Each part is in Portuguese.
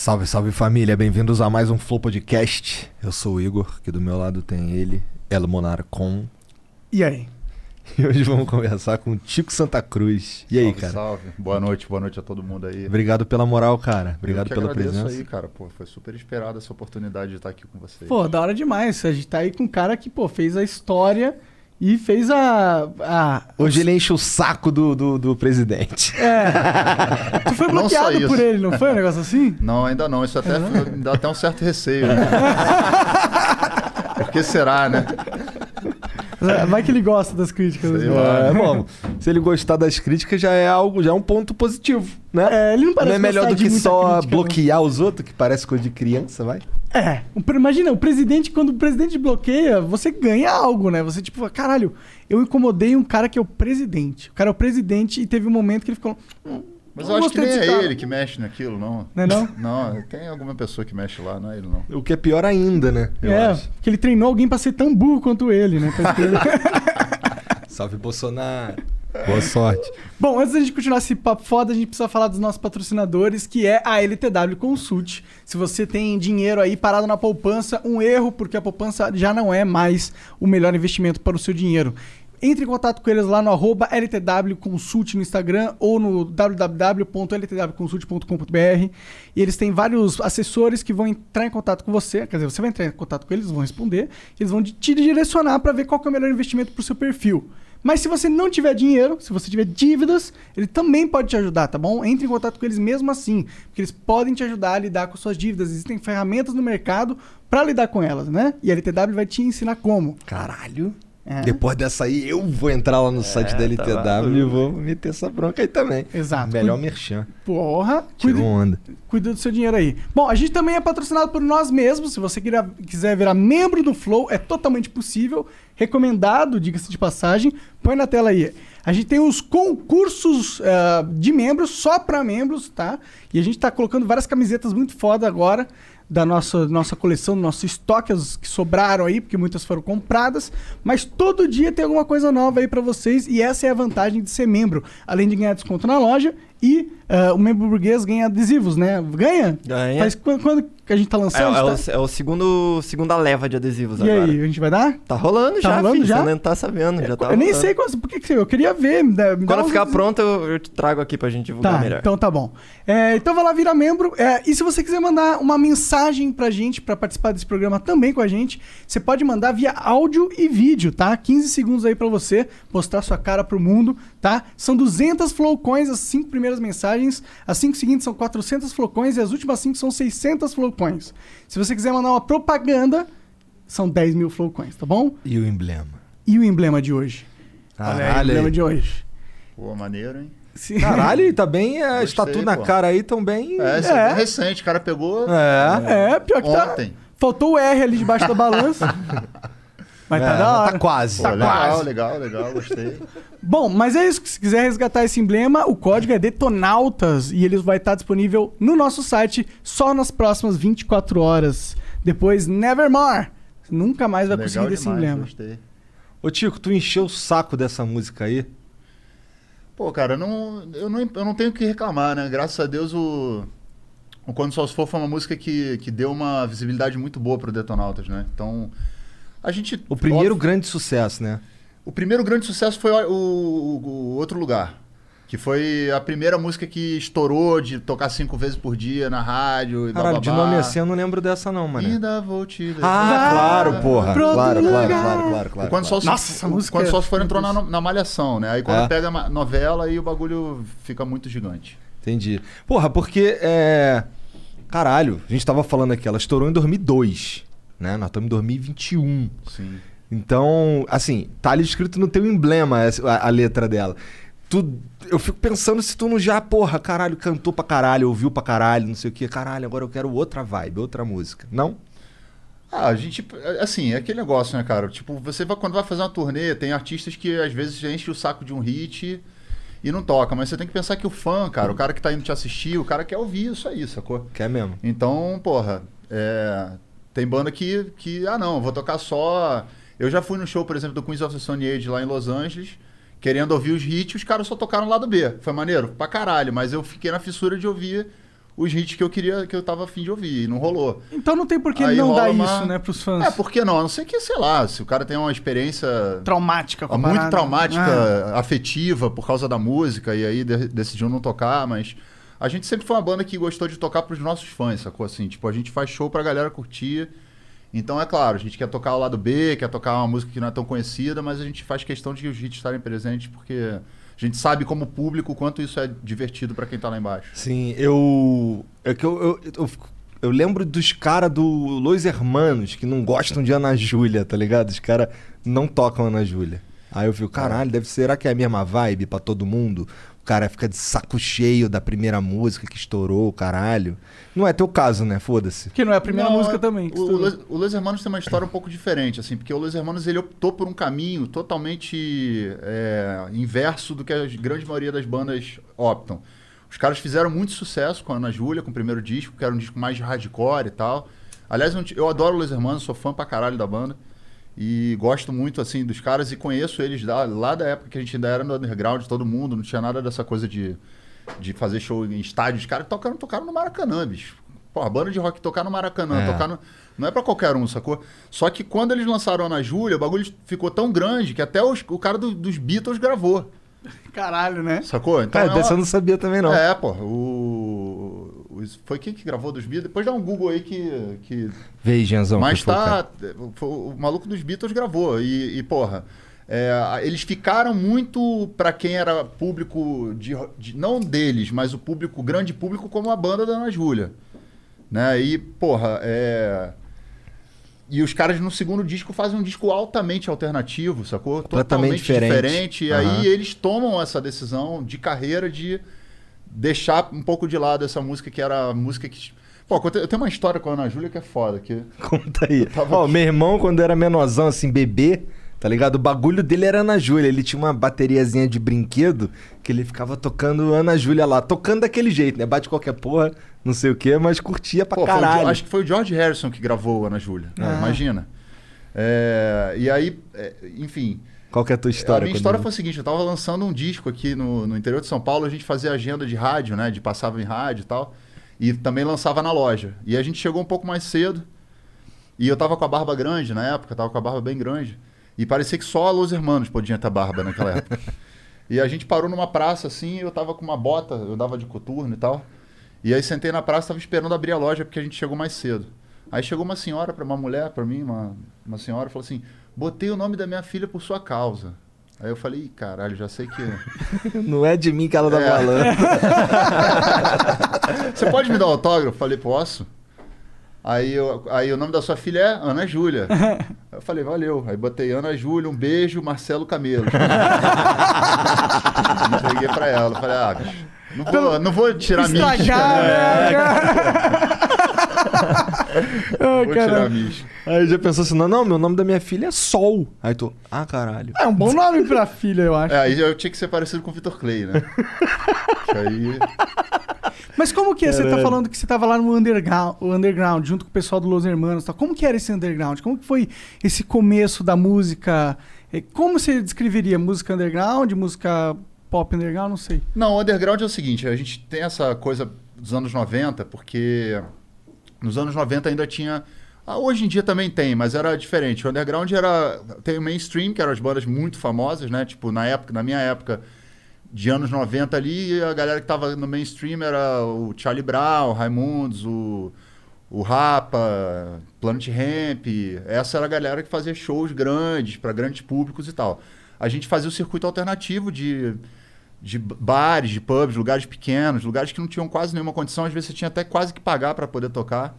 Salve, salve família, bem-vindos a mais um Flow Podcast. Eu sou o Igor, aqui do meu lado tem ele, El Monarcon. E aí? E hoje vamos conversar com o Tico Santa Cruz. E aí, salve, cara? Salve, boa noite, boa noite a todo mundo aí. Obrigado pela moral, cara. Obrigado Eu que pela presença. aí, cara. Pô, foi super esperada essa oportunidade de estar aqui com vocês. Pô, da hora demais. A gente tá aí com um cara que, pô, fez a história e fez a. a Hoje ele enche o saco do, do, do presidente. É. Tu foi bloqueado por ele, não foi um negócio assim? Não, ainda não. Isso até me dá até um certo receio. né? Por que será, né? Vai que ele gosta das críticas. Sei né? lá. É, bom, se ele gostar das críticas já é algo, já é um ponto positivo, né? É, ele não parece não é melhor do que só crítica, né? bloquear os outros, que parece coisa de criança, vai? É. Imagina, o presidente, quando o presidente bloqueia, você ganha algo, né? Você, tipo, caralho, eu incomodei um cara que é o presidente. O cara é o presidente e teve um momento que ele ficou. "Hum, Mas não eu acho que nem é cara." ele que mexe naquilo, não. Não é não? Não, tem alguma pessoa que mexe lá, não é ele não. O que é pior ainda, né? Eu é, acho. que ele treinou alguém pra ser tão burro quanto ele, né? Salve Bolsonaro. Boa sorte. Bom, antes da gente continuar esse papo foda, a gente precisa falar dos nossos patrocinadores, que é a LTW Consult. Se você tem dinheiro aí parado na poupança, um erro, porque a poupança já não é mais o melhor investimento para o seu dinheiro. Entre em contato com eles lá no arroba LTW Consult no Instagram ou no www.ltwconsult.com.br e eles têm vários assessores que vão entrar em contato com você, quer dizer, você vai entrar em contato com eles, vão responder, eles vão te direcionar para ver qual é o melhor investimento para o seu perfil. Mas se você não tiver dinheiro, se você tiver dívidas, ele também pode te ajudar, tá bom? Entre em contato com eles mesmo assim, porque eles podem te ajudar a lidar com suas dívidas. Existem ferramentas no mercado para lidar com elas, né? E a LTW vai te ensinar como. Caralho. É. Depois dessa aí, eu vou entrar lá no site da LTW e vou meter essa bronca aí também. Exato. Melhor Cuida- merchan. Porra, Tirou cuida, onda. cuida do seu dinheiro aí. Bom, a gente também é patrocinado por nós mesmos. Se você queira- quiser virar membro do Flow, é totalmente possível. Recomendado, diga-se de passagem. Põe na tela aí. A gente tem os concursos ah, de membros, só para membros, tá? E a gente tá colocando várias camisetas muito foda agora da nossa, nossa coleção, do nosso estoque, as que sobraram aí, porque muitas foram compradas. Mas todo dia tem alguma coisa nova aí para vocês e essa é a vantagem de ser membro. Além de ganhar desconto na loja e ah, o membro burguês ganha adesivos, né? Ganha? Ganha. Faz quando, quando que a gente tá É, lançando? é Tá- o, é o segundo, segunda leva de adesivos E agora. aí, a gente vai dar? Tá rolando Tá já, rolando filho. já? Você não tá sabendo, já tá eu nem rolando. sei quando, por que que eu queria ver. me dá- me Quando ficar pronto, eu, eu te trago aqui pra gente divulgar Tá, melhor. então tá bom. É, então vai lá virar membro. É, e se você quiser mandar uma mensagem pra gente, pra participar desse programa também com a gente, você pode mandar via áudio e vídeo, tá? 15 segundos aí pra você mostrar sua cara pro mundo, tá? São 200 flowcoins as cinco primeiras mensagens, as cinco seguintes são 400 flowcoins e as últimas cinco são 600 flowcoins. Se você quiser mandar uma propaganda, são 10 mil flowcoins, tá bom? E o emblema? E o emblema de hoje? Olha aí, o Caralho. emblema de hoje. Pô, maneiro, hein? Se- Caralho, e tá bem. Está Gostei, tudo na cara aí, tão bem. É, isso é, É. recente. O cara pegou É. É, pior que tá. ontem. Faltou o R ali debaixo da balança. Mas tá É, da hora. Tá quase. Pô, legal, quase. legal, legal, gostei. Bom, mas é isso. Se quiser resgatar esse emblema, o código é Detonautas e ele vai estar disponível no nosso site só nas próximas 24 horas. Depois, Nevermore. Você nunca mais vai legal conseguir desse demais, emblema. gostei. Ô, Tico, tu encheu o saco dessa música aí? Pô, cara, não, eu, não, eu não tenho o que reclamar, né? Graças a Deus o, o Quando Só Se For foi uma música que, que deu uma visibilidade muito boa pro Detonautas, né? Então, a gente... O primeiro óbvio- grande sucesso, né? O primeiro grande sucesso foi o, o- o outro lugar. Que foi a primeira música que estourou de tocar cinco vezes por dia na rádio. E Caralho, de nome assim eu não lembro dessa não, mano. Ainda vou te. Ah, claro, porra. Claro, claro, lugar. claro, claro, claro. quando claro. só Nossa, essa música quando é só for entrou na, na malhação, né? Aí quando É. pega a novela, aí o bagulho fica muito gigante. Entendi. Porra, porque é. Caralho, a gente tava falando aqui, ela estourou em 2002, né? Nós estamos em 2021. Sim. Então, assim, tá ali escrito no teu emblema a, a letra dela. Tu, eu fico pensando se tu não já, porra, caralho, cantou pra caralho, ouviu pra caralho, não sei o que, caralho, agora eu quero outra vibe, outra música. Não? Ah, a gente, assim, é aquele negócio, né, cara? Tipo, você vai, quando vai fazer uma turnê, tem artistas que às vezes enchem o saco de um hit e não toca, mas você tem que pensar que o fã, cara, o cara que tá indo te assistir, o cara quer ouvir isso aí, sacou? Quer mesmo? Então, porra, é, tem banda que, que, ah não, vou tocar só. Eu já fui no show, por exemplo, do Queens of the Stone Age lá em Los Angeles, querendo ouvir os hits, os caras só tocaram o lado B. Foi maneiro? Pra caralho, mas eu fiquei na fissura de ouvir os hits que eu queria, que eu tava afim de ouvir, e não rolou. Então não tem por que Aí não dar uma- isso, né, pros fãs. É, por que não? A não sei que, sei lá, se o cara tem uma experiência Traumática com a muito traumática, Ah. afetiva por causa da música, e aí de- decidiu não tocar, mas a gente sempre foi uma banda que gostou de tocar pros nossos fãs, sacou? Assim, tipo, a gente faz show pra galera curtir. Então é claro, a gente quer tocar o lado B, quer tocar uma música que não é tão conhecida, mas a gente faz questão de os hits estarem presentes, porque a gente sabe como público o quanto isso é divertido pra quem tá lá embaixo. Sim, eu. É que eu, eu, eu, eu lembro dos caras do Los Hermanos que não gostam de Ana Júlia, tá ligado? Os caras não tocam Ana Júlia. Aí eu fico, caralho, deve será que é a mesma vibe pra todo mundo? O cara fica de saco cheio da primeira música que estourou, caralho. Não é teu caso, né? Foda-se. Que não é a primeira Não, música também. que O, o, Los Hermanos tem uma história um pouco diferente, assim, porque o Los Hermanos ele optou por um caminho totalmente é, inverso do que a grande maioria das bandas optam. Os caras fizeram muito sucesso com a Ana Júlia, com o primeiro disco, que era um disco mais de hardcore e tal. Aliás, eu, eu adoro o Los Hermanos, sou fã pra caralho da banda. E gosto muito, assim, dos caras e conheço eles da- lá da época que a gente ainda era no underground, todo mundo, não tinha nada dessa coisa de, de fazer show em estádios. Os caras tocaram, tocaram no Maracanã, bicho. Pô, a banda de rock tocar no Maracanã, É. tocar no... Não é pra qualquer um, sacou? Só que quando eles lançaram a Ana Júlia, o bagulho ficou tão grande que até os- o cara do- dos Beatles gravou, Caralho, né? sacou? Então Cara, é uma- dessa eu não sabia também, não. É, pô. O... Foi quem que gravou dos Beatles? Depois dá um Google aí que... que... Vê aí, Genzão. Mas tá. foi- O maluco dos Beatles gravou. E, e, porra, é, eles ficaram muito pra quem era público, de, de- não deles, mas o público, o grande público, como a banda da Ana Júlia. Né? E, porra, é. E os caras no segundo disco fazem um disco altamente alternativo, sacou? Completamente diferente. E Aham. aí eles tomam essa decisão de carreira de deixar um pouco de lado essa música que era a música que. Pô, eu tenho uma história com a Ana Júlia que é foda. Que... Conta aí. Ó, aqui. meu irmão, quando era menorzão, assim, bebê, tá ligado? O bagulho dele era Ana Júlia. Ele tinha uma bateriazinha de brinquedo que ele ficava tocando Ana Júlia lá. Tocando daquele jeito, né? Bate qualquer porra, não sei o quê, mas curtia pra Pô, o caralho. Jo- acho que foi o George Harrison que gravou Ana Júlia. Ah. Imagina. É, e aí, é, enfim. Qual que é a tua história? a minha história foi a seguinte: eu tava lançando um disco aqui no, no interior de São Paulo, a gente fazia agenda de rádio, né? De passava em rádio e tal. E também lançava na loja. E a gente chegou um pouco mais cedo. E eu tava com a barba grande na época, tava com a barba bem grande. E parecia que só a Los Hermanos podia ter barba naquela época. e a gente parou numa praça assim, eu tava com uma bota, eu dava de coturno e tal. E aí sentei na praça, tava esperando abrir a loja porque a gente chegou mais cedo. Aí chegou uma senhora para uma mulher, para mim, uma, uma senhora, falou assim: "Botei o nome da minha filha por sua causa". Aí eu falei: "Ih, caralho, já sei que Não é de mim que ela tá É. falando. Você pode me dar um autógrafo? Falei, posso. Aí, eu- aí o nome da sua filha é Ana Júlia. Eu falei, valeu. Aí botei Ana Júlia, um beijo, Marcelo Camelo. Entreguei pra ela. Falei, ah, bicho, não vou, não vou tirar mística. Estragar, Né? né? Ai, vou tirar a mística. Aí já pensou assim: não, não, meu nome da minha filha é Sol. Aí tu, ah, caralho. É um bom nome pra filha, eu acho. É, aí eu tinha que ser parecido com o Vitor Clay, né? Que aí... Mas como que é? Você tá Caralho. falando que você tava lá no underground, o underground junto com o pessoal do Los Hermanos. e tal. Como que era esse underground? Como que foi esse começo da música? Eh, Como você descreveria? Música underground, música pop underground? Não sei. Não, o underground é o seguinte, a gente tem essa coisa dos anos 90, porque nos anos 90 ainda tinha. ah, hoje em dia também tem, mas era diferente. O underground era. Tem o mainstream, que eram as bandas muito famosas, né? Tipo, na época, na minha época, de anos 90 ali, a galera que tava no mainstream era o Charlie Brown, Raimundos, o, o Rapa, Planet Ramp. Essa era a galera que fazia shows grandes, para grandes públicos e tal. A gente fazia o circuito alternativo de, de bares, de pubs, lugares pequenos, lugares que não tinham quase nenhuma condição, às vezes você tinha até quase que pagar para poder tocar.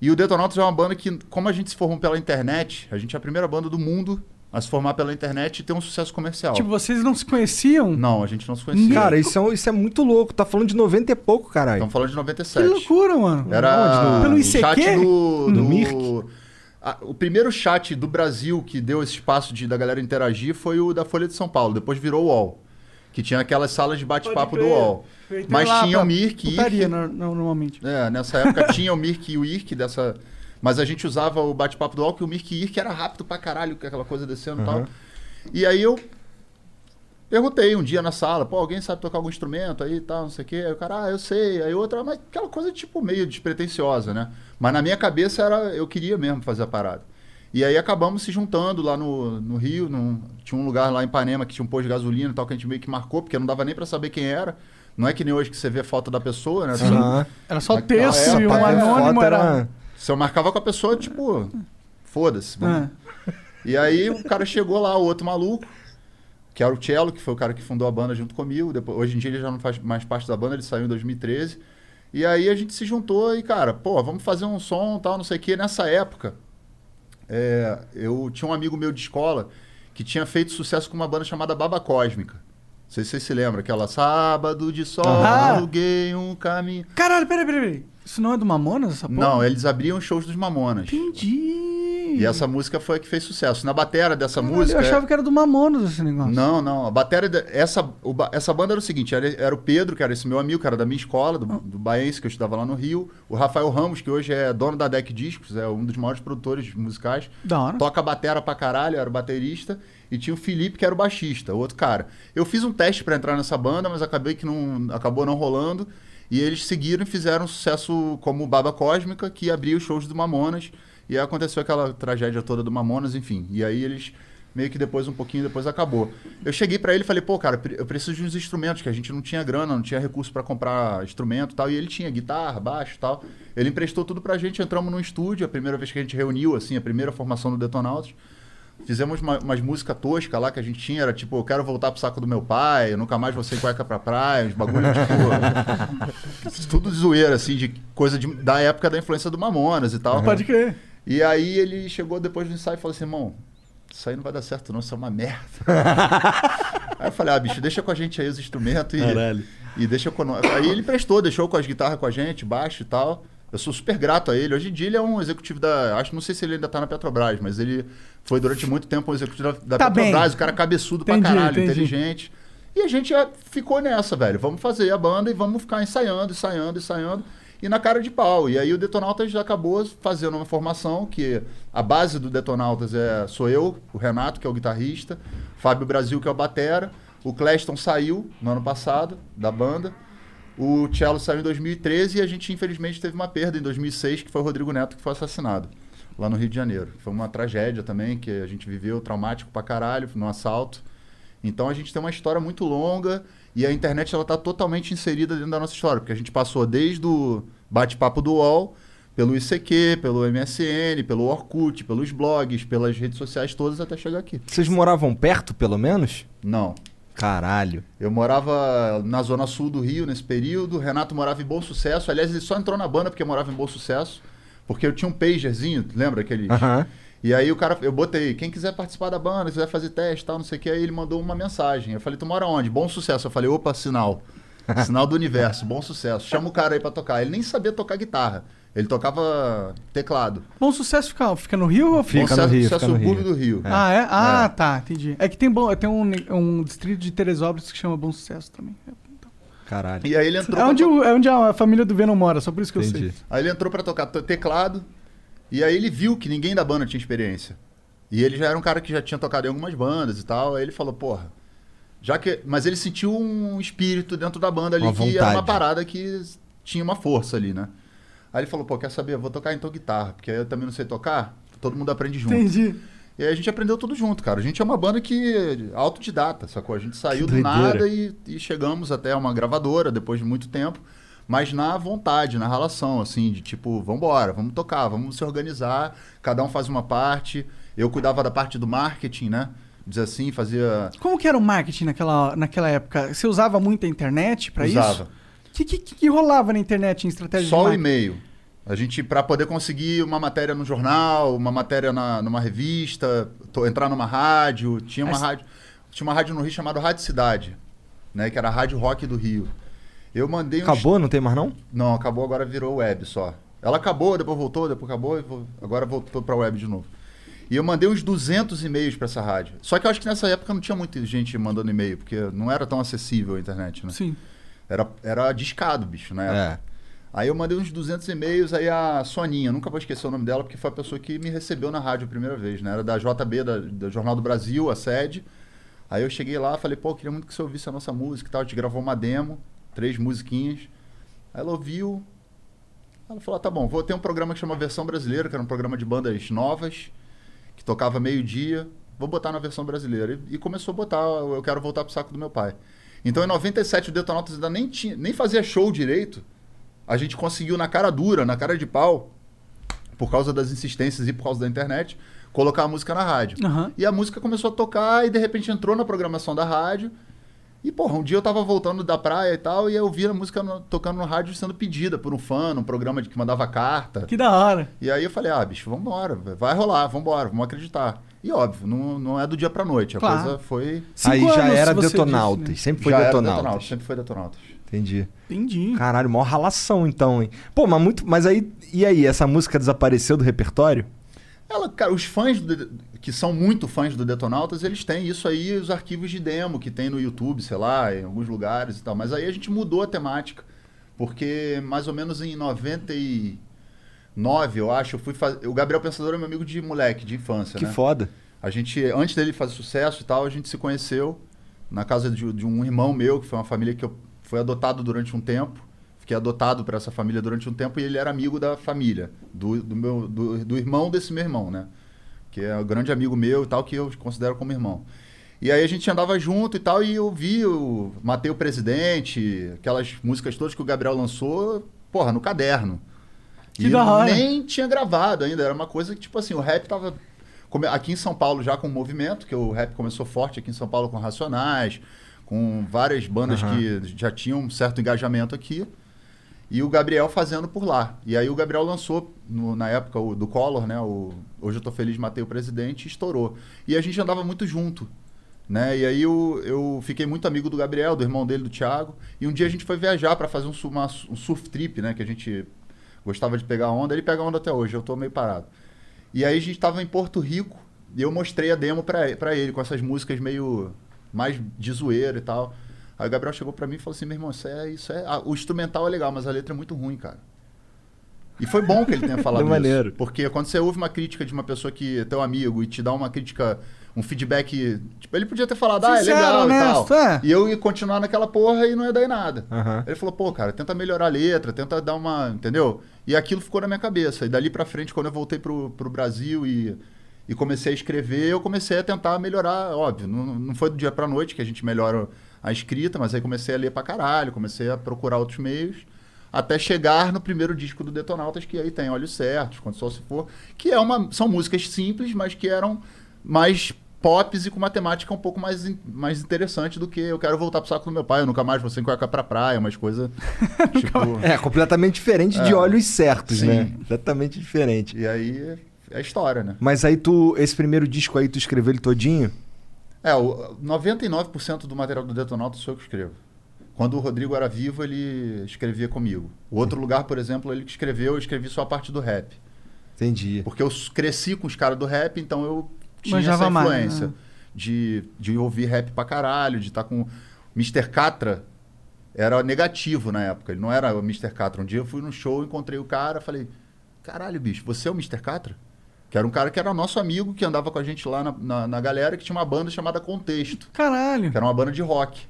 E o Detonautas é uma banda que, como a gente se formou pela internet, a gente é a primeira banda do mundo a se formar pela internet e ter um sucesso comercial. Tipo, vocês não se conheciam? Não, a gente não se conhecia. Cara, isso é, isso é muito louco. Tá falando de 90 e pouco, caralho. Estamos falando de Que 97. loucura, mano. Era Onde? Pelo o ICQ? chat do, No do Mirk? a- o primeiro chat do Brasil que deu esse espaço de, da galera interagir foi o da Folha de São Paulo. Depois virou o UOL. Que tinha aquelas salas de bate-papo do. UOL. Mas lá tinha o Mirk, Irk. no- no- normalmente. É, nessa época tinha o Mirk e o IRC dessa. Mas a gente usava o bate-papo do UOL, que o Mirk e IRC era rápido pra caralho, com aquela coisa descendo e tal. E aí eu perguntei um dia na sala, pô, alguém sabe tocar algum instrumento aí e tal, não sei o quê. Aí o cara, ah, eu sei. Aí outra, mas aquela coisa tipo meio despretensiosa, né? Mas na minha cabeça era, eu queria mesmo fazer a parada. E aí acabamos se juntando lá no, no Rio, num- tinha um lugar lá em Ipanema que tinha um posto de gasolina e tal, que a gente meio que marcou, porque não dava nem pra saber quem era. Não é que nem hoje que você vê foto da pessoa, né? Aham. Era só texto e um anônimo Foto era... Se eu marcava com a pessoa, tipo, foda-se. É. E aí o cara chegou lá, o outro maluco, que era o Cello, que foi o cara que fundou a banda junto comigo. Depois, hoje em dia ele já não faz mais parte da banda, ele saiu em 2013. E aí a gente se juntou e, cara, pô, vamos fazer um som tal, não sei o quê. Nessa época, é, eu tinha um amigo meu de escola que tinha feito sucesso com uma banda chamada Baba Cósmica. Não sei se vocês se lembram, aquela Sábado de Sol, aluguei um caminho. Caralho, peraí, peraí, peraí. Isso não é do Mamonas, essa porra? Não, eles abriam shows dos Mamonas. Entendi. E essa música foi a que fez sucesso. Na batera dessa Caralho, música. Eu achava que era do Mamonas esse negócio. Não, não. A bateria. de- Essa, o essa banda era o seguinte: era, era o Pedro, que era esse meu amigo, que era da minha escola, do, do Baense, que eu estudava lá no Rio. O Rafael Ramos, que hoje é dono da Deck Discos, é um dos maiores produtores musicais. Da hora. Toca batera pra caralho, era o baterista. E tinha o Felipe, que era o baixista, o outro cara. Eu fiz um teste pra entrar nessa banda, mas acabei que não. acabou não rolando. E eles seguiram e fizeram sucesso como Baba Cósmica, que abria os shows do Mamonas. E aí aconteceu aquela tragédia toda do Mamonas, enfim. E aí eles meio que depois, um pouquinho depois, acabou. Eu cheguei pra ele e falei, pô, cara, eu preciso de uns instrumentos, que a gente não tinha grana, não tinha recurso pra comprar instrumento e tal. E ele tinha guitarra, baixo e tal. Ele emprestou tudo pra gente, entramos num estúdio, a primeira vez que a gente reuniu, assim, a primeira formação do Detonautas. Fizemos uma, umas músicas toscas lá que a gente tinha, era tipo, eu quero voltar pro saco do meu pai, eu nunca mais vou sem cueca pra praia, uns bagulho tipo. tudo de zoeira, assim, de coisa de- da época da influência do Mamonas e tal. Pode crer. E aí ele chegou depois do ensaio e falou assim, irmão, isso aí não vai dar certo não, isso é uma merda. aí eu falei, ah, bicho, deixa com a gente aí os instrumentos e, Caralho. e deixa com nós. Aí ele prestou, deixou com as guitarras com a gente, baixo e tal. Eu sou super grato a ele. Hoje em dia ele é um executivo da. Acho não sei se ele ainda tá na Petrobras, mas ele foi durante muito tempo um executivo da, da Tá Petrobras, bem. o cara cabeçudo Entendi, pra caralho, entendi. inteligente. E a gente já ficou nessa, velho. Vamos fazer a banda e vamos ficar ensaiando, ensaiando, ensaiando. E na cara de pau. E aí o Detonautas acabou fazendo uma formação que a base do Detonautas é sou eu, o Renato, que é o guitarrista, Fábio Brasil, que é o batera, o Cleston saiu no ano passado da banda, o Cello saiu em 2013 e a gente infelizmente teve uma perda em 2006, que foi o Rodrigo Neto que foi assassinado lá no Rio de Janeiro. Foi uma tragédia também que a gente viveu, traumático pra caralho, no assalto. Então a gente tem uma história muito longa e a internet ela tá totalmente inserida dentro da nossa história, porque a gente passou desde o bate-papo do UOL, pelo ICQ, pelo MSN, pelo Orkut, pelos blogs, pelas redes sociais todas até chegar aqui. Vocês moravam perto, pelo menos? Não. Caralho. Eu morava na zona sul do Rio nesse período, o Renato morava em Bom Sucesso. Aliás, ele só entrou na banda porque morava em Bom Sucesso, porque eu tinha um pagerzinho, lembra aquele? Aham. E aí o cara, eu botei, quem quiser participar da banda, quiser fazer teste e tal, não sei o que, aí ele mandou uma mensagem. Eu falei, tu mora onde? Bom sucesso. Eu falei, opa, sinal. Sinal do universo, bom sucesso. Chama o cara aí pra tocar. Ele nem sabia tocar guitarra. Ele tocava teclado. Bom sucesso fica, fica no Rio ou Fica bom no sucesso, Rio, sucesso fica no subúrbio Rio. do Rio. Ah, é? Ah, É. tá, entendi. É que tem, bom, tem um, um distrito de Teresópolis que chama Bom Sucesso também. Caralho. E aí ele entrou É pra onde, to- é onde a família do Venom mora, só por isso que eu Entendi. sei. Aí ele entrou pra tocar te- teclado. E aí ele viu que ninguém da banda tinha experiência. E ele já era um cara que já tinha tocado em algumas bandas e tal. Aí ele falou, porra. Já que. Mas ele sentiu um espírito dentro da banda ali Uma que era uma vontade. parada que tinha uma força ali, né? Aí ele falou, pô, quer saber? Eu vou tocar então guitarra, porque eu também não sei tocar, todo mundo aprende junto. Entendi. E aí a gente aprendeu tudo junto, cara. A gente é uma banda que autodidata, sacou? A gente saiu do nada e, e chegamos até uma gravadora depois de muito tempo, mas na vontade, na relação, assim, de tipo, vambora, vamos tocar, vamos se organizar, cada um faz uma parte. Eu cuidava da parte do marketing, né? Dizer assim, fazia. Como que era o marketing naquela, naquela época? Você usava muito a internet pra Usava. isso? O que, que, que rolava na internet em estratégia Só de o marketing? e-mail. A gente, para poder conseguir uma matéria no jornal, uma matéria na, numa revista, to- entrar numa rádio, tinha uma Mas- rádio, tinha uma rádio no Rio chamada Rádio Cidade, né, que era a Rádio Rock do Rio. Eu mandei uns- Acabou? Não tem mais não? Não, acabou agora virou web só. Ela acabou, depois voltou, depois acabou, e agora voltou pra web de novo. E eu mandei uns 200 e-mails pra essa rádio. Só que eu acho que nessa época não tinha muita gente mandando e-mail, porque não era tão acessível a internet, né? Sim. Era, era discado, bicho, né? É. Aí eu mandei uns 200 e-mails, aí a Soninha, nunca vou esquecer o nome dela, porque foi a pessoa que me recebeu na rádio a primeira vez, né? Era da JB, da, do Jornal do Brasil, a sede. Aí eu cheguei lá, falei, pô, eu queria muito que você ouvisse a nossa música e tal. A gente gravou uma demo, três musiquinhas. Aí ela ouviu. Ela falou, ah, tá bom, vou ter um programa que chama Versão Brasileira, que era um programa de bandas novas, que tocava meio-dia. Vou botar na versão brasileira. E, e começou a botar, eu quero voltar pro saco do meu pai. Então em 97 o Detonautas ainda nem, tinha, nem fazia show direito. A gente conseguiu na cara dura, na cara de pau, por causa das insistências e por causa da internet, colocar a música na rádio. Aham. E a música começou a tocar e de repente entrou na programação da rádio. E, porra, um dia eu tava voltando da praia e tal, e eu vi a música no- tocando no rádio sendo pedida por um fã, num programa de, que mandava carta. Que da hora. E aí eu falei, ah, bicho, vambora, vai rolar, vambora, vamos acreditar. E óbvio, não, não é do dia pra noite, a Claro. coisa foi... Cinco Aí já anos, era Detonautas. disse, né? Sempre foi Já era Detonautas. Detonautas, sempre foi Detonautas. Entendi. Entendi. Caralho, maior ralação então, hein? Pô, mas muito. Mas aí. E aí, essa música desapareceu do repertório? Ela, cara, os fãs do que são muito fãs do Detonautas, eles têm isso aí, os arquivos de demo que tem no YouTube, sei lá, em alguns lugares e tal. Mas aí a gente mudou a temática, porque mais ou menos em 99, eu acho, eu fui fazer. O Gabriel Pensador é meu amigo de moleque, de infância, Que né? foda. A gente, antes dele fazer sucesso e tal, a gente se conheceu na casa de, de um irmão meu, que foi uma família que eu fui adotado durante um tempo. Fiquei adotado por essa família durante um tempo e ele era amigo da família, do, do, meu, do, do irmão desse meu irmão, né? Que é um grande amigo meu e tal, que eu considero como irmão. E aí a gente andava junto e tal, e eu vi o Matei o Presidente, aquelas músicas todas que o Gabriel lançou, porra, no caderno. Que e da hora. nem tinha gravado ainda, era uma coisa que, tipo assim, o rap tava aqui em São Paulo já com o movimento, que o rap começou forte aqui em São Paulo com Racionais, com várias bandas Aham. que já tinham um certo engajamento aqui. E o Gabriel fazendo por lá. E aí o Gabriel lançou, no- na época o, do Collor, né? O Hoje Eu Tô Feliz, Matei o Presidente, e estourou. E a gente andava muito junto. Né? E aí eu, eu fiquei muito amigo do Gabriel, do irmão dele, do Thiago. E um dia a gente foi viajar para fazer um, uma- um surf trip, né? Que a gente gostava de pegar onda. Ele pega onda até hoje, eu tô meio parado. E aí a gente tava em Porto Rico e eu mostrei a demo pra, pra ele, com essas músicas meio mais de zoeira e tal. Aí o Gabriel chegou pra mim e falou assim: meu irmão, isso é. Isso é ah, o instrumental é legal, mas a letra é muito ruim, cara. E foi bom que ele tenha falado isso. maneiro. Porque quando você ouve uma crítica de uma pessoa que é teu amigo e te dá uma crítica, um feedback. Tipo, ele podia ter falado, ah, é Sincero, legal honesto, e tal. é. E eu ia continuar naquela porra e não ia dar em nada. Aham. Ele falou, pô, cara, tenta melhorar a letra, tenta dar uma. Entendeu? E aquilo ficou na minha cabeça. E dali pra frente, quando eu voltei pro, pro Brasil e, e comecei a escrever, eu comecei a tentar melhorar. Óbvio, não, não foi do dia pra noite que a gente melhora a escrita, mas aí comecei a ler pra caralho, comecei a procurar outros meios. Até chegar no primeiro disco do Detonautas, que aí tem Olhos Certos, Quando Só Se For, que é uma, são músicas simples, mas que eram mais pops e com uma temática um pouco mais, mais interessante do que eu quero voltar pro saco do meu pai, eu nunca mais vou sem cueca pra praia, umas coisas tipo... É, completamente diferente de É. olhos certos, Sim. né? Completamente diferente. E aí é história, né? Mas aí tu, esse primeiro disco aí, tu escreveu ele todinho? É, o 99% do material do Detonautas sou eu que escrevo. Quando o Rodrigo era vivo, ele escrevia comigo. O outro lugar, por exemplo, ele que escreveu, eu escrevi só a parte do rap. Entendi. Porque eu cresci com os caras do rap, então eu tinha essa mais, influência né? de, de ouvir rap pra caralho, de estar com. Mr. Catra era negativo na época, ele não era o Mr. Catra. Um dia eu fui num show, encontrei o cara, falei: caralho, bicho, você é o Mr. Catra? Que era um cara que era nosso amigo, que andava com a gente lá na, na, na galera, que tinha uma banda chamada Contexto, Caralho. que era uma banda de rock.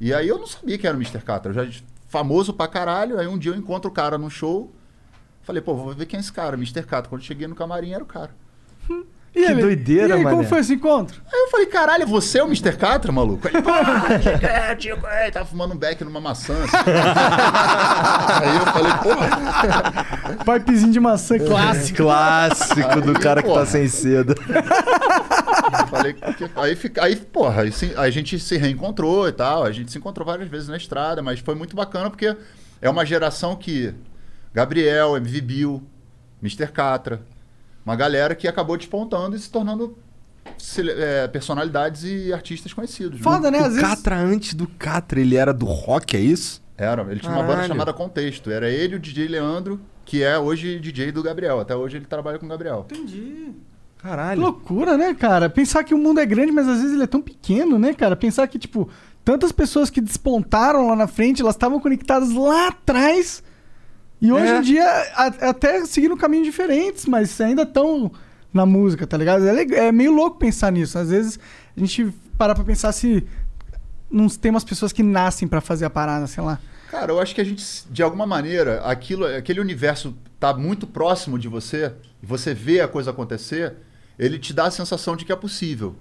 E aí eu não sabia que era o Mr. Catra, eu já famoso pra caralho. Aí um dia eu encontro o cara no show, falei, pô, vou ver quem é esse cara, Mr. Catra. Quando eu cheguei no camarim era o cara. E Que ele- doideira, e aí, como foi esse encontro? Aí eu falei, caralho, você é o Mr. Catra, maluco? Ele, pô, é, Tico, é, tava fumando um beck numa maçã. assim. Aí eu falei, porra. Pipezinho de maçã clássico. Clássico do Aí, cara que tá porra. sem seda. Eu Falei, que- aí, fica, aí, porra, aí a gente se reencontrou e tal. A gente se encontrou várias vezes na estrada, mas foi muito bacana porque é uma geração que. Gabriel, MV Bill, Mr. Catra, uma galera que acabou despontando e se tornando é, personalidades e artistas conhecidos. Foda, né? Às o vezes. Catra, antes do Catra, ele era do rock, é isso? Era, ele tinha uma banda Caralho. chamada Contexto. Era ele e o DJ Leandro, que é hoje DJ do Gabriel. Até hoje ele trabalha com o Gabriel. Entendi. Que Caralho. loucura, né, cara? Pensar que o mundo é grande, mas às vezes ele é tão pequeno, né, cara? Pensar que, tipo, tantas pessoas que despontaram lá na frente, elas estavam conectadas lá atrás. E hoje É. em dia, a- até seguiram caminhos diferentes, mas ainda estão na música, tá ligado? É, é meio louco pensar nisso. Às vezes a gente para pra pensar se não tem umas pessoas que nascem pra fazer a parada, sei lá. Cara, eu acho que a gente, de alguma maneira, aquilo, aquele universo tá muito próximo de você, e você vê a coisa acontecer, ele te dá a sensação de que é possível.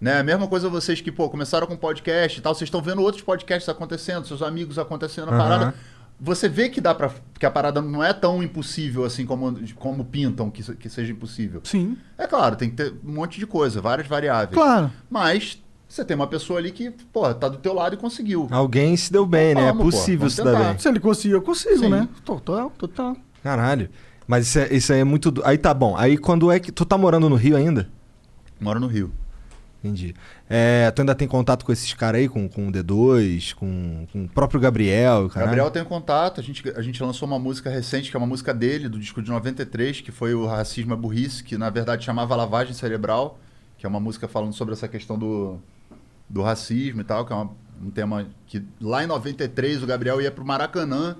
Né? A mesma coisa vocês que, pô, começaram com podcast e tal, vocês estão vendo outros podcasts acontecendo, seus amigos acontecendo a Aham. parada. Você vê que dá para que a parada não é tão impossível assim como, como pintam que, que seja impossível. Sim. É claro, tem que ter um monte de coisa, várias variáveis. Claro. Mas você tem uma pessoa ali que, pô, tá do teu lado e conseguiu. Alguém se deu bem, né? É Vamos, pô, possível se dar bem. Se ele conseguir, eu consigo, Sim. né? Total, total. Caralho. Mas isso, é- isso aí é muito. do- Aí tá bom. Aí quando é que. Tu tá morando no Rio ainda? Mora no Rio. Entendi. É, tu ainda tem contato com esses caras aí, com, com o D2, com, com o próprio Gabriel? Caralho? Gabriel tem contato, a gente, a gente lançou uma música recente, que é uma música dele, do disco de 93, que foi o Racismo é Burrice, que na verdade chamava Lavagem Cerebral, que é uma música falando sobre essa questão do, do racismo e tal, que é uma- um tema que lá em 93 o Gabriel ia pro Maracanã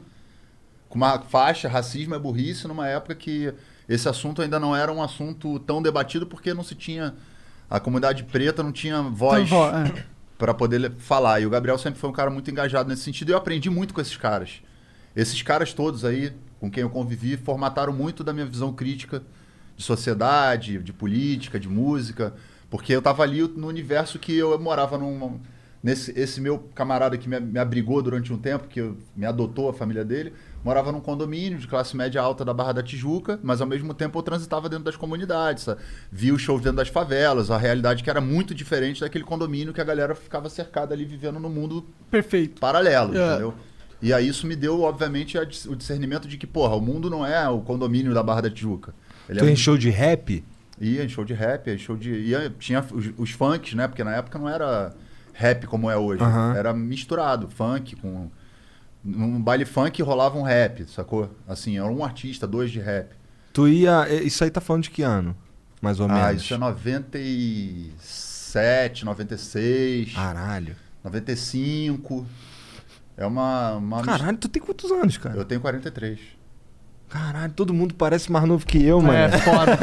com uma faixa Racismo é Burrice, numa época que esse assunto ainda não era um assunto tão debatido porque não se tinha. A comunidade preta não tinha voz Então, é. para poder falar. E o Gabriel sempre foi um cara muito engajado nesse sentido e eu aprendi muito com esses caras. Esses caras todos aí, com quem eu convivi, formataram muito da minha visão crítica de sociedade, de política, de música, porque eu tava ali no universo que eu morava num nesse esse meu camarada que me, me abrigou durante um tempo, que eu- me adotou a família dele, morava num condomínio de classe média alta da Barra da Tijuca, mas ao mesmo tempo eu transitava dentro das comunidades, sabe? via os shows dentro das favelas, a realidade que era muito diferente daquele condomínio que a galera ficava cercada ali vivendo no mundo Perfeito. paralelo, É. entendeu? E aí isso me deu, obviamente, a o discernimento de que, porra, o mundo não é o condomínio da Barra da Tijuca. Ele Tu é em um- show de rap? Ia em show de rap, ia em show de. Ia, tinha os, os funks, né? Porque na época não era rap como é hoje. Aham. Era misturado, funk com. Num baile funk rolava um rap, sacou? Assim, era um artista, dois de rap. Tu ia. é, Isso aí tá falando de que ano? Mais ou Ah, menos. isso é 97, 96, Caralho. 95. É uma. uma Caralho, tu tem quantos anos, cara? Eu tenho 43. Caralho, todo mundo parece mais novo que eu, mano. É, foda.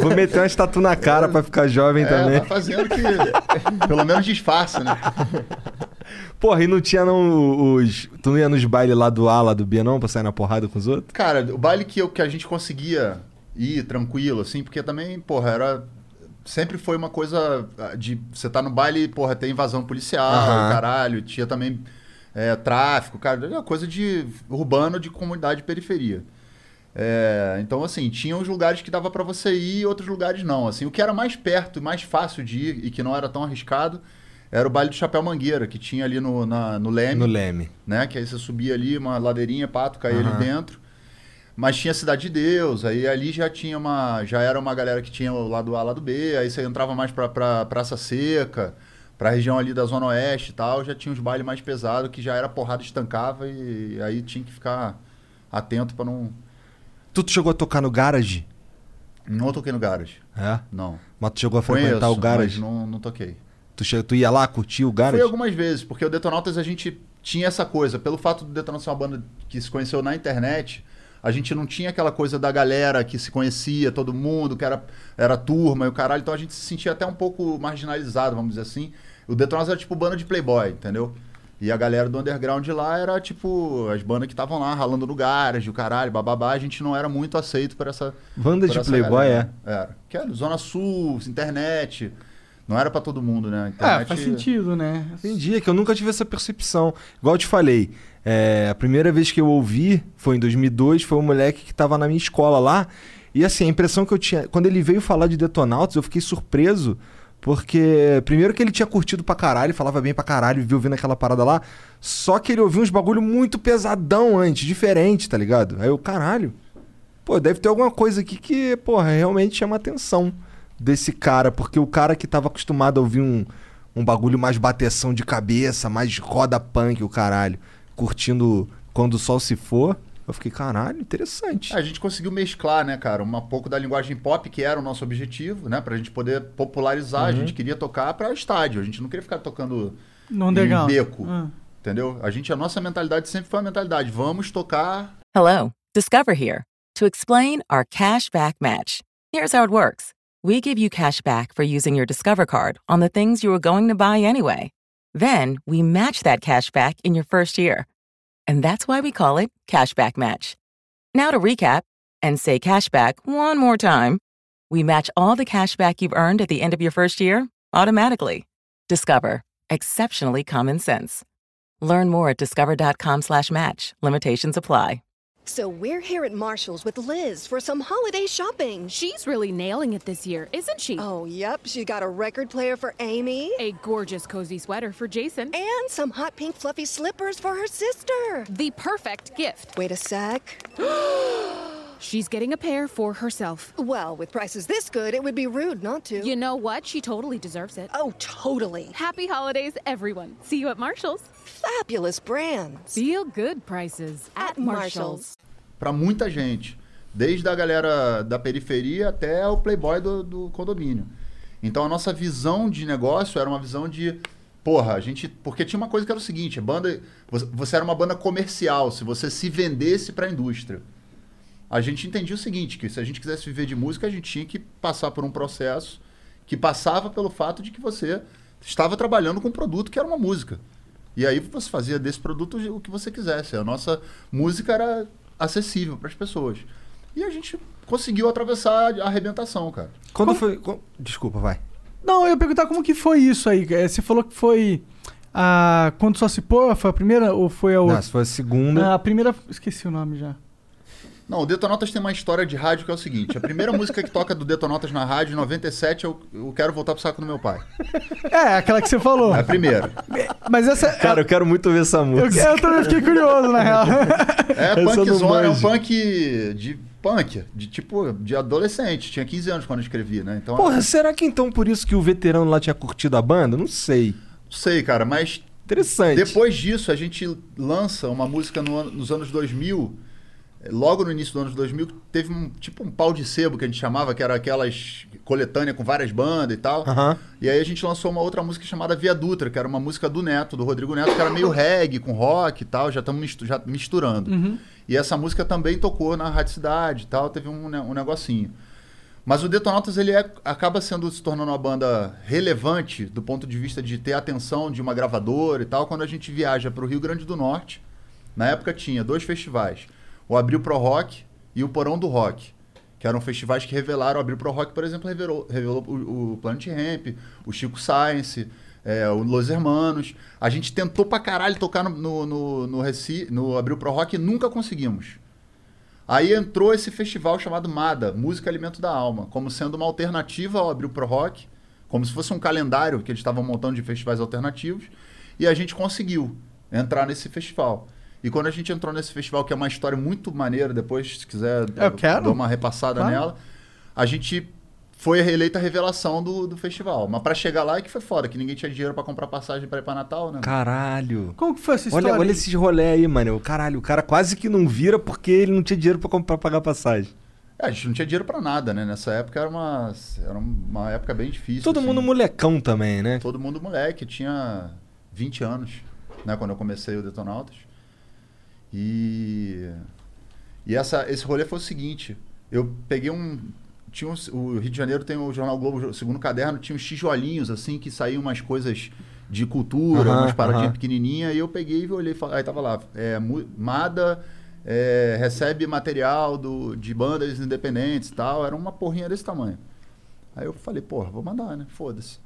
Vou meter uma tatu na cara pra ficar jovem É, também. vai fazendo que. pelo menos disfarça, né? Porra, e não tinha não os. Tu não ia nos bailes lá do A, lá do B, não, pra sair na porrada com os outros? Cara, o baile que, eu, que a gente conseguia ir tranquilo, assim, porque também, porra, era. Sempre foi uma coisa ah, de. Você tá no baile, porra, tem invasão policial, Aham. caralho, tinha também é, tráfico, cara, era coisa de urbano, de comunidade de periferia. É, então, assim, tinha uns lugares que dava pra você ir e outros lugares não. Assim, o que era mais perto e mais fácil de ir e que não era tão arriscado era o baile do Chapéu Mangueira, que tinha ali no, na, no Leme No Leme. né? Que aí você subia ali, uma ladeirinha, pato, caía Aham. ali dentro. Mas tinha Cidade de Deus, aí ali já tinha uma. Já era uma galera que tinha o lado A, lado B, aí você entrava mais pra, pra Praça Seca, pra região ali da Zona Oeste e tal, já tinha uns bailes mais pesados, que já era porrada, estancava e aí tinha que ficar atento pra não. Tu, chegou a tocar no garage? Não toquei no garage. É. Não. Mas tu chegou a frequentar Conheço, o garage? mas não, não toquei. Tu, tu ia lá curtir o garage? Foi algumas vezes, porque o Detonautas a gente tinha essa coisa. Pelo fato do Detonautas ser uma banda que se conheceu na internet, a gente não tinha aquela coisa da galera que se conhecia, todo mundo, que era, era turma e o caralho. Então a gente se sentia até um pouco marginalizado, vamos dizer assim. O Detonautas era tipo banda de playboy, entendeu? E a galera do underground lá era tipo as bandas que estavam lá ralando no garage, o caralho, bababá. A gente não era muito aceito por essa. Banda por de essa playboy, é. galera. Era. Que era Zona Sul, internet. Não era pra todo mundo, né? É, Internet, faz sentido, né? Entendi, é que eu nunca tive essa percepção. Igual eu te falei, é, a primeira vez que eu ouvi foi em 2002, foi um moleque que tava na minha escola lá. E assim, a impressão que eu tinha. Quando ele veio falar de Detonautas, eu fiquei surpreso. Porque, primeiro que ele tinha curtido pra caralho, falava bem pra caralho, viu ouvindo aquela parada lá. Só que ele ouviu uns bagulho muito pesadão antes, diferente, tá ligado? Aí eu, caralho. Pô, deve ter alguma coisa aqui que, porra, realmente chama a atenção desse cara. Porque o cara que tava acostumado a ouvir um, um bagulho mais bateção de cabeça, mais roda punk, o caralho, curtindo quando o sol se for. Eu fiquei, caralho, interessante. A gente conseguiu mesclar, né, cara, um pouco da linguagem pop, que era o nosso objetivo, né, pra gente poder popularizar. Uhum. A gente queria tocar pra estádio, a gente não queria ficar tocando No underground. em beco, Ah. entendeu? A gente, a nossa mentalidade sempre foi a mentalidade, vamos tocar Hello, Discover here to explain our cash back match. Here's how it works we give you cash back for using your Discover card on the things you were going to buy anyway. Then we match that cash back in your first year. And that's why we call it Cashback Match. Now to recap and say cashback one more time. We match all the cash back you've earned at the end of your first year automatically. Discover. Exceptionally common sense. Learn more at discover.com slash match. Limitations apply. So we're here at Marshall's with Liz for some holiday shopping. She's really nailing it this year, isn't she? Oh, yep. She got a record player for Amy A gorgeous cozy sweater for Jason. and some hot pink fluffy slippers for her sister. the perfect gift. Wait a sec. She's getting a pair for herself. Well, with prices this good, it would be rude not to. You know what? She totally deserves it. oh, totally. Happy holidays, everyone. See you at Marshall's. Fabulous brands. Feel good prices at, Marshall's. pra muita gente, desde a galera da periferia até o playboy do, do condomínio. Então a nossa visão de negócio era uma visão de porra, a gente, porque tinha uma coisa que era o seguinte, a banda, você, você era uma banda comercial, se você se vendesse para a indústria. A gente entendia o seguinte, que se a gente quisesse viver de música, a gente tinha que passar por um processo que passava pelo fato de que você estava trabalhando com um produto que era uma música. E aí você fazia desse produto o que você quisesse. A nossa música era acessível para as pessoas. E a gente conseguiu atravessar a arrebentação, cara. Quando foi. co- Desculpa, vai. Não, eu ia perguntar como que foi isso aí. É, Você falou que foi a quando só se pôr, foi a primeira ou foi a outra? Não, foi a segunda. Ah, a primeira, esqueci o nome já. Não, o Detonautas tem uma história de rádio que é o seguinte: a primeira música que toca do Detonautas na rádio, em 97, eu, eu quero voltar pro saco do meu pai. É, aquela que você falou. É a primeira. Mas essa Cara, eu quero muito ouvir essa eu, música. eu também fiquei curioso na real. É eu não punkzona, é um punk de punk, de tipo, de adolescente. Tinha 15 anos quando eu escrevi, né? Então, Porra, será que então por isso que o veterano lá tinha curtido a banda? Não sei. não sei, cara, mas Interessante. Depois disso, a gente lança uma música no nos anos 2000. Logo no início dos anos 2000, teve um tipo um pau de sebo que a gente chamava, que era aquelas coletânea com várias bandas e tal. Aham. E aí a gente lançou uma outra música chamada Via Dutra, que era uma música do Neto, do Rodrigo Neto, que era meio reggae, com rock e tal, já estamos mistu já misturando. E essa música também tocou na Rádio Cidade e tal, teve um, um negocinho. Mas o Detonautas ele é- acaba sendo se tornando uma banda relevante do ponto de vista de ter a atenção de uma gravadora e tal, quando a gente viaja para o Rio Grande do Norte. Na época tinha dois festivais, o Abril Pro Rock e o Porão do Rock, que eram festivais que revelaram, o Abril Pro Rock, por exemplo, revelou, revelou o, o Planet Ramp, o Chico Science, é, o Los Hermanos. A gente tentou pra caralho tocar no, no, no, no, Reci- no Abril Pro Rock e nunca conseguimos. Aí entrou esse festival chamado MADA, Música Alimento da Alma, como sendo uma alternativa ao Abril Pro Rock, como se fosse um calendário que eles estavam montando de festivais alternativos, e a gente conseguiu entrar nesse festival. E quando a gente entrou nesse festival, que é uma história muito maneira, depois, se quiser, Eu quero. dou uma repassada Claro. nela, a gente foi eleita a revelação do, do festival. Mas pra chegar lá é que foi foda, que ninguém tinha dinheiro pra comprar passagem pra ir pra Natal, né? Caralho. Como que foi essa história? Olha, olha esses rolê aí, mano. Caralho, o cara quase que não vira porque ele não tinha dinheiro pra, comprar, pagar passagem. É, a gente não tinha dinheiro pra nada, né? Nessa época era uma, era uma época bem difícil. Todo assim. mundo molecão também, né? Todo mundo moleque, tinha 20 anos, né? Quando eu comecei o Detonautas. E, e essa, esse rolê foi o seguinte, eu peguei um... Tinha um- o Rio de Janeiro tem o Jornal Globo, segundo caderno, tinha uns tijolinhos, assim, que saíam umas coisas de cultura, Aham, umas paradinhas pequenininhas, e eu peguei e olhei, e aí tava lá, é, Mada é, recebe material do, de bandas independentes e tal, era uma porrinha desse tamanho. Aí eu falei, porra, vou mandar, né? Foda-se.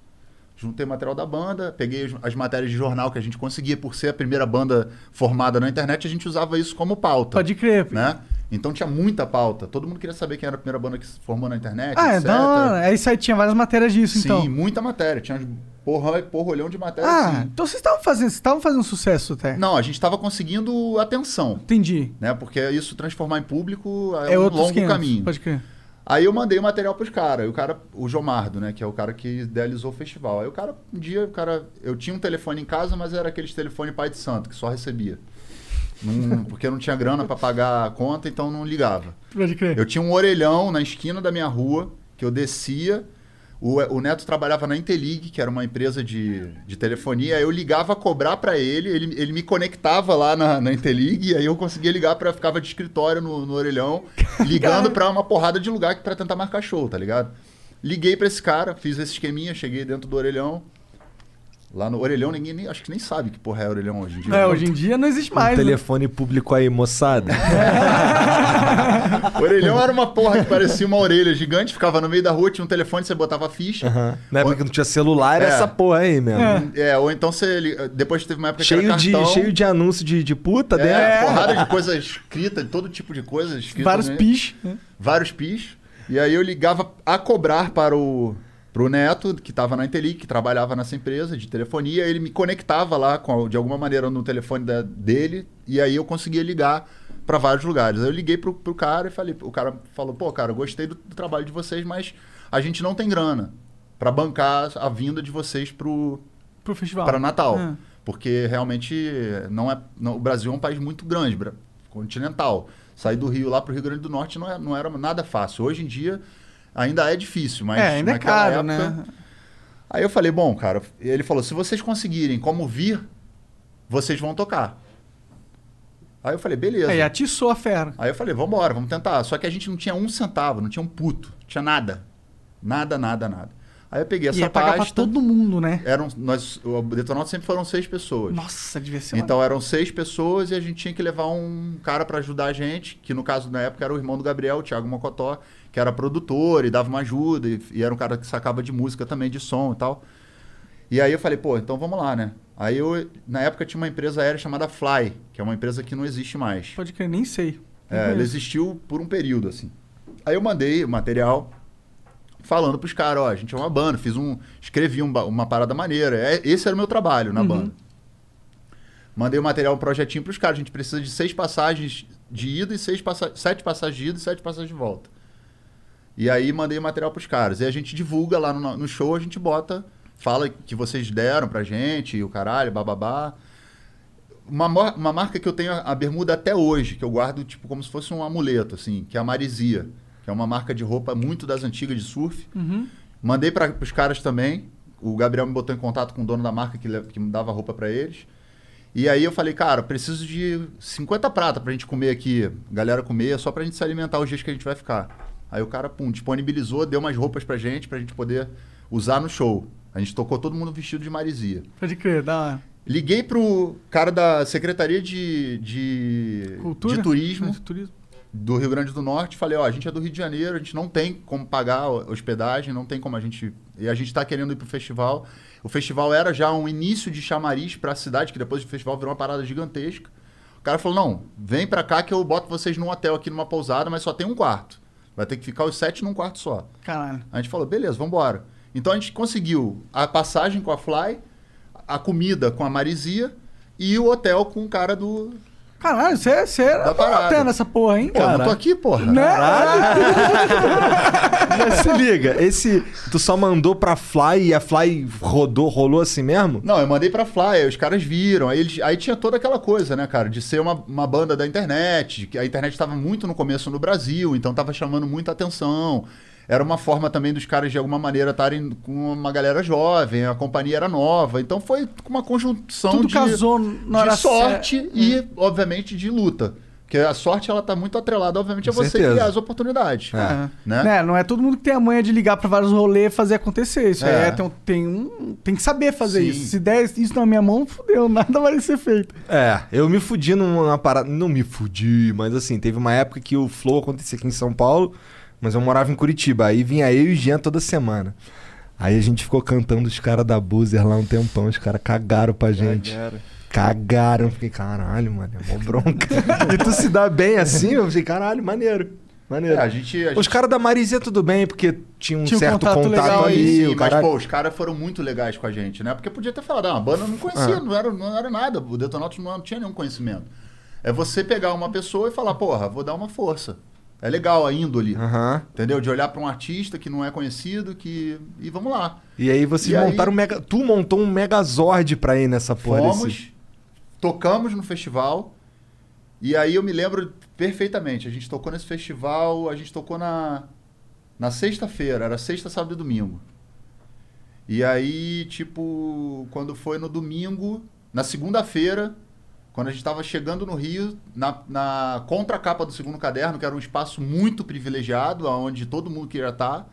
Juntei material da banda, peguei as, as matérias de jornal que a gente conseguia, por ser a primeira banda formada na internet, a gente usava isso como pauta. Pode crer. Né? Então tinha muita pauta. Todo mundo queria saber quem era a primeira banda que se formou na internet, Ah, é etc. da hora. Aí isso aí tinha várias matérias disso, Sim, então. muita matéria. Tinha porra, porrolhão de matéria. Ah, assim. então vocês estavam fazendo, vocês estavam fazendo sucesso até. Não, a gente estava conseguindo atenção, Entendi. né? Porque isso transformar em público é, É, um longo 500. caminho. Pode crer. Aí eu mandei o material pros caras. O cara, o Jomardo, né? Que é o cara que idealizou o festival. Aí o cara, um dia, o cara. Eu tinha um telefone em casa, mas era aqueles telefone pai de santo, que só recebia. Não- porque eu não tinha grana para pagar a conta, então não ligava. Pode crer. Eu tinha um orelhão na esquina da minha rua, que eu descia. O, o Neto trabalhava na Intelig, que era uma empresa de, de telefonia. Eu ligava a cobrar para ele, ele, ele me conectava lá na, na Intelig, e aí eu conseguia ligar para Ficava de escritório no, no orelhão, ligando para uma porrada de lugar para tentar marcar show, tá ligado? Liguei para esse cara, fiz esse esqueminha, cheguei dentro do orelhão. Lá no orelhão, ninguém nem, acho que nem sabe que porra é orelhão hoje em dia. É, hoje em dia não existe Um mais. né? telefone público aí, moçada. Orelhão era uma porra que parecia uma orelha gigante, ficava no meio da rua, tinha um telefone, você botava ficha. Aham. Na época que não tinha celular, era É. essa porra aí mesmo. É, ou então você. Depois teve uma época que Cheio, era de, cartão, cheio de anúncio de, de puta dentro. é, porrada de coisa escrita, de todo tipo de coisa escrita. Vários né? pis. né? Vários pis. E aí eu ligava a cobrar para o pro Neto, que estava na Intelic, que trabalhava nessa empresa de telefonia, ele me conectava lá com, de alguma maneira no telefone da- dele, e aí eu conseguia ligar para vários lugares. Aí eu liguei pro, pro cara e falei, o cara falou, pô, cara, eu gostei do, do trabalho de vocês, mas a gente não tem grana para bancar a vinda de vocês pro, Pro festival. para Natal. É. Porque realmente não é, não- o Brasil é um país muito grande, continental. Sair do Rio lá para o Rio Grande do Norte não, é- não era nada fácil. Hoje em dia ainda é difícil, mas É, ainda é caro, época- né? Aí eu falei, bom, cara, ele falou, se vocês conseguirem como vir, vocês vão tocar. Aí eu falei, beleza. Aí atiçou a fera. Aí eu falei, vambora, vamos tentar. Só que a gente não tinha um centavo, não tinha um puto, não tinha nada. Nada, nada, nada. Aí eu peguei essa Ia pagar pra pasta. todo mundo, né? Eram, nós, o Detonauta sempre foram seis pessoas. Nossa, devia ser. Então eram seis pessoas e a gente tinha que levar um cara pra ajudar a gente, que no caso na época era o irmão do Gabriel, o Thiago Mocotó, que era produtor e dava uma ajuda, e, e era um cara que sacava de música também, de som e tal. E aí eu falei, pô, então vamos lá, né? Aí eu, na época tinha uma empresa aérea chamada Fly, que é uma empresa que não existe mais. Pode crer, nem sei. É, ela existiu por um período, assim. Aí eu mandei o material falando pros caras, ó, a gente é uma banda, fiz um. Escrevi um uma parada maneira. É, esse era o meu trabalho na banda. Mandei o material, um projetinho pros caras. A gente precisa de seis passagens de ida e seis passa sete passagens de ida e sete passagens de volta. E aí mandei material pros caras. E a gente divulga lá no, no show, a gente bota, fala que vocês deram pra gente, e o caralho, bababá. Uma, uma marca que eu tenho a, bermuda até hoje, que eu guardo tipo como se fosse um amuleto, assim, que é a Marizia, que é uma marca de roupa muito das antigas de surf. Mandei para os caras também. O Gabriel me botou em contato com o dono da marca que, que me dava roupa para eles. E aí eu falei, cara, preciso de 50 prata pra gente comer aqui, galera comer, só pra gente se alimentar os dias que a gente vai ficar. Aí o cara, pum, disponibilizou, deu umas roupas pra gente, pra gente poder usar no show. A gente tocou todo mundo vestido de Marizia. Pode crer, da hora. Liguei pro cara da Secretaria de, de, Cultura? de Turismo De turismo. do Rio Grande do Norte. Falei, ó, a gente é do Rio de Janeiro, a gente não tem como pagar hospedagem, não tem como a gente... E a gente tá querendo ir pro festival. O festival era já um início de chamariz pra cidade, que depois do festival virou uma parada gigantesca. O cara falou, não, vem pra cá que eu boto vocês num hotel aqui, numa pousada, mas só tem um quarto. Vai ter que ficar os sete num quarto só. Caralho. A gente falou, beleza, vamos embora. Então a gente conseguiu a passagem com a Fly, a comida com a Marizia e o hotel com o cara do. Caralho, você você era Da parada. botando essa porra, hein? Pô, eu não tô aqui, porra. Né? Mas se liga, esse. Tu só mandou pra Fly e a Fly rodou, rolou assim mesmo? Não, eu mandei pra Fly, aí os caras viram. Aí, eles, aí tinha toda aquela coisa, né, cara, de ser uma, uma banda da internet, que a internet estava muito no começo no Brasil, então tava chamando muita atenção. Era uma forma também dos caras, de alguma maneira, estarem com uma galera jovem, a companhia era nova. Então foi uma conjunção Tudo de, casou na de sorte certa. e, obviamente, de luta. Porque a sorte, ela tá muito atrelada, obviamente, a Com você certeza. criar as oportunidades. É. Né? Né, Não é todo mundo que tem a manha de ligar pra vários rolês e fazer acontecer. Isso É. é, tem, um- tem, um, tem que saber fazer Sim. isso. Se der isso na minha mão, fudeu, nada vai ser feito. É, eu me fudi numa parada. Não me fudi, mas assim, teve uma época que o Flow acontecia aqui em São Paulo, mas eu morava em Curitiba. Aí vinha eu e o Jean toda semana. Aí a gente ficou cantando os caras da Boozer lá um tempão, os caras cagaram pra gente. Cagaram. Eu fiquei, caralho, mano, é mó bronca. e tu se dá bem assim? Eu fiquei, caralho, maneiro. Maneiro. É, a gente. a Os gente- caras da Marizia tudo bem, porque tinha um Tinha um certo contato contato, legal ali. aí, Sim, o mas, caralho. pô, os caras foram muito legais com a gente, né? Porque podia ter falado, ah, a banda eu não conhecia, Ah. não, era, não era nada. O Detonautas não tinha nenhum conhecimento. É você pegar uma pessoa e falar, porra, vou dar uma força. É legal a índole, Aham. entendeu? De olhar pra um artista que não é conhecido, que. E vamos lá. E aí vocês E aí- montaram um mega. Tu montou um megazord pra ir nessa porra Fomos, desse. tocamos no festival. E aí eu me lembro perfeitamente. A gente tocou nesse festival, a gente tocou na, na sexta-feira, era sexta, sábado e domingo. E aí, tipo, quando foi no domingo, na segunda-feira, quando a gente estava chegando no Rio, na, na contracapa do segundo caderno, que era um espaço muito privilegiado, onde todo mundo queria estar,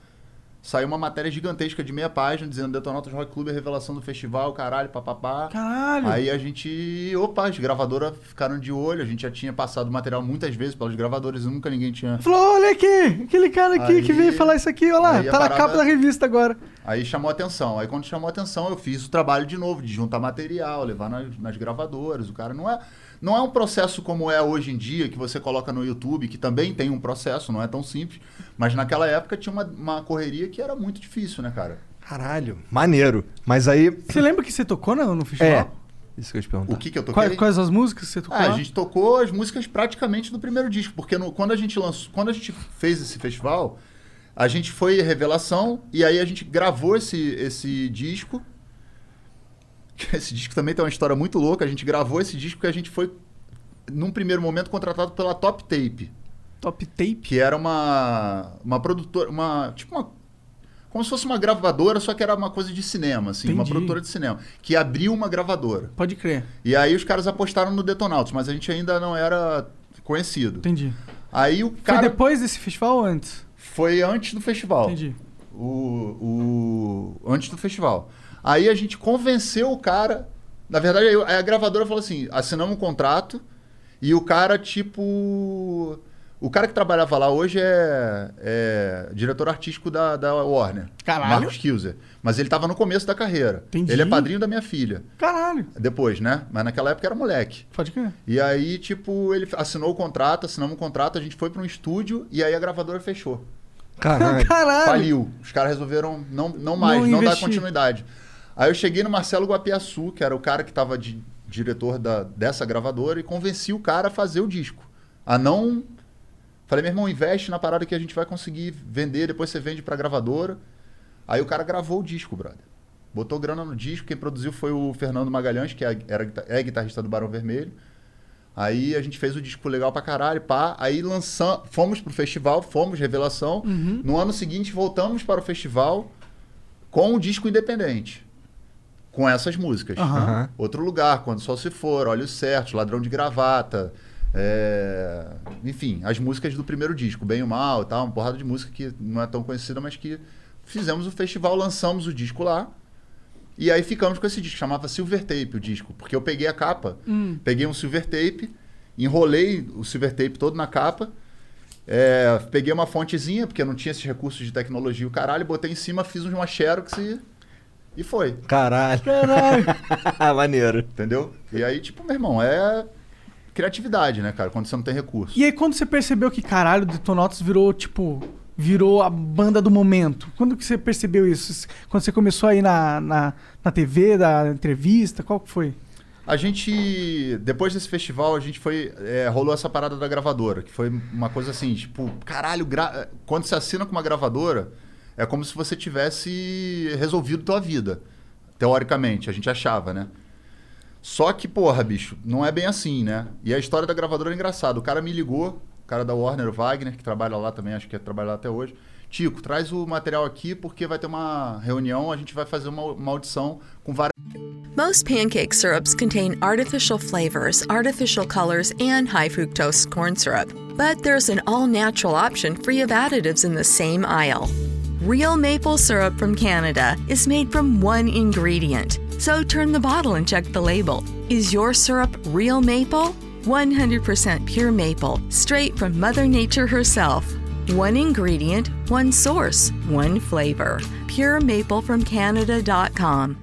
saiu uma matéria gigantesca de meia página dizendo Detonautas Rock Club é revelação do festival, caralho, papapá. Caralho. Aí a gente, opa, as gravadoras ficaram de olho, a gente já tinha passado o material muitas vezes pelas gravadoras e nunca ninguém tinha. Falou, olha aqui, aquele cara aqui Aí- que veio falar isso aqui, olha lá, tá na parada- capa da revista agora. Aí chamou atenção. Aí quando chamou atenção, eu fiz o trabalho de novo, de juntar material, levar nas, nas gravadoras. O cara não é. Não é um processo como é hoje em dia, que você coloca no YouTube, que também tem um processo, não é tão simples. Mas naquela época tinha uma, uma correria que era muito difícil, né, cara? Caralho, maneiro. Mas aí. Você lembra que você tocou no, no festival? É. Isso que eu te perguntar. O que, que eu toquei? Quais, quais as músicas que você tocou? Ah, a gente tocou as músicas praticamente do primeiro disco, porque no- quando a gente lançou, quando a gente fez esse festival, a gente foi revelação e aí a gente gravou esse, esse disco. Esse disco também tem uma história muito louca. A gente gravou esse disco que a gente foi, num primeiro momento, contratado pela Top Tape, Top Tape. que era uma, uma produtora, uma tipo uma como se fosse uma gravadora, só que era uma coisa de cinema, assim, uma Entendi. produtora de cinema, que abriu uma gravadora. Pode crer. E aí os caras apostaram no Detonautas, mas a gente ainda não era conhecido. Entendi. Aí o Foi cara depois desse festival ou antes? foi antes do festival. Entendi. O, o antes do festival. Aí a gente convenceu o cara. Na verdade, aí a gravadora falou assim: assinamos um contrato e o cara tipo o cara que trabalhava lá hoje é, é diretor artístico da, da Warner. Caralho. Marcos Kilzer. Mas ele estava no começo da carreira. Entendi. Ele é padrinho da minha filha. Caralho. Depois, né? Mas naquela época era moleque. Pode crer. E aí, tipo, ele assinou o contrato, assinamos um contrato, a gente foi para um estúdio e aí a gravadora fechou. Caralho. Caralho. Faliu. Os caras resolveram não, não mais, Não não, dar continuidade. Aí eu cheguei no Marcelo Guapiaçu, que era o cara que estava de diretor da, dessa gravadora, e convenci o cara a fazer o disco. A não. Falei, meu irmão, investe na parada que a gente vai conseguir vender, depois você vende pra gravadora. Aí o cara gravou o disco, brother. Botou grana no disco, quem produziu foi o Fernando Magalhães, que é, era, é guitarrista do Barão Vermelho. Aí a gente fez o disco legal pra caralho, pá. Aí lançamos, fomos pro festival, fomos, revelação. No ano seguinte, voltamos para o festival com o disco independente. Com essas músicas. Aham. Outro lugar, Quando Sol Se For, Olhos Certos, Ladrão de Gravata. é, Enfim, as músicas do primeiro disco, Bem e o Mal e tal, uma porrada de música que não é tão conhecida, mas que fizemos o festival, lançamos o disco lá. E aí ficamos com esse disco, chamava Silver Tape o disco, porque eu peguei a capa, peguei um Silver Tape, enrolei o Silver Tape todo na capa, é, peguei uma fontezinha, porque não tinha esses recursos de tecnologia, o caralho, botei em cima, fiz uma Xerox e, e foi. Caralho. Caralho. Maneiro. Entendeu? E aí, tipo, meu irmão, é criatividade, né, cara? Quando você não tem recurso. E aí, quando você percebeu que, caralho, o Detonautas virou, tipo, virou a banda do momento? Quando que você percebeu isso? Quando você começou aí na, na, na TV, da entrevista, qual que foi? A gente, depois desse festival, a gente foi. é, rolou essa parada da gravadora, que foi uma coisa assim, tipo, caralho, gra- quando você assina com uma gravadora, é como se você tivesse resolvido tua vida. Teoricamente, a gente achava, né? Só que, porra, bicho, não é bem assim, né? E a história da gravadora é engraçada. O cara me ligou, o cara da Warner, o Wagner, que trabalha lá também, acho que trabalha lá até hoje. Tico, traz o material aqui porque vai ter uma reunião, a gente vai fazer uma, uma audição com várias. Most pancake syrups contain artificial flavors, artificial colors, and high fructose corn syrup. But there's an all natural option free of additives in the same aisle. Real maple syrup from Canada is made from one ingredient. So turn the bottle and check the label. Is your syrup real maple? 100% pure maple, straight from Mother Nature herself. One ingredient, one source, one flavor. Pure maple from Canada.com.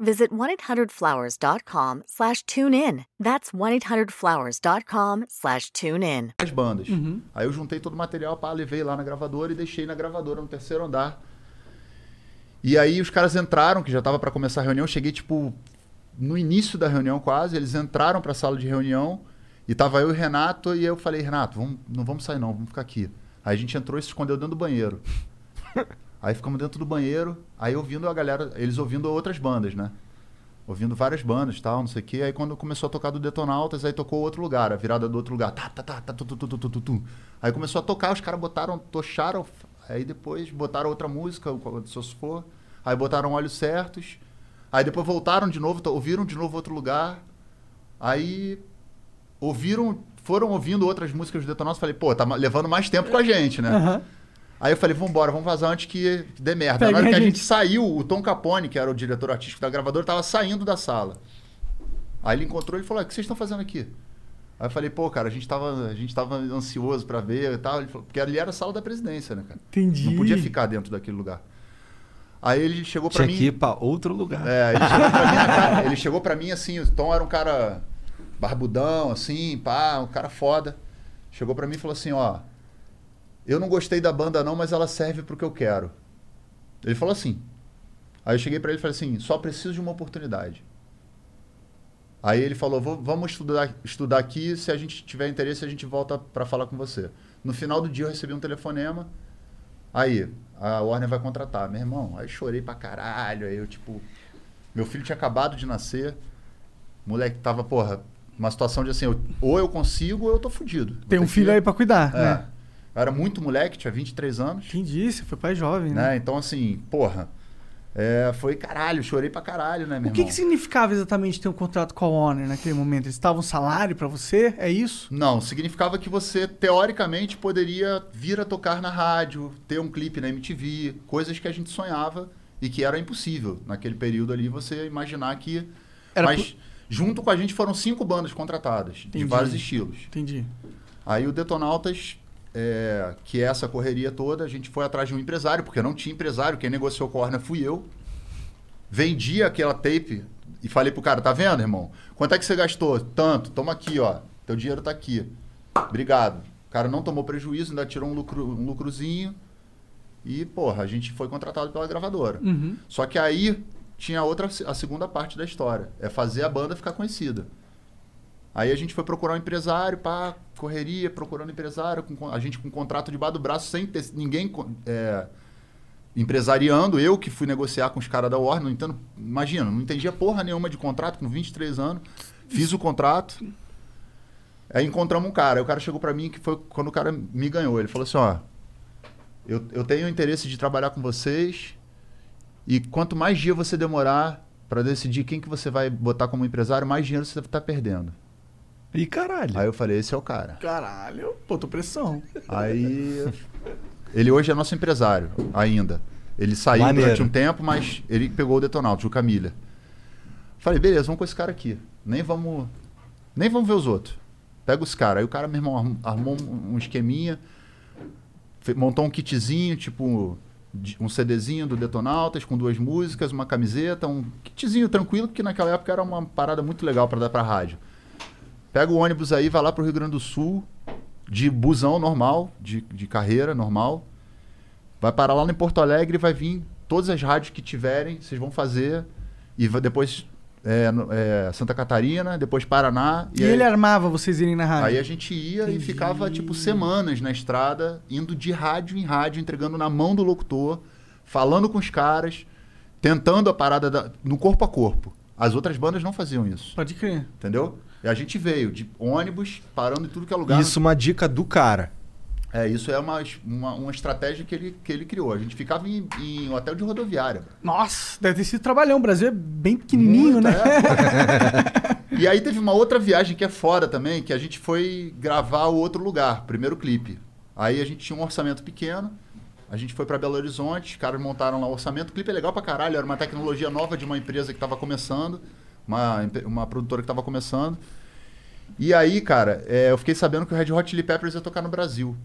visit 1-800-Flowers.com slash tune in. That's 1-800-Flowers.com slash tune in. as bandas. Aí eu juntei todo o material, pá, levei lá na gravadora e deixei na gravadora no terceiro andar. E aí os caras entraram, que já tava pra começar a reunião, eu cheguei tipo no início da reunião quase, eles entraram pra sala de reunião e tava eu e o Renato e eu falei, Renato, vamos, não vamos sair não, vamos ficar aqui. Aí a gente entrou e se escondeu dentro do banheiro. aí ficamos dentro do banheiro, aí ouvindo a galera, eles ouvindo outras bandas, né? Ouvindo várias bandas tal, não sei o quê. Aí quando começou a tocar do Detonautas, aí tocou outro lugar, a virada do outro lugar. Tá, tá, tá, tá, tu, tu, tu, tu, tu. Aí começou a tocar, os caras botaram, tocharam, aí depois botaram outra música, se for. Aí botaram olhos certos. Aí depois voltaram de novo, ouviram de novo outro lugar. Aí ouviram, foram ouvindo outras músicas do Detonautas. Falei, pô, tá levando mais tempo com a gente, né? Aham. Aí eu falei, vambora, vamos vazar antes que dê merda. Pegue Na hora que a gente. saiu, o Tom Capone, que era o diretor artístico da gravadora, tava saindo da sala. Aí ele encontrou e falou, "Ah, o que vocês estão fazendo aqui? Aí eu falei, pô, cara, a gente tava, a gente tava ansioso pra ver e tal. Ele falou, porque ali era a sala da presidência, né, cara? Entendi. Não podia ficar dentro daquele lugar. Aí ele chegou pra Tinha mim... que ir pra outro lugar. É, ele chegou pra mim, na cara- ele chegou pra mim assim, o Tom era um cara barbudão, assim, pá, um cara foda. Chegou pra mim e falou assim, ó, eu não gostei da banda não, mas ela serve pro que eu quero. Ele falou assim. Aí eu cheguei pra ele e falei assim, só preciso de uma oportunidade. Aí ele falou, "Vou- vamos estudar, estudar aqui, se a gente tiver interesse a gente volta pra falar com você. No final do dia eu recebi um telefonema, Aí, a Warner vai contratar. Meu irmão, aí chorei pra caralho. Aí eu, tipo. Meu filho tinha acabado de nascer. O moleque tava, porra, uma situação de assim, eu- ou eu consigo ou eu tô fudido. Tem um filho que- aí pra cuidar, É. né? Eu era muito moleque, tinha 23 anos. Entendi, você foi pai jovem, né? Né? Então, assim, porra. é, foi caralho, chorei pra caralho, né, meu O que, que significava exatamente ter um contrato com a Warner naquele momento? Eles estavam um salário pra você? É isso? Não, significava que você, teoricamente, poderia vir a tocar na rádio, ter um clipe na MTV, coisas que a gente sonhava e que era impossível naquele período ali você imaginar que. Era Mas junto com a gente foram cinco bandas contratadas, de Entendi. vários estilos. Entendi. Aí o Detonautas, é, que é essa correria toda, a gente foi atrás de um empresário, porque não tinha empresário, quem negociou com a Warner fui eu. Vendi aquela tape e falei pro cara, tá vendo, irmão? Quanto é que você gastou? Tanto, toma aqui, ó. Teu dinheiro tá aqui. Obrigado. O cara não tomou prejuízo, ainda tirou um, lucro, um lucrozinho. E, porra, a gente foi contratado pela gravadora. Uhum. Só que aí tinha outra, a segunda parte da história. É fazer a banda ficar conhecida. Aí a gente foi procurar um empresário, pá, correria, procurando empresário, com, a gente com contrato debaixo do braço, sem ter ninguém é, empresariando. Eu que fui negociar com os caras da Warner, não entendo, imagina, não entendia porra nenhuma de contrato, com 23 anos. Fiz o contrato. Aí encontramos um cara. Aí o cara chegou pra mim, que foi quando o cara me ganhou. Ele falou assim: ó, eu, eu tenho interesse de trabalhar com vocês. E quanto mais dia você demorar pra decidir quem que você vai botar como empresário, mais dinheiro você tá perdendo. Ih, caralho. Aí eu falei, esse é o cara. Caralho, pô, tô pressão. Aí ele hoje é nosso empresário ainda. Ele saiu Maneiro. durante um tempo, mas ele pegou o Detonautas, o Camilha. Falei, beleza, vamos com esse cara aqui. Nem vamos, nem vamos ver os outros. Pega os caras. Aí o cara, meu irmão, arm- armou um esqueminha, montou um kitzinho, tipo um CDzinho do Detonautas com duas músicas, uma camiseta, um kitzinho tranquilo, porque naquela época era uma parada muito legal para dar pra rádio. Pega o ônibus aí, vai lá pro Rio Grande do Sul, de busão normal, de, de carreira normal. Vai parar lá em Porto Alegre e vai vir todas as rádios que tiverem, vocês vão fazer. E vai- depois é, é, Santa Catarina, depois Paraná. E, aí, ele armava vocês irem na rádio? aí a gente ia e ficava, tipo, semanas na estrada, indo de rádio em rádio, entregando na mão do locutor, falando com os caras, tentando a parada da- no corpo a corpo. As outras bandas não faziam isso, Pode crer. entendeu? E a gente veio de ônibus, parando em tudo que é lugar. Isso uma dica do cara. É, isso é uma, uma, uma estratégia que ele, que ele criou. A gente ficava em, em hotel de rodoviária. Nossa, deve ter sido trabalhão. O Brasil é bem pequenininho, Muito, né? é. e aí teve uma outra viagem que é foda também, que a gente foi gravar o outro lugar, primeiro clipe. Aí a gente tinha um orçamento pequeno, a gente foi pra Belo Horizonte, os caras montaram lá o orçamento. O clipe é legal pra caralho, era uma tecnologia nova de uma empresa que tava começando, uma, uma produtora que tava começando. E aí, cara, é, eu fiquei sabendo que o Red Hot Chili Peppers ia tocar no Brasil.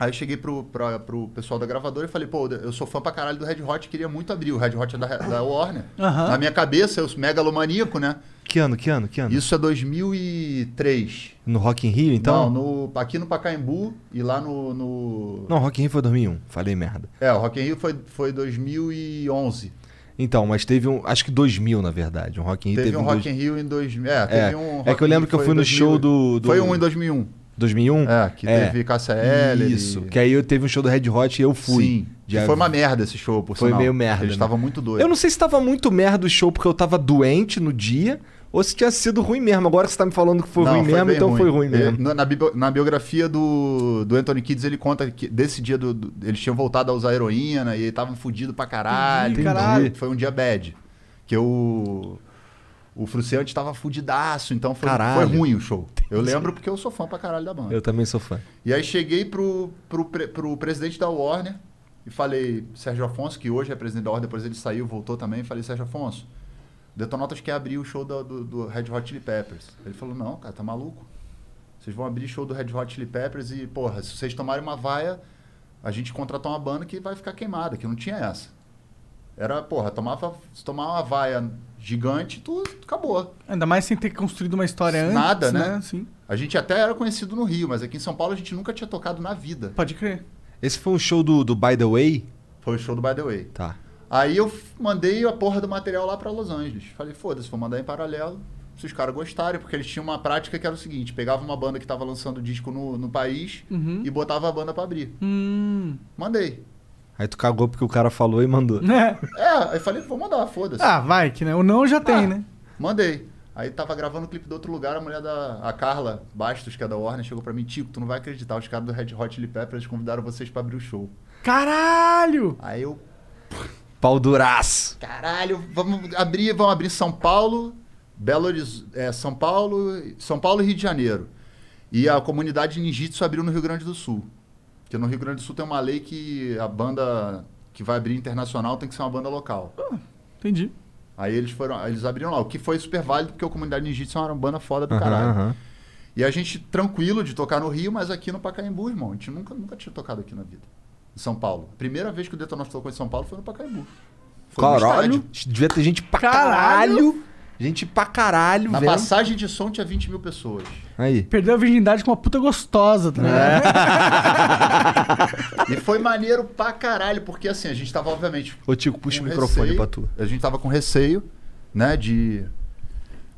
Aí eu cheguei pro, pra, pro pessoal da gravadora e falei, pô, eu sou fã pra caralho do Red Hot, queria muito abrir. O Red Hot é da, da Warner. Aham. Na minha cabeça, eu sou megalomaníaco, né? Que ano, que ano, que ano? Isso é 2003. No Rock in Rio, então? Não, no, aqui no Pacaembu e lá no... no... Não, Rock in Rio foi 2001. Falei merda. É, o Rock in Rio foi, foi 2011. Então, mas teve um... Acho que 2000, na verdade. Um Rock in Rio Teve, teve, um Rock in Rio em 2000. É, teve É, um é Rock que eu lembro que eu fui no 2000. show do- do- Foi um em 2001. 2001? É, que teve Cássia Eller Isso. e- Que aí eu teve um show do Red Hot e eu fui. Sim. Que foi uma merda esse show, por Foi sinal. meio merda, Eles né? estavam muito doidos. Eu não sei se tava muito merda o show porque eu tava doente no dia ou se tinha sido ruim mesmo. Agora você tá me falando que foi Não, ruim mesmo, bem então foi ruim mesmo. Na, na na biografia do, do Anthony Kids, ele conta que desse dia do, do- eles tinham voltado a usar heroína e estavam fudidos pra caralho. Entendi, caralho. Foi um dia bad. Que o. O Fruciante tava fudidaço, então foi, foi ruim o show. Eu lembro porque eu sou fã pra caralho da banda. Eu também sou fã. E aí cheguei pro, pro, pro presidente da Warner e falei, Sérgio Afonso, que hoje é presidente da Warner, depois ele saiu, voltou também, falei, Sérgio Afonso, Detonautas quer abrir o show do, do, do Red Hot Chili Peppers. Ele falou, não, cara, tá maluco. Vocês vão abrir show do Red Hot Chili Peppers e, porra, se vocês tomarem uma vaia, a gente contratou uma banda que vai ficar queimada, que não tinha essa. Era, porra, tomava, se tomar uma vaia gigante, tudo acabou. Ainda mais sem ter construído uma história antes, Nada, né? né? Sim. A gente até era conhecido no Rio, mas aqui em São Paulo a gente nunca tinha tocado na vida. Pode crer. Esse foi um show do, do By The Way? Foi o show do By The Way. Tá. Aí eu mandei a porra do material lá pra Los Angeles. Falei, foda-se, vou mandar em paralelo. Se os caras gostarem, porque eles tinham uma prática que era o seguinte: pegava uma banda que tava lançando disco no, no país Uhum. e botava a banda pra abrir. Hum. Mandei. Aí tu cagou porque o cara falou e mandou. É. É, aí falei, vou mandar, foda-se. Ah, vai, que né? O não já tem, Ah, né? Mandei. Aí tava gravando o clipe do outro lugar, a mulher da. A Carla Bastos, que é da Warner, chegou pra mim, Tico, tu não vai acreditar, os caras do Red Hot Chili Peppers convidaram vocês pra abrir o show. Caralho! Aí eu, Pau duraço. caralho, vamos abrir, vamos abrir São Paulo, Belo Horizonte, é, São Paulo, São Paulo e Rio de Janeiro. E a comunidade Ninjitsu abriu no Rio Grande do Sul. Porque no Rio Grande do Sul tem uma lei que a banda que vai abrir internacional tem que ser uma banda local. Entendi. Aí eles foram, eles abriram lá, o que foi super válido porque a comunidade Ninjitsu é uma banda foda do Aham, caralho. aham. E a gente tranquilo de tocar no Rio, mas aqui no Pacaembu, irmão, a gente nunca, nunca tinha tocado aqui na vida. São Paulo. A primeira vez que o Detonautas tocou em São Paulo foi no Pacaembu. Foi no Caralho. estádio. Devia ter gente pra Caralho. caralho. Gente pra caralho, Na vendo. passagem de som tinha 20 mil pessoas. Aí. Perdeu a virgindade com uma puta gostosa, tá ligado? E foi maneiro pra caralho, porque assim, a gente tava, obviamente. Ô, Tico, puxa o microfone receio. pra tu. A gente tava com receio, né, de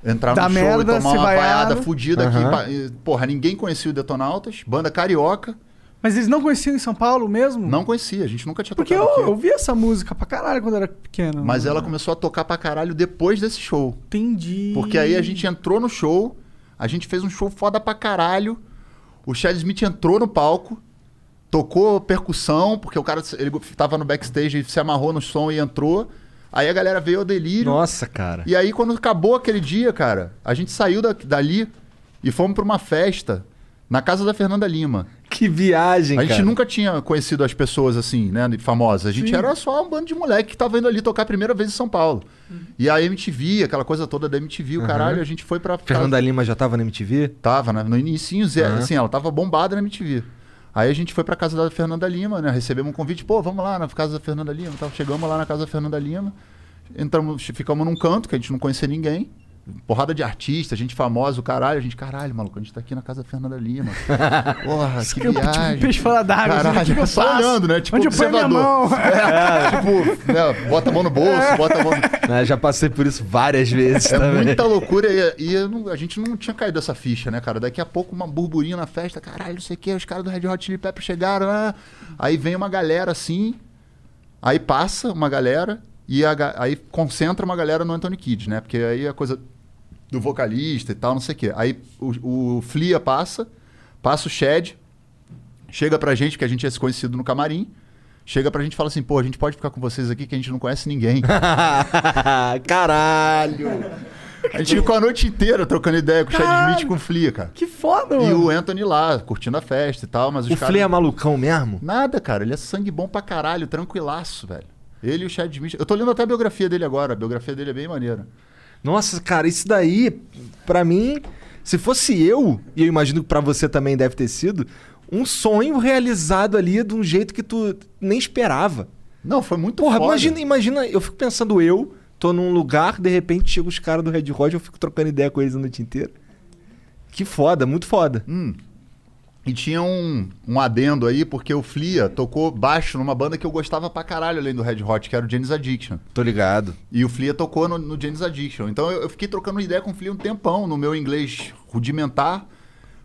entrar Dá no show merda, e tomar uma vaiada fudida aqui. Aham. pa- e, Porra, ninguém conhecia o Detonautas, banda carioca. Mas eles não conheciam em São Paulo mesmo? Não conhecia, a gente nunca tinha Porque tocado eu, aqui. eu vi essa música pra caralho quando eu era pequeno. Mas ela começou a tocar pra caralho depois desse show. Entendi. Porque aí a gente entrou no show, a gente fez um show foda pra caralho. O Chad Smith entrou no palco, tocou percussão, porque o cara ele tava no backstage e se amarrou no som e entrou. Aí a galera veio ao delírio. Nossa, cara. E aí, quando acabou aquele dia, cara, a gente saiu da- dali e fomos pra uma festa na casa da Fernanda Lima. Que viagem, A gente cara. nunca tinha conhecido as pessoas assim, né, famosas. A gente Sim. era só um bando de moleque que tava indo ali tocar a primeira vez em São Paulo. E a MTV, aquela coisa toda da MTV, o Aham. caralho, a gente foi pra... Fernanda Lima já tava na MTV? Tava, né? No início, Aham. assim, ela tava bombada na MTV. Aí a gente foi pra casa da Fernanda Lima, né? Recebemos um convite, pô, vamos lá na casa da Fernanda Lima. Então, chegamos lá na casa da Fernanda Lima, entramos, ficamos num canto que a gente não conhecia ninguém. Porrada de artista, gente famosa, o caralho. A gente, caralho, maluco, a gente tá aqui na casa da Fernanda Lima. Porra, que Eu, tipo, viagem. peixe fora d'água. Caralho, tipo, só passo. olhando, né? Tipo, Onde eu ponho minha observador. mão? É, tipo, né, bota a mão no bolso, bota a mão no... Né, já passei por isso várias vezes É também. muita loucura e, e eu não- a gente não tinha caído essa ficha, né, cara? Daqui a pouco uma burburinho na festa, caralho, não sei o que, os caras do Red Hot Chili Peppers chegaram, ah. aí vem uma galera assim, aí passa uma galera e a aí concentra uma galera no Anthony Kidd, né? Porque aí a coisa do vocalista e tal, não sei o que. Aí o, o Flia passa, passa o Shed, chega pra gente, que a gente é conhecido no camarim, chega pra gente e fala assim, pô, a gente pode ficar com vocês aqui que a gente não conhece ninguém. Caralho! A gente ficou a noite inteira trocando ideia com o Chad. Smith e com o Flia, cara. Que foda, E mano. o Anthony lá, curtindo a festa e tal, mas os O caras... Flea é malucão mesmo? Nada, cara. Ele é sangue bom pra caralho, tranquilaço, velho. Ele e o Chad Smith... Eu tô lendo até a biografia dele agora. A biografia dele é bem maneira. Nossa, cara, isso daí, pra mim, se fosse eu, e eu imagino que pra você também deve ter sido, um sonho realizado ali de um jeito que tu nem esperava. Não, foi muito Porra, foda. imagina, imagina, eu fico pensando eu, tô num lugar, de repente chega os caras do Red Hot, eu fico trocando ideia com eles a noite inteira. Que foda, muito foda. Hum. E tinha um, um adendo aí, porque o Flia tocou baixo numa banda que eu gostava pra caralho, além do Red Hot, que era o Janis Addiction. Tô ligado. E o Flia tocou no, no Janis Addiction. Então eu, eu fiquei trocando ideia com o Flia um tempão, no meu inglês rudimentar,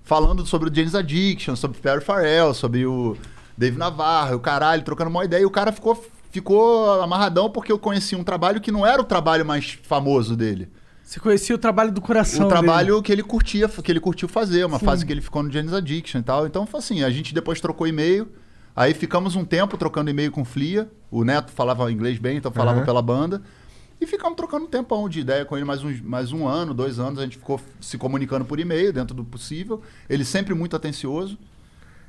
falando sobre o Janis Addiction, sobre o Perry Farrell, sobre o Dave Navarro, o caralho, trocando uma ideia. E o cara ficou, ficou amarradão porque eu conheci um trabalho que não era o trabalho mais famoso dele. Você conhecia o trabalho do coração o dele. trabalho que ele curtia, que ele curtiu fazer, uma Sim. fase que ele ficou no Janis Addiction e tal. Então foi assim, a gente depois trocou e-mail. Aí ficamos um tempo trocando e-mail com o Flia. O Neto falava inglês bem, então falava Aham. pela banda. E ficamos trocando um tempão de ideia com ele, mais, uns, mais um ano, dois anos. A gente ficou se comunicando por e-mail, dentro do possível. Ele sempre muito atencioso.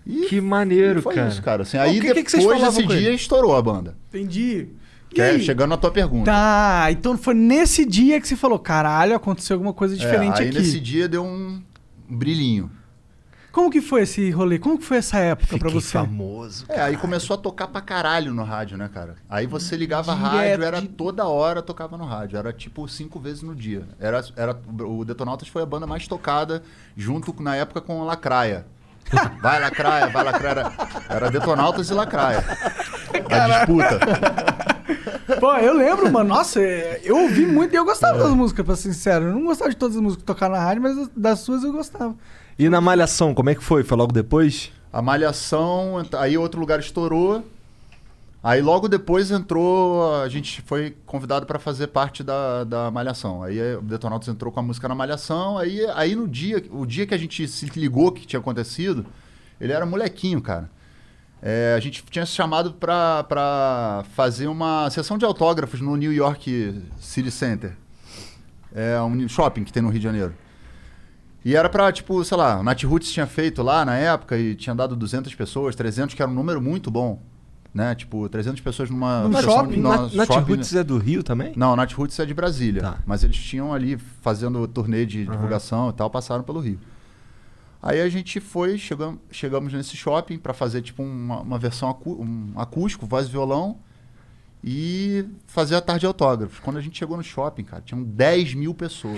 E Que maneiro, e foi cara. isso, cara. Assim, aí o que- que que vocês depois falavam desse dia ele? estourou a banda. Entendi. Que é, chegando na tua pergunta. Tá, então foi nesse dia que você falou, caralho, aconteceu alguma coisa É, diferente aí aqui. nesse dia deu um brilhinho. Como que foi esse rolê? Como que foi essa época pra Fiquei você? famoso. É, aí começou a tocar pra caralho no rádio, né, cara? Aí você ligava a Direto rádio, era de- toda hora tocava no rádio. Era tipo cinco vezes no dia. Era, era, o Detonautas foi a banda mais tocada, junto com- na época com a Lacraia. Vai Lacraia, vai Lacraia. Era, era Detonautas e Lacraia. A disputa. Pô, eu lembro, mano. Nossa, é, eu ouvi muito e eu gostava das músicas, pra ser sincero. Eu não gostava de todas as músicas que tocaram na rádio, mas das suas eu gostava. E na Malhação, como é que foi? Foi logo depois? A Malhação, aí outro lugar estourou. Aí logo depois entrou, a gente foi convidado para fazer parte da, da Malhação. Aí eh, o Detonautas entrou com a música na Malhação. Aí, aí no dia, o dia que a gente se ligou que tinha acontecido, ele era molequinho, cara. É, a gente tinha se chamado pra fazer uma sessão de autógrafos no New York City Center. É um shopping que tem no Rio de Janeiro. E era pra, tipo, sei lá, o Nat Roots tinha feito lá na época e tinha dado 200 pessoas, 300, que era um número muito bom. Né? Tipo, 300 pessoas numa Num sessão shopping? numa Nat, Nat shopping- Roots é do Rio também? Não, Nat Roots é de Brasília. Tá. Mas eles tinham ali, fazendo turnê de divulgação e tal, passaram pelo Rio. Aí a gente foi, chegamos, chegamos nesse shopping pra fazer tipo uma, uma versão acú- um acústico, voz e violão, e fazer a tarde de autógrafos. Quando a gente chegou no shopping, cara, tinham 10 mil pessoas.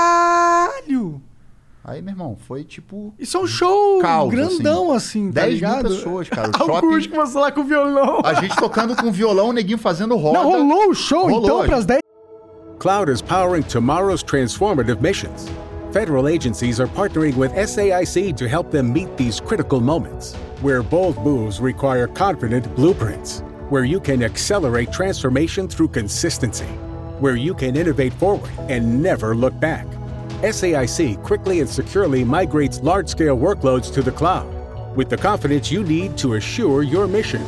Caralho! Aí, meu irmão, foi tipo Isso é um show Caos, grandão, assim, tá 10 mil ligado? pessoas, cara. O shopping, Acústico, você lá com violão. a gente tocando com violão, o neguinho fazendo roda. Não, rolou o show, Rolou, então, pras 10 Cloud is powering tomorrow's transformative missions. Federal agencies are partnering with SAIC to help them meet these critical moments, where bold moves require confident blueprints, where you can accelerate transformation through consistency, where you can innovate forward and never look back. SAIC quickly and securely migrates large scale workloads to the cloud with the confidence you need to assure your mission.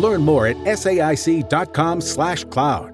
Learn more at saic.com/cloud.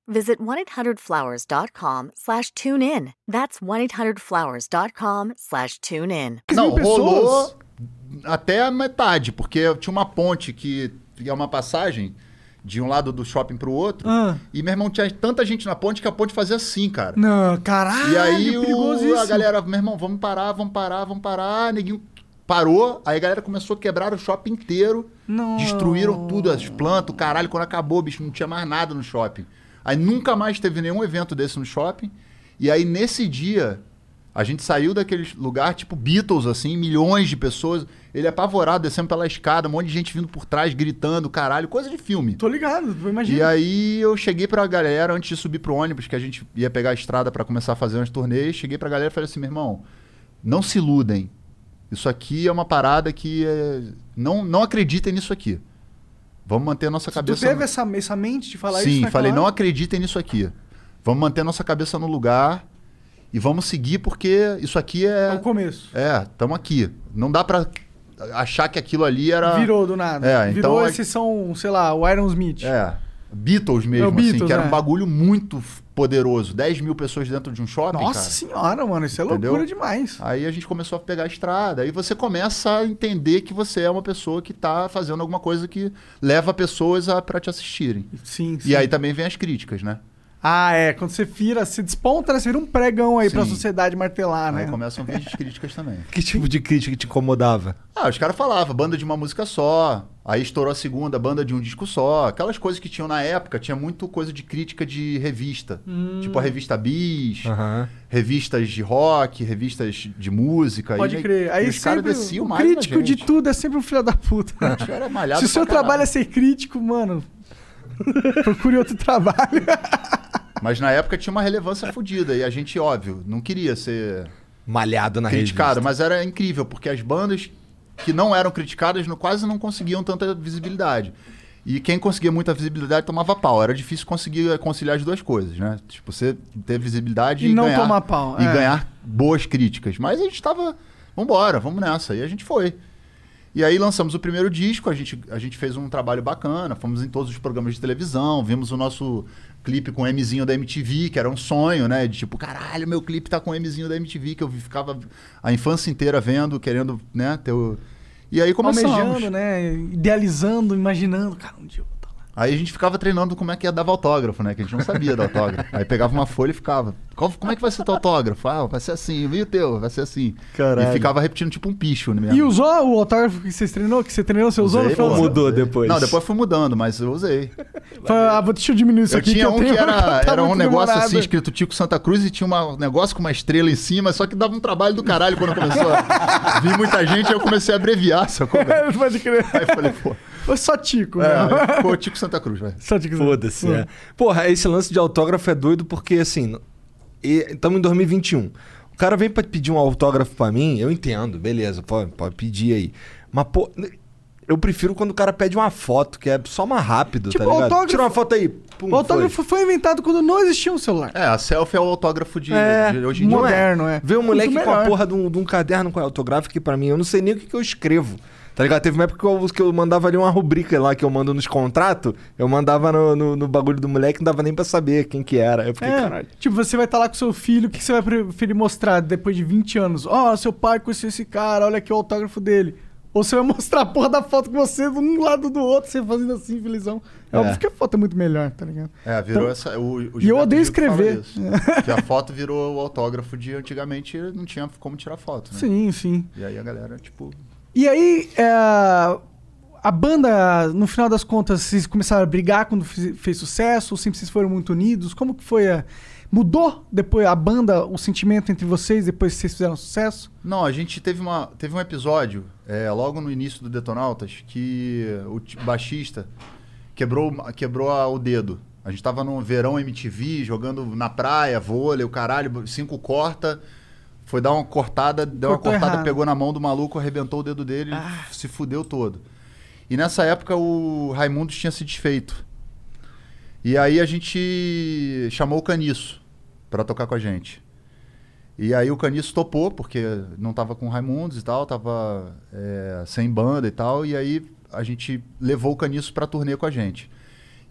visit 1-800-Flowers.com slash tune in. That's 1-800-Flowers.com slash tune in. Não, rolou até a metade, porque tinha uma ponte que é uma passagem de um lado do shopping pro outro. Ah. E meu irmão tinha tanta gente na ponte que a ponte fazia assim, cara. Não, caralho, E aí o- a galera, meu irmão, vamos parar, vamos parar, vamos parar. Neguinho parou, aí a galera começou a quebrar o shopping inteiro. Não. Destruíram tudo, as plantas, o caralho. Quando acabou, bicho, não tinha mais nada no shopping. Aí nunca mais teve nenhum evento desse no shopping. E aí nesse dia, a gente saiu daquele lugar, tipo Beatles, assim, milhões de pessoas. Ele apavorado, descendo pela escada, um monte de gente vindo por trás, gritando, caralho, coisa de filme. Tô ligado, imagina. E aí eu cheguei pra galera, antes de subir pro ônibus, que a gente ia pegar a estrada pra começar a fazer umas turnês, cheguei pra galera e falei assim, meu irmão, não se iludem. Isso aqui é uma parada que é... não, não acreditem nisso aqui. Vamos manter a nossa Tu cabeça... teve essa, essa mente de falar isso Sim, naquela falei, não hora? acreditem nisso aqui. Vamos manter a nossa cabeça no lugar e vamos seguir porque isso aqui é... É o começo. É, estamos aqui. Não dá pra achar que aquilo ali era... Virou do nada. É, Virou então a- esses são, sei lá, o Iron Smith. É. Beatles mesmo, É o assim, Beatles, que era é. um bagulho muito poderoso. 10 mil pessoas dentro de um shopping, Nossa cara. senhora, mano, isso é Entendeu? loucura demais. Aí a gente começou a pegar a estrada. Aí você começa a entender que você é uma pessoa que tá fazendo alguma coisa que leva pessoas a, pra te assistirem. Sim, sim. E aí também vem as críticas, né? Ah, é. Quando você vira, se desponta, né? você vira um pregão aí pra Sim. sociedade martelar, né? Aí começam a vir as críticas também. Que tipo de crítica te incomodava? Ah, os caras falavam, banda de uma música só. Aí estourou a segunda, banda de um disco só. Aquelas coisas que tinham na época, tinha muito coisa de crítica de revista. Hum. Tipo a revista Bis, Aham. revistas de rock, revistas de música. Pode e, crer. e Aí os caras sempre desciam o mais crítico de tudo é sempre um filho da puta. É malhado Se o seu caralho. trabalho é ser crítico, mano, procure outro trabalho. Mas na época tinha uma relevância fodida. E a gente, óbvio, não queria ser Malhado na criticado. revista. Mas era incrível, porque as bandas que não eram criticadas no- quase não conseguiam tanta visibilidade. E quem conseguia muita visibilidade tomava pau. Era difícil conseguir conciliar as duas coisas, né? Tipo, você ter visibilidade E e, não ganhar, tomar pau, E é. ganhar boas críticas. Mas a gente tava... Vambora, vamos nessa. E a gente foi. E aí lançamos o primeiro disco, a gente, a gente fez um trabalho bacana, fomos em todos os programas de televisão, vimos o nosso clipe com o Mzinho da MTV, que era um sonho, né? De tipo, caralho, meu clipe tá com o Mzinho da MTV, que eu ficava a infância inteira vendo, querendo, né, ter o... E aí começamos. Almejando, né? Idealizando, imaginando. Cara, um dia eu. Aí a gente ficava treinando como é que ia dar autógrafo, né? Que a gente não sabia dar autógrafo. Aí pegava uma folha e ficava. "Qual- como é que vai ser teu autógrafo? Ah, vai ser assim, viu o teu? Vai ser assim. Caralho. E ficava repetindo tipo um picho mesmo. E usou o autógrafo que vocês treinou? Que você treinou, você usou Usei, do- Mudou depois. Não, depois fui mudando, mas eu usei. Ah, vou- deixa eu diminuir isso eu aqui. tinha eu um tenho que era, tá era um negócio demorado. assim, escrito Tico Santa Cruz, e tinha um negócio com uma estrela em cima, só que dava um trabalho do caralho quando começou a vir muita gente, aí eu comecei a abreviar, sacou? Pode crer. Aí eu falei, pô. Foi só Tico, né? É, aí ficou Tico Santa Cruz, velho. Só Tico. Foda-se, é. Porra, esse lance de autógrafo é doido porque, assim, estamos em 2021. O cara vem pra pedir um autógrafo pra mim, eu entendo, beleza, pode, pode pedir aí. Mas, pô, eu prefiro quando o cara pede uma foto, que é só mais rápido, Tipo, tá ligado? autógrafo- Tira uma foto aí. Pum, O autógrafo foi. inventado quando não existia um celular. É, a selfie é o autógrafo de, É, de hoje em dia. moderno, é. Ver o moleque com a porra de um, de um caderno com autográfico que pra mim, eu não sei nem o que, que eu escrevo. Tá ligado? Teve uma época que eu, que eu mandava ali uma rubrica lá que eu mando nos contratos, eu mandava no, no, no bagulho do moleque, não dava nem pra saber quem que era. Eu fiquei, É, caralho. tipo, você vai estar lá com seu filho, o que você vai preferir mostrar depois de 20 anos? Ó, seu pai conheceu esse cara, olha aqui o autógrafo dele. Ou você vai mostrar a porra da foto com você de um lado do outro, você fazendo assim, felizão. É, É. óbvio que a foto é muito melhor, tá ligado? É, virou Então- essa. O, o E eu odeio escrever. isso. que a foto virou o autógrafo de antigamente não tinha como tirar foto, né? Sim, sim. E aí a galera, tipo. E aí, é, a banda, no final das contas, vocês começaram a brigar quando fez sucesso? Ou sempre vocês foram muito unidos? Como que foi? a- Mudou depois a banda, o sentimento entre vocês depois que vocês fizeram sucesso? Não, a gente teve, uma, teve um episódio, é, logo no início do Detonautas, que o baixista quebrou, quebrou a- o dedo. A gente tava no verão MTV, jogando na praia, vôlei, o caralho, cinco corta. Foi dar uma cortada, deu uma Cortou cortada, errado. pegou na mão do maluco, arrebentou o dedo dele, se fudeu todo. E nessa época o Raimundo tinha se desfeito. E aí a gente chamou o Caniço pra tocar com a gente. E aí o Caniço topou, porque não tava com o Raimundos e tal, tava é, sem banda e tal, e aí a gente levou o Caniço pra turnê com a gente.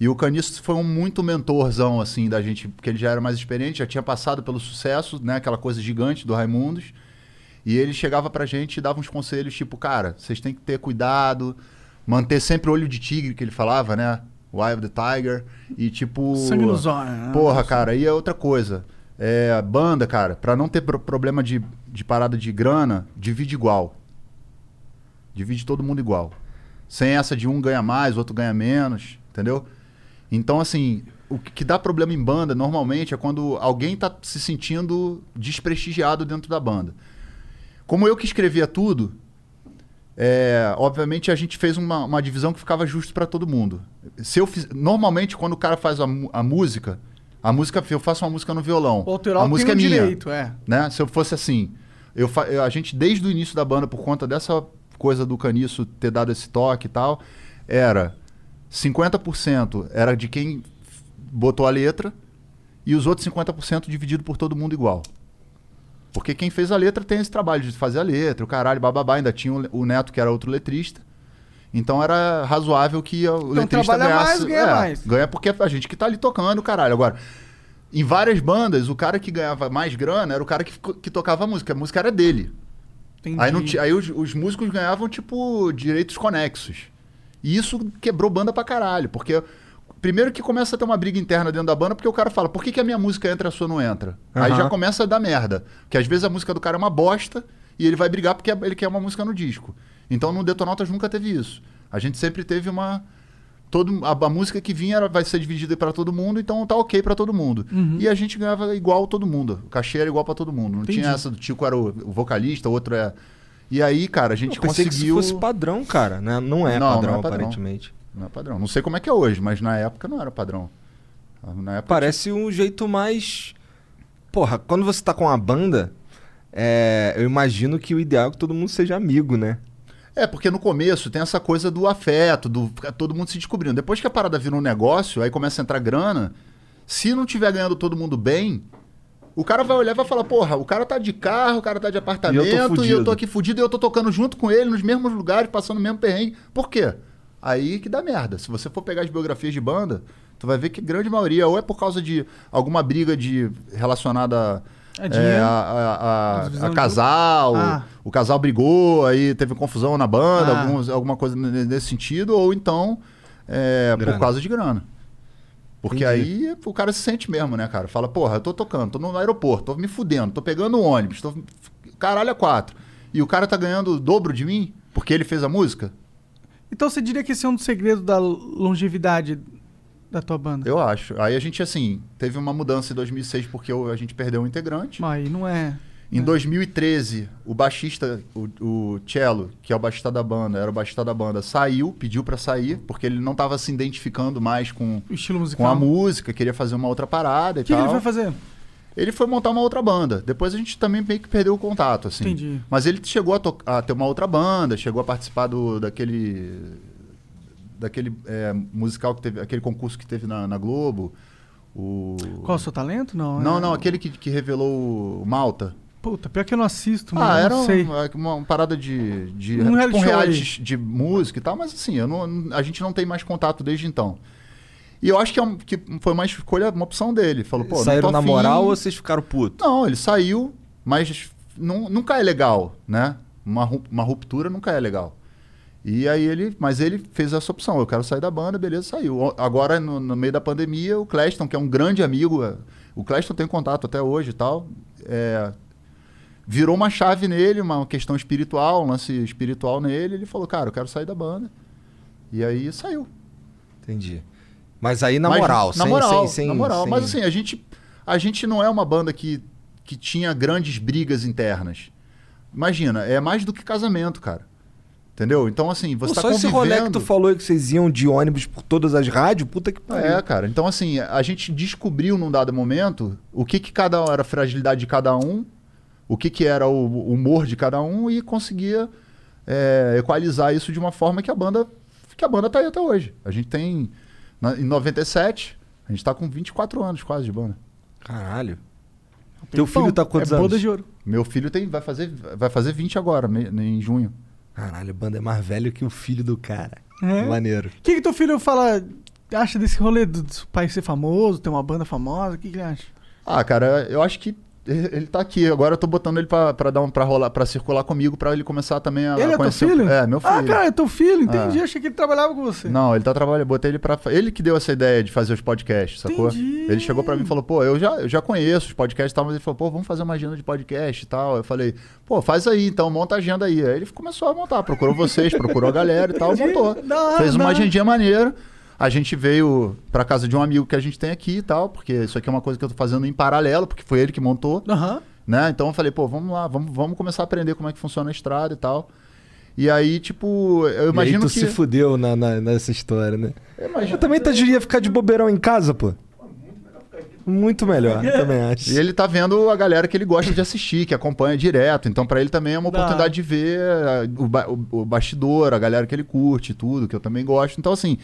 E o Caniço foi um muito mentorzão, assim, da gente, porque ele já era mais experiente, já tinha passado pelo sucesso, né, aquela coisa gigante do Raimundos. E ele chegava pra gente e dava uns conselhos, tipo, cara, vocês têm que ter cuidado, manter sempre o olho de tigre, que ele falava, né? O Eye of the Tiger. E tipo. Sangue nos olhos, né? Porra, cara, e é outra coisa. É, banda, cara, pra não ter pro- problema de, de parada de grana, divide igual. Divide todo mundo igual. Sem essa de um ganha mais, outro ganha menos, entendeu? Então, assim, o que dá problema em banda normalmente é quando alguém tá se sentindo desprestigiado dentro da banda. Como eu que escrevia tudo, é, obviamente a gente fez uma, uma divisão que ficava justo pra todo mundo. Se eu fiz, normalmente quando o cara faz a, a música, a música eu faço uma música no violão. O autoral a música é minha, direito, é. né? Se eu fosse assim, eu- a gente desde o início da banda por conta dessa coisa do Caniço ter dado esse toque e tal, era 50% era de quem botou a letra e os outros 50% dividido por todo mundo igual. Porque quem fez a letra tem esse trabalho de fazer a letra, o caralho, bababá, ainda tinha o, Neto que era outro letrista. Então era razoável que o letrista trabalha ganhasse. mais, ganha é, mais. Ganha porque a gente que tá ali tocando, caralho. Agora, em várias bandas, o cara que ganhava mais grana era o cara que, que tocava a música. A música era dele. Entendi. Aí, não aí os, os músicos ganhavam, tipo, direitos conexos. E isso quebrou banda pra caralho. Porque, primeiro que começa a ter uma briga interna dentro da banda, porque o cara fala, por que, que a minha música entra e a sua não entra? Aí Aham. já começa a dar merda. Porque às vezes a música do cara é uma bosta e ele vai brigar porque ele quer uma música no disco. Então no Detonautas nunca teve isso. A gente sempre teve uma. Todo, a, a música que vinha era- vai ser dividida pra todo mundo, então tá ok pra todo mundo. E a gente ganhava igual todo mundo. O cachê era igual pra todo mundo. Não Entendi. tinha essa do Tico era o, o vocalista, o outro é. E aí, cara, a gente Eu pensei conseguiu. que isso fosse padrão, cara. Né? Não é Não, não padrão, é padrão. aparentemente. Não é padrão. Não sei como é que é hoje, mas na época não era padrão. Na época Parece um jeito mais. Porra, quando você tá com uma banda, é, eu imagino que o ideal é que todo mundo seja amigo, né? É, porque no começo tem essa coisa do afeto, do ficar todo mundo se descobrindo. Depois que a parada vira um negócio, aí começa a entrar grana. Se não tiver ganhando todo mundo bem, o cara vai olhar e vai falar: porra, o cara tá de carro, o cara tá de apartamento, e eu tô, fudido. aqui fudido e eu tô tocando junto com ele nos mesmos lugares, passando o mesmo perrengue. Por quê? Aí que dá merda. Se você for pegar as biografias de banda, tu vai ver que grande maioria ou é por causa de alguma briga de relacionada É é, a, a- a- Divisão a casal, Ah. o casal brigou, aí teve confusão na banda, Ah. alguns- alguma coisa nesse sentido, ou então é, por causa de grana. Porque Entendi. aí o cara se sente mesmo, né, cara? Fala, porra, eu tô tocando, tô no aeroporto, tô me fudendo, tô pegando um ônibus, tô. Caralho, é quatro. E o cara tá ganhando o dobro de mim porque ele fez a música? Então você diria que esse é um dos segredos da longevidade da tua banda? Eu acho. Aí a gente, assim, teve uma mudança em 2006 porque a gente perdeu um integrante. Mas aí não é. Em 2013, o baixista, o, o Cello, que é o baixista da banda, era o baixista da banda, saiu, pediu pra sair, porque ele não tava se identificando mais com, O estilo com musical. a música, queria fazer uma outra parada e O que tal. ele vai fazer? Ele foi montar uma outra banda. Depois a gente também meio que perdeu o contato, assim. Entendi. Mas ele chegou a, a ter uma outra banda, chegou a participar do, daquele. Daquele é, musical que teve. Aquele concurso que teve na, na Globo. O... Qual é o seu talento? Não, Não, é- não, aquele que, que revelou o Malta. Puta, pior que eu não assisto, mas Ah, eu era não sei. uma, uma- uma parada de, de Um reality tipo um show reality de música e tal, mas assim, eu não, a gente não tem mais contato desde então. E eu acho que, é um- que foi uma escolha, uma opção dele. Falou, pô, Saíram não na moral ou vocês ficaram putos? Não, ele saiu, mas nu- nunca é legal, né? Uma, uma ruptura nunca é legal. E aí ele, mas ele fez essa opção, eu quero sair da banda, beleza, saiu. O- Agora, no, no meio da pandemia, o Cleston, que é um grande amigo, é, o Cleston tem contato até hoje e tal, é, virou uma chave nele, uma questão espiritual, um lance espiritual nele, ele falou, cara, eu quero sair da banda. E aí saiu. Entendi. Mas aí na Mas- moral, na sem, moral, sem, na moral. sem- Mas assim, a gente, a gente não é uma banda que, que tinha grandes brigas internas. Imagina, é mais do que casamento, cara. Entendeu? Então, assim, você Pô, tá só esse convivendo... rolê que tu falou que vocês iam de ônibus por todas as rádios, puta que pariu. É, cara. Então, assim, a gente descobriu num dado momento o que, que cada era a fragilidade de cada um, o que, que era o humor de cada um e conseguia é, equalizar isso de uma forma que a banda que a banda tá aí até hoje. A gente tem na- em 97, a gente tá com 24 anos quase de banda. Caralho. Teu filho tá com quantos é anos? boda de ouro. Meu filho tem vai fazer vai fazer 20 agora, me- em junho. Caralho, a banda é mais velho que o filho do cara. É? Maneiro. O que, que teu filho fala, acha desse rolê do, do pai ser famoso, ter uma banda famosa? O que, que ele acha? Ah, cara, eu acho que ele, tá aqui. Agora eu tô botando ele pra, pra dar um, pra rolar, para circular comigo, pra ele começar também a, Ele a é teu conhecer. o- filho? É, meu filho. Ah, cara, é teu filho, entendi. Ah. Achei que ele trabalhava com você. Não, ele tá trabalhando. Botei ele pra. Ele que deu essa ideia de fazer os podcasts, sacou? Entendi. Ele chegou pra mim e falou, pô, eu já, eu já conheço os podcasts e tal, mas ele falou, pô, vamos fazer uma agenda de podcast e tal. Eu falei, pô, faz aí, então, monta a agenda aí. Aí ele começou a montar, procurou vocês, procurou a galera e tal, montou. Hora, Fez da uma agendinha maneira. A gente veio pra casa de um amigo que a gente tem aqui e tal, porque isso aqui é uma coisa que eu tô fazendo em paralelo, porque foi ele que montou Aham. né? Então eu falei, pô, vamos lá, vamos, vamos começar a aprender como é que funciona a estrada e tal. E aí, tipo, eu E aí imagino tu que. se fudeu na, na- nessa história, né? Eu imagino- Eu também tá, ia ficar de bobeirão em casa, pô. Muito melhor, eu também acho. E ele tá vendo a galera que ele gosta de assistir, que acompanha direto. Então, pra ele também é uma oportunidade de ver eh, o, ba- o- o bastidor, a galera que ele curte, tudo, que eu também gosto. Então, assim,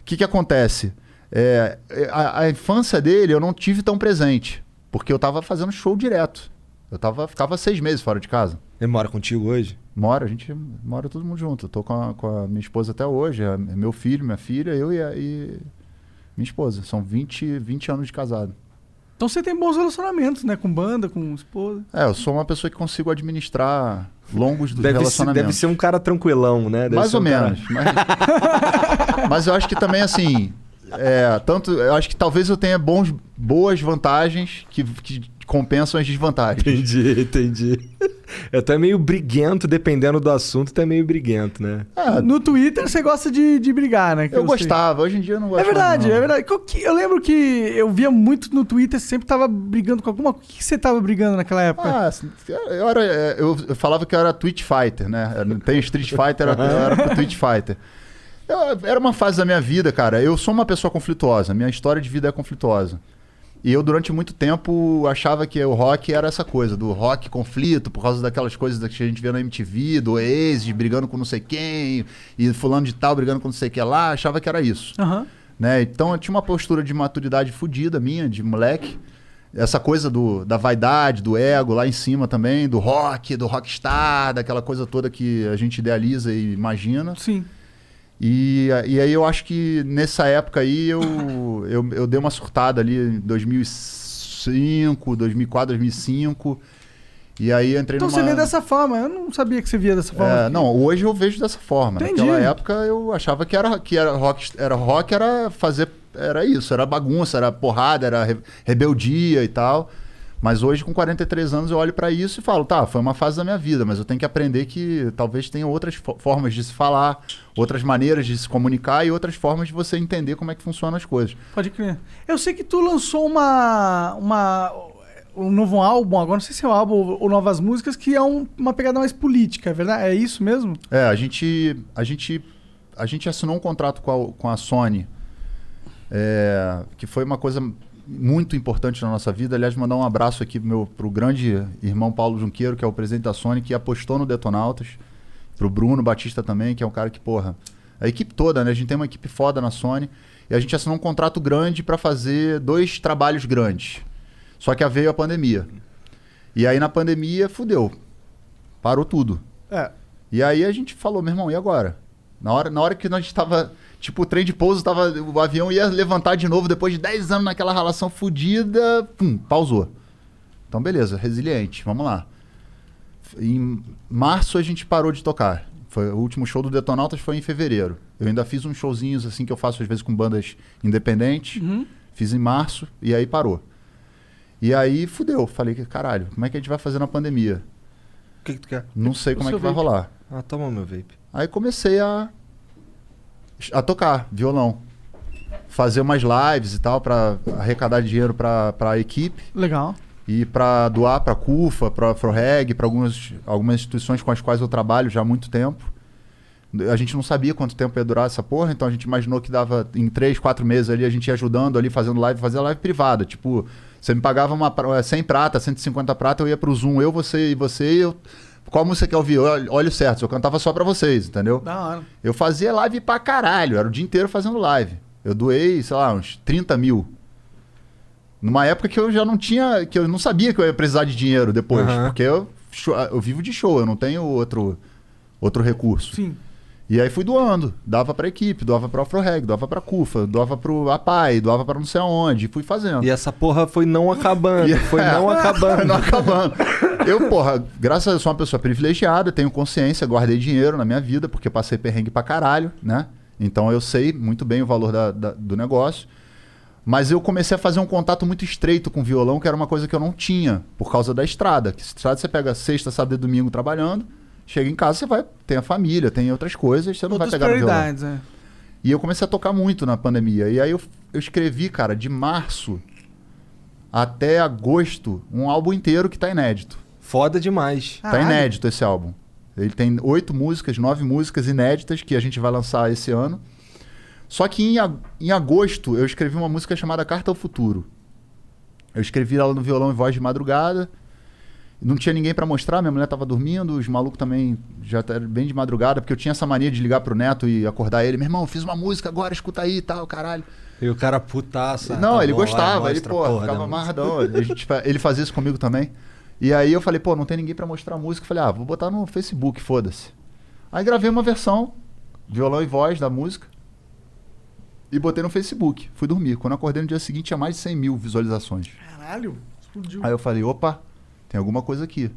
o que que acontece? É, a, a infância dele eu não tive tão presente, porque eu tava fazendo show direto. Eu tava, ficava seis meses fora de casa. Ele mora contigo hoje? Mora, a gente mora todo mundo junto. Eu tô com a, com a minha esposa até hoje, é meu filho, minha filha, eu e, a- e minha esposa. São 20, 20 anos de casado. Então você tem bons relacionamentos, né? Com banda, com esposa. É, eu sou uma pessoa que consigo administrar longos dos Deve ser, relacionamentos. deve ser um cara tranquilão, né? Deve Mais ser ou um cara- menos. Mas... mas eu acho que também, assim. É, tanto, eu acho que talvez eu tenha bons, boas vantagens que, que compensam as desvantagens. Entendi, entendi. É até meio briguento, dependendo do assunto, até meio briguento, né? É, No Twitter você gosta de, de brigar, né? que eu sei. gostava, hoje em dia eu não gosto É verdade, não. é verdade. Eu lembro que eu via muito no Twitter, sempre tava brigando com alguma. O que você tava brigando naquela época? Ah, assim, eu, era, é, eu, eu falava que eu era Twitch Fighter, né? Tem Street Fighter, eu era pro Twitch Fighter. Eu- era uma fase da minha vida, cara. Eu sou uma pessoa conflituosa. Minha história de vida é conflituosa. E eu, durante muito tempo, achava que o rock era essa coisa, do rock conflito, por causa daquelas coisas que a gente vê na MTV, do Oasis brigando com não sei quem, e fulano de tal brigando com não sei o que lá. Achava que era isso Aham. né? Então eu tinha uma postura de maturidade fodida minha, de moleque. Essa coisa do, da vaidade, do ego lá em cima também, do rock, do rockstar, daquela coisa toda que a gente idealiza e imagina. Sim. E, e aí eu acho que nessa época aí eu, eu, eu dei uma surtada ali em 2005, 2004, 2005. E aí entrei Então numa... você vê dessa forma. Eu não sabia que você via dessa forma. É, não, hoje eu vejo dessa forma. Entendi. Naquela época eu achava que era que era rock, era rock era fazer era isso, era bagunça, era porrada, era re- rebeldia e tal. Mas hoje com 43 anos eu olho pra isso e falo, tá, foi uma fase da minha vida, mas eu tenho que aprender que talvez tenha outras fo- formas de se falar, outras maneiras de se comunicar e outras formas de você entender como é que funcionam as coisas. Pode crer. Eu sei que tu lançou uma. uma um novo álbum, agora não sei se é um álbum ou novas músicas, que é um- uma pegada mais política, é verdade? É isso mesmo? É, a gente, a gente, a gente assinou um contrato com a, com a Sony, é, que foi uma coisa muito importante na nossa vida. Aliás, mandar um abraço aqui pro meu, pro grande irmão Paulo Junqueiro, que é o presidente da Sony, que apostou no Detonautas. Pro Bruno Batista também, que é um cara que, porra, a equipe toda, né? A gente tem uma equipe foda na Sony. E a gente assinou um contrato grande para fazer dois trabalhos grandes. Só que veio a pandemia. E aí na pandemia, fudeu. Parou tudo. É. E aí a gente falou, meu irmão, e agora? Na hora, na hora que nós estava Tipo, o trem de pouso tava. O avião ia levantar de novo depois de 10 anos naquela relação fodida. Pum, pausou. Então, beleza, resiliente, vamos lá. Em março a gente parou de tocar. Foi, o último show do Detonautas foi em fevereiro. Eu ainda fiz uns showzinhos assim que eu faço às vezes com bandas independentes. Uhum. Fiz em março e aí parou. E aí fudeu. Falei caralho, como é que a gente vai fazer na pandemia? O que, que tu quer? Não sei O como é que vai vape. rolar. Ah, toma meu vape. Aí comecei a a tocar violão. Fazer umas lives e tal para arrecadar dinheiro para a equipe Legal. e para doar para a CUFA, para a Froreg, para algumas, algumas instituições com as quais eu trabalho já há muito tempo. A gente não sabia quanto tempo ia durar essa porra, então a gente imaginou que dava em três, quatro meses ali, a gente ia ajudando ali, fazendo live, fazia live privada. Tipo, você me pagava uma, pra- eh, 100 prata, 150 prata, eu ia pro Zoom, eu, você e você, e eu... Qual música quer ouvir? Olha olha o certo, eu cantava só pra vocês, entendeu? Da hora. Eu fazia live pra caralho, era o dia inteiro fazendo live. Eu doei, sei lá, uns 30 mil. Numa época que eu já não tinha, que eu não sabia que eu ia precisar de dinheiro depois, Aham. porque eu, eu vivo de show, eu não tenho outro, outro recurso. Sim. E aí fui doando. Dava pra equipe, doava pra Afroreg, doava pra CUFA, doava pro APAI, doava pra não sei aonde. E fui fazendo. E essa porra foi não acabando. E- Foi não acabando. não acabando. Eu, porra, graças a Deus sou uma pessoa privilegiada, tenho consciência, guardei dinheiro na minha vida, porque passei perrengue pra caralho, né? Então eu sei muito bem o valor da- da- do negócio. Mas eu comecei a fazer um contato muito estreito com o violão, que era uma coisa que eu não tinha, por causa da estrada. Que estrada você pega sexta, sábado e domingo trabalhando, chega em casa, você vai, tem a família, tem outras coisas, você não Outras vai pegar no violão. prioridades, é. E eu comecei a tocar muito na pandemia. E aí eu, eu escrevi, cara, de março até agosto, um álbum inteiro que tá inédito. Foda demais. Tá Caralho. inédito esse álbum. Ele tem oito músicas, nove músicas inéditas que a gente vai lançar esse ano. Só que em, ag- em agosto eu escrevi uma música chamada Carta ao Futuro. Eu escrevi ela no violão e voz de madrugada. Não tinha ninguém pra mostrar, minha mulher tava dormindo, os malucos também já estavam bem de madrugada, porque eu tinha essa mania de ligar pro neto e acordar ele. Meu irmão, fiz uma música agora, escuta aí e tal, caralho. E o cara putaça. Não, tá ele bom, vai, gostava, ele, mostra, pô, porra, ficava da amarradão. Ele fazia isso comigo também. E aí eu falei, pô, não tem ninguém pra mostrar a música. Eu falei, ah, vou botar no Facebook, foda-se. Aí gravei uma versão, violão e voz da música, e botei no Facebook. Fui dormir. Quando eu acordei no dia seguinte, tinha mais de 100 mil visualizações. Caralho, explodiu. Aí eu falei, opa, tem alguma coisa aqui.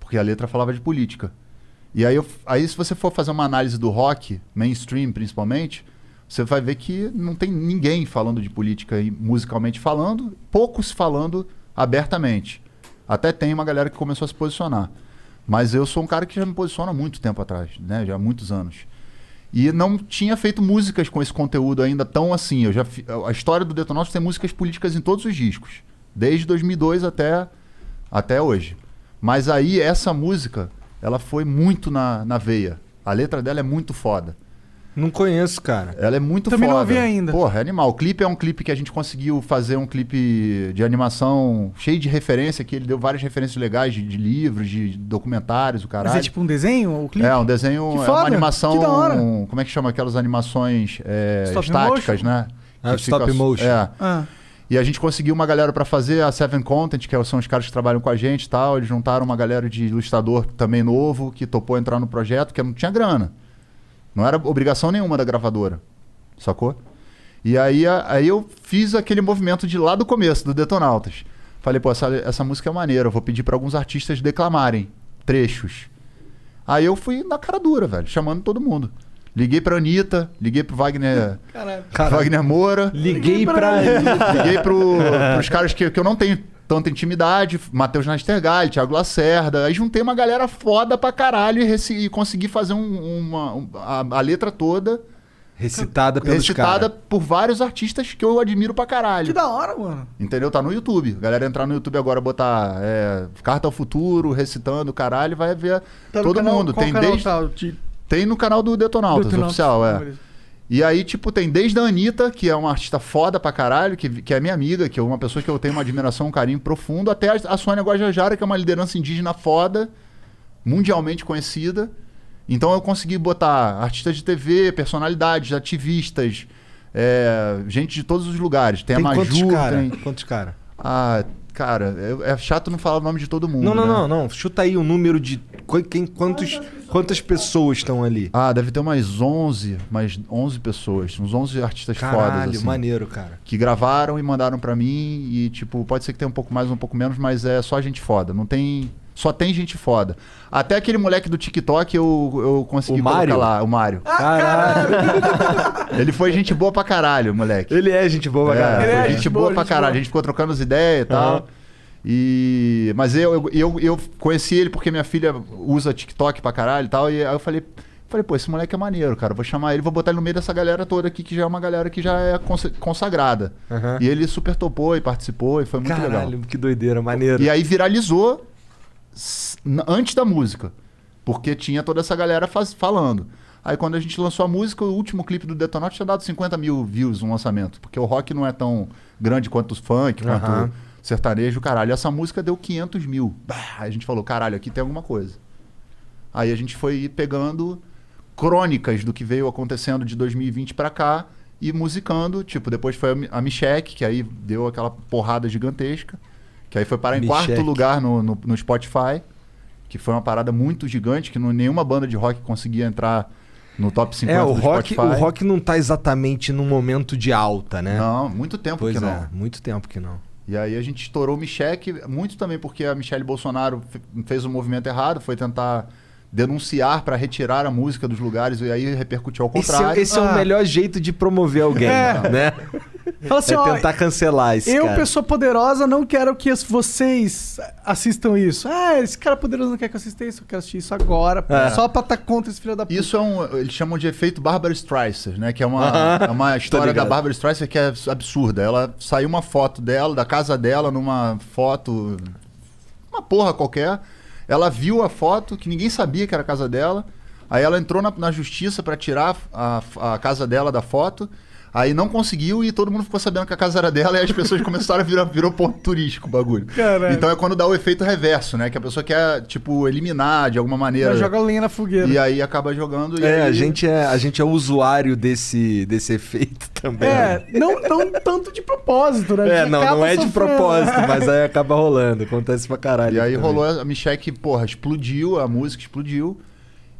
Porque a letra falava de política. E aí, eu- aí se você for fazer uma análise do rock, mainstream principalmente, você vai ver que não tem ninguém falando de política musicalmente falando, poucos falando abertamente. Até tem uma galera que começou a se posicionar. Mas eu sou um cara que já me posiciona há muito tempo atrás, né? Já há muitos anos. E não tinha feito músicas com esse conteúdo ainda tão assim. Eu já a história do Detonautas tem músicas políticas em todos os discos, desde 2002 até até hoje. Mas aí essa música, ela foi muito na, na veia. A letra dela é muito foda. Não conheço, cara. Ela é muito Também não foda. ouvi ainda. Porra, é animal. O clipe é um clipe que a gente conseguiu fazer um clipe de animação cheio de referência, que ele deu várias referências legais de, de livros, de documentários, o caralho. Mas é tipo um desenho? O clipe? É, um desenho, Que é foda, uma animação. que da hora. Como é que chama aquelas animações é, estáticas, motion? né? Ah, stop fica- motion. É. Ah, E a gente conseguiu uma galera pra fazer a Seven Content, que são os caras que trabalham com a gente e tal. Eles juntaram uma galera de ilustrador também novo, que topou entrar no projeto, que não tinha grana. Não era obrigação nenhuma da gravadora. Sacou? E aí, aí eu fiz aquele movimento de lá do começo, do Detonautas. Falei, pô, essa, essa música é maneira, eu vou pedir pra alguns artistas declamarem trechos. Aí eu fui na cara dura, velho, chamando todo mundo. Liguei pra Anitta, liguei pro Wagner, caralho. Wagner Moura. Liguei pra pra. Liguei pro, pros caras que, que eu não tenho tanta intimidade, Matheus Nastergalli, Thiago Lacerda. Aí juntei uma galera foda pra caralho e, reci- e consegui fazer um- uma, um- a, a letra toda Recitada pelos recitada caras. por vários artistas que eu admiro pra caralho. Que da hora, mano. Entendeu? Tá no YouTube. Galera entrar no YouTube agora, botar é, Carta ao Futuro, recitando, caralho, vai ver Tá todo canal- mundo. qual Tem, canal desde, tá? Tem no canal do Detonautas, Detonautas. oficial, é. Beleza. E aí, tipo, tem desde a Anitta, que é uma artista foda pra caralho, que, que é minha amiga, que é uma pessoa que eu tenho uma admiração, um carinho profundo, até a, a Sônia Guajajara, que é uma liderança indígena foda, mundialmente conhecida. Então eu consegui botar artistas de TV, personalidades, ativistas, é, gente de todos os lugares. Tem, Tem a quantos Maju, cara? tem... Quantos cara? Ah, cara, é, é chato não falar o nome de todo mundo, Não, não, né? não, não. Chuta aí o número de. qu- Quem, quantos, quantas pessoas estão ali? Ah, deve ter umas 11, mais 11 pessoas, uns 11 artistas fodas, Caralho, assim. maneiro, cara. que gravaram e mandaram pra mim e tipo, pode ser que tenha um pouco mais, um pouco menos, mas é só gente foda, não tem só tem gente foda. Até aquele moleque do TikTok eu, eu consegui O colocar lá, o Mário. Caralho. Ele foi gente boa pra caralho, moleque. Ele é gente boa, É, cara. foi Ele é gente, gente boa boa, pra gente caralho. boa. A gente ficou trocando as ideias e tal. Aham. E mas eu, eu, eu, eu conheci ele porque minha filha usa TikTok pra caralho e tal e aí eu falei Falei, pô, esse moleque é maneiro, cara. Vou chamar ele, vou botar ele no meio dessa galera toda aqui, que já é uma galera que já é cons- consagrada. Aham. E ele super topou e participou e foi muito legal. Caralho, que doideira, maneiro. E aí viralizou antes da música. Porque tinha toda essa galera faz- falando. Aí quando a gente lançou a música, o último clipe do Detonautas tinha dado 50 mil views no lançamento. Porque o rock não é tão grande quanto o funk, quanto o sertanejo, caralho. Essa música deu 500 mil. Bah, aí a gente falou, caralho, aqui tem alguma coisa. Aí a gente foi pegando crônicas do que veio acontecendo de 2020 pra cá e musicando. Tipo, depois foi a Mi- a Michek, que aí deu aquela porrada gigantesca. Que aí foi parar em Michek. quarto lugar no, no, no Spotify. Que foi uma parada muito gigante, que não, nenhuma banda de rock conseguia entrar no top 50 É, o do rock, Spotify. o rock não tá exatamente num momento de alta, né? Não, muito tempo pois que é, não. muito tempo que não. E aí a gente estourou o Michele, muito também porque a Michelle Bolsonaro fe- fez um movimento errado, foi tentar denunciar para retirar a música dos lugares e aí repercutiu ao Esse, contrário. é, esse é o Ah. melhor jeito de promover alguém, É. né? Fala assim, é ó, tentar cancelar esse eu, cara. pessoa poderosa, não quero que vocês assistam isso. Ah, esse cara poderoso não quer que eu assista isso, eu quero assistir isso agora. É. Só pra estar contra esse filho da puta. Isso é um. Eles chamam de efeito Barbara Streisand, né? Que é uma, é uma história da. Barbara Streisand que é absurda. Ela saiu uma foto dela, da casa dela, numa foto. Uma porra qualquer. Ela viu a foto, que ninguém sabia que era a casa dela. Aí ela entrou na, na justiça pra tirar a, a casa dela da foto. Aí não conseguiu e todo mundo ficou sabendo que a casa era dela e as pessoas começaram a virar virou ponto turístico o bagulho. Caralho. Então é quando dá o efeito reverso, né? Que a pessoa quer, tipo, eliminar de alguma maneira. Já joga lenha na fogueira. E aí acaba jogando. E É, aí... a gente é, a gente é usuário desse, desse efeito também. É, não, não tanto de propósito, né? É, não, não é de sofrendo. propósito, mas aí acaba rolando. Acontece pra caralho. E aí também. rolou a Michelle que, porra, explodiu, a música explodiu.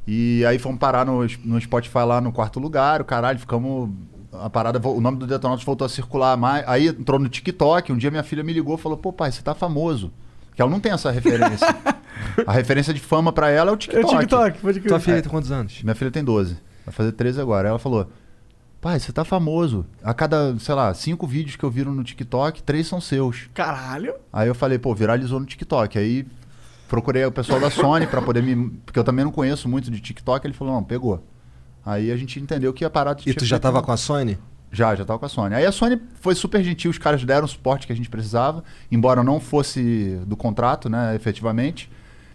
E aí fomos parar no, no Spotify lá no quarto lugar, o caralho, ficamos. A parada, o nome do Detonautas voltou a circular mais. Aí entrou no TikTok. Um dia minha filha me ligou e falou: pô, pai, você tá famoso. Que ela não tem essa referência. a referência de fama pra ela é o É TikTok. o TikTok, pode crer. Tua filha tem quantos anos? Minha filha tem 12. Vai fazer 13 agora. Ela falou: Pai, você tá famoso. A cada, sei lá, cinco vídeos que eu viro no TikTok, três são seus. Caralho. Aí eu falei, pô, viralizou no TikTok. Aí procurei o pessoal da Sony pra poder me. Porque eu também não conheço muito de TikTok. Ele falou, não, pegou. Aí a gente entendeu que a parada E tu já tava com a Sony? Já, já tava com a Sony. Aí a Sony foi super gentil, os caras deram o suporte que a gente precisava, embora não fosse do contrato, né, efetivamente.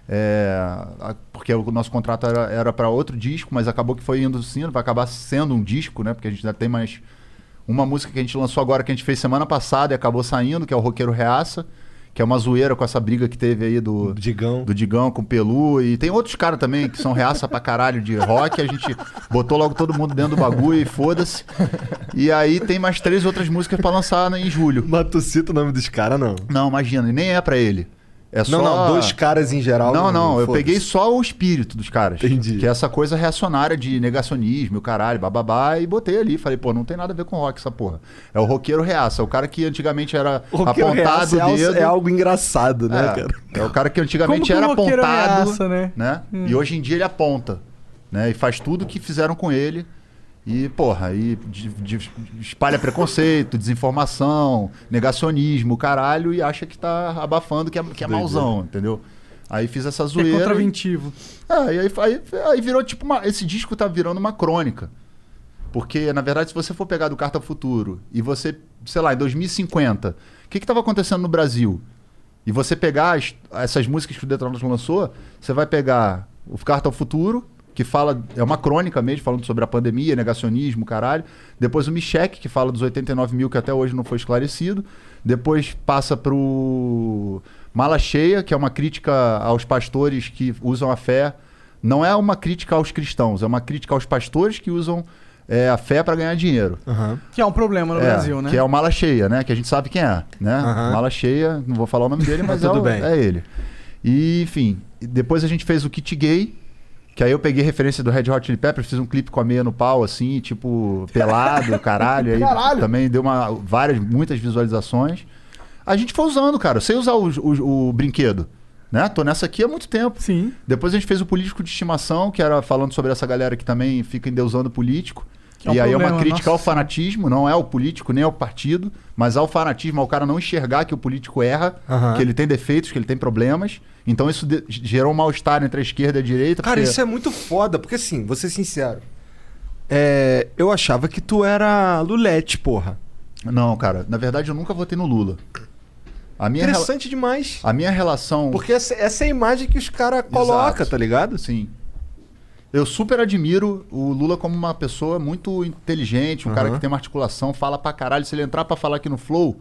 É, a- porque o nosso contrato era, era para outro disco, mas acabou que foi indo sim, vai acabar sendo um disco, né? Porque a gente ainda tem mais uma música que a gente lançou agora, que a gente fez semana passada e acabou saindo, que é o Roqueiro Reaça, que é uma zoeira com essa briga que teve aí do, Digão. do Digão com o Pelu. E tem outros caras também que são reaça pra caralho de rock. A gente botou logo todo mundo dentro do bagulho e foda-se. E aí tem mais três outras músicas pra lançar em julho. Mas tu cita o nome dos caras, não. Não, imagina, e nem é pra ele. É só... Não, não, dois caras em geral. Não, não, eu foda-se. peguei só o espírito dos caras. Entendi. Que é essa coisa reacionária de negacionismo, o caralho, bababá, e botei ali. Falei, pô, não tem nada a ver com rock essa porra. É o roqueiro reaça, o cara que antigamente era apontado reaça é o dedo. é algo engraçado, né, É, cara? é o cara que antigamente Como era apontado, ameaça, né? né? E hoje em dia ele aponta, né? E faz tudo que fizeram com ele. E, porra, aí de- de- espalha preconceito, desinformação, negacionismo, caralho, e acha que tá abafando que é, que é mauzão, entendeu? Aí fiz essa É zoeira. contraventivo. É, e aí, aí, aí virou tipo uma. Esse disco tá virando uma crônica. Porque, na verdade, se você for pegar do Carta ao Futuro e você, sei lá, em 2050, o que estava acontecendo no Brasil? E você pegar as- essas músicas que o Detonautas lançou, você vai pegar o Carta ao Futuro, que fala, é uma crônica mesmo, falando sobre a pandemia, negacionismo, caralho. Depois o Michek, que fala dos 89 mil que até hoje não foi esclarecido. Depois passa pro Mala Cheia, que é uma crítica aos pastores que usam a fé. Não é uma crítica aos cristãos, é uma crítica aos pastores que usam é, a fé para ganhar dinheiro. Aham. Que é um problema no É, Brasil, né? Que é o Mala Cheia, né? Que a gente sabe quem é, né? Aham. Mala Cheia, não vou falar o nome dele, mas é, Tudo o- bem. é ele. E, enfim, depois a gente fez o Kit Gay, que aí eu peguei referência do Red Hot Chili Peppers, fiz um clipe com a meia no pau, assim, tipo, pelado, caralho. Aí Caralho. também deu uma, várias, muitas visualizações. A gente foi usando, cara. Eu sei usar o, o- o brinquedo. Né? Tô nessa aqui há muito tempo. Sim. Depois a gente fez o político de estimação, que era falando sobre essa galera que também fica endeusando político. É um e aí é problema, uma crítica ao nossa. fanatismo, não é ao político nem ao partido, mas ao fanatismo, ao cara não enxergar que o político erra, que ele tem defeitos, que ele tem problemas. Então isso gerou um mal-estar entre a esquerda e a direita. Cara, porque- isso é muito foda, porque assim, vou ser sincero. É, eu achava que tu era Lulete, porra. Não, cara, na verdade eu nunca votei no Lula. A minha, Interessante demais. a minha relação. Porque essa, essa é a imagem que os caras colocam, tá ligado? Sim. Eu super admiro o Lula como uma pessoa muito inteligente, um cara Aham. que tem uma articulação, fala pra caralho. Se ele entrar pra falar aqui no Flow,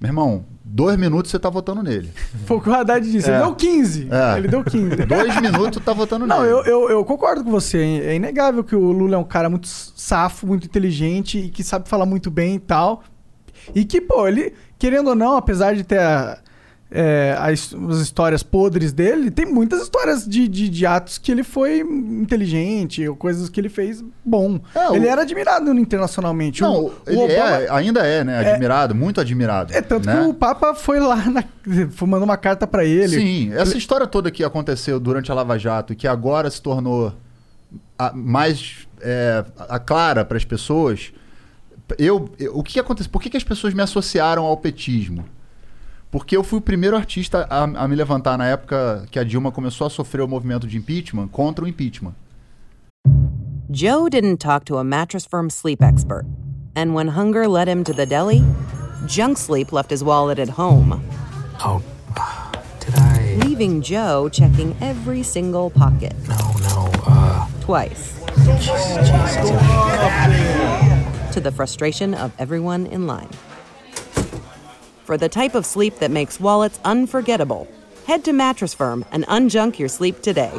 meu irmão, dois minutos você tá votando nele. Foi o que o Haddad disse. É. Ele deu 15. É. Ele deu 15. Dois minutos tá votando Não, nele. eu, eu, eu concordo com você. É inegável que o Lula é um cara muito safo, muito inteligente e que sabe falar muito bem e tal. E que, pô, ele, querendo ou não, apesar de ter a- é, as, as histórias podres dele, tem muitas histórias de, de, de atos que ele foi inteligente, ou coisas que ele fez bom. É, o- Ele era admirado internacionalmente. Não, o, o ele Obama- é, ainda é, né? Admirado, muito admirado. É, tanto né? que o Papa foi lá, na, mandou uma carta pra ele. Sim, essa história toda que aconteceu durante a Lava Jato e que agora se tornou a- mais é, a clara para as pessoas. Eu, eu- o que aconteceu? Por que, que as pessoas me associaram ao petismo? Porque eu fui o primeiro artista a, a me levantar na época que a Dilma começou a sofrer o movimento de impeachment contra o impeachment. Joe didn't talk to a mattress firm sleep expert. And when hunger led him to the deli, Junk Sleep left his wallet at home. Oh, did I? Leaving Joe checking every single pocket. No, no, uh. Twice. To the frustration of everyone in line. For the type of sleep that makes wallets unforgettable, head to Mattress Firm and unjunk your sleep today.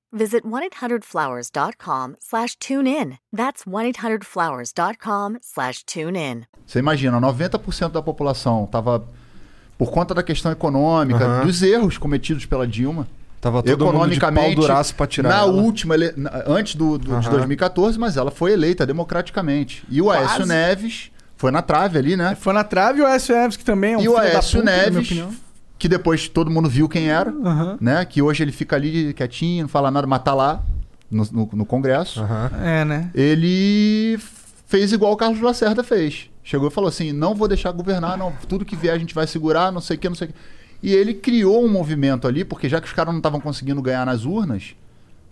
visit 1-800-Flowers.com slash tune in. That's 1-800-Flowers.com slash tune in. Você imagina, 90% da população estava por conta da questão econômica, dos erros cometidos pela Dilma. Tava todo mundo de pau pra tirar na ela. última, ele- na- antes do, do- de Aham. 2014, mas ela foi eleita democraticamente. E o Aécio Quase. Neves foi na trave ali, né? Foi na trave e o Aécio Neves, que também é um e o Aécio puta, na minha Neves, opinião. Que depois todo mundo viu quem era, Aham. né? Que hoje ele fica ali quietinho, não fala nada, mas tá lá no, no- no Congresso. É, né? Ele fez igual o Carlos Lacerda fez. Chegou e falou assim: não vou deixar governar, não. Tudo que vier a gente vai segurar, não sei o que, não sei o que. E ele criou um movimento ali, porque já que os caras não estavam conseguindo ganhar nas urnas,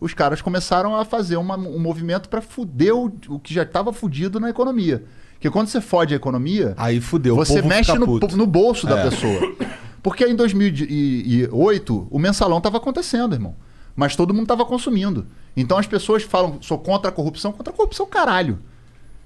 os caras começaram a fazer uma- um movimento para fuder o, o que já estava fudido na economia. Porque quando você fode a economia, Aí fudeu. o você povo mexe fica no, puto. no bolso da É. pessoa. Porque em 2008, o mensalão estava acontecendo, irmão. Mas todo mundo estava consumindo. Então as pessoas falam, sou contra a corrupção. Contra a corrupção, caralho.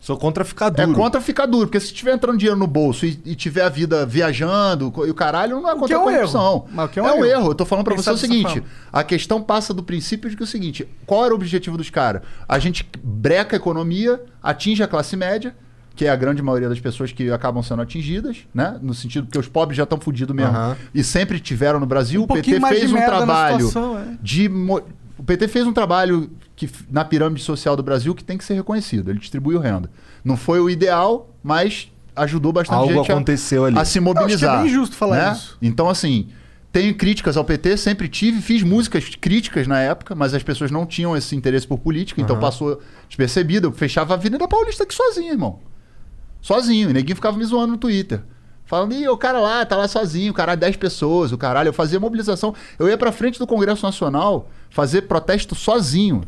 Sou contra ficar duro. É contra ficar duro, porque se tiver entrando dinheiro no bolso e, e tiver a vida viajando e o caralho, não é contra é a um corrupção. erro. Mas o que é um um erro. erro. Eu tô falando pra Quem você o seguinte: a questão passa do princípio de que é o seguinte: qual era o objetivo dos caras? A gente breca a economia, atinge a classe média, que é a grande maioria das pessoas que acabam sendo atingidas, né? No sentido que os pobres já estão fudidos mesmo. Aham. E sempre tiveram no Brasil. o PT fez um trabalho situação, é. de. O PT fez um trabalho que, na pirâmide social do Brasil que tem que ser reconhecido. Ele distribuiu renda. Não foi o ideal, mas ajudou bastante Algo gente a- aconteceu ali. a, se Eu acho mobilizar. é bem justo falar né? isso. Então, assim, tenho críticas ao PT, sempre tive, fiz músicas críticas na época, mas as pessoas não tinham esse interesse por política, então passou despercebido. Eu fechava a Avenida Paulista aqui sozinho, irmão. Sozinho. E neguinho ficava me zoando no Twitter. Falando, ih, o cara lá, tá lá sozinho, o cara, 10 pessoas, o caralho. Eu fazia mobilização. Eu ia pra frente do Congresso Nacional fazer protesto sozinho.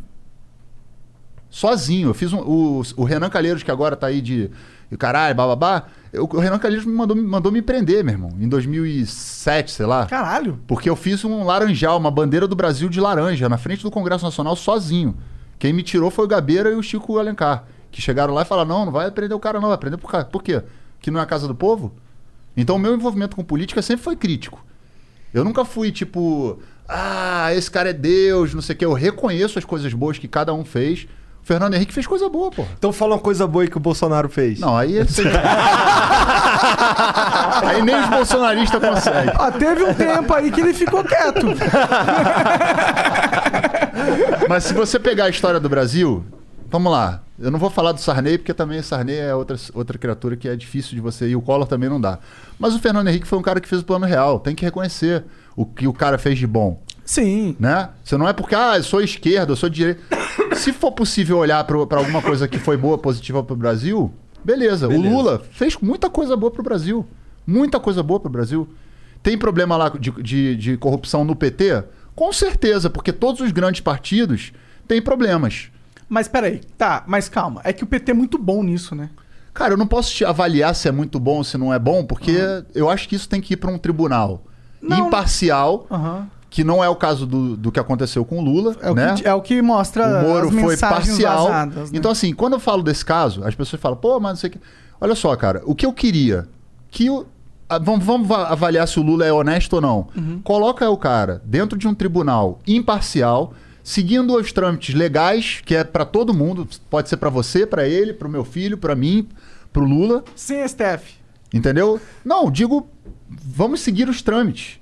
Sozinho. Eu fiz um. O, o Renan Calheiros, que agora tá aí de. de caralho, bababá. eu- o Renan Calheiros me mandou, me mandou me prender, meu irmão. Em 2007, sei lá. Caralho. Porque eu fiz um laranjal, uma bandeira do Brasil de laranja, na frente do Congresso Nacional, sozinho. Quem me tirou foi o Gabeira e o Chico Alencar. Que chegaram lá e falaram: não, não vai prender o cara, não, vai prender por, por quê? Que não é a casa do povo? Então o meu envolvimento com política sempre foi crítico. Eu nunca fui tipo, ah, esse cara é Deus, não sei o quê. Eu reconheço as coisas boas que cada um fez. O Fernando Henrique fez coisa boa, pô. Então fala uma coisa boa aí que o Bolsonaro fez. Não, aí. Aí nem os bolsonaristas conseguem. Ah, teve um tempo aí que ele ficou quieto. Mas se você pegar a história do Brasil, vamos lá. Eu não vou falar do Sarney, porque também Sarney é outra, outra criatura que é difícil de você. E o Collor também não dá. Mas o Fernando Henrique foi um cara que fez o plano real. Tem que reconhecer o que o cara fez de bom. Sim. Né? Você não é porque, ah, eu sou esquerda, eu sou direita. Se for possível olhar para alguma coisa que foi boa, positiva pro Brasil, beleza. Beleza. O Lula fez muita coisa boa pro Brasil. Muita coisa boa pro Brasil. Tem problema lá de, de, de corrupção no PT? Com certeza, porque todos os grandes partidos têm problemas. Mas peraí, tá, mas calma. É que o PT é muito bom nisso, né? Cara, eu não posso te avaliar se é muito bom ou se não é bom, porque eu acho que isso tem que ir para um tribunal Não. imparcial Aham. que não é o caso do, do que aconteceu com o Lula, É o, né? que, é o que mostra o Moro foi parcial. vazadas, né? Então, assim, quando eu falo desse caso, as pessoas falam, pô, mas não sei o que. Olha só, cara, o que eu queria que o. Vamos, vamos va- avaliar se o Lula é honesto ou não. Uhum. Coloca o cara dentro de um tribunal imparcial, seguindo os trâmites legais, que é pra todo mundo, pode ser pra você, pra ele, pro meu filho, pra mim, pro Lula, Sem STF. entendeu? Não, digo, vamos seguir os trâmites.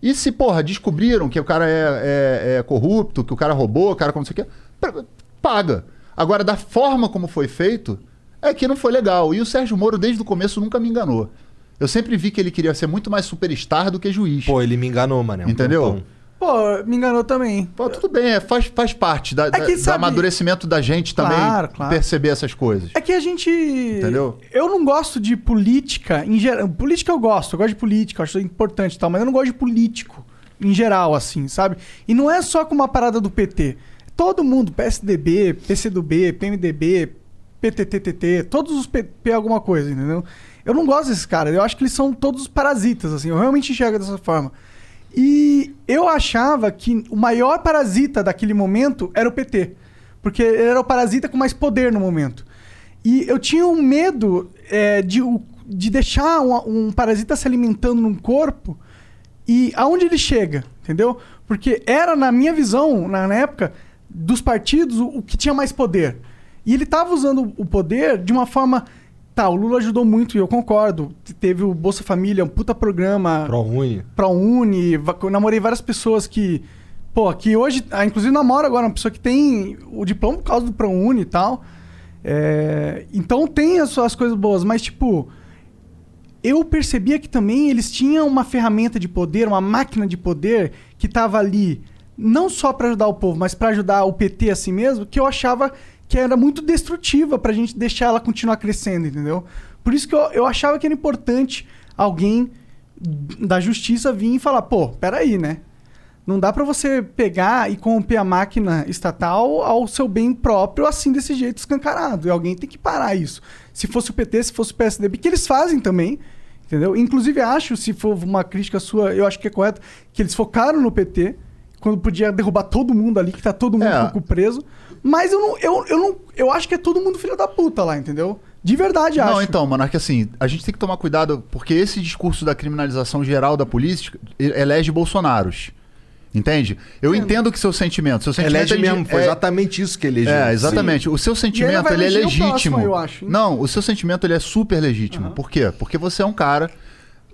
E se, porra, descobriram que o cara é, é- é corrupto, que o cara roubou, o cara como não sei o pra- paga. Agora, da forma como foi feito, é que não foi legal. E o Sérgio Moro, desde o começo, nunca me enganou. Eu sempre vi que ele queria ser muito mais superstar do que juiz. Pô, ele me enganou, mané. um Entendeu? Pô, me enganou também. Pô, tudo bem, é, faz, faz parte da, da- que, do sabe- amadurecimento da gente também Claro, claro. perceber essas coisas. É que a gente. Entendeu? Eu não gosto de política em geral. Política eu gosto, eu gosto de política, acho importante e tal, mas eu não gosto de político em geral, assim, sabe? E não é só com uma parada do PT. Todo mundo, PSDB, PCdoB, PMDB, PTTTT, todos os PP alguma coisa, entendeu? Eu não gosto desses caras, eu acho que eles são todos parasitas, assim, eu realmente enxergo dessa forma. E eu achava que o maior parasita daquele momento era o PT. Porque ele era o parasita com mais poder no momento. E eu tinha um medo é, de, de deixar um, um parasita se alimentando num corpo e aonde ele chega, entendeu? Porque era, na minha visão, na, na época, dos partidos, o, o que tinha mais poder. E ele estava usando o poder de uma forma. Tá, o Lula ajudou muito, e eu concordo. Teve o Bolsa Família, um puta programa. ProUni. ProUni. Eu namorei várias pessoas que. Pô, que hoje. ah, inclusive namoro agora uma pessoa que tem o diploma por causa do ProUni e tal. É, então tem as suas coisas boas, mas tipo. Eu percebia que também eles tinham uma ferramenta de poder, uma máquina de poder que estava ali não só para ajudar o povo, mas para ajudar o PT assim mesmo, que eu achava que era muito destrutiva pra gente deixar ela continuar crescendo, entendeu? Por isso que eu, eu achava que era importante alguém da justiça vir e falar, pô, peraí, né? Não dá pra você pegar e corromper a máquina estatal ao seu bem próprio, assim, desse jeito escancarado. E alguém tem que parar isso. Se fosse o PT, se fosse o PSDB, que eles fazem também, entendeu? Inclusive, acho, se for uma crítica sua, eu acho que é correto, que eles focaram no PT, quando podia derrubar todo mundo ali, que tá todo mundo É. com o preso. Mas eu não, eu, eu não. Eu acho que é todo mundo filho da puta lá, entendeu? De verdade, acho. Não, então, Monarque, assim, a gente tem que tomar cuidado, porque esse discurso da criminalização geral da política elege Bolsonaros. Entende? Eu entendo que seu sentimento. Seu sentimento Elege ele- mesmo, foi é- exatamente isso que elegeu. É, exatamente. O seu sentimento vai ele é legítimo. próximo, eu acho? Não, o seu sentimento ele é super legítimo. Por quê? Porque você é um cara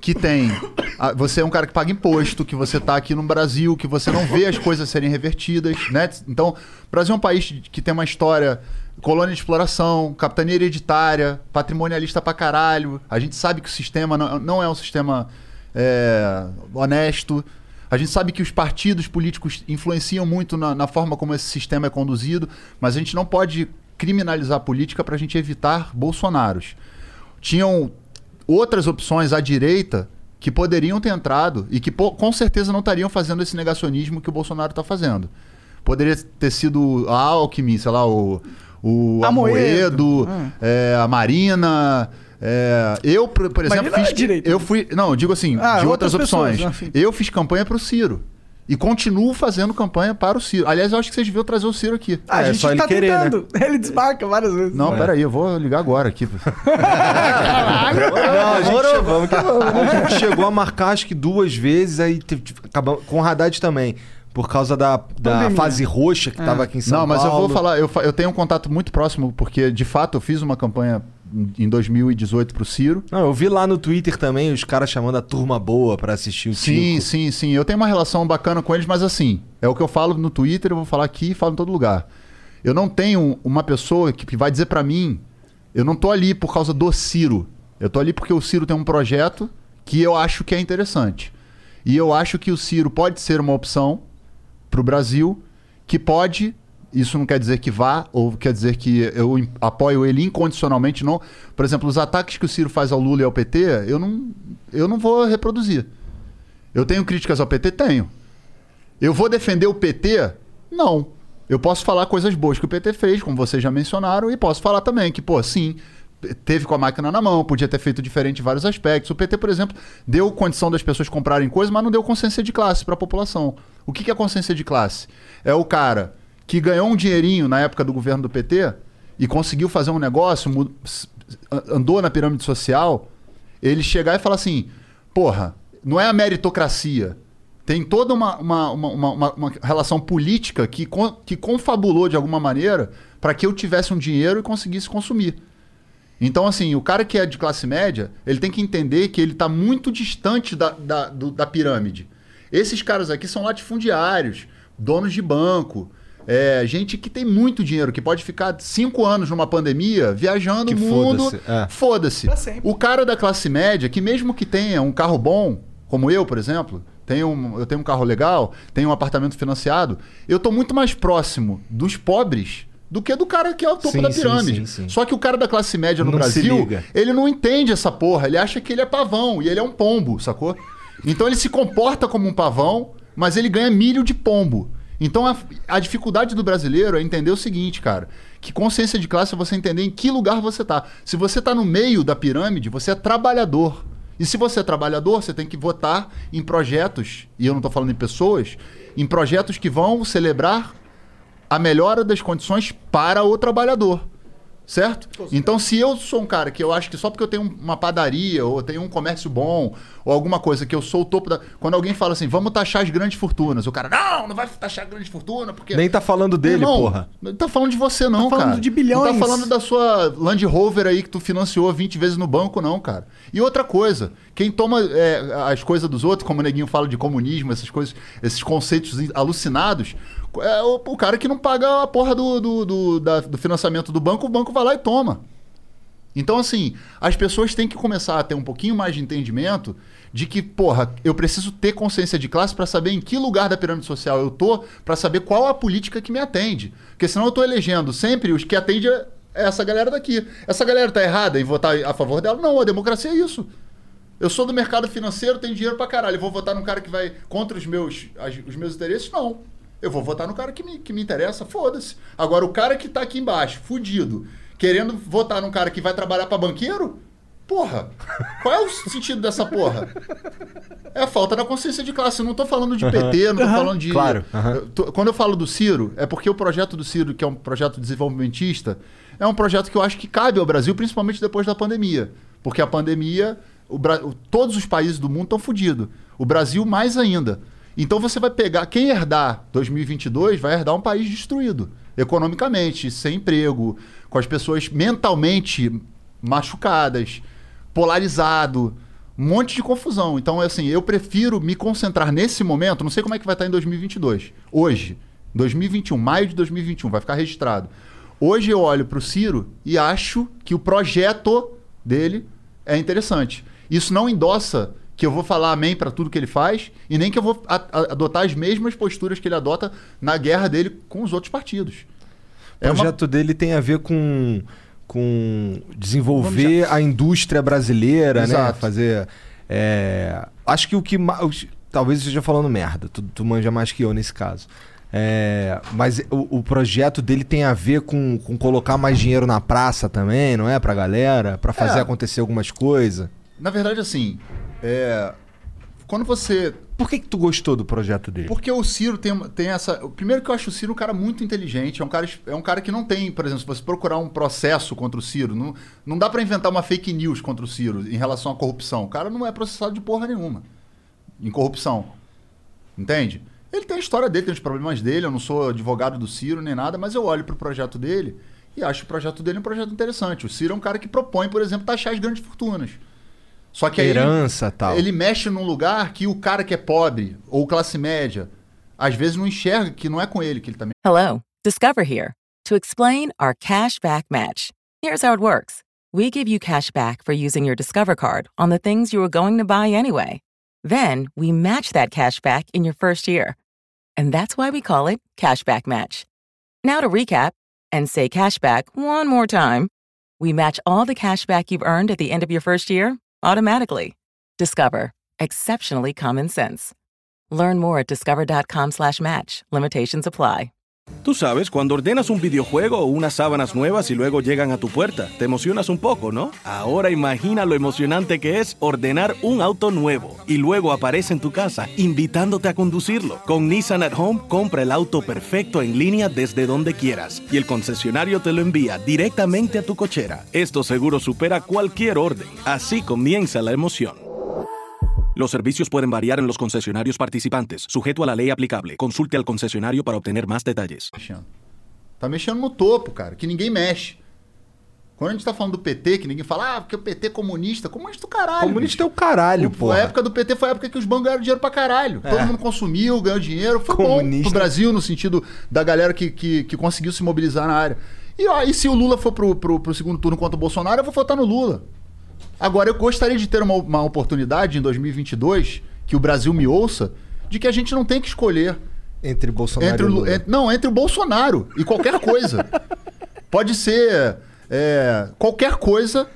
que tem. a- Você é um cara que paga imposto, que você tá aqui no Brasil, que você não vê as coisas serem revertidas, né? Então, o Brasil é um país que tem uma história. Colônia de exploração, capitania hereditária, patrimonialista pra caralho. A gente sabe que o sistema não, não é um sistema é, honesto. A gente sabe que os partidos políticos influenciam muito na, na forma como esse sistema é conduzido, mas a gente não pode criminalizar a política para a gente evitar Bolsonaros. Tinham outras opções à direita que poderiam ter entrado e que com certeza não estariam fazendo esse negacionismo que o Bolsonaro está fazendo. Poderia ter sido a Alckmin, sei lá, o, o Amoedo. Amoedo, é, a Marina. é, eu, por, exemplo, Marina é fiz. direita. Eu fui. Não, eu digo assim, Ah, de outras, outras pessoas, opções. enfim. Eu fiz campanha para o Ciro. E continuo fazendo campanha para o Ciro. Aliás, eu acho que vocês deviam trazer o Ciro aqui. Ah, a É, gente ele tá querer, né? tentando. Ele desmarca várias vezes. Não, peraí, eu vou ligar agora aqui. Não, a gente, chegou, a gente chegou a marcar acho que duas vezes, aí acabamos, com o Haddad também. Por causa da, da fase roxa que tava aqui em São não, mas eu Paulo. vou falar, eu, eu tenho um contato muito próximo, porque de fato eu fiz uma campanha em 2018 pro Ciro. Não, eu vi lá no Twitter também os caras chamando a turma boa pra assistir o Sim, circo. sim, sim. Eu tenho uma relação bacana com eles, mas assim, é o que eu falo no Twitter, eu vou falar aqui e falo em todo lugar. Eu não tenho uma pessoa que vai dizer pra mim, eu não tô ali por causa do Ciro. Eu tô ali porque o Ciro tem um projeto que eu acho que é interessante. E eu acho que o Ciro pode ser uma opção pro Brasil que pode isso não quer dizer que vá, ou quer dizer que eu apoio ele incondicionalmente, não. Por exemplo, os ataques que o Ciro faz ao Lula e ao PT, eu não, eu não vou reproduzir. Eu tenho críticas ao PT? Tenho. Eu vou defender o PT? Não. Eu posso falar coisas boas que o PT fez, como vocês já mencionaram, e posso falar também que, pô, sim, teve com a máquina na mão, podia ter feito diferente em vários aspectos. O PT, por exemplo, deu condição das pessoas comprarem coisas, mas não deu consciência de classe para a população. O que é consciência de classe? É o cara que ganhou um dinheirinho na época do governo do PT e conseguiu fazer um negócio, andou na pirâmide social, ele chegar e falar assim: porra, não é a meritocracia. Tem toda uma, uma- uma- uma relação política que, con- que confabulou de alguma maneira para que eu tivesse um dinheiro e conseguisse consumir. Então, assim, o cara que é de classe média, ele tem que entender que ele está muito distante da, da, do- da pirâmide. Esses caras aqui são latifundiários, donos de banco, é, gente que tem muito dinheiro, que pode ficar cinco anos numa pandemia viajando Que o mundo. foda-se, é. Sempre. O cara da classe média, que mesmo que tenha um carro bom, como eu, por exemplo, tenho um- eu tenho um carro legal, tenho um apartamento financiado, eu tô muito mais próximo dos pobres do que do cara que é o topo Sim, da pirâmide. sim, sim. Só que o cara da classe média no Não Brasil, ele não entende essa porra. Ele acha que ele é pavão e ele é um pombo, sacou? Então ele se comporta como um pavão, mas ele ganha milho de pombo. Então a, a dificuldade do brasileiro é entender o seguinte, cara. Que consciência de classe é você entender em que lugar você tá. Se você tá no meio da pirâmide, você é trabalhador. E se você é trabalhador, você tem que votar em projetos, e eu não tô falando em pessoas, em projetos que vão celebrar a melhora das condições para o trabalhador. Certo? Então, se eu sou um cara que eu acho que só porque eu tenho uma padaria, ou tenho um comércio bom, ou alguma coisa que eu sou o topo da. Quando alguém fala assim, vamos taxar as grandes fortunas, o cara, não, não vai taxar grande fortuna, porque. Nem tá falando dele, Irmão, porra. Não tá falando de você, não, Tá falando cara. de bilhões. Não tá falando da sua Land Rover aí que tu financiou 20 vezes no banco, não, cara. E outra coisa, quem toma é, as coisas dos outros, como o Neguinho fala de comunismo, essas coisas, esses conceitos alucinados, é o, o cara que não paga a porra do, do, do, da- do financiamento do banco, o banco vai lá e toma. Então, assim, as pessoas têm que começar a ter um pouquinho mais de entendimento de que, porra, eu preciso ter consciência de classe para saber em que lugar da pirâmide social eu tô, para saber qual a política que me atende. Porque senão eu tô elegendo sempre os que atendem a- essa galera daqui. Essa galera tá errada em votar a favor dela? Não, a democracia é isso. Eu sou do mercado financeiro, tenho dinheiro pra caralho. Vou votar num cara que vai contra os meus, os meus interesses? Não. Eu vou votar no cara que me, que me interessa, foda-se. Agora, o cara que tá aqui embaixo, fudido, querendo votar num cara que vai trabalhar pra banqueiro? Porra, qual é o sentido dessa porra? É a falta da consciência de classe. Eu não tô falando de PT, não tô Aham. falando de. Claro. Eu tô- quando eu falo do Ciro, é porque o projeto do Ciro, que é um projeto desenvolvimentista, é um projeto que eu acho que cabe ao Brasil, principalmente depois da pandemia. Porque a pandemia, o Bra- o- todos os países do mundo estão fodidos. O Brasil mais ainda. Então você vai pegar. Quem herdar 2022 vai herdar um país destruído. Economicamente, sem emprego, com as pessoas mentalmente machucadas, polarizado, um monte de confusão. Então, assim, eu prefiro me concentrar nesse momento. Não sei como é que vai estar em 2022. Hoje, 2021, maio de 2021, vai ficar registrado. Hoje eu olho para o Ciro e acho que o projeto dele é interessante. Isso não endossa que eu vou falar amém para tudo que ele faz e nem que eu vou adotar as mesmas posturas que ele adota na guerra dele com os outros partidos. O projeto dele tem a ver com, com desenvolver a indústria brasileira, né? Exato. Fazer. é, acho que o que. Talvez eu esteja falando merda, tu, tu manja mais que eu nesse caso. É, mas o, o projeto dele tem a ver com, com colocar mais dinheiro na praça também, não é? Pra galera? Pra fazer É. acontecer algumas coisas. Na verdade, assim, é, quando você Por que, que tu gostou do projeto dele? Porque o Ciro tem, tem essa. Primeiro que eu acho o Ciro um cara muito inteligente. É um cara, é um cara que não tem, por exemplo, se você procurar um processo contra o Ciro, não, não dá pra inventar uma fake news contra o Ciro em relação à corrupção. O cara não é processado de porra nenhuma em corrupção. Entende? Ele tem a história dele, tem os problemas dele. Eu não sou advogado do Ciro nem nada, mas eu olho pro projeto dele e acho o projeto dele um projeto interessante. O Ciro é um cara que propõe, por exemplo, taxar as grandes fortunas. Só que aí ele- Herança tal. ele mexe num lugar que o cara que é pobre ou classe média às vezes não enxerga que não é com ele que ele tá Hello, Discover here to explain our cash back match. Here's how it works we give you cash back for using your Discover card on the things you were going to buy anyway. Then we match that cash back in your first year. And that's why we call it Cashback Match. Now to recap and say cashback one more time. We match all the cash back you've earned at the end of your first year automatically. Discover. Exceptionally common sense. Learn more at discover.com slash match. Limitations apply. Tú sabes, cuando ordenas un videojuego o unas sábanas nuevas y luego llegan a tu puerta, te emocionas un poco, ¿no? Ahora imagina lo emocionante que es ordenar un auto nuevo y luego aparece en tu casa invitándote a conducirlo. Con Nissan at Home, compra el auto perfecto en línea desde donde quieras y el concesionario te lo envía directamente a tu cochera. Esto seguro supera cualquier orden. Así comienza la emoción. Los servicios pueden variar en los concesionarios participantes, sujeto a la ley aplicable. Consulte al concesionario para obtener más detalles. mexendo. Tá mexendo no topo, cara, que ninguém mexe. Quando a gente tá falando do PT, que ninguém fala, ah, porque o PT é comunista. Comunista do caralho. Comunista é o caralho, pô. A época do PT foi a época que os bancos ganharam dinheiro pra caralho. Todo É. mundo consumiu, ganhou dinheiro. Foi Comunista. bom pro Brasil, no sentido da galera que, que, que conseguiu se mobilizar na área. E, ó, e se o Lula for pro, pro, pro segundo turno contra o Bolsonaro, eu vou votar no Lula. Agora, eu gostaria de ter uma, uma oportunidade em 2022, que o Brasil me ouça, de que a gente não tem que escolher Entre Bolsonaro entre o, e Lu- Lula. não, entre o Bolsonaro e qualquer coisa. Pode ser é, qualquer coisa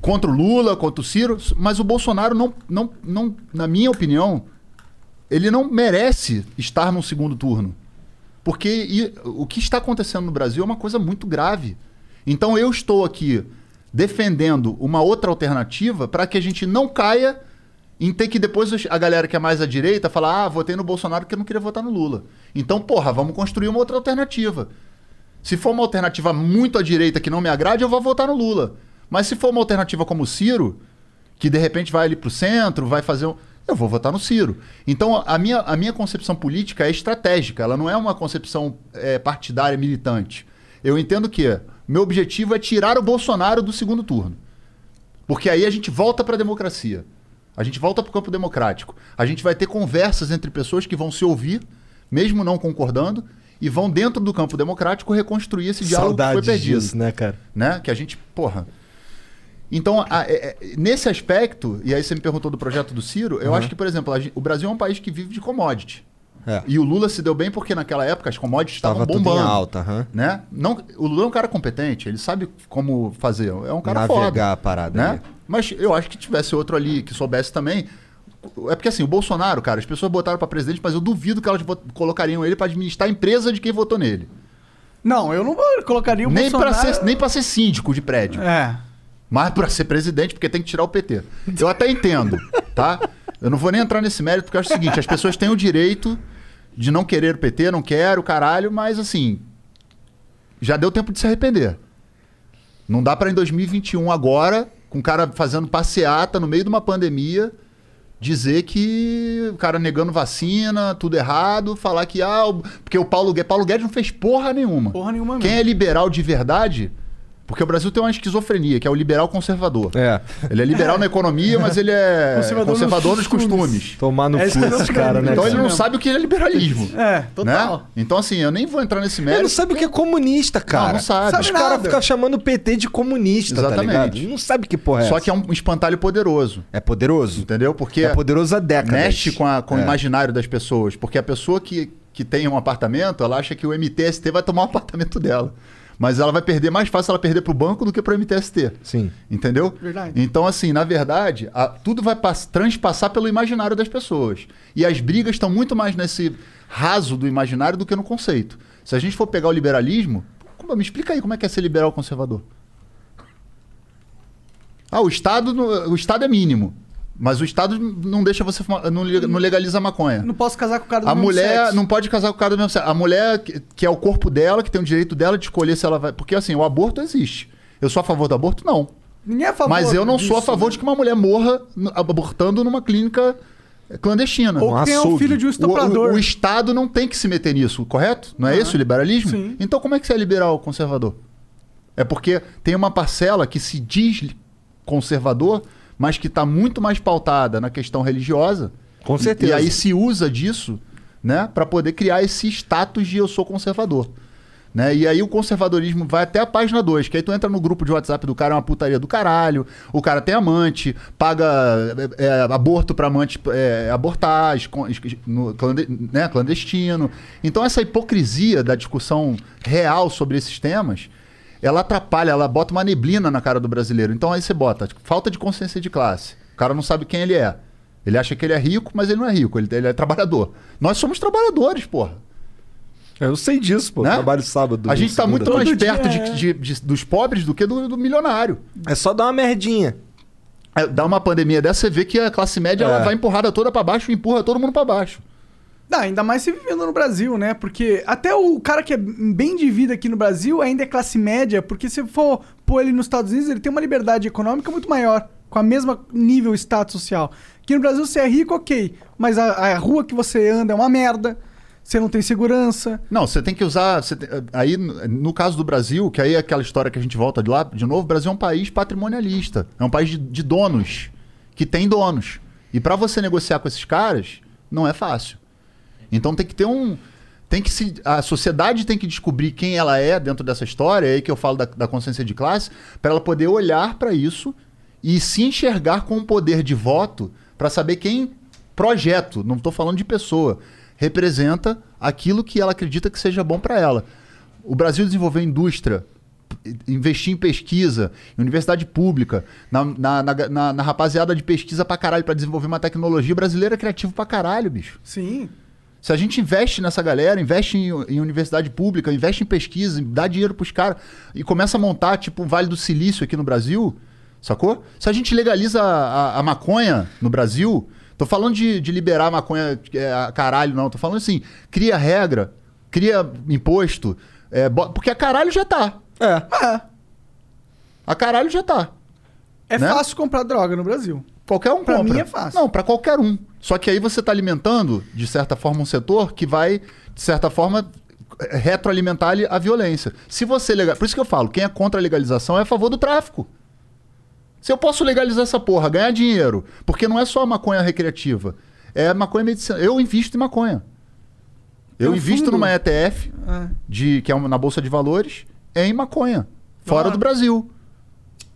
contra o Lula, contra o Ciro, mas o Bolsonaro não, não, não, na minha opinião, ele não merece estar no segundo turno. Porque e- o que está acontecendo no Brasil é uma coisa muito grave. Então eu estou aqui defendendo uma outra alternativa para que a gente não caia em ter que depois a galera que é mais à direita falar: ah, votei no Bolsonaro porque eu não queria votar no Lula. Então, porra, vamos construir uma outra alternativa. Se for uma alternativa muito à direita que não me agrade, eu vou votar no Lula. Mas se for uma alternativa como o Ciro, que de repente vai ali pro centro, vai fazer um. Eu vou votar no Ciro. Então, a minha, a minha concepção política é estratégica, ela não é uma concepção é, partidária militante. Eu entendo que meu objetivo é tirar o Bolsonaro do segundo turno. Porque aí a gente volta para a democracia. A gente volta para o campo democrático. A gente vai ter conversas entre pessoas que vão se ouvir, mesmo não concordando, e vão dentro do campo democrático reconstruir esse diálogo que foi Saudades perdido disso, né, cara? né? Que a gente, porra. Então, a- é- é- nesse aspecto, e aí você me perguntou do projeto do Ciro, eu Uhum. acho que, por exemplo, a o Brasil é um país que vive de commodity. É. E o Lula se deu bem porque naquela época as commodities estavam Tava tudo em bombando. alta, aham. né? Não, o Lula é um cara competente, ele sabe como fazer. É um cara Navegar foda. a parada né? Mas eu acho que tivesse outro ali que soubesse também. É porque assim, o Bolsonaro, cara, as pessoas botaram pra presidente, mas eu duvido que elas colocariam ele pra administrar a empresa de quem votou nele. Não, eu não colocaria o Nem pra, Bolsonaro... ser, nem pra ser síndico de prédio. É. Mas pra ser presidente, porque tem que tirar o PT. Eu até entendo, tá? Eu não vou nem entrar nesse mérito, porque eu acho o seguinte: as pessoas têm o direito de não querer o PT, não quero, caralho, mas assim. Já deu tempo de se arrepender. Não dá pra em 2021 agora, com o cara fazendo passeata no meio de uma pandemia, dizer que o cara negando vacina, tudo errado, falar que ah, porque o Paulo Guedes, Paulo Guedes não fez porra nenhuma. Porra nenhuma Quem mesmo. é liberal de verdade? Porque o Brasil tem uma esquizofrenia, que é o liberal conservador. É. Ele é liberal na economia, mas ele é Conservador conservador, nos nos costumes. Tomar no É cu esses caras, né? Então ele cara? não sabe o que é liberalismo. É, total. Né? Então, assim, eu nem vou entrar nesse Ele mérito. não sabe o que é comunista, cara. Não, não sabe. Os Sabe caras nada. ficam chamando o PT de comunista, Exatamente. tá? Não sabe que porra é Só essa. que é um espantalho poderoso. É poderoso. Entendeu? Porque É poderoso há décadas. mexe com, a- com o É. imaginário das pessoas. Porque a pessoa que, que tem um apartamento, ela acha que o MTST vai tomar o apartamento dela. Mas ela vai perder mais fácil ela perder pro banco do que pro MTST. Sim. Entendeu? Verdade. Então, assim, na verdade, a- tudo vai pass- transpassar pelo imaginário das pessoas. E as brigas estão muito mais nesse raso do imaginário do que no conceito. Se a gente for pegar o liberalismo, como- me explica aí como é que é ser liberal conservador. Ah, o Estado, no- o Estado é mínimo. Mas o Estado não deixa você fumar, não le- não legaliza a maconha. Não posso casar com o cara do A mesmo mulher sexo. não pode casar com o cara do mesmo sexo. A mulher, que, é o corpo dela, que tem o direito dela de escolher se ela vai. Porque assim, o aborto existe. Eu sou a favor do aborto? Não. Ninguém é a favor Mas eu não sou a disso, favor né? de que uma mulher morra abortando numa clínica clandestina. Ou que tenha um açougue. filho de um O, estuprador. o- o Estado não tem que se meter nisso, correto? Não é esse o liberalismo? Sim. Então como é que você é liberal conservador? É porque tem uma parcela que se diz conservador, mas que está muito mais pautada na questão religiosa. Com E- certeza. E aí se usa disso, né, para poder criar esse status de eu sou conservador. Né? E aí o conservadorismo vai até a página 2, que aí tu entra no grupo de WhatsApp do cara, é uma putaria do caralho, o cara tem amante, paga é, é, aborto pra amante é, abortar, no né, clandestino. Então essa hipocrisia da discussão real sobre esses temas, ela atrapalha, ela bota uma neblina na cara do brasileiro. Então aí você bota falta de consciência de classe. O cara não sabe quem ele é. Ele acha que ele é rico, mas ele não é rico, ele, ele é trabalhador. Nós somos trabalhadores, porra. Eu sei disso, pô. Né? Trabalho sábado. A gente tá segunda, muito mais perto de- é. de- de- dos pobres do que do, do milionário. É só dar uma merdinha. É, Dá uma pandemia dessa, você vê que a classe média ela É. vai empurrada toda pra baixo e empurra todo mundo pra baixo. Não, ainda mais se vivendo no Brasil, né? Porque até o cara que é bem de vida aqui no Brasil ainda é classe média, porque se for pôr ele nos Estados Unidos, ele tem uma liberdade econômica muito maior, com a mesma nível status social. Aqui no Brasil você é rico, ok, mas a, a rua que você anda é uma merda, você não tem segurança. Não, você tem que usar. tem- aí, no caso do Brasil, que aí é aquela história que a gente volta de lá, de novo, o Brasil é um país patrimonialista. É um país de, de donos, que tem donos. E pra você negociar com esses caras, não é fácil. Então tem que ter um. Tem que se. A sociedade tem que descobrir quem ela é dentro dessa história, é aí que eu falo da, da consciência de classe, para ela poder olhar pra isso e se enxergar com o poder de voto pra saber quem projeto, não estou falando de pessoa, representa aquilo que ela acredita que seja bom pra ela. O Brasil desenvolveu indústria, investir em pesquisa, em universidade pública, na, na, na, na- rapaziada de pesquisa pra caralho pra desenvolver uma tecnologia brasileira é criativo pra caralho, bicho. Sim. Se a gente investe nessa galera, investe em, em universidade pública, investe em pesquisa, dá dinheiro pros caras e começa a montar, tipo, o Vale do Silício aqui no Brasil, sacou? Se a gente legaliza a, a- a maconha no Brasil, tô falando de, de liberar a maconha é, a caralho, não, tô falando assim, cria regra, cria imposto, é, porque a caralho já tá. É. A caralho já tá. É Né? fácil comprar droga no Brasil. Qualquer um Pra compra. mim é fácil. Não, pra qualquer um. Só que aí você tá alimentando, de certa forma, um setor que vai, de certa forma, retroalimentar ali a violência. Se você legal... Por isso que eu falo, quem é contra a legalização é a favor do tráfico. Se eu posso legalizar essa porra, ganhar dinheiro, porque não é só maconha recreativa, é maconha medicinal. Eu invisto em maconha. Eu Tem um invisto fundo. numa ETF, É. de, que é uma- na Bolsa de Valores, em maconha. Fora Ah. do Brasil.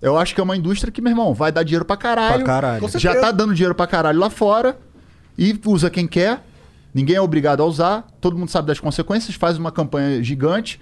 Eu acho que é uma indústria que, meu irmão, vai dar dinheiro pra caralho. Pra caralho. Já tá dando dinheiro pra caralho lá fora. E usa quem quer. Ninguém é obrigado a usar. Todo mundo sabe das consequências. Faz uma campanha gigante.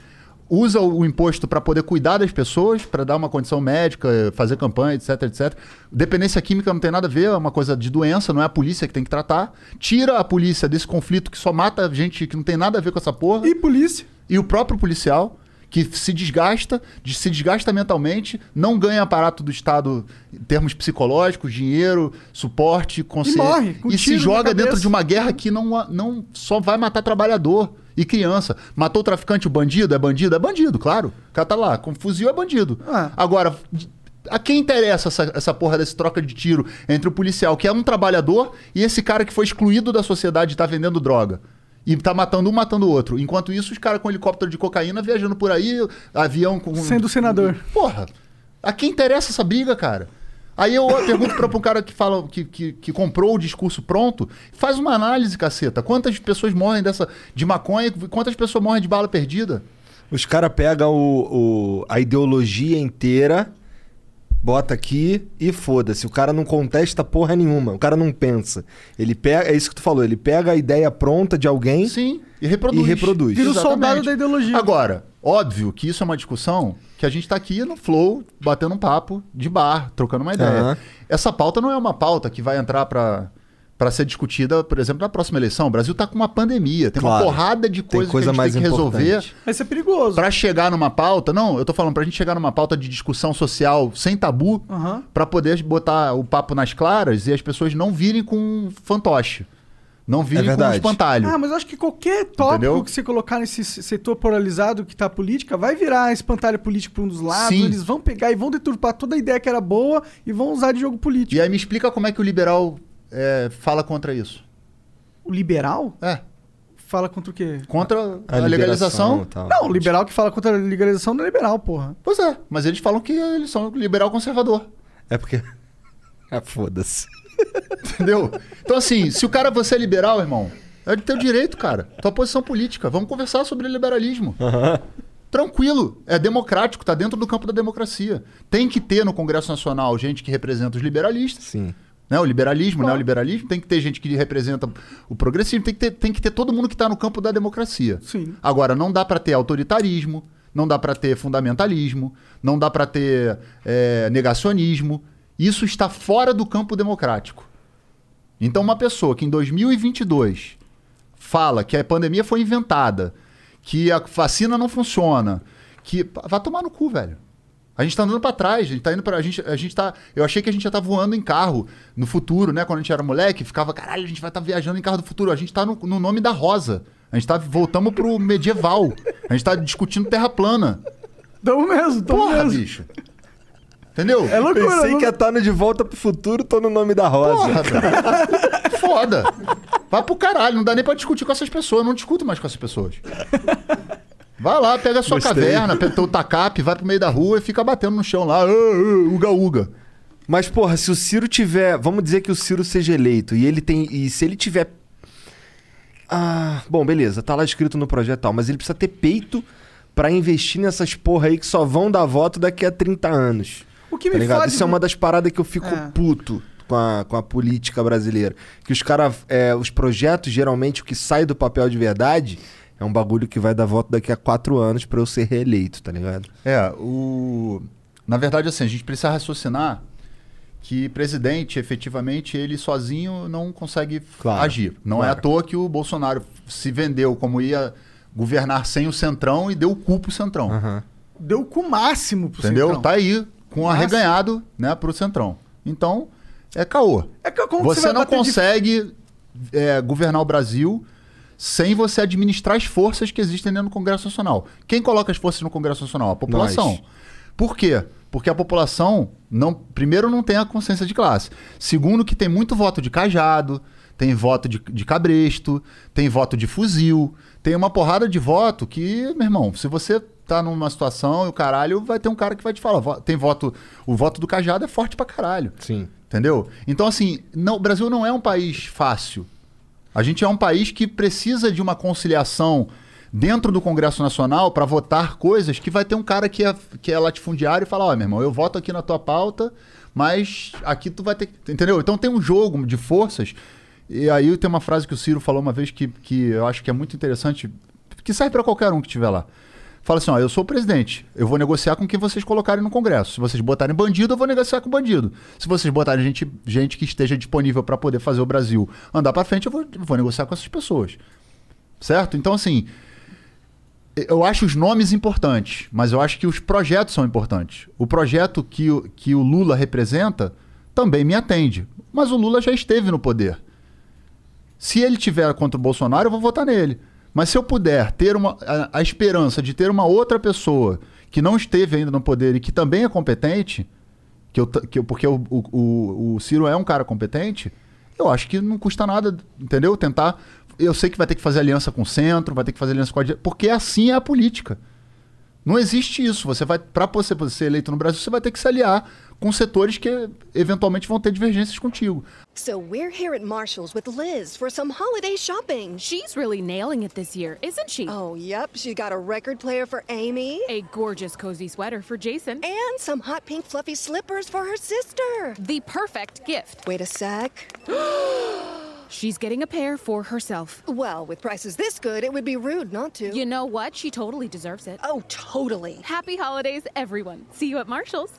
Usa o o imposto pra poder cuidar das pessoas, pra dar uma condição médica, fazer campanha, etc, etc. Dependência química não tem nada a ver, é uma coisa de doença, não é a polícia que tem que tratar. Tira a polícia desse conflito que só mata gente que não tem nada a ver com essa porra E polícia. e o próprio policial que se desgasta, de- se desgasta mentalmente, não ganha aparato do Estado em termos psicológicos, dinheiro, suporte, consciência. morre com E se joga dentro de uma guerra que não, não só vai matar trabalhador e criança. Matou o traficante, o bandido, é bandido? É bandido, claro. O cara tá lá, com fuzil é bandido. Ah. Agora, a quem interessa essa, essa porra desse troca de tiro entre o policial, que é um trabalhador, e esse cara que foi excluído da sociedade e tá vendendo droga? E tá matando um, matando o outro. Enquanto isso, os caras com helicóptero de cocaína viajando por aí, avião com. Sendo senador. Porra, a quem interessa essa briga, cara? Aí eu pergunto pra, pro cara que fala que, que, que comprou o discurso pronto, faz uma análise, caceta. Quantas pessoas morrem dessa de maconha? Quantas pessoas morrem de bala perdida? Os caras pegam o, o- a ideologia inteira, bota aqui e foda-se. O cara não contesta porra nenhuma. O cara não pensa. Ele pega. É isso que tu falou. Ele pega a ideia pronta de alguém. Sim, e reproduz. E reproduz. Vira o soldado da ideologia. Agora, óbvio que isso é uma discussão que a gente tá aqui no flow, batendo um papo de bar, trocando uma ideia. Aham. Essa pauta não é uma pauta que vai entrar pra para ser discutida, por exemplo, na próxima eleição. O Brasil tá com uma pandemia, tem uma Claro. porrada de coisas coisa que a gente mais tem que resolver importante. Vai ser perigoso. Pra chegar numa pauta. Não, eu tô falando pra gente chegar numa pauta de discussão social sem tabu, Aham. pra poder botar o papo nas claras e as pessoas não virem com fantoche. Não virem com verdade. espantalho. Ah, mas eu acho que qualquer tópico Entendeu? que você colocar nesse setor polarizado que tá a política vai virar espantalho político por um dos lados. Sim. Eles vão pegar e vão deturpar toda a ideia que era boa e vão usar de jogo político. E aí me explica como é que o liberal é, fala contra isso. O liberal É, fala contra o quê? contra a, A legalização. tal. Não, o liberal que fala contra a legalização não é liberal, porra. Pois é, mas eles falam que eles são liberal conservador. É porque. Ah, foda-se. Entendeu? Então, assim, se o cara você é liberal, irmão, é de teu direito, cara. Tua posição política. Vamos conversar sobre liberalismo. Tranquilo, é democrático, tá dentro do campo da democracia. Tem que ter no Congresso Nacional gente que representa os liberalistas. Sim. Né? O liberalismo, né? O liberalismo tem que ter gente que representa o progressismo, tem que ter, tem que ter todo mundo que está no campo da democracia. Sim. Agora, não dá para ter autoritarismo, não dá para ter fundamentalismo, não dá para ter é, negacionismo. Isso está fora do campo democrático. Então, uma pessoa que em 2022 fala que a pandemia foi inventada, que a vacina não funciona, que vai tomar no cu, velho. A gente tá andando pra trás, a gente tá indo pra. A gente, a gente tá. Eu achei que a gente já tá voando em carro no futuro, né? Quando a gente era moleque, ficava, caralho, a gente vai estar tá viajando em carro do futuro. A gente tá no, no nome da rosa. A gente tá. Voltamos pro medieval. A gente tá discutindo terra plana. Tamo mesmo, tamo Porra, mesmo. bicho. Entendeu? É loucura. Pensei não- que ia estar no De Volta pro Futuro, tô no nome da Rosa. Porra. Foda. Vai pro caralho, não dá nem pra discutir com essas pessoas. Eu não discuto mais com essas pessoas. Vai lá, pega a sua Gostei. caverna, pega teu tacape, vai pro meio da rua e fica batendo no chão lá. "Ah, ah, Uga, uga. Mas, porra, se o Ciro tiver. Vamos dizer que o Ciro seja eleito e ele tem. E se ele tiver. Ah, bom, beleza, tá lá escrito no projeto e tal, mas ele precisa ter peito pra investir nessas porra aí que só vão dar voto daqui a 30 anos. O que Tá me ligado? fode... Isso é uma das paradas que eu fico É. puto com a, com a política brasileira. Que os caras. os projetos, geralmente, o que sai do papel de verdade é um bagulho que vai dar voto daqui a quatro anos pra eu ser reeleito, tá ligado? É, o. Na verdade, assim, a gente precisa raciocinar que presidente, efetivamente, ele sozinho não consegue Claro, agir. Não é claro. à toa que o Bolsonaro se vendeu como ia governar sem o Centrão e deu o cu pro Centrão. Aham. Deu o cu máximo pro Entendeu? Centrão. Tá aí, com Nossa. arreganhado, né, pro Centrão. Então, é caô. É que como você vai não bater de- consegue é, governar o Brasil sem você administrar as forças que existem dentro do Congresso Nacional. Quem coloca as forças no Congresso Nacional? A população. Nós. Por quê? Porque a população, não, primeiro, não tem a consciência de classe. Segundo, que tem muito voto de cajado, tem voto de, de cabresto, tem voto de fuzil, tem uma porrada de voto que, meu irmão, se você tá numa situação e o caralho, vai ter um cara que vai te falar. Tem voto. O voto do cajado é forte pra caralho. Sim. Entendeu? Então, assim, não, o Brasil não é um país fácil. A gente é um país que precisa de uma conciliação dentro do Congresso Nacional para votar coisas que vai ter um cara que é, que é latifundiário e falar, ó, meu irmão, eu voto aqui na tua pauta, mas aqui tu vai ter que. Entendeu? Então tem um jogo de forças. E aí tem uma frase que o Ciro falou uma vez que, que eu acho que é muito interessante, que serve para qualquer um que estiver lá. Fala assim, ó, eu sou o presidente, eu vou negociar com quem vocês colocarem no Congresso. Se vocês botarem bandido, eu vou negociar com bandido. Se vocês botarem gente, gente que esteja disponível para poder fazer o Brasil andar para frente, eu vou, eu vou negociar com essas pessoas. Certo? Então, assim, eu acho os nomes importantes, mas eu acho que os projetos são importantes. O projeto que, o- que o Lula representa também me atende. Mas o Lula já esteve no poder. Se ele tiver contra o Bolsonaro, eu vou votar nele. Mas se eu puder ter uma, a, a esperança de ter uma outra pessoa que não esteve ainda no poder e que também é competente, que eu, que eu- porque o, o, o- o Ciro é um cara competente, eu acho que não custa nada, entendeu? Tentar. Eu sei que vai ter que fazer aliança com o centro, vai ter que fazer aliança com a direita, porque assim é a política. Não existe isso. Você vai, para você ser eleito no Brasil, você vai ter que se aliar com setores que eventualmente vão ter divergências contigo. So we're here at Marshall's with Liz for some holiday shopping. She's really nailing it this year, isn't she? Oh, yep. She got a record player for Amy. A gorgeous cozy sweater for Jason. And some hot pink fluffy slippers for her sister. The perfect gift. Wait a sec. She's getting a pair for herself. Well, with prices this good, it would be rude not to. You know what? She totally deserves it. Oh, totally. Happy holidays, everyone. See you at Marshall's.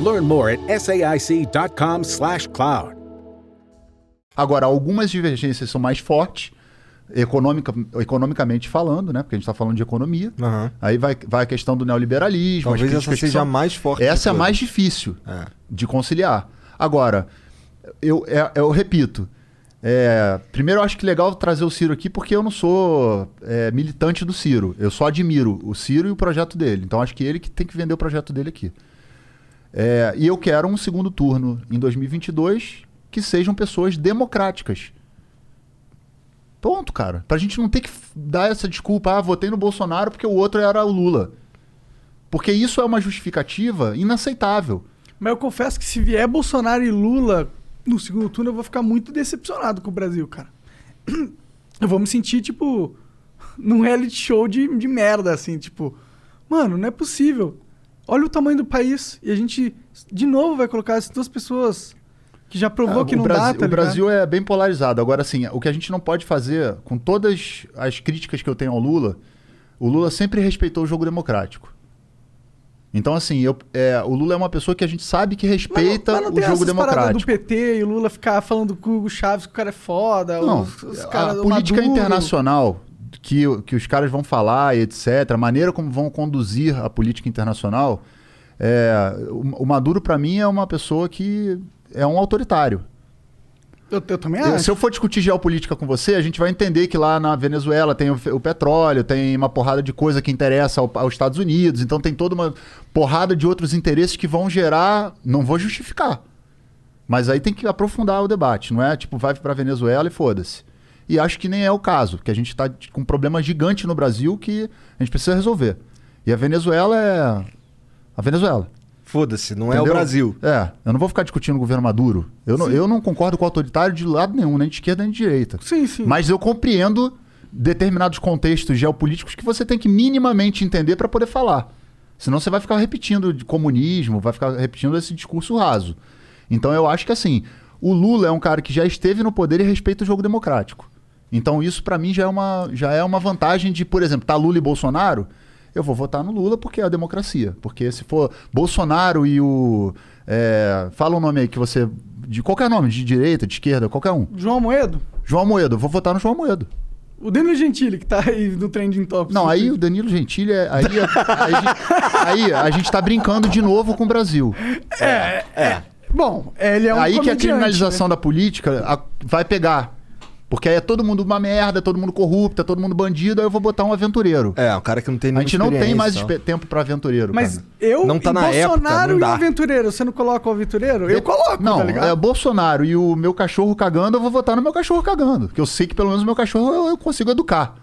Learn more at saic.com/cloud. Agora, algumas divergências são mais fortes, econômica, economicamente falando, né? Porque a gente está falando de economia. Aham. Aí vai, vai a questão do neoliberalismo. Talvez essa seja são- a mais forte. Essa é a mais difícil É. de conciliar. Agora, eu, é- eu repito. é, primeiro, eu acho que legal trazer o Ciro aqui, porque eu não sou é, militante do Ciro. Eu só admiro o Ciro e o projeto dele. Então, acho que ele que tem que vender o projeto dele aqui. É, e eu quero um segundo turno em 2022 que sejam pessoas democráticas. Ponto, cara. Pra gente não ter que dar essa desculpa, ah, votei no Bolsonaro porque o outro era o Lula. Porque isso é uma justificativa inaceitável. Mas eu confesso que se vier Bolsonaro e Lula no segundo turno, eu vou ficar muito decepcionado com o Brasil, cara. Eu vou me sentir, tipo, num reality show de, de merda, assim, tipo, mano, não é possível. Olha o tamanho do país e a gente, de novo, vai colocar essas duas pessoas que já provou É, que não Brasil, dá, tá O? Brasil é bem polarizado. Agora, assim, o que a gente não pode fazer, com todas as críticas que eu tenho ao Lula, o Lula sempre respeitou o jogo democrático. Então, assim, eu- é, o Lula é uma pessoa que a gente sabe que respeita Mas não o jogo democrático. do PT e o Lula ficar falando com o Hugo Chaves que o cara é foda. Não, os, os a o política Maduro. internacional que, que os caras vão falar e etc., a maneira como vão conduzir a política internacional, é, o, o Maduro, para mim, é uma pessoa que é um autoritário. Eu, eu também acho. se eu for discutir geopolítica com você, a gente vai entender que lá na Venezuela tem o, o petróleo, tem uma porrada de coisa que interessa ao- aos Estados Unidos, então tem toda uma porrada de outros interesses que vão gerar. Não vou justificar. Mas aí tem que aprofundar o debate, não é tipo, vai pra Venezuela e foda-se. E acho que nem é o caso, porque a gente tá com um problema gigante no Brasil que a gente precisa resolver. E a Venezuela é. A Venezuela. Foda-se, não é o Entendeu? Brasil. É, eu não vou ficar discutindo o governo Maduro. Eu não, eu não concordo com o autoritário de lado nenhum, nem de esquerda nem de direita. Sim, sim. Mas eu compreendo determinados contextos geopolíticos que você tem que minimamente entender para poder falar. Senão você vai ficar repetindo de comunismo, vai ficar repetindo esse discurso raso. Então eu acho que assim, o Lula é um cara que já esteve no poder e respeita o jogo democrático. Então isso para mim já é uma já é uma vantagem de, por exemplo, tá Lula e Bolsonaro, eu vou votar no Lula porque é a democracia. Porque se for Bolsonaro e o é, fala um nome aí que você de qualquer nome, de direita, de esquerda, qualquer um. João Moedo? João Moedo, eu vou votar no João Moedo. O Danilo Gentili, que tá aí no Trending Topics. Não, aí o Danilo Gentili, é- aí, aí, a gente- aí a gente tá brincando de novo com o Brasil. É, é. Bom, ele é um aí que a comediante, criminalização da política a- vai pegar. Porque aí é todo mundo uma merda, todo mundo corrupto, é todo mundo bandido, aí eu vou botar um aventureiro. É, um cara que não tem A gente não tem mais então. tempo pra aventureiro. Mas cara. eu Não tá e na Bolsonaro época, não e o aventureiro, você não coloca o aventureiro? Eu coloco, Não, tá ligado? é Bolsonaro e o meu cachorro cagando, eu vou votar no meu cachorro cagando. Porque eu sei que pelo menos o meu cachorro eu, eu consigo educar.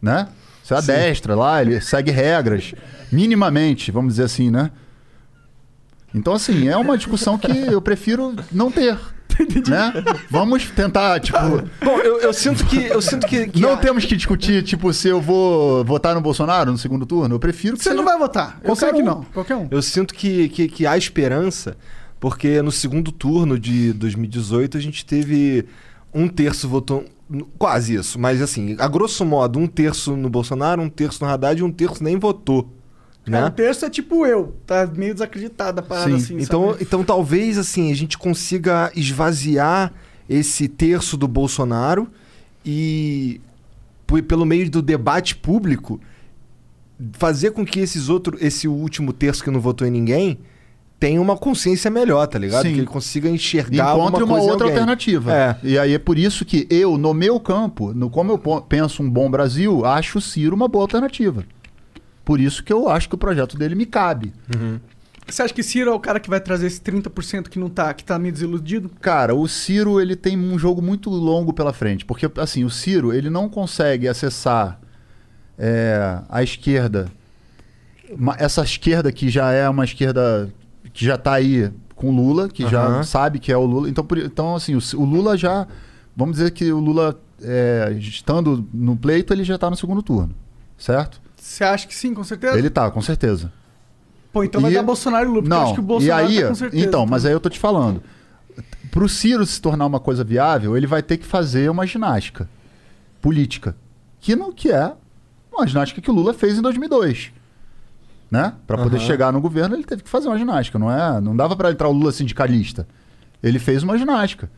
Né? Você adestra lá, ele segue regras. Minimamente, vamos dizer assim, né? Então, assim, é uma discussão que eu prefiro não ter. né? Vamos tentar, tipo. Bom, eu, eu sinto que. Eu sinto que, que não a- temos que discutir, tipo, se eu vou votar no Bolsonaro no segundo turno. Eu prefiro que Você seja não vai votar. Eu sei que um. não. Qualquer um. Eu sinto que, que, que há esperança, porque no segundo turno de 2018 a gente teve um terço votou. Quase isso, mas assim, a grosso modo, um terço no Bolsonaro, um terço no Haddad e um terço nem votou. É, Né? o terço é tipo eu. Tá meio desacreditado a parada Sim, assim, então, sabe? então talvez assim a gente consiga esvaziar esse terço do Bolsonaro e pelo meio do debate público fazer com que esses outro, esse último terço que não votou em ninguém tenha uma consciência melhor, tá ligado? Sim. Que ele consiga enxergar Encontre uma outra alternativa. É. E aí é por isso que eu, no meu campo, no como eu penso um bom Brasil, acho o Ciro uma boa alternativa. Por isso que eu acho que o projeto dele me cabe. Você acha que Ciro é o cara que vai trazer esse 30% que não tá, que tá meio desiludido? Cara, o Ciro ele tem um jogo muito longo pela frente, porque assim o Ciro ele não consegue acessar é, a esquerda, essa esquerda que já é uma esquerda que já tá aí com o Lula, que já Aham. sabe que é o Lula. Então, por- então assim o, o Lula já, vamos dizer que o Lula é, estando no pleito ele já tá no segundo turno, certo? Você acha que sim, com certeza? Ele tá, com certeza. Pô, então vai E- dar Bolsonaro e Lula, porque eu Não, acho que o Bolsonaro e aí, tá com certeza. então, mas aí eu tô te falando. Pro Ciro se tornar uma coisa viável, ele vai ter que fazer uma ginástica política, que não que é uma ginástica que o Lula fez em 2002. Né? Para poder Aham. chegar no governo, ele teve que fazer uma ginástica, não é? Não dava para entrar o Lula sindicalista. Ele fez uma ginástica.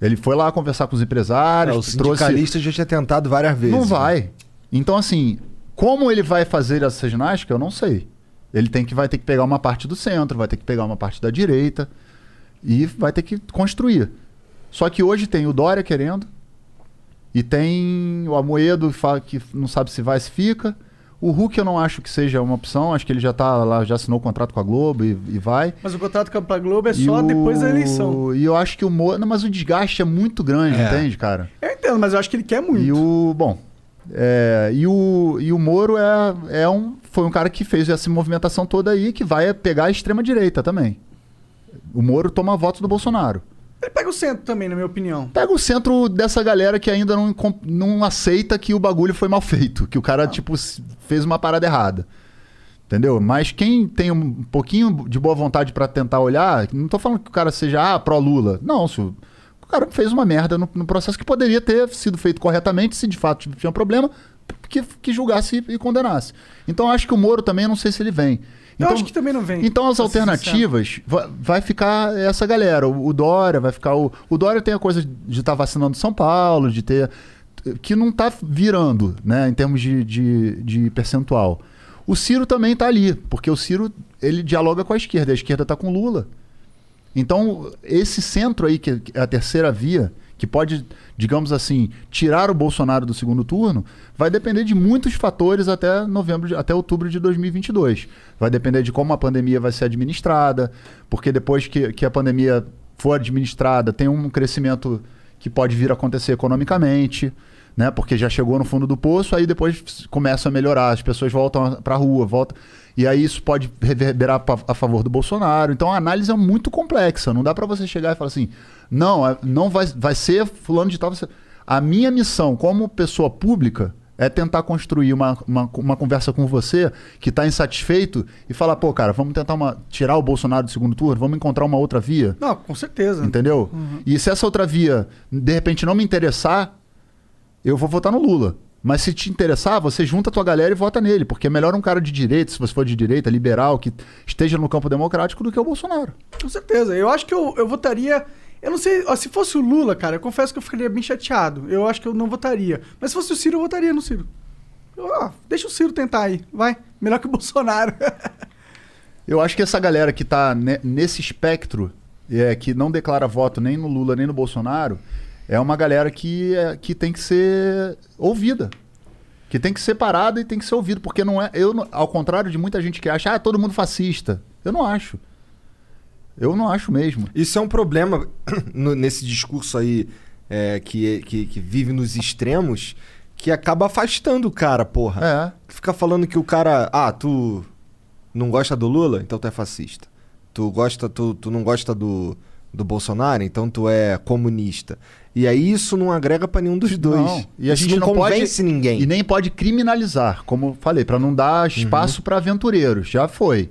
Ele foi lá conversar com os É, empresários, o trouxe sindicalista já tinha tentado várias vezes. não vai. Então, assim, como ele vai fazer essa ginástica, eu não sei. Ele tem que, vai ter que pegar uma parte do centro, vai ter que pegar uma parte da direita e vai ter que construir. Só que hoje tem o Dória querendo e tem o Amoedo que não sabe se vai se fica. O Hulk eu não acho que seja uma opção, acho que ele já tá lá, já assinou o contrato com a Globo e, e vai. Mas o contrato com a Globo é E só o- depois da eleição. E eu acho que o Moro. Não, mas o desgaste é muito grande, É. entende, cara? Eu entendo, mas eu acho que ele quer muito. E o. Bom. É, e, o, e o Moro é, é um, foi um cara que fez essa movimentação toda aí que vai pegar a extrema-direita também. O Moro toma votos do Bolsonaro. Ele pega o centro também, na minha opinião. Pega o centro dessa galera que ainda não, não aceita que o bagulho foi mal feito, que o cara, tipo, s- fez uma parada errada. Entendeu? Mas quem tem um pouquinho de boa vontade pra tentar olhar, não tô falando que o cara seja, ah, pró-Lula. Não, se o, o cara fez uma merda no, no processo que poderia ter sido feito corretamente, se de fato tinha um problema, que, que julgasse e condenasse. Então acho que o Moro também, eu não sei se ele vem. Eu Então- acho que também não vem. então as alternativas va- vai, ficar essa galera. O, o Dória vai ficar. O, o Dória tem a coisa de estar vacinando São Paulo, de ter. que não tá virando, né, em termos de, de, de percentual. O Ciro também tá ali, porque o Ciro ele dialoga com a esquerda, a esquerda tá com Lula. Então, esse centro aí, que é a terceira via, que pode, digamos assim, tirar o Bolsonaro do segundo turno, vai depender de muitos fatores até novembro, até outubro de 2022. Vai depender de como a pandemia vai ser administrada, porque depois que, que a pandemia for administrada, tem um crescimento que pode vir a acontecer economicamente, né? Porque já chegou no fundo do poço, aí depois começa a melhorar, as pessoas voltam para a rua, voltam. E aí isso pode reverberar a favor do Bolsonaro. Então a análise é muito complexa. Não dá para você chegar e falar assim: não, é- não vai, vai ser fulano de tal. vai ser-" A minha missão como pessoa pública é tentar construir uma, uma, uma conversa com você que está insatisfeito e falar, pô, cara, vamos tentar uma, tirar o Bolsonaro do segundo turno, vamos encontrar uma outra via. Não, com certeza. Entendeu? E se essa outra via, de repente, não me interessar, eu vou votar no Lula. Mas se te interessar, você junta a tua galera e vota nele, porque é melhor um cara de direita, se você for de direita, liberal, que esteja no campo democrático, do que o Bolsonaro. Com certeza. Eu acho que eu, eu votaria. Eu não sei, ó, se fosse o Lula, cara, eu confesso que eu ficaria bem chateado. Eu acho que eu não votaria. Mas se fosse o Ciro, eu votaria no Ciro. Eu, ó, deixa o Ciro tentar aí, vai. Melhor que o Bolsonaro. Eu acho que essa galera que tá ne- nesse espectro, é, que não declara voto nem no Lula nem no Bolsonaro, é uma galera que, é, que tem que ser ouvida. Que tem que ser parada e tem que ser ouvido. Porque não é. Eu, ao contrário de muita gente que acha, ah, todo mundo fascista. Eu não acho. Eu não acho mesmo. Isso é um problema no- nesse discurso aí é, que, que, que vive nos extremos, que acaba afastando o cara, porra. É. Fica falando que o cara. Ah, tu não gosta do Lula? Então tu é fascista. Tu, gosta, tu, tu não gosta do, do Bolsonaro? Então tu é comunista. E aí isso não agrega pra nenhum dos dois. Não. E a gente não, convence pode ninguém. E nem pode criminalizar, como falei, para não dar espaço pra aventureiros. Já foi.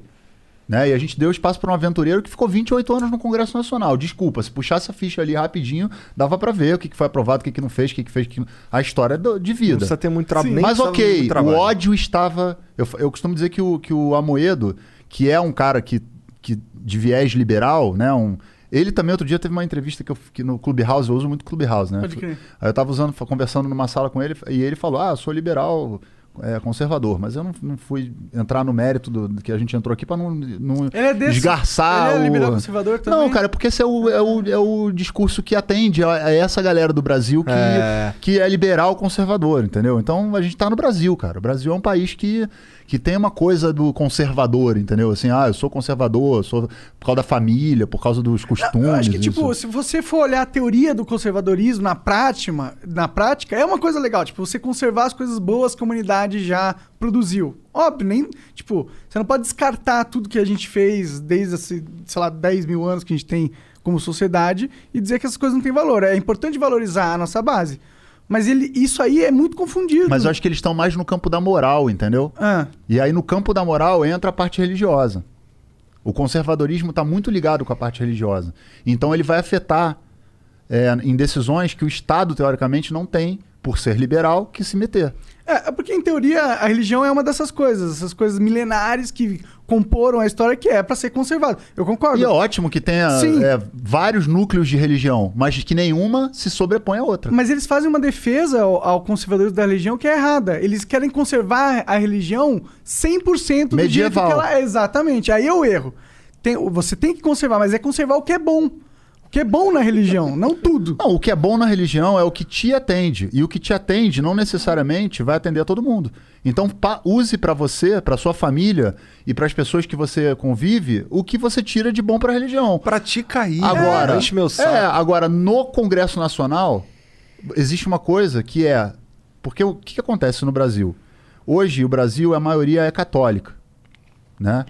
Né? E a gente deu espaço para um aventureiro que ficou 28 anos no Congresso Nacional. Desculpa, se puxasse a ficha ali rapidinho, dava para ver o que, que foi aprovado, o que, que não fez, o que, que fez, que... não- a história do- de vida. Não precisa ter muito trabalho. Mas ok, o ódio estava. Eu, eu costumo dizer que o, que o Amoedo, que é um cara que, que de viés liberal, né? Um, ele também outro dia teve uma entrevista que, eu, que no Clubhouse, eu uso muito Clubhouse, né? Pode crer. Aí eu tava usando, conversando numa sala com ele, e ele falou: Ah, eu sou liberal. É, conservador, mas eu não, não fui entrar no mérito do, do que a gente entrou aqui pra não, não Ele é desse. esgarçar Ele é o... liberal conservador também? Não, cara, porque esse é o, é o, é o discurso que atende a, a essa galera do Brasil que É. que é liberal conservador, entendeu? Então a gente tá no Brasil, cara. O Brasil é um país que, que tem uma coisa do conservador, entendeu? Assim, ah, eu sou conservador, eu sou por causa da família, por causa dos costumes. Eu acho que, tipo, isso. se você for olhar a teoria do conservadorismo na prática, na prática, é uma coisa legal. Tipo, você conservar as coisas boas que a comunidade já produziu. Óbvio, nem. Tipo, você não pode descartar tudo que a gente fez desde, sei lá, 10 mil anos que a gente tem como sociedade e dizer que essas coisas não têm valor. É importante valorizar a nossa base. Mas ele, isso aí é muito confundido. Mas eu acho que eles estão mais no campo da moral, entendeu? Ah, E aí no campo da moral entra a parte religiosa. O conservadorismo está muito ligado com a parte religiosa. Então ele vai afetar é, em decisões que o Estado, teoricamente, não tem, por ser liberal, que se meter. É, é porque em teoria a religião é uma dessas coisas, essas coisas milenares que comporam a história que é pra ser conservado. Eu concordo. E é ótimo que tenha é, vários núcleos de religião, mas que nenhuma se sobrepõe à outra. Mas eles fazem uma defesa ao, ao conservadorismo da religião que é errada. Eles querem conservar a religião 100% do jeito que Medieval. ela é. Exatamente. Aí é o erro. Tem- você tem que conservar, mas é conservar o que é bom. O que é bom na religião, não tudo. Não, o que é bom na religião é o que te atende. E o que te atende não necessariamente vai atender a todo mundo. Então, pa- use pra você, pra sua família e para as pessoas que você convive, o que você tira de bom pra religião. Pratica aí. Agora, É, enche meu saco. é, agora no Congresso Nacional existe uma coisa que é porque o que, que acontece no Brasil? Hoje o Brasil a maioria é católica, né?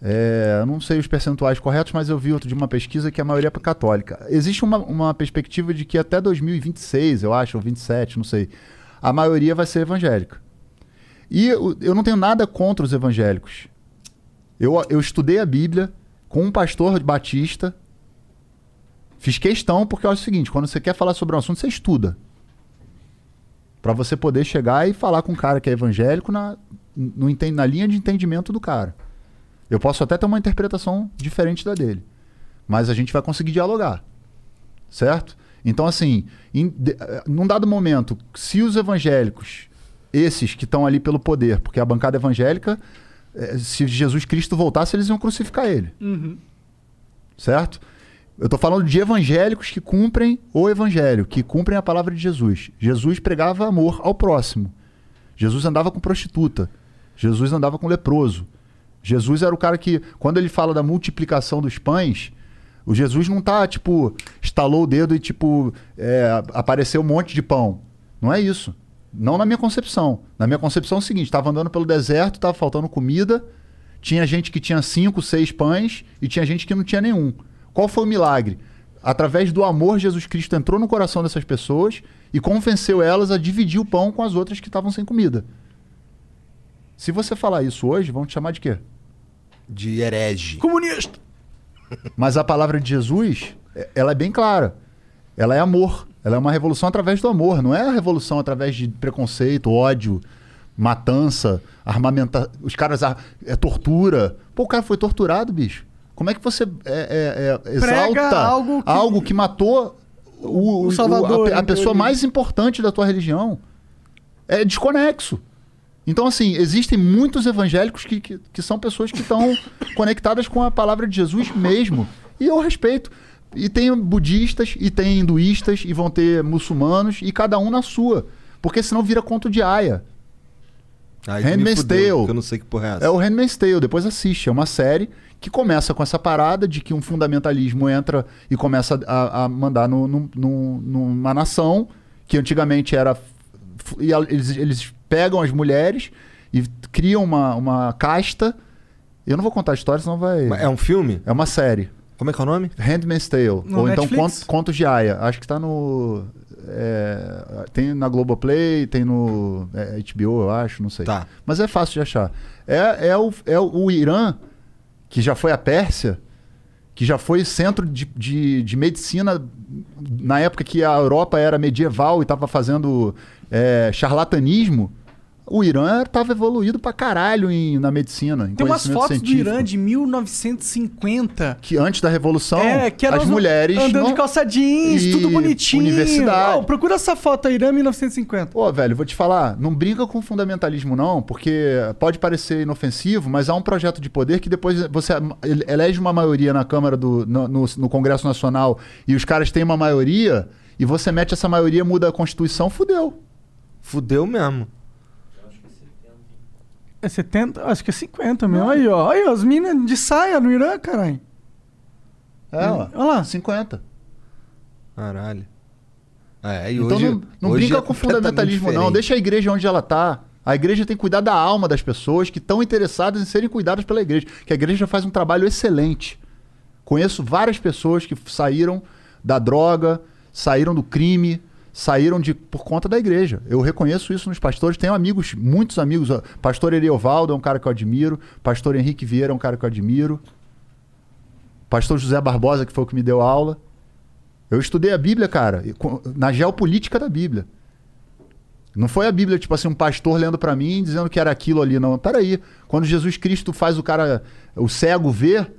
É, eu não sei os percentuais corretos, mas eu vi outro de uma pesquisa que a maioria é católica. Existe uma, uma perspectiva de que até 2026, eu acho, ou 27, não sei, a maioria vai ser evangélica. E eu, eu não tenho nada contra os evangélicos. Eu, eu estudei a Bíblia com um pastor batista. Fiz questão, porque acho o seguinte: quando você quer falar sobre um assunto, você estuda. Pra você poder chegar e falar com um cara que é evangélico na, no, na linha de entendimento do cara. Eu posso até ter uma interpretação diferente da dele. Mas a gente vai conseguir dialogar. Certo? Então, assim, em, de- eh, num dado momento, se os evangélicos, esses que estão ali pelo poder, porque a bancada evangélica, eh, se Jesus Cristo voltasse, eles iam crucificar ele. Uhum. Certo? Eu estou falando de evangélicos que cumprem o evangelho, que cumprem a palavra de Jesus. Jesus pregava amor ao próximo. Jesus andava com prostituta. Jesus andava com leproso. Jesus era o cara que, quando ele fala da multiplicação dos pães, o Jesus não tá, tipo, estalou o dedo e, tipo, é, apareceu um monte de pão. Não é isso. Não na minha concepção. Na minha concepção é o seguinte: estava andando pelo deserto, estava faltando comida, tinha gente que tinha cinco, seis pães e tinha gente que não tinha nenhum. Qual foi o milagre? Através do amor, Jesus Cristo entrou no coração dessas pessoas e convenceu elas a dividir o pão com as outras que estavam sem comida. Se você falar isso hoje, vão te chamar de quê? De herege. Comunista! Mas a palavra de Jesus, é- ela é bem clara. Ela é amor. Ela é uma revolução através do amor. Não é a revolução através de preconceito, ódio, matança, armamenta... Os caras... ar- É tortura. Pô, o cara foi torturado, bicho. Como é que você é, é, é, exalta algo que- algo que matou o, O Salvador, a, a em pessoa mais importante da tua religião? É desconexo. Então, assim, existem muitos evangélicos que, que, que são pessoas que estão conectadas com a palavra de Jesus mesmo. E eu respeito. E tem budistas, e tem hinduístas, e vão ter muçulmanos, e cada um na sua. Porque senão vira conto de aia. Me Handmaid's Tale. Eu não sei que porra é essa. É o Handmaid's Tale, depois assiste. É uma série que começa com essa parada de que um fundamentalismo entra e começa a, a mandar no, no- no- numa nação que antigamente era. E eles, eles pegam as mulheres e criam uma, uma casta. Eu não vou contar a história, senão vai. É um filme? É uma série. Como é que é o nome? Handmaid's Tale. No ou então Netflix? Cont- Contos de Aya. Acho que tá no. é, tem na Globoplay, tem no é, HBO, eu acho, não sei. Tá. Mas é fácil de achar. É, é, o, é o o Irã, que já foi a Pérsia, que já foi centro de, de, de medicina na época que a Europa era medieval e estava fazendo é, charlatanismo. O Irã estava evoluído pra caralho em, na medicina. Em Tem umas fotos do científico. Irã de 1950. Que antes da Revolução, É, que as mulheres. andando não- de calça jeans, E tudo bonitinho. Universidade. Ó, procura essa foto aí, Irã 1950. Pô, velho, vou te falar, não brinca com fundamentalismo não, porque pode parecer inofensivo, mas há um projeto de poder que depois você ele- elege uma maioria na Câmara do no, no- no Congresso Nacional e os caras têm uma maioria e você mete essa maioria, muda a Constituição, fudeu. Fudeu mesmo. É 70? Acho que é 50 mesmo. Aí, ó. Aí, ó, as minas de saia no Irã, caralho. É, ó, Olha lá. 50. Caralho. É, e então hoje, não, não hoje brinca é com fundamentalismo não, diferente. deixa a igreja onde ela tá. A igreja tem que cuidar da alma das pessoas que estão interessadas em serem cuidadas pela igreja, que a igreja faz um trabalho excelente. Conheço várias pessoas que saíram da droga, saíram do crime, saíram de por conta da igreja. Eu reconheço isso nos pastores. Tenho amigos, muitos amigos. Pastor Eriovaldo é um cara que eu admiro. Pastor Henrique Vieira é um cara que eu admiro. Pastor José Barbosa, que foi o que me deu aula. Eu estudei a Bíblia, cara, na geopolítica da Bíblia. Não foi a Bíblia, tipo assim, um pastor lendo pra mim dizendo que era aquilo ali, não. Peraí. Quando Jesus Cristo faz o cara, o cego ver,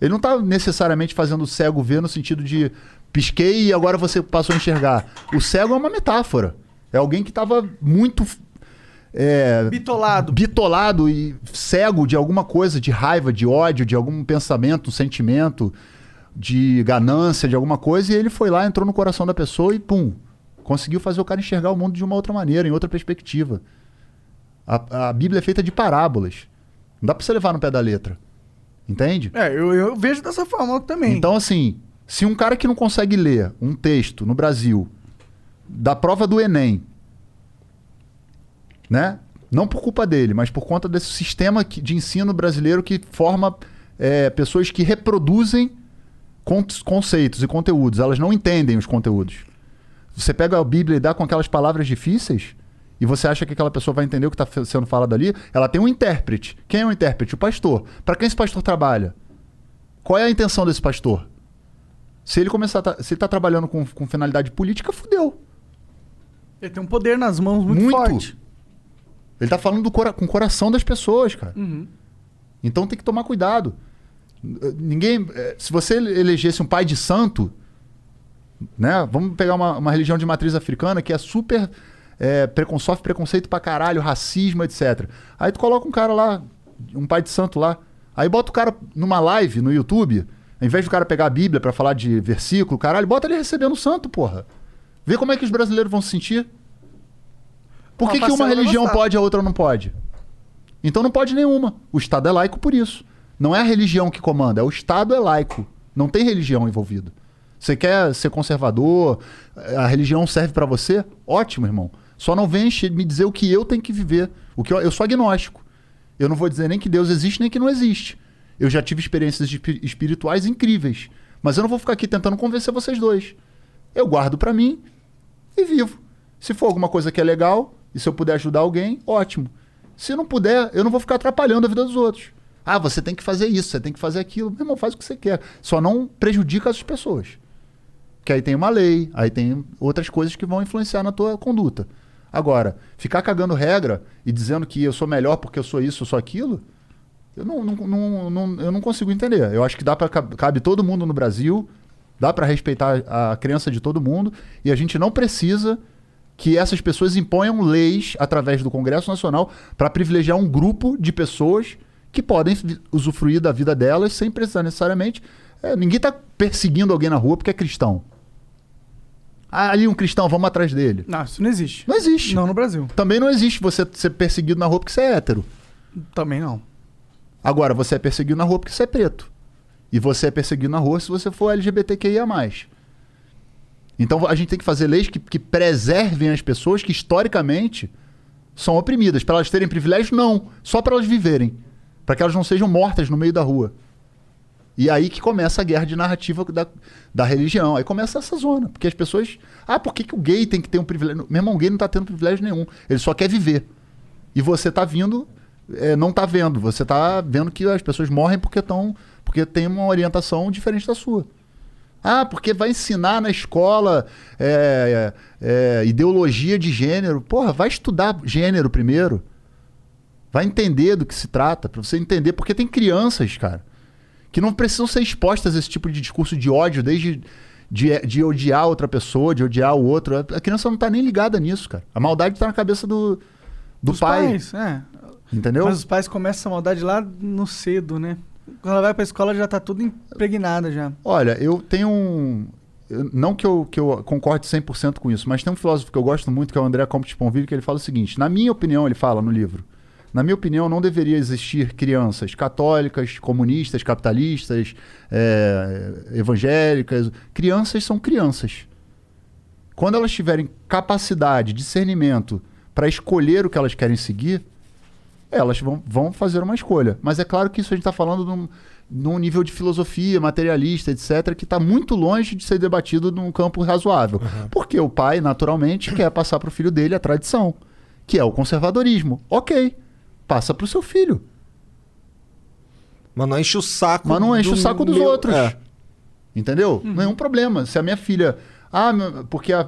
ele não tá necessariamente fazendo o cego ver no sentido de pisquei e agora você passou a enxergar. O cego é uma metáfora. É alguém que tava muito. é, Bitolado. bitolado e cego de alguma coisa, de raiva, de ódio, de algum pensamento, um sentimento, de ganância, de alguma coisa, e ele foi lá, entrou no coração da pessoa e pum, conseguiu fazer o cara enxergar o mundo de uma outra maneira, em outra perspectiva. A, a Bíblia é feita de parábolas. Não dá pra você levar no pé da letra. Entende? É, eu, eu vejo dessa forma também. Então, assim, se um cara que não consegue ler um texto no Brasil da prova do Enem, né? Não por culpa dele, mas por conta desse sistema de ensino brasileiro que forma é, pessoas que reproduzem con- conceitos e conteúdos. Elas não entendem os conteúdos. Você pega a Bíblia e dá com aquelas palavras difíceis e você acha que aquela pessoa vai entender o que está sendo falado ali, ela tem um intérprete. Quem é o intérprete? O pastor. Para quem esse pastor trabalha? Qual é a intenção desse pastor? Se ele começar, a se ele está trabalhando com, com finalidade política, fudeu. Ele tem um poder nas mãos muito, Muito. forte. Ele tá falando do cora- com o coração das pessoas, cara. Uhum. Então tem que tomar cuidado. Eh, Ninguém. eh, Se você elegesse um pai de santo, né? Vamos pegar uma, uma religião de matriz africana que é super. É, precon, sofre preconceito pra caralho, racismo, etc. Aí tu coloca um cara lá, um pai de santo lá. Aí bota o cara numa live no YouTube, ao invés do cara pegar a Bíblia pra falar de versículo, caralho, bota ele recebendo o santo, porra. Vê como é que os brasileiros vão se sentir. Por que, que uma religião pode e a outra não pode? Então não pode nenhuma. O Estado é laico por isso. Não é a religião que comanda, é o Estado é laico. Não tem religião envolvida. Você quer ser conservador, a religião serve pra você? Ótimo, irmão. Só não vem me dizer o que eu tenho que viver. O que eu, eu sou agnóstico. Eu não vou dizer nem que Deus existe nem que não existe. Eu já tive experiências espi- espirituais incríveis, mas eu não vou ficar aqui tentando convencer vocês dois. Eu guardo pra mim e vivo. Se for alguma coisa que é legal e se eu puder ajudar alguém, ótimo. Se não puder, eu não vou ficar atrapalhando a vida dos outros. Ah, você tem que fazer isso, você tem que fazer aquilo. Meu irmão, faz o que você quer. Só não prejudica as pessoas. Que aí tem uma lei, aí tem outras coisas que vão influenciar na tua conduta. Agora, ficar cagando regra e dizendo que eu sou melhor porque eu sou isso, eu sou aquilo, eu não, não, não, não- eu não consigo entender. Eu acho que dá para cabe todo mundo no Brasil, dá para respeitar a crença de todo mundo e a gente não precisa que essas pessoas imponham leis através do Congresso Nacional para privilegiar um grupo de pessoas que podem usufruir da vida delas sem precisar necessariamente. é, ninguém está perseguindo alguém na rua porque é cristão. Ah, ali um cristão, vamos atrás dele. Não, isso não existe. Não existe. Não no Brasil. Também não existe você ser perseguido na rua porque você é hétero. Também não. Agora, você é perseguido na rua porque você é preto. E você é perseguido na rua se você for LGBTQIA. Então a gente tem que fazer leis que, que preservem as pessoas que historicamente são oprimidas. Para elas terem privilégio, não. Só para elas viverem. Para que elas não sejam mortas no meio da rua. E aí que começa a guerra de narrativa da, da religião. Aí começa essa zona. Porque as pessoas. Ah, por que, que o gay tem que ter um privilégio? Meu irmão, o gay não tá tendo privilégio nenhum. Ele só quer viver. E você tá vindo. É, não tá vendo. Você tá vendo que as pessoas morrem porque estão. Porque tem uma orientação diferente da sua. Ah, porque vai ensinar na escola é, é, é, ideologia de gênero. Porra, vai estudar gênero primeiro. Vai entender do que se trata, pra você entender. Porque tem crianças, cara, que não precisam ser expostas a esse tipo de discurso de ódio, desde de, de odiar outra pessoa, de odiar o outro. A criança não tá nem ligada nisso, cara. A maldade tá na cabeça do, do Dos pai. pais, é. Entendeu? Mas os pais começam essa maldade lá no cedo, né? Quando ela vai pra escola já tá tudo impregnada já. Olha, eu tenho um. Não que eu, que eu concorde 100% com isso, mas tem um filósofo que eu gosto muito, que é o André Comte de Ponville, que ele fala o seguinte: na minha opinião, ele fala no livro, na minha opinião, não deveria existir crianças católicas, comunistas, capitalistas, é, evangélicas. Crianças são crianças. Quando elas tiverem capacidade, discernimento para escolher o que elas querem seguir, elas vão, vão fazer uma escolha. Mas é claro que isso a gente está falando num, num nível de filosofia, materialista, etc., que está muito longe de ser debatido num campo razoável. Porque o pai, naturalmente, quer passar para o filho dele a tradição, que é o conservadorismo. Ok, passa para o seu filho. Mas não enche o saco. Mas não enche o saco dos meu- outros. É. Entendeu? Nenhum problema. Se a minha filha. Ah, porque a.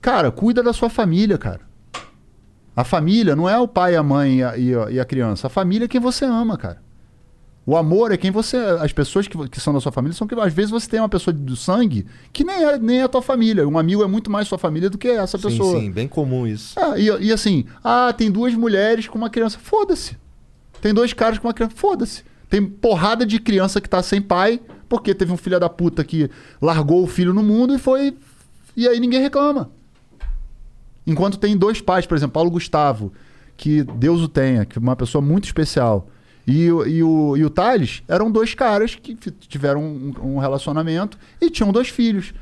Cara, cuida da sua família, cara. A família não é o pai, a mãe e a, e a- criança. A família é quem você ama, cara. O amor é quem você. As pessoas que, que são da sua família são que. Às vezes você tem uma pessoa do sangue que nem é, nem é a tua família. Um amigo é muito mais sua família do que essa Sim, pessoa. sim, bem comum isso. Ah, e, e assim, ah, tem duas mulheres com uma criança. Foda-se. Tem dois caras com uma criança. Foda-se. Tem porrada de criança que tá sem pai, porque teve um filho da puta que largou o filho no mundo e foi. E aí ninguém reclama. Enquanto tem dois pais, por exemplo, Paulo Gustavo, que Deus o tenha, que é uma pessoa muito especial. E, o- e, o, e o Thales eram dois caras que tiveram um, um relacionamento e tinham dois filhos.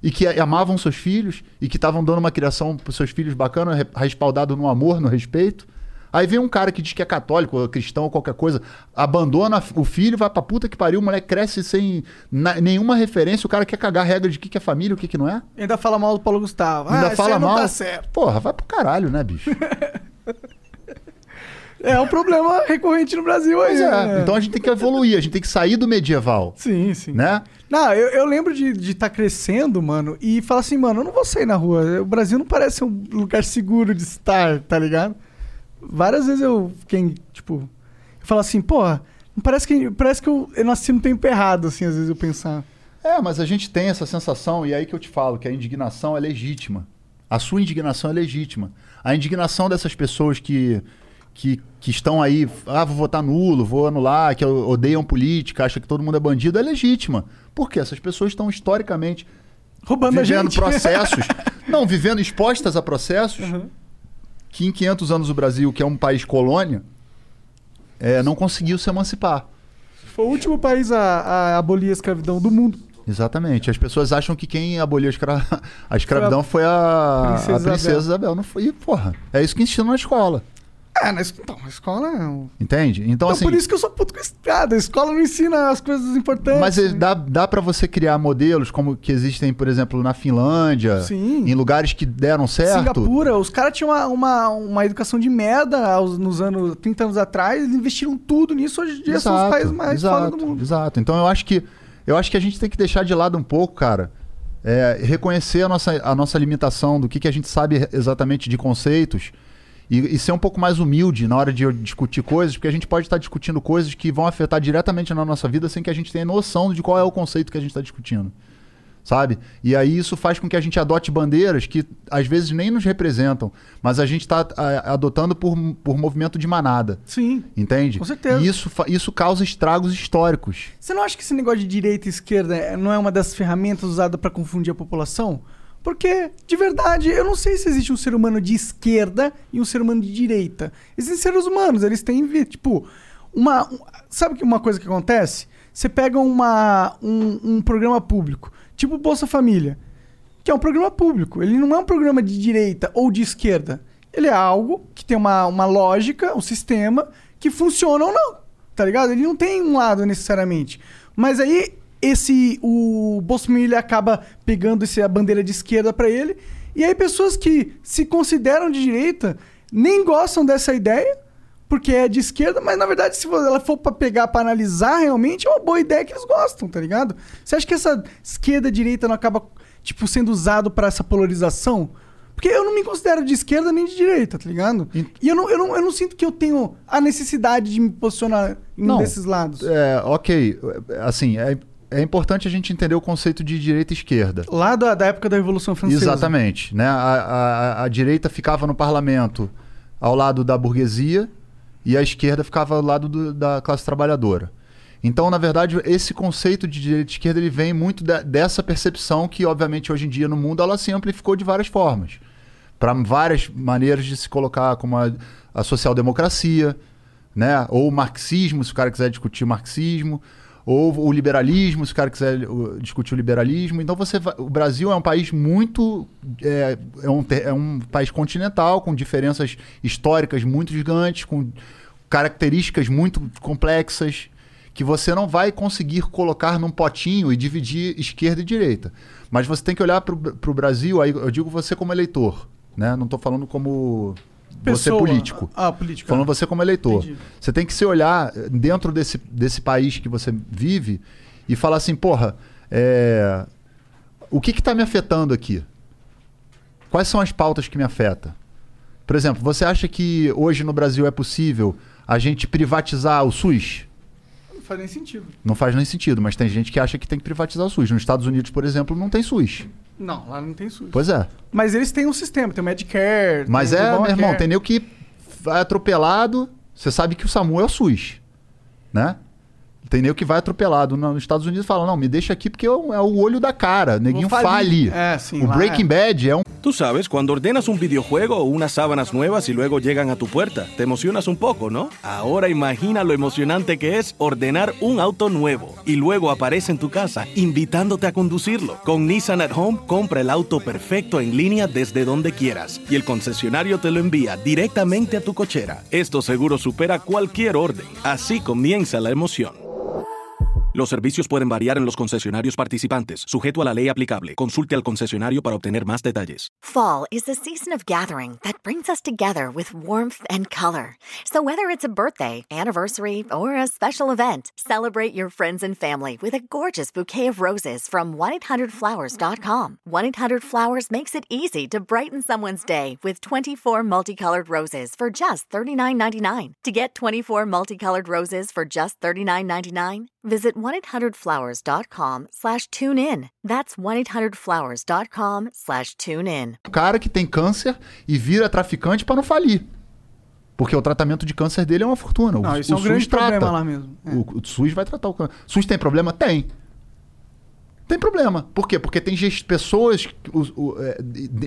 E que amavam seus filhos e que estavam dando uma criação para seus filhos bacana, re- respaldado no amor, no respeito. Aí vem um cara que diz que é católico, ou cristão ou qualquer coisa, abandona o filho, vai pra puta que pariu, o moleque cresce sem nenhuma referência, o cara quer cagar regra de o que, que é família e o que, que não é. Ainda fala mal do Paulo Gustavo. Ainda ah, fala não mal. tá certo. Porra, vai pro caralho, né, bicho? É um problema recorrente no Brasil aí. É. né? Então a gente tem que evoluir, a gente tem que sair do medieval. Sim, sim. Né? Não, eu, eu lembro de estar crescendo, mano, e falar assim, mano, eu não vou sair na rua. O Brasil não parece um lugar seguro de estar, tá ligado? Várias vezes eu fiquei, tipo, eu falo assim, porra, parece que, parece que eu, eu nasci no tempo errado, assim, às vezes eu pensar. É, mas a gente tem essa sensação, e é aí que eu te falo, que a indignação é legítima. A sua indignação é legítima. A indignação dessas pessoas que, que, que estão aí, ah, vou votar nulo, vou anular, que odeiam política, acham que todo mundo é bandido, é legítima. Porque essas pessoas estão historicamente roubando a vivendo processos. não, vivendo expostas a processos Uhum. Que em 500 anos o Brasil, que é um país colônia, é, não conseguiu se emancipar. Foi o último país a, a abolir a escravidão do mundo. Exatamente. As pessoas acham que quem aboliu a, escra... a escravidão foi a Princesa a princesa, Isabel. Isabel. Não foi, e, porra. É isso que ensinam na escola. É, na, então, a escola é. Entende? Então, Então, assim. por isso que eu sou puto com estrada. A escola não ensina as coisas importantes. Mas é- dá, dá para você criar modelos como que existem, por exemplo, na Finlândia, Sim. em lugares que deram certo. Singapura, os caras tinham uma, uma, uma educação de merda aos- nos anos 30 anos atrás, eles investiram tudo nisso, hoje em dia são os países mais exato, foda do mundo. Exato. Então eu acho que eu acho que a gente tem que deixar de lado um pouco, cara. é, reconhecer a nossa, a nossa limitação do que, que a gente sabe exatamente de conceitos e, e ser um pouco mais humilde na hora de discutir coisas, porque a gente pode estar discutindo coisas que vão afetar diretamente na nossa vida sem que a gente tenha noção de qual é o conceito que a gente está discutindo. Sabe? E aí isso faz com que a gente adote bandeiras que às vezes nem nos representam, mas a gente está adotando por, por movimento de manada. Sim. Entende? Com certeza. E isso, isso causa estragos históricos. Você não acha que esse negócio de direita e esquerda é- não é uma das ferramentas usadas pra confundir a população? Porque, de verdade, eu não sei se existe um ser humano de esquerda e um ser humano de direita. Existem seres humanos, eles têm, tipo, uma... um- sabe que uma coisa que acontece? Você pega uma, um, um programa público, tipo Bolsa Família, que é um programa público. Ele não é um programa de direita ou de esquerda. Ele é algo que tem uma, uma lógica, um sistema, que funciona ou não. Tá ligado? Ele não tem um lado necessariamente. Mas aí, esse. O Bolsonaro ele acaba pegando esse, a bandeira de esquerda pra ele. E aí, pessoas que se consideram de direita nem gostam dessa ideia, porque é de esquerda, mas na verdade, se ela for pra pegar pra analisar realmente, é uma boa ideia que eles gostam, tá ligado? Você acha que essa esquerda-direita não acaba, tipo, sendo usado pra essa polarização? Porque eu não me considero de esquerda nem de direita, tá ligado? E eu não, eu não, eu não sinto que eu tenho a necessidade de me posicionar em um desses lados. É, ok. Assim, é, é importante a gente entender o conceito de direita e esquerda. Lá da, da época da Revolução Francesa. Exatamente. Né? A, a- a direita ficava no parlamento ao lado da burguesia e a esquerda ficava ao lado do- da classe trabalhadora. Então, na verdade, esse conceito de direita e esquerda ele vem muito de- dessa percepção que, obviamente, hoje em dia no mundo ela se amplificou de várias formas. Para várias maneiras de se colocar como a, a social-democracia, né? ou o marxismo, se o cara quiser discutir marxismo, ou o liberalismo, se o cara quiser discutir o liberalismo. Então você o Brasil é um país muito é, é um, é um país continental com diferenças históricas muito gigantes, com características muito complexas que você não vai conseguir colocar num potinho e dividir esquerda e direita. Mas você tem que olhar para o Brasil, aí eu digo você como eleitor, né? Não estou falando como você Pessoa. político. Ah, político. Falando você como eleitor. Entendi. Você tem que se olhar dentro desse, desse país que você vive e falar assim, porra, é, o que está me afetando aqui? Quais são as pautas que me afetam? Por exemplo, você acha que hoje no Brasil é possível a gente privatizar o SUS? Não faz nem sentido. Não faz nem sentido, mas tem gente que acha que tem que privatizar o SUS. Nos Estados Unidos, por exemplo, não tem SUS. Não, lá não tem SUS. Pois é. Mas eles têm um sistema, tem o Medicare. Mas o é, meu irmão, tem nego que vai atropelado. Você sabe que o SAMU é o SUS, né? Tem nego que vai atropelado no- nos Estados Unidos e fala: Não, me deixa aqui porque é o o olho da cara. Neguinho fale. É, sim, o Breaking é. Bad é um Tú sabes, cuando ordenas un videojuego o unas sábanas nuevas y luego llegan a tu puerta, te emocionas un poco, ¿no? Ahora imagina lo emocionante que es ordenar un auto nuevo y luego aparece en tu casa invitándote a conducirlo. Con Nissan at Home, compra el auto perfecto en línea desde donde quieras y el concesionario te lo envía directamente a tu cochera. Esto seguro supera cualquier orden. Así comienza la emoción. Los servicios pueden variar en los concesionarios participantes, sujeto a la ley aplicable. Consulte al concesionario para obtener más detalles. Fall is the season of gathering that brings us together with warmth and color. So, whether it's a birthday, anniversary, or a special event, celebrate your friends and family with a gorgeous bouquet of roses from 1-800-Flowers.com. 1-800-Flowers makes it easy to brighten someone's day with 24 multicolored roses for just $39.99. To get 24 multicolored roses for just $39.99, visit 1-800-Flowers.com slash tune in. That's 1-800-Flowers.com slash tune in. um cara que tem câncer e vira traficante pra não falir. Porque o tratamento de câncer dele é uma fortuna. O, Não, isso é um grande problema lá mesmo. É. O, o SUS vai tratar o câncer. SUS tem problema? Tem. Tem problema. Por quê? Porque tem gest- pessoas que- o- o- é,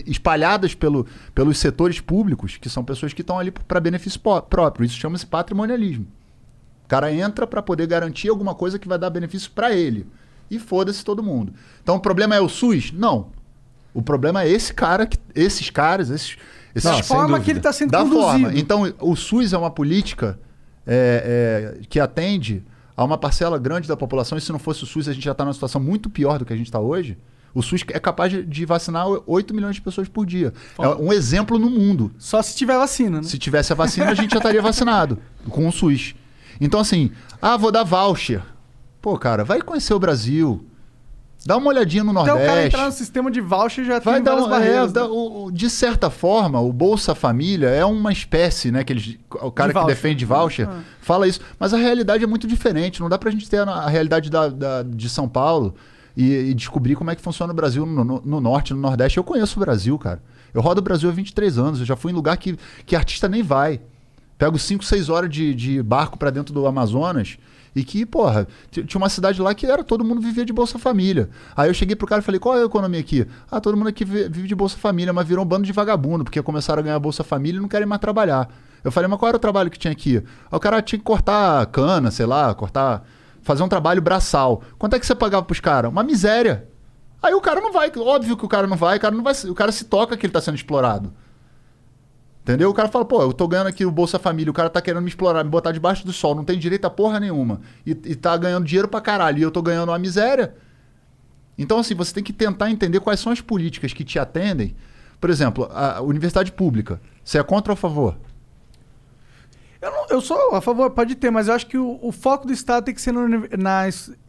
espalhadas pelo, pelos setores públicos, que são pessoas que estão ali para benefício próprio. Isso chama-se patrimonialismo. O cara entra para poder garantir alguma coisa que vai dar benefício para ele. E foda-se todo mundo. Então o problema é o SUS? Não. O problema é esse cara, que- esses caras, esses. esses Da forma que ele tá sendo da conduzido. Forma. Então o SUS é uma política é, é, que atende a uma parcela grande da população. E se não fosse o SUS, a gente já está numa situação muito pior do que a gente está hoje. O SUS é capaz de- de vacinar 8 milhões de pessoas por dia. É um exemplo no mundo. Só se tiver vacina, né? Se tivesse a vacina, a gente já estaria vacinado com o SUS. Então, assim, ah, vou dar voucher. Pô, cara, vai conhecer o Brasil. Dá uma olhadinha no Até Nordeste. o cara entrar no sistema de voucher já Vai tem dar várias um, barreiras. é, né? o- o- de certa forma, o Bolsa Família é uma espécie, né? Que eles, o cara De que voucher. defende voucher Ah. fala isso. Mas a realidade é muito diferente. Não dá pra gente ter a, a realidade da, da- de São Paulo e, e descobrir como é que funciona o Brasil no, no- no Norte, no Nordeste. Eu conheço o Brasil, cara. Eu rodo o Brasil há 23 anos. Eu já fui em lugar que, que artista nem vai. Pego 5, 6 horas de, de barco pra dentro do Amazonas. E que, porra, tinha uma cidade lá que era todo mundo vivia de Bolsa Família. Aí eu cheguei pro cara e falei, qual é a economia aqui? Ah, todo mundo aqui vi- vive de Bolsa Família, mas virou um bando de vagabundo, porque começaram a ganhar Bolsa Família e não querem mais trabalhar. Eu falei, mas qual era o trabalho que tinha aqui? Aí o cara tinha que cortar cana, sei lá, cortar. fazer um trabalho braçal. Quanto é que você pagava pros caras? Uma miséria. Aí o cara não vai, óbvio que o cara não vai, o cara não vai, o cara se toca que ele tá sendo explorado. Entendeu? O cara fala, pô, eu tô ganhando aqui o Bolsa Família, o cara tá querendo me explorar, me botar debaixo do sol, não tem direito a porra nenhuma. E, e tá ganhando dinheiro pra caralho, e eu tô ganhando uma miséria. Então, assim, você tem que tentar entender quais são as políticas que te atendem. Por exemplo, a universidade pública. Você é contra ou a favor? Eu, não- eu sou a favor, pode ter, mas eu acho que o, o foco do Estado tem que ser na, uni- na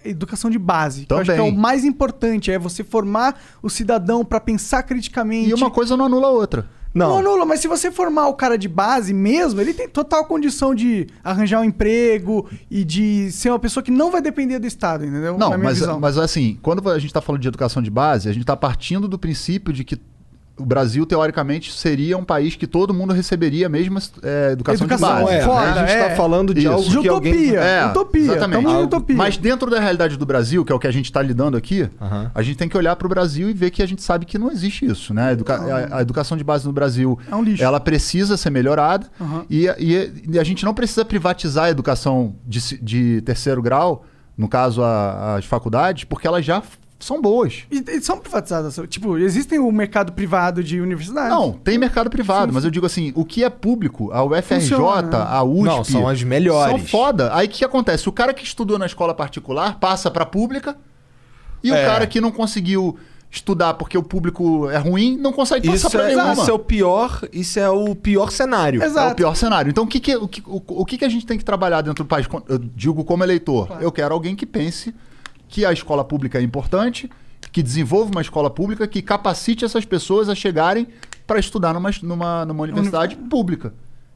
educação de base. que Eu acho que é o Também. mais importante, é você formar o cidadão pra pensar criticamente. E uma coisa não anula a outra. Não. anula, mas se você formar o cara de base mesmo, ele tem total condição de arranjar um emprego e de ser uma pessoa que não vai depender do Estado, entendeu? Não, mas, visão. mas assim, quando a gente está falando de educação de base, a gente está partindo do princípio de que o Brasil, teoricamente, seria um país que todo mundo receberia a mesma é, educação, Educação, de base. é, foda, a gente é. tá falando de Isso. algo De que alguém... utopia. É, utopia. Exatamente. Utopia. Mas dentro da realidade do Brasil, que é o que a gente está lidando aqui, Aham. a gente tem que olhar para o Brasil e ver que a gente sabe que não existe isso, né? A, educa- a- a educação de base no Brasil, É um lixo. ela precisa ser melhorada Aham. e, e- e a gente não precisa privatizar a educação de, de terceiro grau, no caso a- as faculdades, porque elas já são boas. E, e são privatizadas. Tipo, existem o mercado privado de universidades. Não, tem mercado privado, mas eu digo assim, o que é público, a UFRJ, Funciona. a USP, Não, são as melhores. São foda. Aí o que, que acontece? O cara que estudou na escola particular passa pra pública e o É. cara que não conseguiu estudar porque o público é ruim não consegue passar Isso pra é, nenhuma. isso é o pior, isso é o pior cenário. Exato. É o pior cenário. Então, o que, que, o, que, o, o que, que a gente tem que trabalhar dentro do país? Eu digo como eleitor. Eu quero alguém que pense que a escola pública é importante, que desenvolva uma escola pública, que capacite essas pessoas a chegarem para estudar numa, numa, numa universidade pública.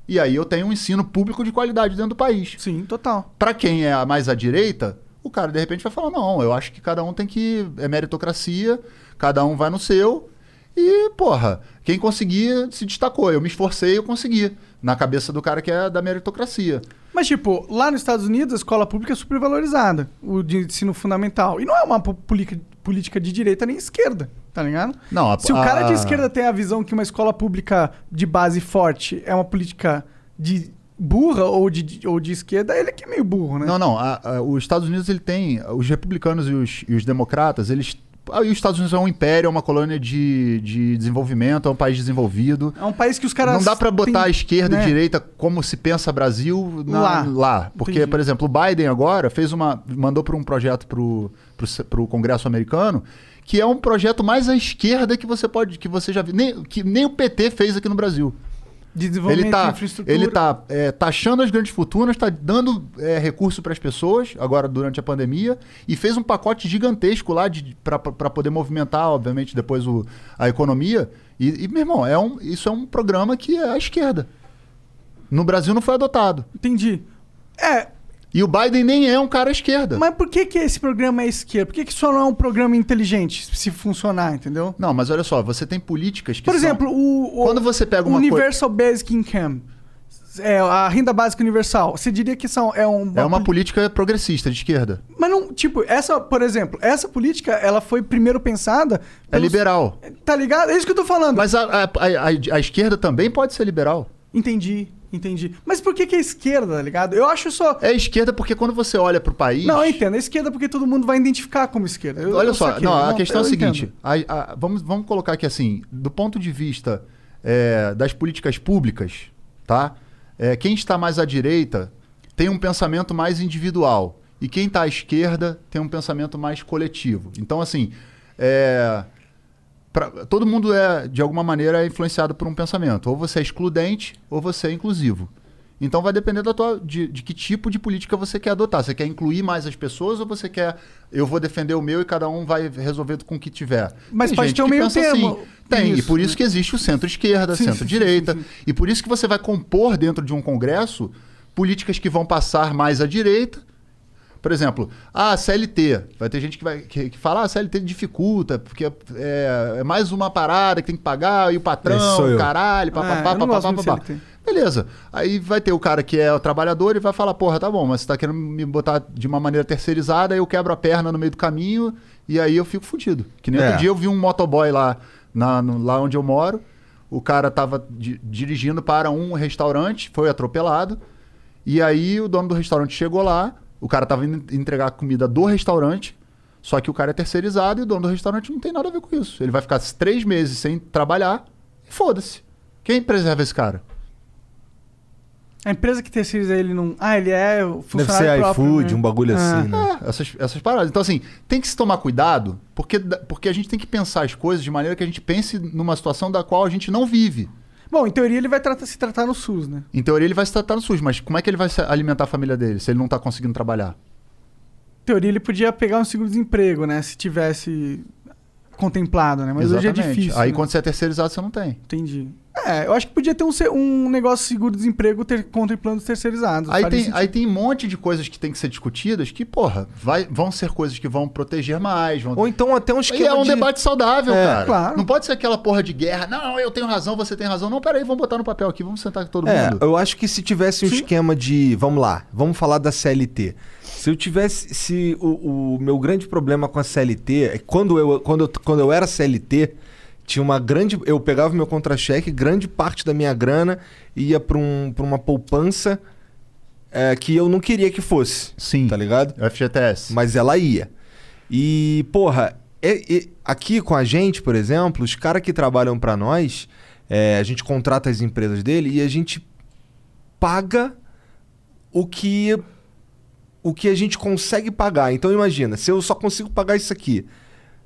E aí eu tenho um ensino público de qualidade dentro do país. Sim, total. Para quem é mais à direita, o cara de repente vai falar: não, eu acho que cada um tem que. É meritocracia, cada um vai no seu. E, porra, quem conseguia se destacou. Eu me esforcei, eu consegui. Na cabeça do cara que é da meritocracia. Mas, tipo, lá nos Estados Unidos, a escola pública é super valorizada, o de ensino fundamental. E não é uma po- política, política de direita nem esquerda, tá ligado? Não, a- Se o cara a- de esquerda tem a visão que uma escola pública de base forte é uma política de burra ou de, ou de esquerda, ele é que é meio burro, né? Não, não. a- a- os Estados Unidos ele tem. Os republicanos e os, e os democratas, eles. Ah, e os Estados Unidos é um império, é uma colônia de, de desenvolvimento, é um país desenvolvido. É um país que os caras. Não dá pra botar têm, a esquerda né? e direita como se pensa Brasil na- Lá. Porque, Entendi. por exemplo, o Biden agora fez uma. mandou para um projeto pro, pro, pro Congresso americano, que é um projeto mais à esquerda que você pode. que você já viu. Nem, que nem o PT fez aqui no Brasil. De desenvolvimento Ele tá, de infraestrutura. ele tá é, taxando as grandes fortunas, tá dando é, recurso para as pessoas, agora durante a pandemia, e fez um pacote gigantesco lá para poder movimentar, obviamente, depois o, a economia. E, e, meu irmão, é um, isso é um programa que é à esquerda. No Brasil não foi adotado. Entendi. É. E o Biden nem é um cara à esquerda. Mas por que, que esse programa é esquerda? Por que, que só não é um programa inteligente se funcionar, entendeu? Não, mas olha só, você tem políticas que Por são- exemplo, o, o- Quando você pega uma coisa- Universal Basic Income. É, a renda básica universal. Você diria que são, é um. É uma política progressista de esquerda. Mas não, tipo, essa, por exemplo, essa política, ela foi primeiro pensada. É pelos- liberal. Tá ligado? É isso que eu tô falando. Mas a, a, a- a esquerda também pode ser liberal. Entendi, entendi. Mas por que, que é esquerda, tá ligado? Eu acho só. É esquerda porque quando você olha pro país. Não, eu entendo. É esquerda porque todo mundo vai identificar como esquerda. Eu- Olha eu só, não, a questão é a seguinte: a- a- vamos, vamos colocar aqui assim, do ponto de vista é, das políticas públicas, tá? É, quem está mais à direita tem um pensamento mais individual e quem está à esquerda tem um pensamento mais coletivo. Então, assim, é, pra- todo mundo é de alguma maneira é influenciado por um pensamento. Ou você é excludente ou você é inclusivo. Então vai depender da tua, de, de que tipo de política você quer adotar. Você quer incluir mais as pessoas ou você quer eu vou defender o meu e cada um vai resolver com o que tiver? Mas Tem pode gente ter um que meio termo assim. Tem, e nisso, por isso né? que existe o centro-esquerda, centro-direita. E por isso que você vai compor dentro de um congresso políticas que vão passar mais à direita. Por exemplo, ah, a CLT. Vai ter gente que vai que, que fala, ah, a CLT dificulta, porque é, é mais uma parada que tem que pagar, e o patrão, caralho, É, papapá, gosto papapá, papapá. Beleza. Aí vai ter o cara que é o trabalhador e vai falar, porra, tá bom, mas você tá querendo me botar de uma maneira terceirizada, aí eu quebro a perna no meio do caminho e aí eu fico fudido. Que nem É. outro dia eu vi um motoboy lá, na, no- lá onde eu moro, o cara tava di- dirigindo para um restaurante, foi atropelado, e aí o dono do restaurante chegou lá, o cara tava indo entregar a comida do restaurante, só que o cara é terceirizado e o dono do restaurante não tem nada a ver com isso. Ele vai ficar três meses sem trabalhar e foda-se. Quem preserva esse cara? A empresa que terceiriza ele não. Ah, ele é o Deve funcionário ser próprio, iFood, né? um bagulho Ah. assim, né? É, essas, essas paradas. Então, assim, tem que se tomar cuidado, porque, porque a gente tem que pensar as coisas de maneira que a gente pense numa situação da qual a gente não vive. Bom, em teoria ele vai tratar- se tratar no SUS, né? Em teoria, ele vai se tratar no SUS, mas como é que ele vai alimentar a família dele se ele não tá conseguindo trabalhar? Em teoria ele podia pegar um seguro-desemprego, né? Se tivesse contemplado, né? Mas hoje é difícil. Aí né? quando você é terceirizado, você não tem. Entendi. É, eu acho que podia ter um, um negócio de seguro-desemprego ter, contemplando os terceirizados. Aí tem, sentido. aí tem um monte de coisas que tem que ser discutidas que, porra, vai, vão ser coisas que vão proteger mais. Vão... Ou então até um E esquema é um de... debate saudável, É, cara. claro. Não pode ser aquela porra de guerra. Não, eu tenho razão, você tem razão. Não, peraí, vamos botar no papel aqui, vamos sentar com todo É, mundo. eu acho que se tivesse um esquema de. Vamos lá, vamos falar da CLT. Se eu tivesse. Se o, o meu grande problema com a CLT é que quando eu, quando eu, quando eu era CLT, tinha uma grande. Eu pegava meu contra-cheque, grande parte da minha grana ia para um, pra uma poupança é, que eu não queria que fosse. Sim. Tá ligado? FGTS. Mas ela ia. E, porra, é- é- aqui com a gente, por exemplo, os caras que trabalham pra nós, é, a gente contrata as empresas dele e a gente paga o que o que a gente consegue pagar. Então imagina, se eu só consigo pagar isso aqui,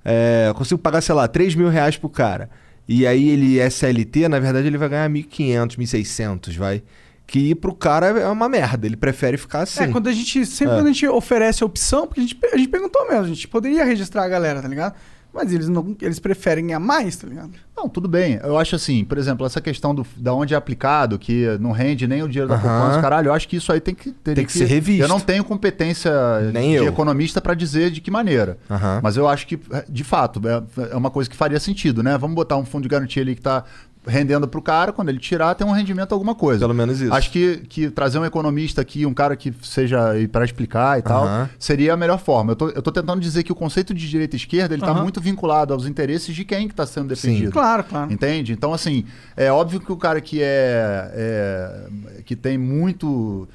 é, eu consigo pagar, sei lá, 3 mil reais pro cara, e aí ele é CLT, na verdade ele vai ganhar 1.500, 1.600, vai. Que pro cara é uma merda, ele prefere ficar assim. É, quando a gente. Sempre É. quando a gente oferece a opção, porque a gente, a gente perguntou mesmo, a gente poderia registrar a galera, tá ligado? Mas eles não. Eles preferem ganhar mais, tá ligado? Não, tudo bem. Eu acho assim, por exemplo, essa questão do, da onde é aplicado, que não rende nem o dinheiro da Aham. poupança, caralho, eu acho que isso aí tem que teria Tem que ser revisto. Eu não tenho competência Nem de eu. economista pra dizer de que maneira. Mas eu acho que, de fato, é, é uma coisa que faria sentido, né? Vamos botar um fundo de garantia ali que tá rendendo pro cara, quando ele tirar, tem um rendimento alguma coisa. Pelo menos isso. Acho que, que trazer um economista aqui, um cara que seja pra explicar e tal, Aham. seria a melhor forma. Eu tô, eu tô tentando dizer que o conceito de direita e esquerda, ele tá Aham. muito vinculado aos interesses de quem que tá sendo defendido. Claro, claro. Entende? Então, assim, é óbvio que o cara que é, é- que tem muito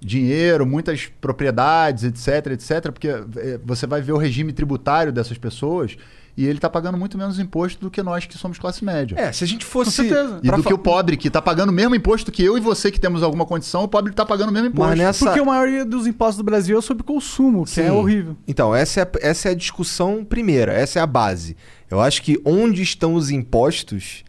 dinheiro, muitas propriedades, etc, etc, porque é, você vai ver o regime tributário dessas pessoas e ele tá pagando muito menos imposto do que nós que somos classe média. É, se a gente Com fosse. certeza. E pra do fa- que o pobre, que tá pagando o mesmo imposto que eu e você que temos alguma condição, o pobre tá pagando o mesmo imposto. Mas nessa. Porque a maioria dos impostos do Brasil é sobre consumo, que é Sim. horrível. Então, essa é, a- essa é a discussão primeira, essa é a base. Eu acho que onde estão os impostos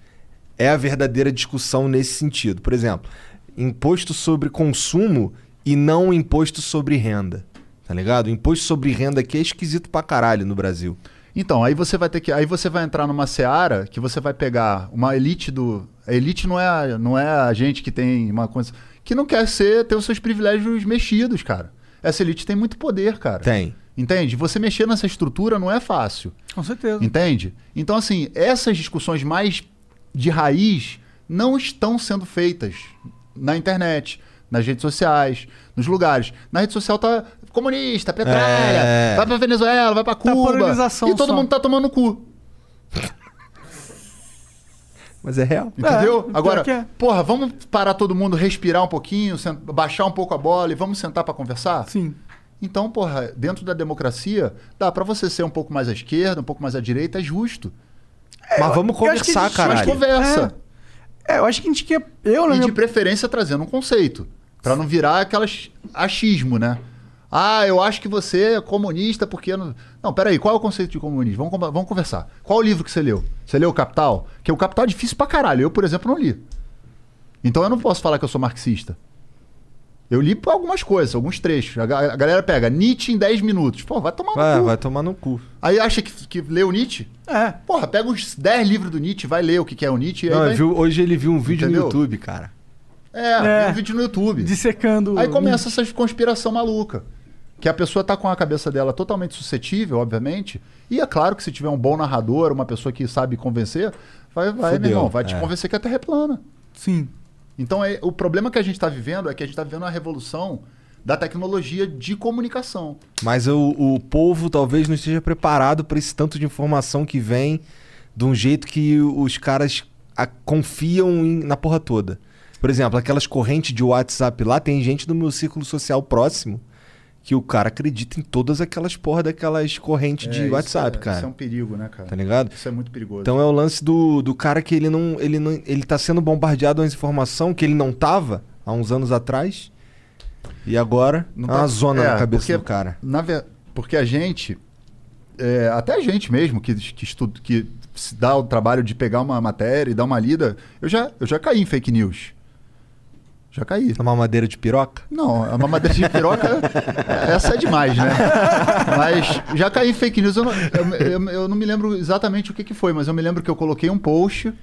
é a verdadeira discussão nesse sentido. Por exemplo, imposto sobre consumo e não imposto sobre renda. Tá ligado? O imposto sobre renda aqui é esquisito pra caralho no Brasil. Então, aí você vai ter que. Aí você vai entrar numa seara que você vai pegar uma elite do. A elite não é, a- não é a gente que tem uma coisa. Que não quer ser, ter os seus privilégios mexidos, cara. Essa elite tem muito poder, cara. Tem. Entende? Você mexer nessa estrutura não é fácil. Com certeza. Entende? Então, assim, essas discussões mais de raiz não estão sendo feitas na internet, nas redes sociais, nos lugares. Na rede social tá comunista, petralha, É. vai pra Venezuela, vai pra Cuba. polarização e todo só. mundo tá tomando cu. Mas é real. Entendeu? pior Agora, é. porra, vamos parar todo mundo, respirar um pouquinho, baixar um pouco a bola e vamos sentar pra conversar? Sim. Então, porra, dentro da democracia, dá pra você ser um pouco mais à esquerda, um pouco mais à direita, é justo. Mas vamos conversar, Mas caralho. conversa. É, eu acho que a gente quer. Eu, E minha de preferência trazendo um conceito. Pra não virar aquelas achismo, né? Ah, eu acho que você é comunista porque. Não, não peraí, qual é o conceito de comunismo? Vamos, vamos conversar. Qual o livro que você leu? Você leu o Capital? Porque o Capital é difícil pra caralho. Eu, por exemplo, não li. Então eu não posso falar que eu sou marxista. Eu li algumas coisas, alguns trechos. A, ga- a galera pega Nietzsche em 10 minutos. Pô, vai tomar no Vai, cu. vai tomar no cu. Aí acha que, que leu Nietzsche? É. Porra, pega uns 10 livros do Nietzsche, vai ler o que que é o Nietzsche. e aí Não, vai- viu- hoje ele viu um vídeo Entendeu? no YouTube, cara. É, É. um vídeo no YouTube. Dissecando. Aí começa essa conspiração maluca. Que a pessoa tá com a cabeça dela totalmente suscetível, obviamente. E é claro que se tiver um bom narrador, uma pessoa que sabe convencer, vai, vai Fudeu, meu irmão, vai te é. convencer que a Terra é plana. Sim. Então é, o problema que a gente está vivendo é que a gente está vivendo a revolução da tecnologia de comunicação. Mas o, o povo talvez não esteja preparado para esse tanto de informação que vem de um jeito que os caras a- confiam em- na porra toda. Por exemplo, aquelas correntes de WhatsApp lá, tem gente do meu círculo social próximo que o cara acredita em todas aquelas porra daquelas correntes É, de WhatsApp, é- cara. Isso é um perigo, né, cara? Tá ligado? Isso é muito perigoso. Então é o lance do, do cara que ele não, ele não. Ele tá sendo bombardeado com informação que ele não tava há uns anos atrás. E agora Não é uma tá- zona é, na cabeça porque- do cara. Na Porque a gente, é, até a gente mesmo, que, que, estuda, que se dá o trabalho de pegar uma matéria e dar uma lida, eu já, eu já caí em fake news. Já caí. Uma madeira de piroca? Não, a mamadeira de piroca, essa é demais, né? Mas já caí em fake news, eu não, eu, eu- não me lembro exatamente o que, que foi, mas eu me lembro que eu coloquei um post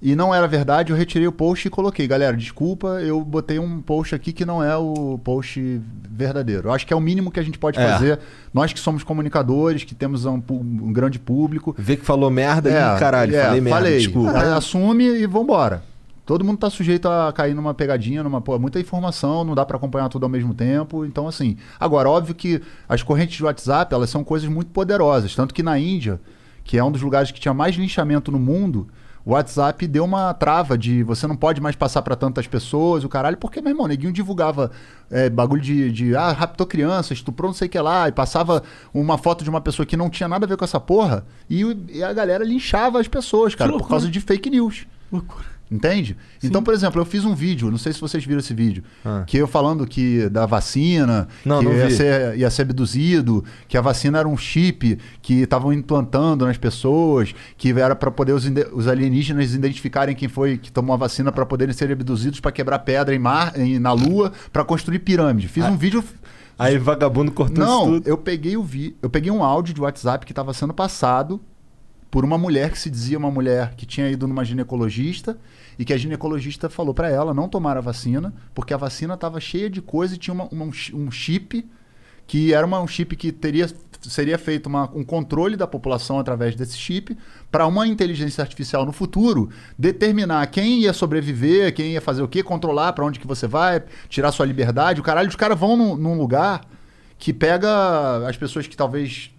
e não era verdade, eu retirei o post e coloquei. Galera, desculpa, eu botei um post aqui que não é o post verdadeiro. Eu acho que é o mínimo que a gente pode É. fazer. Nós que somos comunicadores, que temos um, um grande público. Vê que falou merda e caralho, é, falei merda, desculpa. A- Assume e vambora. Todo mundo tá sujeito a cair numa pegadinha, numa pô, muita informação, não dá pra acompanhar tudo ao mesmo tempo. Então, assim. Agora, óbvio que as correntes de WhatsApp, elas são coisas muito poderosas. Tanto que na Índia, que é um dos lugares que tinha mais linchamento no mundo, o WhatsApp deu uma trava de você não pode mais passar pra tantas pessoas, o caralho, porque, meu irmão, neguinho divulgava é, bagulho de, de ah, raptou criança, estuprou não sei o que lá, e passava uma foto de uma pessoa que não tinha nada a ver com essa porra, e, e a galera linchava as pessoas, cara, por causa de fake news. Loucura. Entende? Então, por exemplo, eu fiz um vídeo, não sei se vocês viram esse vídeo, Ah. que eu falando que da vacina, Não, que não ia, ser, ia ser abduzido, que a vacina era um chip que estavam implantando nas pessoas, que era para poder os, os alienígenas identificarem quem foi que tomou a vacina para poderem ser abduzidos para quebrar pedra em mar, em- na lua, para construir pirâmide. Ah. Fiz um vídeo Aí vagabundo cortou Não, eu peguei o vi, eu peguei um áudio de WhatsApp que estava sendo passado por uma mulher que se dizia uma mulher que tinha ido numa ginecologista e que a ginecologista falou para ela não tomar a vacina porque a vacina estava cheia de coisa e tinha uma- uma- um chi- chip que era uma- um chip que teria seria feito uma- um controle da população através desse chip para uma inteligência artificial no futuro determinar quem ia sobreviver, quem ia fazer o quê, controlar para onde que você vai, tirar sua liberdade. O caralho, os caras vão num lugar que pega as pessoas que talvez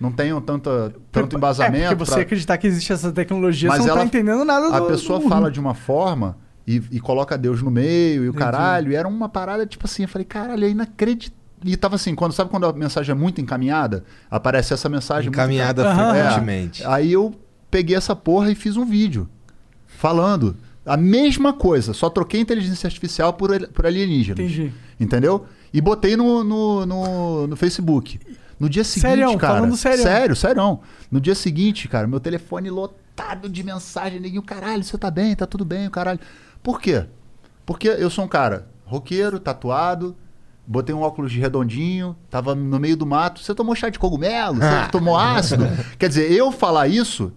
não tenham tanta, tanto embasamento. É, porque você pra- acreditar que existe essa tecnologia, Mas você não ela- tá entendendo nada do a pessoa do- fala de uma forma e, e coloca Deus no meio e o caralho. E era uma parada tipo assim. Eu falei, caralho, é inacreditável. E tava assim, quando, sabe quando a mensagem é muito encaminhada? Aparece essa mensagem. muito Encaminhada enca- frequentemente. É. Aí eu peguei essa porra e fiz um vídeo falando a mesma coisa, só troquei inteligência artificial por, por alienígenas. Entendi. Entendeu? E botei no, no, no, no Facebook. No dia seguinte, Serião, cara. falando serião. Sério, sério. No dia seguinte, cara, meu telefone lotado de mensagem, neguinho, caralho, você tá bem, tá tudo bem, o caralho. Por quê? Porque eu sou um cara roqueiro, tatuado, botei um óculos de redondinho, tava no meio do mato. Você tomou chá de cogumelo? Você tomou ácido? Quer dizer, eu falar isso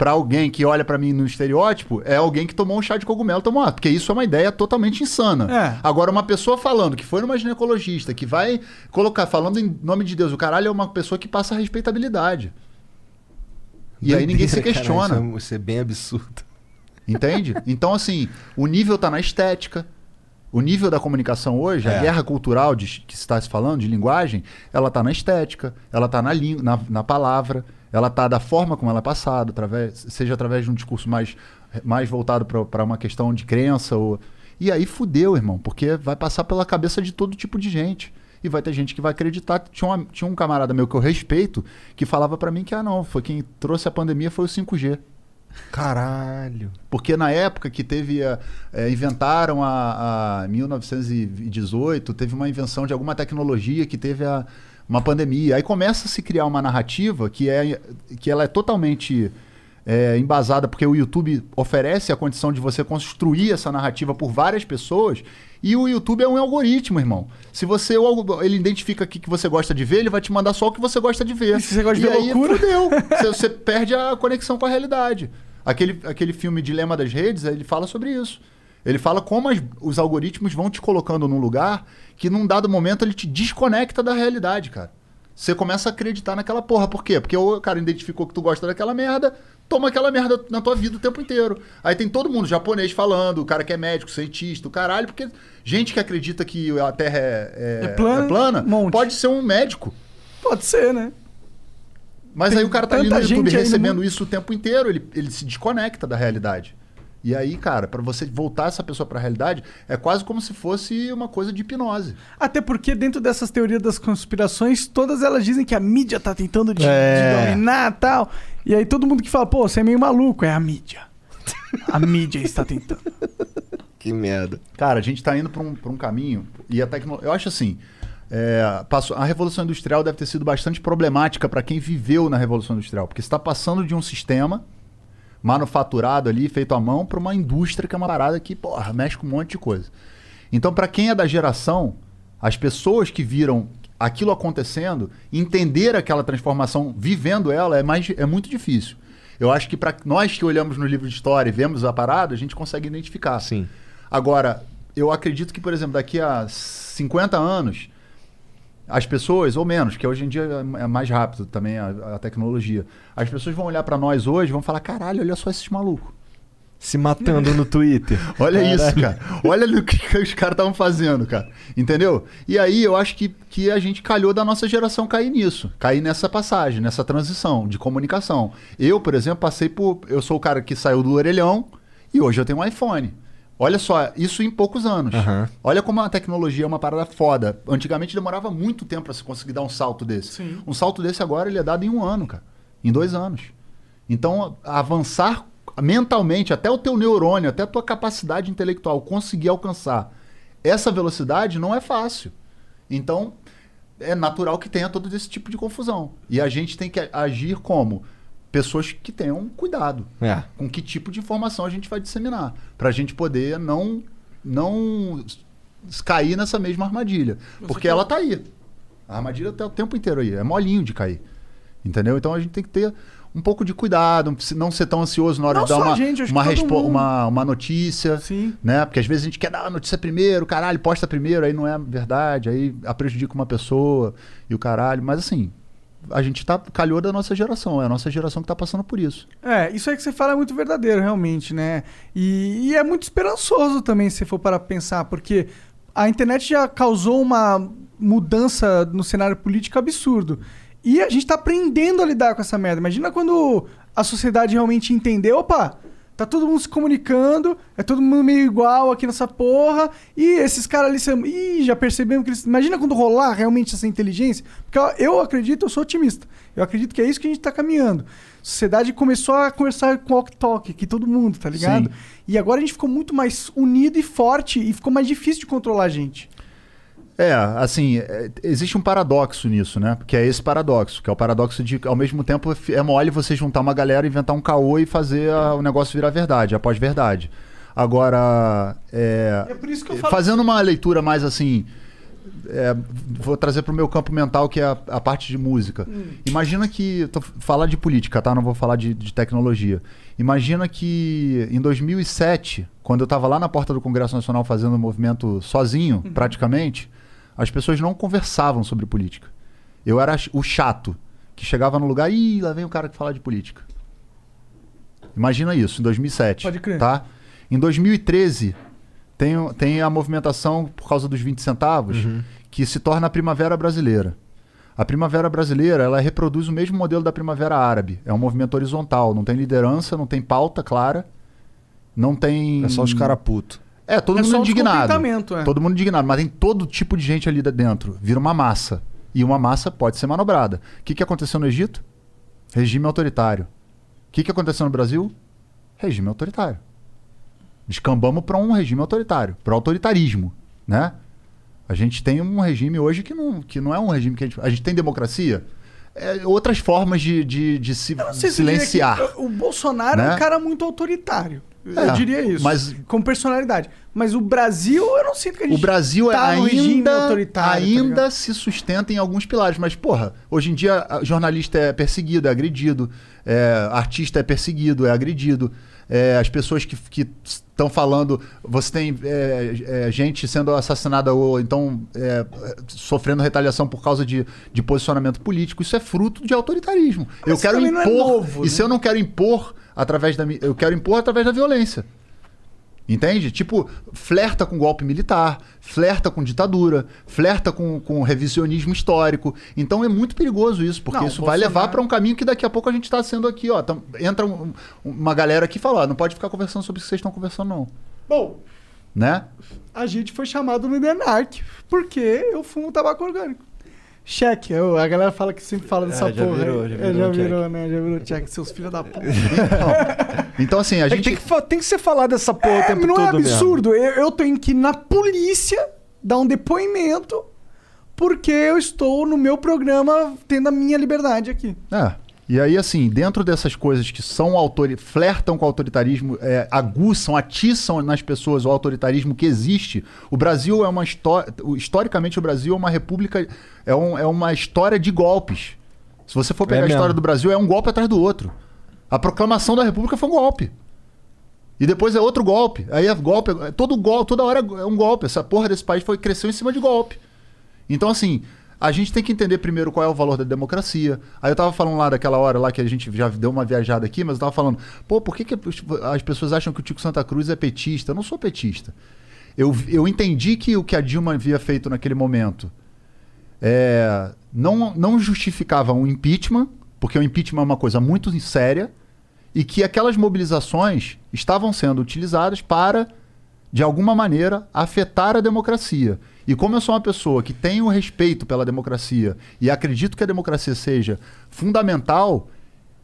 pra alguém que olha pra mim no estereótipo é alguém que tomou um chá de cogumelo, tomou ácido. Porque isso é uma ideia totalmente insana. É. Agora, uma pessoa falando que foi numa ginecologista, que vai colocar, falando em nome de Deus, o caralho é uma pessoa que passa respeitabilidade. E aí ninguém se Doideira, questiona. caralho, Isso é, isso é bem absurdo. Entende? Então, assim, o nível tá na estética. O nível da comunicação hoje, a É. guerra cultural de, que está se falando, de linguagem, ela tá na estética, ela tá na, língua, na, na palavra, ela tá da forma como ela é passada, através, seja através de um discurso mais, mais voltado para uma questão de crença. Ou... E aí fudeu, irmão, porque vai passar pela cabeça de todo tipo de gente. E vai ter gente que vai acreditar. Tinha, uma- tinha um camarada meu que eu respeito que falava para mim que, ah, não, foi quem trouxe a pandemia foi o 5G. Caralho. Porque na época que teve. a- é, inventaram a, a 1918, teve uma invenção de alguma tecnologia que teve a- uma pandemia. Aí começa a se criar uma narrativa que, é, que ela é totalmente é, embasada, porque o YouTube oferece a condição de você construir essa narrativa por várias pessoas. E o YouTube é um algoritmo, irmão. Se você ele identifica o que você gosta de ver, ele vai te mandar só o que você gosta de ver. E se você gosta de ver aí, loucura? fudeu. Você, você perde a conexão com a realidade. Aquele, aquele filme Dilema das Redes, ele fala sobre isso. Ele fala como as- os algoritmos vão te colocando num lugar que num dado momento ele te desconecta da realidade, cara. Você começa a acreditar naquela porra. Por quê? Porque o cara identificou que tu gosta daquela merda, toma aquela merda na tua vida o tempo inteiro. Aí tem todo mundo japonês falando, o cara que é médico, cientista, o caralho, porque gente que acredita que a Terra é, é- É plana, é plana, pode ser um médico. Pode ser, né? Mas Tem aí o cara tá ali no YouTube recebendo isso o tempo inteiro, ele, ele se desconecta da realidade. E aí, cara, pra você voltar essa pessoa pra realidade, é quase como se fosse uma coisa de hipnose. Até porque dentro dessas teorias das conspirações, todas elas dizem que a mídia tá tentando de, É. de dominar e tal. E aí todo mundo que fala, pô, você é meio maluco, é a mídia. A mídia está tentando. Que merda. Cara, a gente tá indo pra um, pra um caminho, e a tecnologia. Eu acho assim. é, passou- a Revolução Industrial deve ter sido bastante problemática para quem viveu na Revolução Industrial, porque você está passando de um sistema manufaturado ali, feito à mão, para uma indústria que é uma parada que, porra, mexe com um monte de coisa. Então, para quem é da geração, as pessoas que viram aquilo acontecendo, entender aquela transformação, vivendo ela, é, mais, é muito difícil. Eu acho que para nós que olhamos no livro de história e vemos a parada, a gente consegue identificar. Sim. Agora, eu acredito que, por exemplo, daqui a 50 anos, as pessoas, ou menos, que hoje em dia é mais rápido também a, a tecnologia, as pessoas vão olhar pra nós hoje e vão falar: caralho, olha só esses malucos. Se matando no Twitter. Olha isso, Caralho. cara. Olha que, que os caras estavam fazendo, cara. Entendeu? E aí eu acho que, que a gente calhou da nossa geração cair nisso. Cair nessa passagem, nessa transição de comunicação. Eu, por exemplo, passei por. Eu sou o cara que saiu do orelhão e hoje eu tenho um iPhone. Olha só, isso em poucos anos. Aham. Olha como a tecnologia é uma parada foda. Antigamente demorava muito tempo pra se conseguir dar um salto desse. Sim. Um salto desse agora ele é dado em um ano, cara. Em dois anos. Então, avançar mentalmente, até o teu neurônio, até a tua capacidade intelectual conseguir alcançar essa velocidade não é fácil. Então, é natural que tenha todo esse tipo de confusão. E a gente tem que agir como pessoas que tenham cuidado É. com que tipo de informação a gente vai disseminar, para a gente poder não não cair nessa mesma armadilha, porque ela tá aí. A armadilha tá o tempo inteiro aí. É molinho de cair. Entendeu? Então a gente tem que ter um pouco de cuidado, não ser tão ansioso na hora Não de dar uma, gente, uma, uma, uma notícia. Sim. Né? Porque às vezes a gente quer dar a notícia primeiro, caralho, posta primeiro, aí não é verdade, aí a prejudica uma pessoa e o caralho. Mas assim, a gente tá calhou da nossa geração, é a nossa geração que tá passando por isso. É, isso aí que você fala é muito verdadeiro, realmente, né? E, e é muito esperançoso também, se for para pensar, porque a internet já causou uma mudança no cenário político absurdo. E a gente tá aprendendo a lidar com essa merda. Imagina quando a sociedade realmente entender, opa, tá todo mundo se comunicando, é todo mundo meio igual aqui nessa porra, e esses caras ali, são- ih, já percebemos que eles... Imagina quando rolar realmente essa inteligência, porque eu acredito, eu sou otimista, eu acredito que é isso que a gente tá caminhando. A sociedade começou a conversar com walk-talk, aqui todo mundo, tá ligado? Sim. E agora a gente ficou muito mais unido e forte, e ficou mais difícil de controlar a gente. É, assim, é, existe um paradoxo nisso, né? Que é esse paradoxo, que é o paradoxo de, ao mesmo tempo, é mole você juntar uma galera, inventar um caô e fazer a- o negócio virar verdade, após verdade. Agora, é, É por isso que eu falo- fazendo uma leitura mais assim, é, vou trazer para o meu campo mental, que é a, a parte de música. Imagina que, tô falar de política, tá? Não vou falar de, de tecnologia. Imagina que em 2007, quando eu estava lá na porta do Congresso Nacional fazendo o movimento sozinho, praticamente, as pessoas não conversavam sobre política. Eu era o chato, que chegava no lugar e lá vem o cara que fala de política. Imagina isso, em 2007. Pode crer. Tá? Em 2013, tem, tem a movimentação por causa dos 20 centavos, que se torna a Primavera Brasileira. A Primavera Brasileira, ela reproduz o mesmo modelo da Primavera Árabe. É um movimento horizontal, não tem liderança, não tem pauta clara, não tem... É só os caras putos. É, todo É mundo indignado. é. Todo mundo indignado, mas tem todo tipo de gente ali dentro. Vira uma massa. E uma massa pode ser manobrada. O que, que aconteceu no Egito? Regime autoritário. O que, que aconteceu no Brasil? Regime autoritário. Descambamos para um regime autoritário, para autoritarismo, né? A gente tem um regime hoje que não, que não é um regime que a gente... A gente tem democracia, é, outras formas de, de, de se silenciar. o Bolsonaro é Né? um cara muito autoritário. É, eu diria isso. mas- Com personalidade. Mas o Brasil, eu não sinto que a gente O Brasil é tá regime ainda, autoritário. tá ainda ligado? se sustenta em algugens pilares. Mas, porra, hoje em dia jornalista é perseguido, é agredido, é, artista é perseguido, é agredido. É, as pessoas que estão falando. Você tem é, é, gente sendo assassinada ou então é, sofrendo retaliação por causa de, de posicionamento político. Isso é fruto de autoritarismo. eu isso quero não impor. é novo, e né? se eu não quero impor através da. Eu quero impor através da violência. Entende? Tipo, flerta com golpe militar, flerta com ditadura, flerta com, com revisionismo histórico. Então é muito perigoso isso, porque Não, isso vai levar para um caminho que daqui a pouco a gente está sendo aqui, ó. Tam- entra um- uma galera aqui e fala, ó, não pode ficar conversando sobre o que vocês estão conversando, não. Bom, Né? a gente foi chamado no Denarc porque eu fumo tabaco orgânico. Cheque, eu- a galera fala que sempre fala dessa É, já porra. virou, já É, virou já um cheque. virou, né? Já virou cheque, seus filhos da puta. Então, assim, a É que gente. tem, que tem que ser falar dessa porra o É, tempo não todo é mesmo. absurdo. Eu, eu tenho que ir na polícia dar um depoimento porque eu estou no meu programa tendo a minha liberdade aqui. É. E aí, assim, dentro dessas coisas que são autori flertam com o autoritarismo, é, aguçam, atiçam nas pessoas o autoritarismo que existe, o Brasil é uma história. Historicamente, o Brasil é uma república. É, um- é uma história de golpes. Se você for pegar É a história do Brasil, é um golpe atrás do outro. A proclamação da República foi um golpe. E depois é outro golpe. Aí é golpe. é Todo golpe, toda hora é um golpe. Essa porra desse país foi, cresceu em cima de golpe. Então, assim, a gente tem que entender primeiro qual é o valor da democracia. Aí eu tava falando lá daquela hora lá que a gente já deu uma viajada aqui, mas eu tava falando, pô, por que, que as pessoas acham que o Tico Santa Cruz é petista? Eu não sou petista. Eu, eu entendi que o que a Dilma havia feito naquele momento é, não, não justificava um impeachment, porque o impeachment é uma coisa muito séria, e que aquelas mobilizações estavam sendo utilizadas para, de alguma maneira, afetar a democracia. E como eu sou uma pessoa que tem o respeito pela democracia e acredito que a democracia seja fundamental,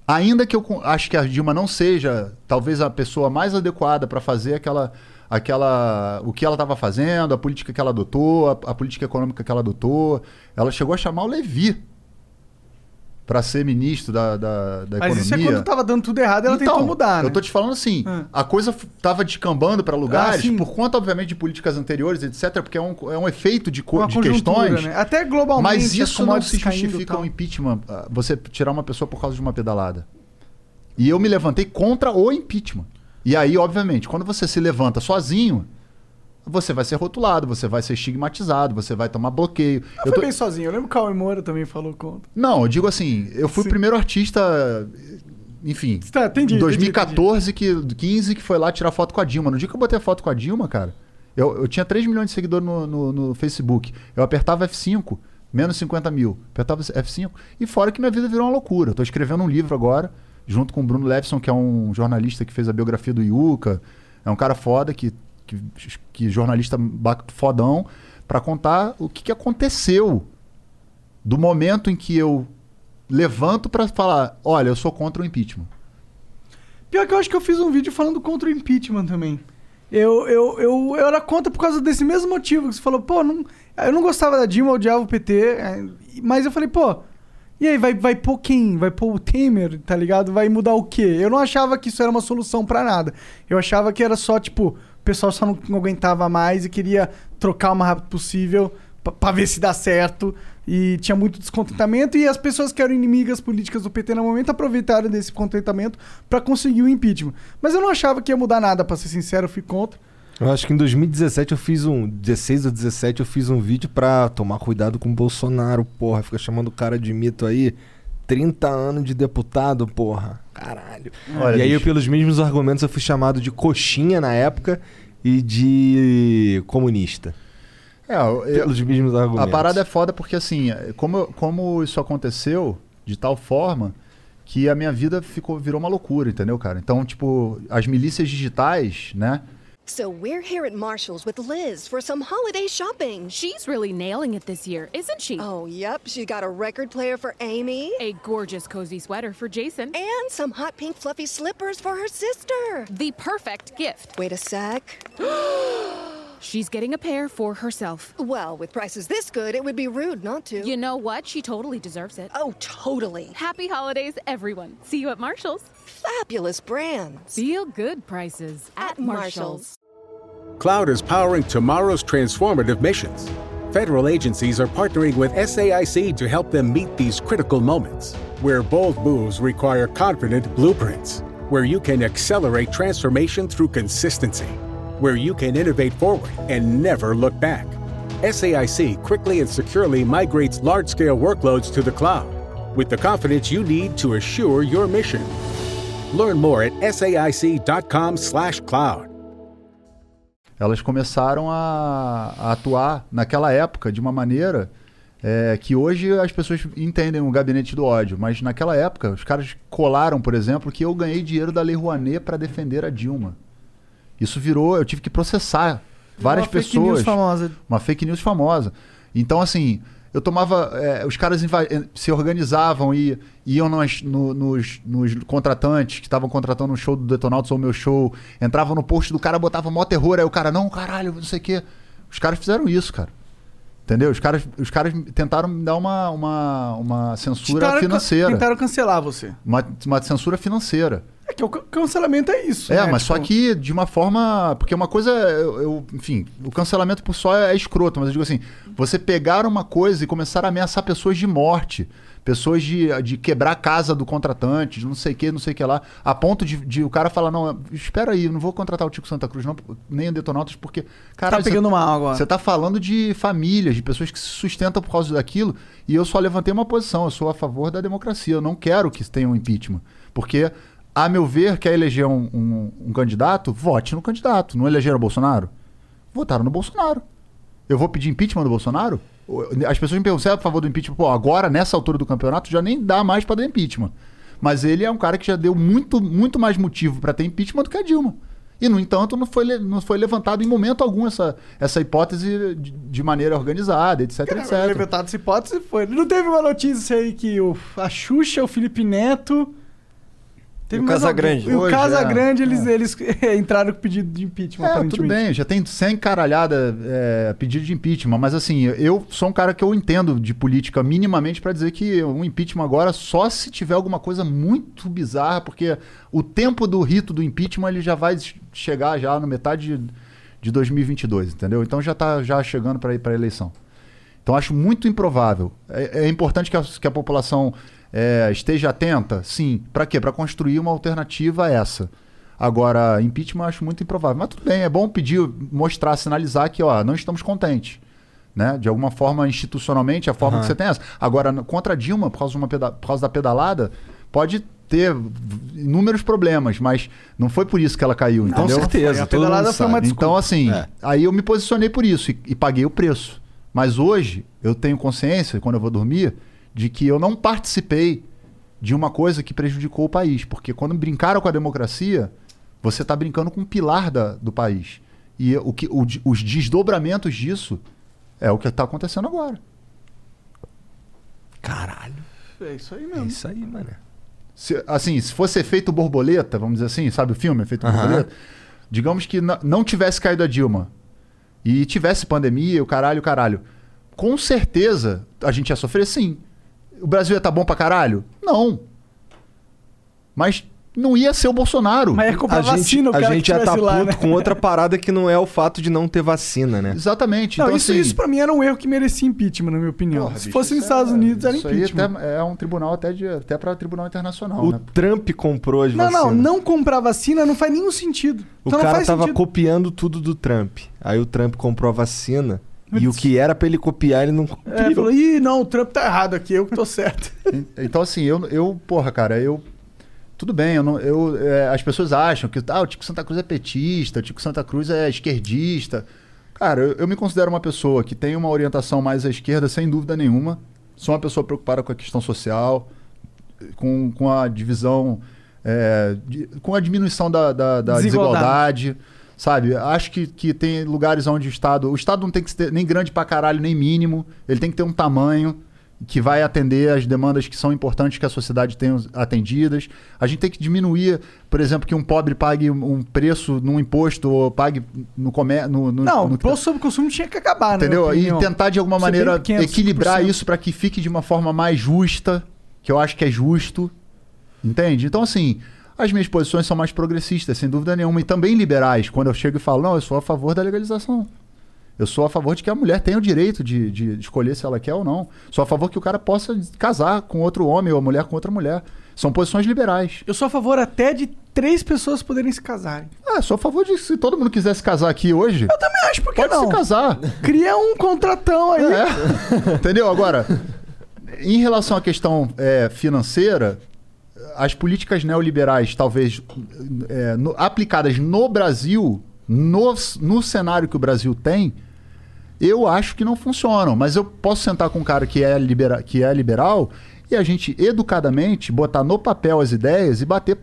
ainda que eu acho que a Dilma não seja talvez a pessoa mais adequada para fazer aquela aquela o que ela estava fazendo, a política que ela adotou, a, a política econômica que ela adotou, ela chegou a chamar o Levi pra ser ministro da, da, da Mas economia. isso é quando tava dando tudo errado, ela tentou mudar, né? Eu tô te falando assim, Ah. a coisa tava descambando pra lugares, Ah, por conta, obviamente, de políticas anteriores, etc., porque é um, é um efeito de, co- Uma de questões. né? Até globalmente, Mas as isso não se justifica tal. um impeachment, ah, você tirar uma pessoa por causa de uma pedalada. E eu me levantei contra o impeachment. E aí, obviamente, quando você se levanta sozinho, você vai ser rotulado, você vai ser estigmatizado, você vai tomar bloqueio. Eu Eu fui tô- bem sozinho. Eu lembro que o Cauê Moura também falou contra. Não, eu digo assim, eu fui Sim. o primeiro artista, enfim, Tá, entendi, em entendi, 2014, que, 15, que foi lá tirar foto com a Dilma. No dia que eu botei a foto com a Dilma, cara, eu, eu tinha 3 milhões de seguidores no, no, no Facebook. Eu apertava F5, menos 50 mil. Apertava F5. E fora que minha vida virou uma loucura. Eu tô escrevendo um livro agora, junto com o Bruno Levison, que é um jornalista que fez a biografia do Yuka. É um cara foda, que, que, que jornalista fodão, pra contar o que, que aconteceu do momento em que eu levanto pra falar, olha, eu sou contra o impeachment. Pior que eu acho que eu fiz um vídeo falando contra o impeachment também. Eu, eu, eu, eu era contra por causa desse mesmo motivo. Que você falou, pô, não, eu não gostava da Dilma, eu odiava o PT. é, Mas eu falei, pô, e aí, vai, vai pôr quem? Vai pôr o Temer, tá ligado? Vai mudar o quê? Eu não achava que isso era uma solução pra nada. Eu achava que era só, tipo, pessoal só não, aguentava mais e queria trocar o mais rápido possível pra ver se dá certo. E tinha muito descontentamento. E as pessoas que eram inimigas políticas do PT no momento aproveitaram desse contentamento pra conseguir o impeachment. Mas eu não achava que ia mudar nada, pra ser sincero, eu fui contra. Eu acho que em 2017 eu fiz um. 16 ou 17 eu fiz um vídeo pra tomar cuidado com o Bolsonaro, porra. Fica chamando o cara de mito aí. 30 anos de deputado, porra. Caralho. Olha, e aí, eu, bicho. pelos mesmos argumentos, eu fui chamado de coxinha na época e de comunista. É, eu- Pelos mesmos argumentos. A parada é foda porque, assim, como, como isso aconteceu de tal forma que a minha vida ficou, virou uma loucura, entendeu, cara? Então, tipo, as milícias digitais, né? So we're here at Marshall's with Liz for some holiday shopping. She's really nailing it this year, isn't she? Oh, yep. She got a record player for Amy. A gorgeous cozy sweater for Jason. And some hot pink fluffy slippers for her sister. The perfect gift. Wait a sec. She's getting a pair for herself. Well, with prices this good, it would be rude not to. You know what? She totally deserves it. Oh, totally. Happy holidays, everyone. See you at Marshall's. Fabulous brands. Feel good prices at, At Marshall's. Cloud is powering tomorrow's transformative missions. Federal agencies are partnering with SAIC to help them meet these critical moments, where bold moves require confident blueprints, where you can accelerate transformation through consistency, where you can innovate forward and never look back. SAIC quickly and securely migrates large scale workloads to the cloud with the confidence you need to assure your mission. Learn more at saic.com/slash cloud. Elas começaram a, a atuar naquela época de uma maneira é, que hoje as pessoas entendem o gabinete do ódio, mas naquela época os caras colaram, por exemplo, que eu ganhei dinheiro da Lei Rouanet para defender a Dilma. Isso virou, eu tive que processar várias Uma fake pessoas. news famosa. Uma fake news famosa. Então, assim, eu tomava. é, os caras eh, se organizavam e iam nas- no- nos, nos contratantes que estavam contratando um show do Detonautas ou meu show, entravam no post do cara, botava mó terror, aí o cara, não, caralho, não sei o quê. Os caras fizeram isso, cara. Entendeu? Os caras, os caras tentaram me dar uma, uma, uma censura Tentaram- financeira. Tentaram cancelar você. Uma, uma censura financeira. É que o ca- cancelamento é isso. É, né? mas só Tipo, que de uma forma. Porque uma coisa. Eu, eu- enfim, o cancelamento por só é escroto, mas eu digo assim: você pegar uma coisa e começar a ameaçar pessoas de morte, pessoas de, de quebrar a casa do contratante, de não sei o que, não sei o que lá, a ponto de, de o cara falar: não, espera aí, não vou contratar o Tico Santa Cruz, não, nem o Detonautas, porque. Caralho, Tá pegando você- mal agora. Você tá falando de famílias, de pessoas que se sustentam por causa daquilo, e eu só levantei uma posição, eu sou a favor da democracia, eu não quero que tenha um impeachment. Porque, a meu ver, quer eleger um, um- um candidato, vote no candidato. Não elegeram o Bolsonaro? Votaram no Bolsonaro. Eu vou pedir impeachment do Bolsonaro? As pessoas me perguntam, você é a favor do impeachment? Pô, agora, nessa altura do campeonato, já nem dá mais para dar impeachment. Mas ele é um cara que já deu muito, muito mais motivo para ter impeachment do que a Dilma. E, no entanto, não foi, não foi levantado em momento algum essa, essa hipótese de, de maneira organizada, etc, etc. Levantado essa hipótese foi. Não teve uma notícia aí que o, a Xuxa, o Felipe Neto Teve o Casagrande? o Casagrande, é. eles, eles entraram com pedido de impeachment, É, tudo bem, já tem 100 caralhada é, pedido de impeachment, mas assim, eu sou um cara que eu entendo de política minimamente pra dizer que um impeachment agora só se tiver alguma coisa muito bizarra, porque o tempo do rito do impeachment ele já vai chegar já no metade de, de 2022, entendeu? Então já tá já chegando para ir para eleição. Então acho muito improvável. É, é importante que a, que a população é, esteja atenta, sim. Para quê? Para construir uma alternativa a essa. Agora, impeachment eu acho muito improvável. Mas tudo bem, é bom pedir, mostrar, sinalizar que ó, não estamos contentes. Né? De alguma forma, institucionalmente, a forma Aham. que você tem essa. Agora, contra a Dilma, por causa, de uma peda- por causa da pedalada, pode ter inúmeros problemas, mas não foi por isso que ela caiu, Com entendeu? certeza, A pedalada foi uma desculpa. Então, assim, É. aí eu me posicionei por isso e, e paguei o preço. Mas hoje eu tenho consciência, quando eu vou dormir, de que eu não participei de uma coisa que prejudicou o país. Porque quando brincaram com a democracia, você está brincando com um pilar da- do país. E o que, o os desdobramentos disso é o que está acontecendo agora. Caralho. É isso aí É mesmo. isso aí, mano. Se, assim, se fosse efeito borboleta, vamos dizer assim, sabe o filme Efeito Aham. Borboleta? Digamos que não tivesse caído a Dilma e tivesse pandemia, o caralho, o caralho. Com certeza a gente ia sofrer sim. O Brasil ia estar bom pra caralho? Não. Mas não ia ser o Bolsonaro. Mas ia comprar A gente, vacina, o a gente que já tá lá, puto né? com outra parada que não é o fato de não ter vacina, né? Exatamente. Não, então, isso, assim, isso pra mim era um erro que merecia impeachment, na minha opinião. porra, Se bicho, fosse nos isso Estados é- Unidos, era isso aí impeachment. até é um tribunal até, de, até para tribunal internacional, O né? Trump comprou as Não, vacinas. não, não comprar vacina não faz nenhum sentido. O então não cara faz tava sentido. copiando tudo do Trump. Aí o Trump comprou a vacina. E o que era pra ele copiar, ele não É, copiou. falou, ih, não, o Trump tá errado aqui, eu que tô certo. Então, assim, eu, eu porra, cara, eu. Tudo bem, eu não, eu, é, as pessoas acham que ah, o Tico Santa Cruz é petista, o Tico Santa Cruz é esquerdista. Cara, eu, eu me considero uma pessoa que tem uma orientação mais à esquerda, sem dúvida nenhuma. Sou uma pessoa preocupada com a questão social, com, com a divisão, é, de- com a diminuição da, da, da Desigualdade. desigualdade. Sabe? Acho que, que tem lugares onde o Estado. O Estado não tem que ser nem grande pra caralho, nem mínimo. Ele tem que ter um tamanho que vai atender as demandas que são importantes que a sociedade tenha atendidas. A gente tem que diminuir, por exemplo, que um pobre pague um preço num imposto ou pague no comércio. No, no, Não, no- o imposto sobre consumo tinha que acabar, né? Entendeu? E tentar de alguma maneira equilibrar isso. isso para que fique de uma forma mais justa, que eu acho que é justo. Entende? Então, assim, as minhas posições são mais progressistas, sem dúvida nenhuma, e também liberais. Quando eu chego e falo, não, eu sou a favor da legalização. Eu sou a favor de que a mulher tenha o direito de, de escolher se ela quer ou não. Sou a favor que o cara possa casar com outro homem ou a mulher com outra mulher. São posições liberais. Eu sou a favor até de três pessoas poderem se casarem. Ah, sou a favor de se todo mundo quisesse casar aqui hoje, Eu também acho, por que pode não? se casar. Cria um contratão aí. É. Entendeu? Agora, em relação à questão é, financeira, as políticas neoliberais, talvez é, no- aplicadas no Brasil, no, no cenário que o Brasil tem, eu acho que não funcionam. Mas eu posso sentar com um cara que é, libera, que é liberal e a gente, educadamente, botar no papel as ideias e bater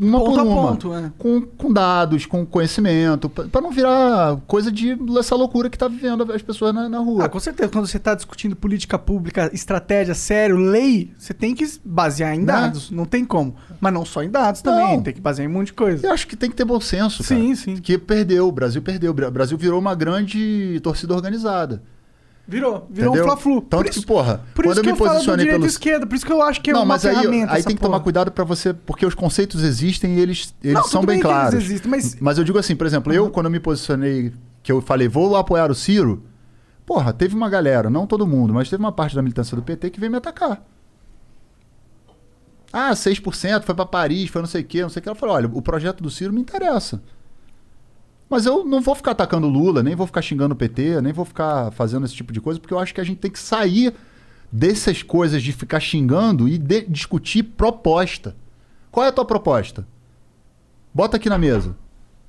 uma Ponto por a uma. ponto, é. com, com dados, com conhecimento, para não virar coisa de essa loucura que tá vivendo as pessoas na, na rua. Ah, com certeza. Quando você está discutindo política pública, estratégia, sério, lei, você tem que basear em Né? dados. Não tem como. Mas não só em dados também. Não. Tem que basear em um monte de coisa. Eu acho que tem que ter bom senso, cara. Sim, sim. Que perdeu, o Brasil perdeu. O Brasil virou uma grande torcida organizada. Virou. Virou entendeu? um fla-flu. Tanto isso, que, porra, por quando eu me eu posicionei pelo... esquerda. Por isso que eu acho que é não, uma mas aí, ferramenta aí tem que tomar cuidado pra você, porque os conceitos existem e eles, eles Não, são bem bem claros. existem, mas- eu digo assim, por exemplo, eu quando eu me posicionei, que eu falei, vou apoiar o Ciro, porra, teve uma galera, não todo mundo, mas teve uma parte da militância do PT que veio me atacar. Ah, 6%, foi pra Paris, foi não sei o quê, não sei o que. Ela falou, olha, o projeto do Ciro me interessa. Mas eu não vou ficar atacando o Lula, nem vou ficar xingando o PT, nem vou ficar fazendo esse tipo de coisa, porque eu acho que a gente tem que sair dessas coisas de ficar xingando e de- discutir proposta. Qual é a tua proposta? Bota aqui na mesa.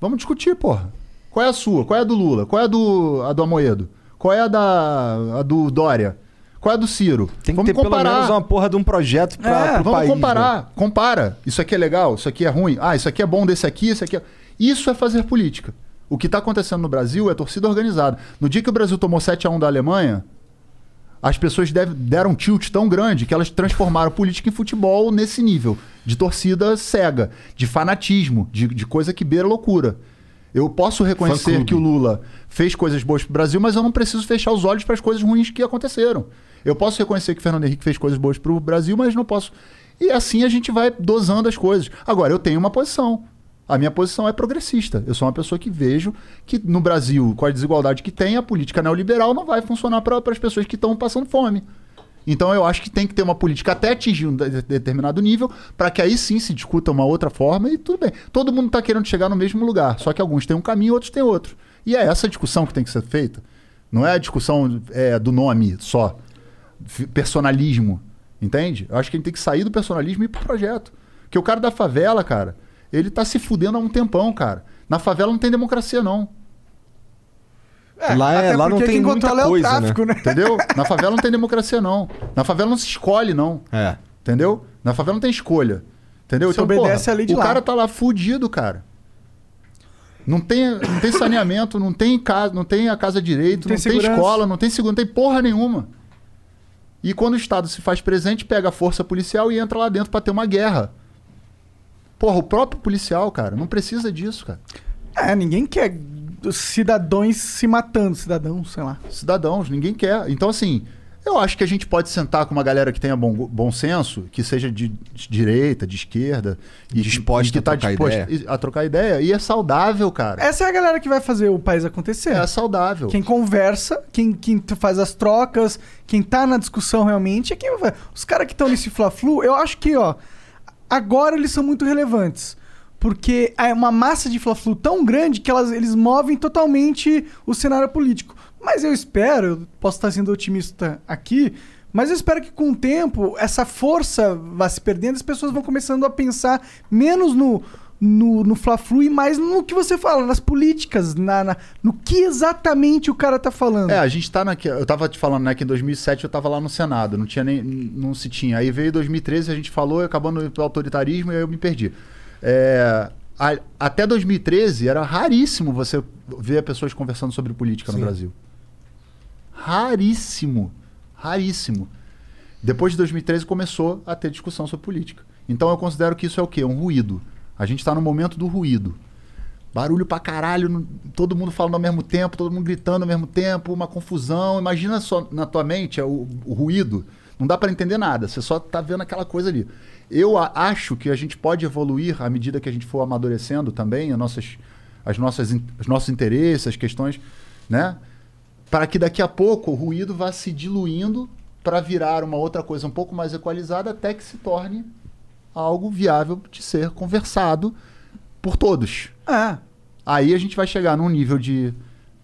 Vamos discutir, porra. Qual é a sua? Qual é a do Lula? Qual é a do, a do Amoedo? Qual é a, da, a do Dória? Qual é a do Ciro? Tem que Vamos ter pelo comparar. menos uma porra de um projeto pra, É, pro vamos país. comparar. né? Compara. Isso aqui é legal, isso aqui é ruim. Ah, isso aqui é bom desse aqui, isso aqui é... Isso é fazer política. O que está acontecendo no Brasil é torcida organizada. No dia que o Brasil tomou 7 a 1 da Alemanha, as pessoas deve- deram um tilt tão grande que elas transformaram política em futebol nesse nível. de torcida cega, de fanatismo, de, de coisa que beira loucura. Eu posso reconhecer que o Lula fez coisas boas pro Brasil, mas eu não preciso fechar os olhos para as coisas ruins que aconteceram. Eu posso reconhecer que o Fernando Henrique fez coisas boas pro Brasil, mas não posso. E assim a gente vai dosando as coisas. Agora, eu tenho uma posição. A minha posição é progressista. Eu sou uma pessoa que vejo que no Brasil, com a desigualdade que tem, a política neoliberal não vai funcionar para as pessoas que estão passando fome. Então eu acho que tem que ter uma política até atingir um de- determinado nível, para que aí sim se discuta uma outra forma e tudo bem. Todo mundo está querendo chegar no mesmo lugar, só que alguns têm um caminho, outros têm outro. E é essa discussão que tem que ser feita. Não é a discussão é, do nome só. Personalismo. Entende? Eu acho que a gente tem que sair do personalismo e ir pro projeto. Porque o cara da favela, cara, ele tá se fudendo há um tempão, cara. Na favela não tem democracia, não. Lá é- lá não tem muita controla coisa, é o tráfico, né? Entendeu? Na favela não tem democracia, não. Na favela não se escolhe, não. É. Entendeu? Na favela não tem escolha. Entendeu? Você obedece a lei de o lá. cara tá lá fudido, cara. Não tem, não tem saneamento, não tem casa, não tem a casa direito, Não não tem tem, segurança. escola, não tem seguro, não tem porra nenhuma. E quando o Estado se faz presente, pega a força policial e entra lá dentro pra ter uma guerra. Porra, o próprio policial, cara, não precisa disso, cara. É, ninguém quer cidadãos se matando, cidadãos, sei lá. cidadãos, ninguém quer. Então, assim, eu acho que a gente pode sentar com uma galera que tenha bom, bom senso, que seja de, de direita, de esquerda, e, Disposta e que a tá trocar disposto ideia. a trocar ideia. E é saudável, cara. Essa é a galera que vai fazer o país acontecer. É, saudável. Quem conversa, quem, quem faz as trocas, quem tá na discussão realmente, é quem vai. Os caras que estão nesse Fla-Flu, eu acho que, ó, agora eles são muito relevantes. Porque é uma massa de Fla-Flu tão grande que elas, eles movem totalmente o cenário político. Mas eu espero, eu posso estar sendo otimista aqui, mas eu espero que com o tempo essa força vá se perdendo, as pessoas vão começando a pensar menos no, no, no Fla-Flu e mais no que você fala, nas políticas, na, na- no que exatamente o cara tá falando. É, a gente tá naquela. Eu tava te falando, né, que em 2007 eu tava lá no Senado, não tinha nem. Não se tinha. Aí veio 2013, a gente falou, e acabou no autoritarismo e aí eu me perdi. É, a- até 2013 era raríssimo você ver pessoas conversando sobre política no Sim. Brasil. Raríssimo. Raríssimo. Depois de 2013 começou a ter discussão sobre política. Então eu considero que isso é o quê? Um ruído. A gente está no momento do ruído. Barulho pra caralho, todo mundo falando ao mesmo tempo, todo mundo gritando ao mesmo tempo, uma confusão. Imagina só na tua mente é o, o ruído. Não dá pra entender nada, você só tá vendo aquela coisa ali. Eu acho que a gente pode evoluir à medida que a gente for amadurecendo também as nossas, as nossas, os nossos interesses, as questões, né? Para que daqui a pouco o ruído vá se diluindo para virar uma outra coisa um pouco mais equalizada até que se torne algo viável de ser conversado por todos. Ah, Aí a gente vai chegar num nível de,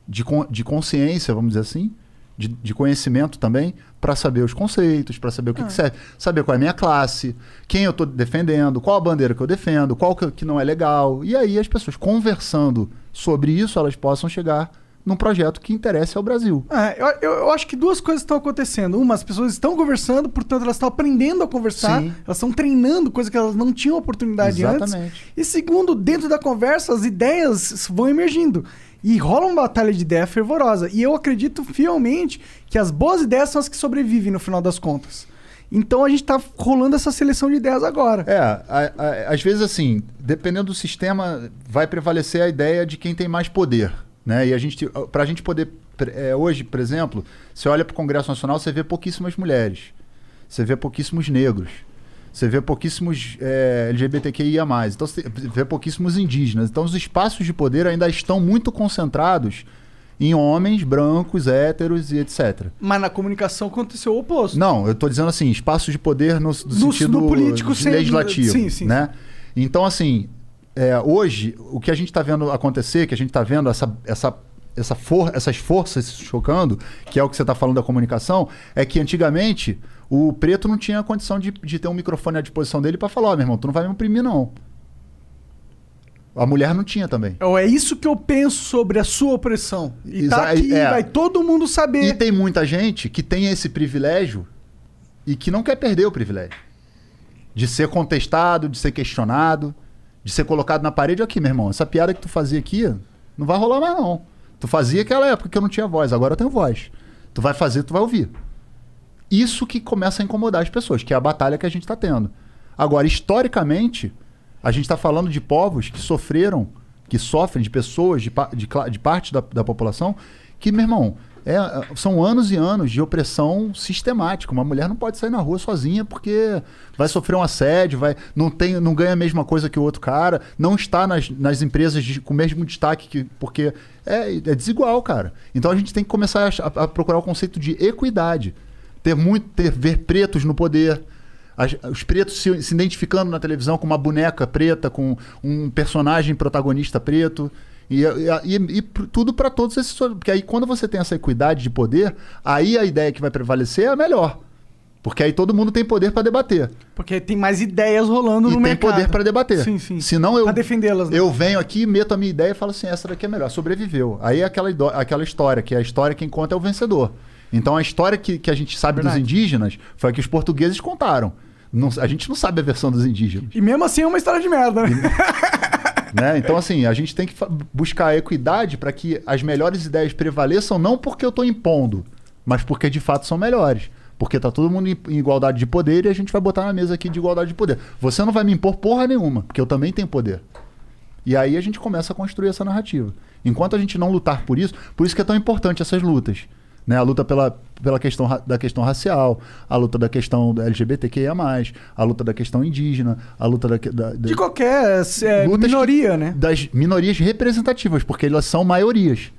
de, de consciência, vamos dizer assim, de, de conhecimento também, para saber os conceitos, para saber o que, que serve, saber qual é a minha classe, quem eu estou defendendo, qual a bandeira que eu defendo, qual que, que não é legal. E aí as pessoas conversando sobre isso, elas possam chegar num projeto que interesse ao Brasil. É, eu, eu- acho que duas coisas estão acontecendo. Uma, as pessoas estão conversando, portanto, elas estão aprendendo a conversar, Sim. elas estão treinando coisa que elas não tinham oportunidade antes. Exatamente. E segundo, dentro da conversa, as ideias vão emergindo. E rola uma batalha de ideia fervorosa. E eu acredito fielmente que as boas ideias são as que sobrevivem no final das contas. Então a gente tá rolando essa seleção de ideias agora. É, a- a- às vezes assim, dependendo do sistema, vai prevalecer a ideia de quem tem mais poder, né? E a gente, pra gente poder, é, hoje, por exemplo, você olha para o Congresso Nacional, você vê pouquíssimas mulheres, você vê pouquíssimos negros, você vê pouquíssimos é, LGBTQIA+, então você vê pouquíssimos indígenas. Então os espaços de poder ainda estão muito concentrados em homens brancos, héteros e etc. Mas na comunicação aconteceu o oposto. Não, eu tô dizendo assim, espaços de poder no, no No- sentido no político legislativo, sim, sim, né? Então, assim, é, hoje, o que a gente está vendo acontecer, que a gente está vendo essa, essa, essa for, essas forças se chocando, que é o que você está falando da comunicação, é que antigamente o preto não tinha condição de, de ter um microfone à disposição dele para falar, ó, meu irmão, tu não vai me oprimir, não. A mulher não tinha também. Então, É isso que eu penso sobre a sua opressão. E tá Exa- aqui, é. vai todo mundo saber. E tem muita gente que tem esse privilégio e que não quer perder o privilégio. De ser contestado, de ser questionado, de ser colocado na parede. Aqui, meu irmão, essa piada que tu fazia aqui não vai rolar mais, não. Tu fazia aquela época que eu não tinha voz, agora eu tenho voz. Tu vai fazer, tu vai ouvir. Isso que começa a incomodar as pessoas, que é a batalha que a gente está tendo. Agora, historicamente, a gente está falando de povos que sofreram, que sofrem, de pessoas, de, de, de parte da, da população, que, meu irmão, é, são anos e anos de opressão sistemática. Uma mulher não pode sair na rua sozinha porque vai sofrer um assédio, vai, não, tem, não ganha a mesma coisa que o outro cara, não está nas, nas empresas de- com o mesmo destaque, que, porque é, é desigual, cara. Então a gente tem que começar a- a procurar o conceito de equidade. Ter muito, ter, ver pretos no poder, as- os pretos se, se identificando na televisão com uma boneca preta, com um personagem protagonista preto. E, e- e- e tudo para todos esses. Porque aí, quando você tem essa equidade de poder, aí a ideia que vai prevalecer é a melhor. Porque aí todo mundo tem poder para debater. Porque tem mais ideias rolando E no tem mercado. poder para debater. Sim, sim. Senão eu. Pra defendê-las, né? Eu venho aqui, meto a minha ideia e falo assim: essa daqui é melhor. Sobreviveu. Aí é aquela, aquela história, que a história quem conta é o vencedor. Então a história que, que a gente sabe Verdade. dos indígenas foi a que os portugueses contaram. Não- a gente não sabe a versão dos indígenas. E mesmo assim é uma história de merda, né? né? Então, assim, a gente tem que buscar equidade para que as melhores ideias prevaleçam, não porque eu estou impondo, mas porque de fato são melhores. Porque tá todo mundo em igualdade de poder e a gente vai botar na mesa aqui de igualdade de poder. Você não vai me impor porra nenhuma, porque eu também tenho poder. E aí a gente começa a construir essa narrativa. Enquanto a gente não lutar por isso, por isso que é tão importante essas lutas. Né? A luta pela, pela questão da questão racial, a luta da questão LGBTQIA, a luta da questão indígena, a luta da, da, da- De qualquer é, minoria, né? das minorias representativas, porque elas são maiorias.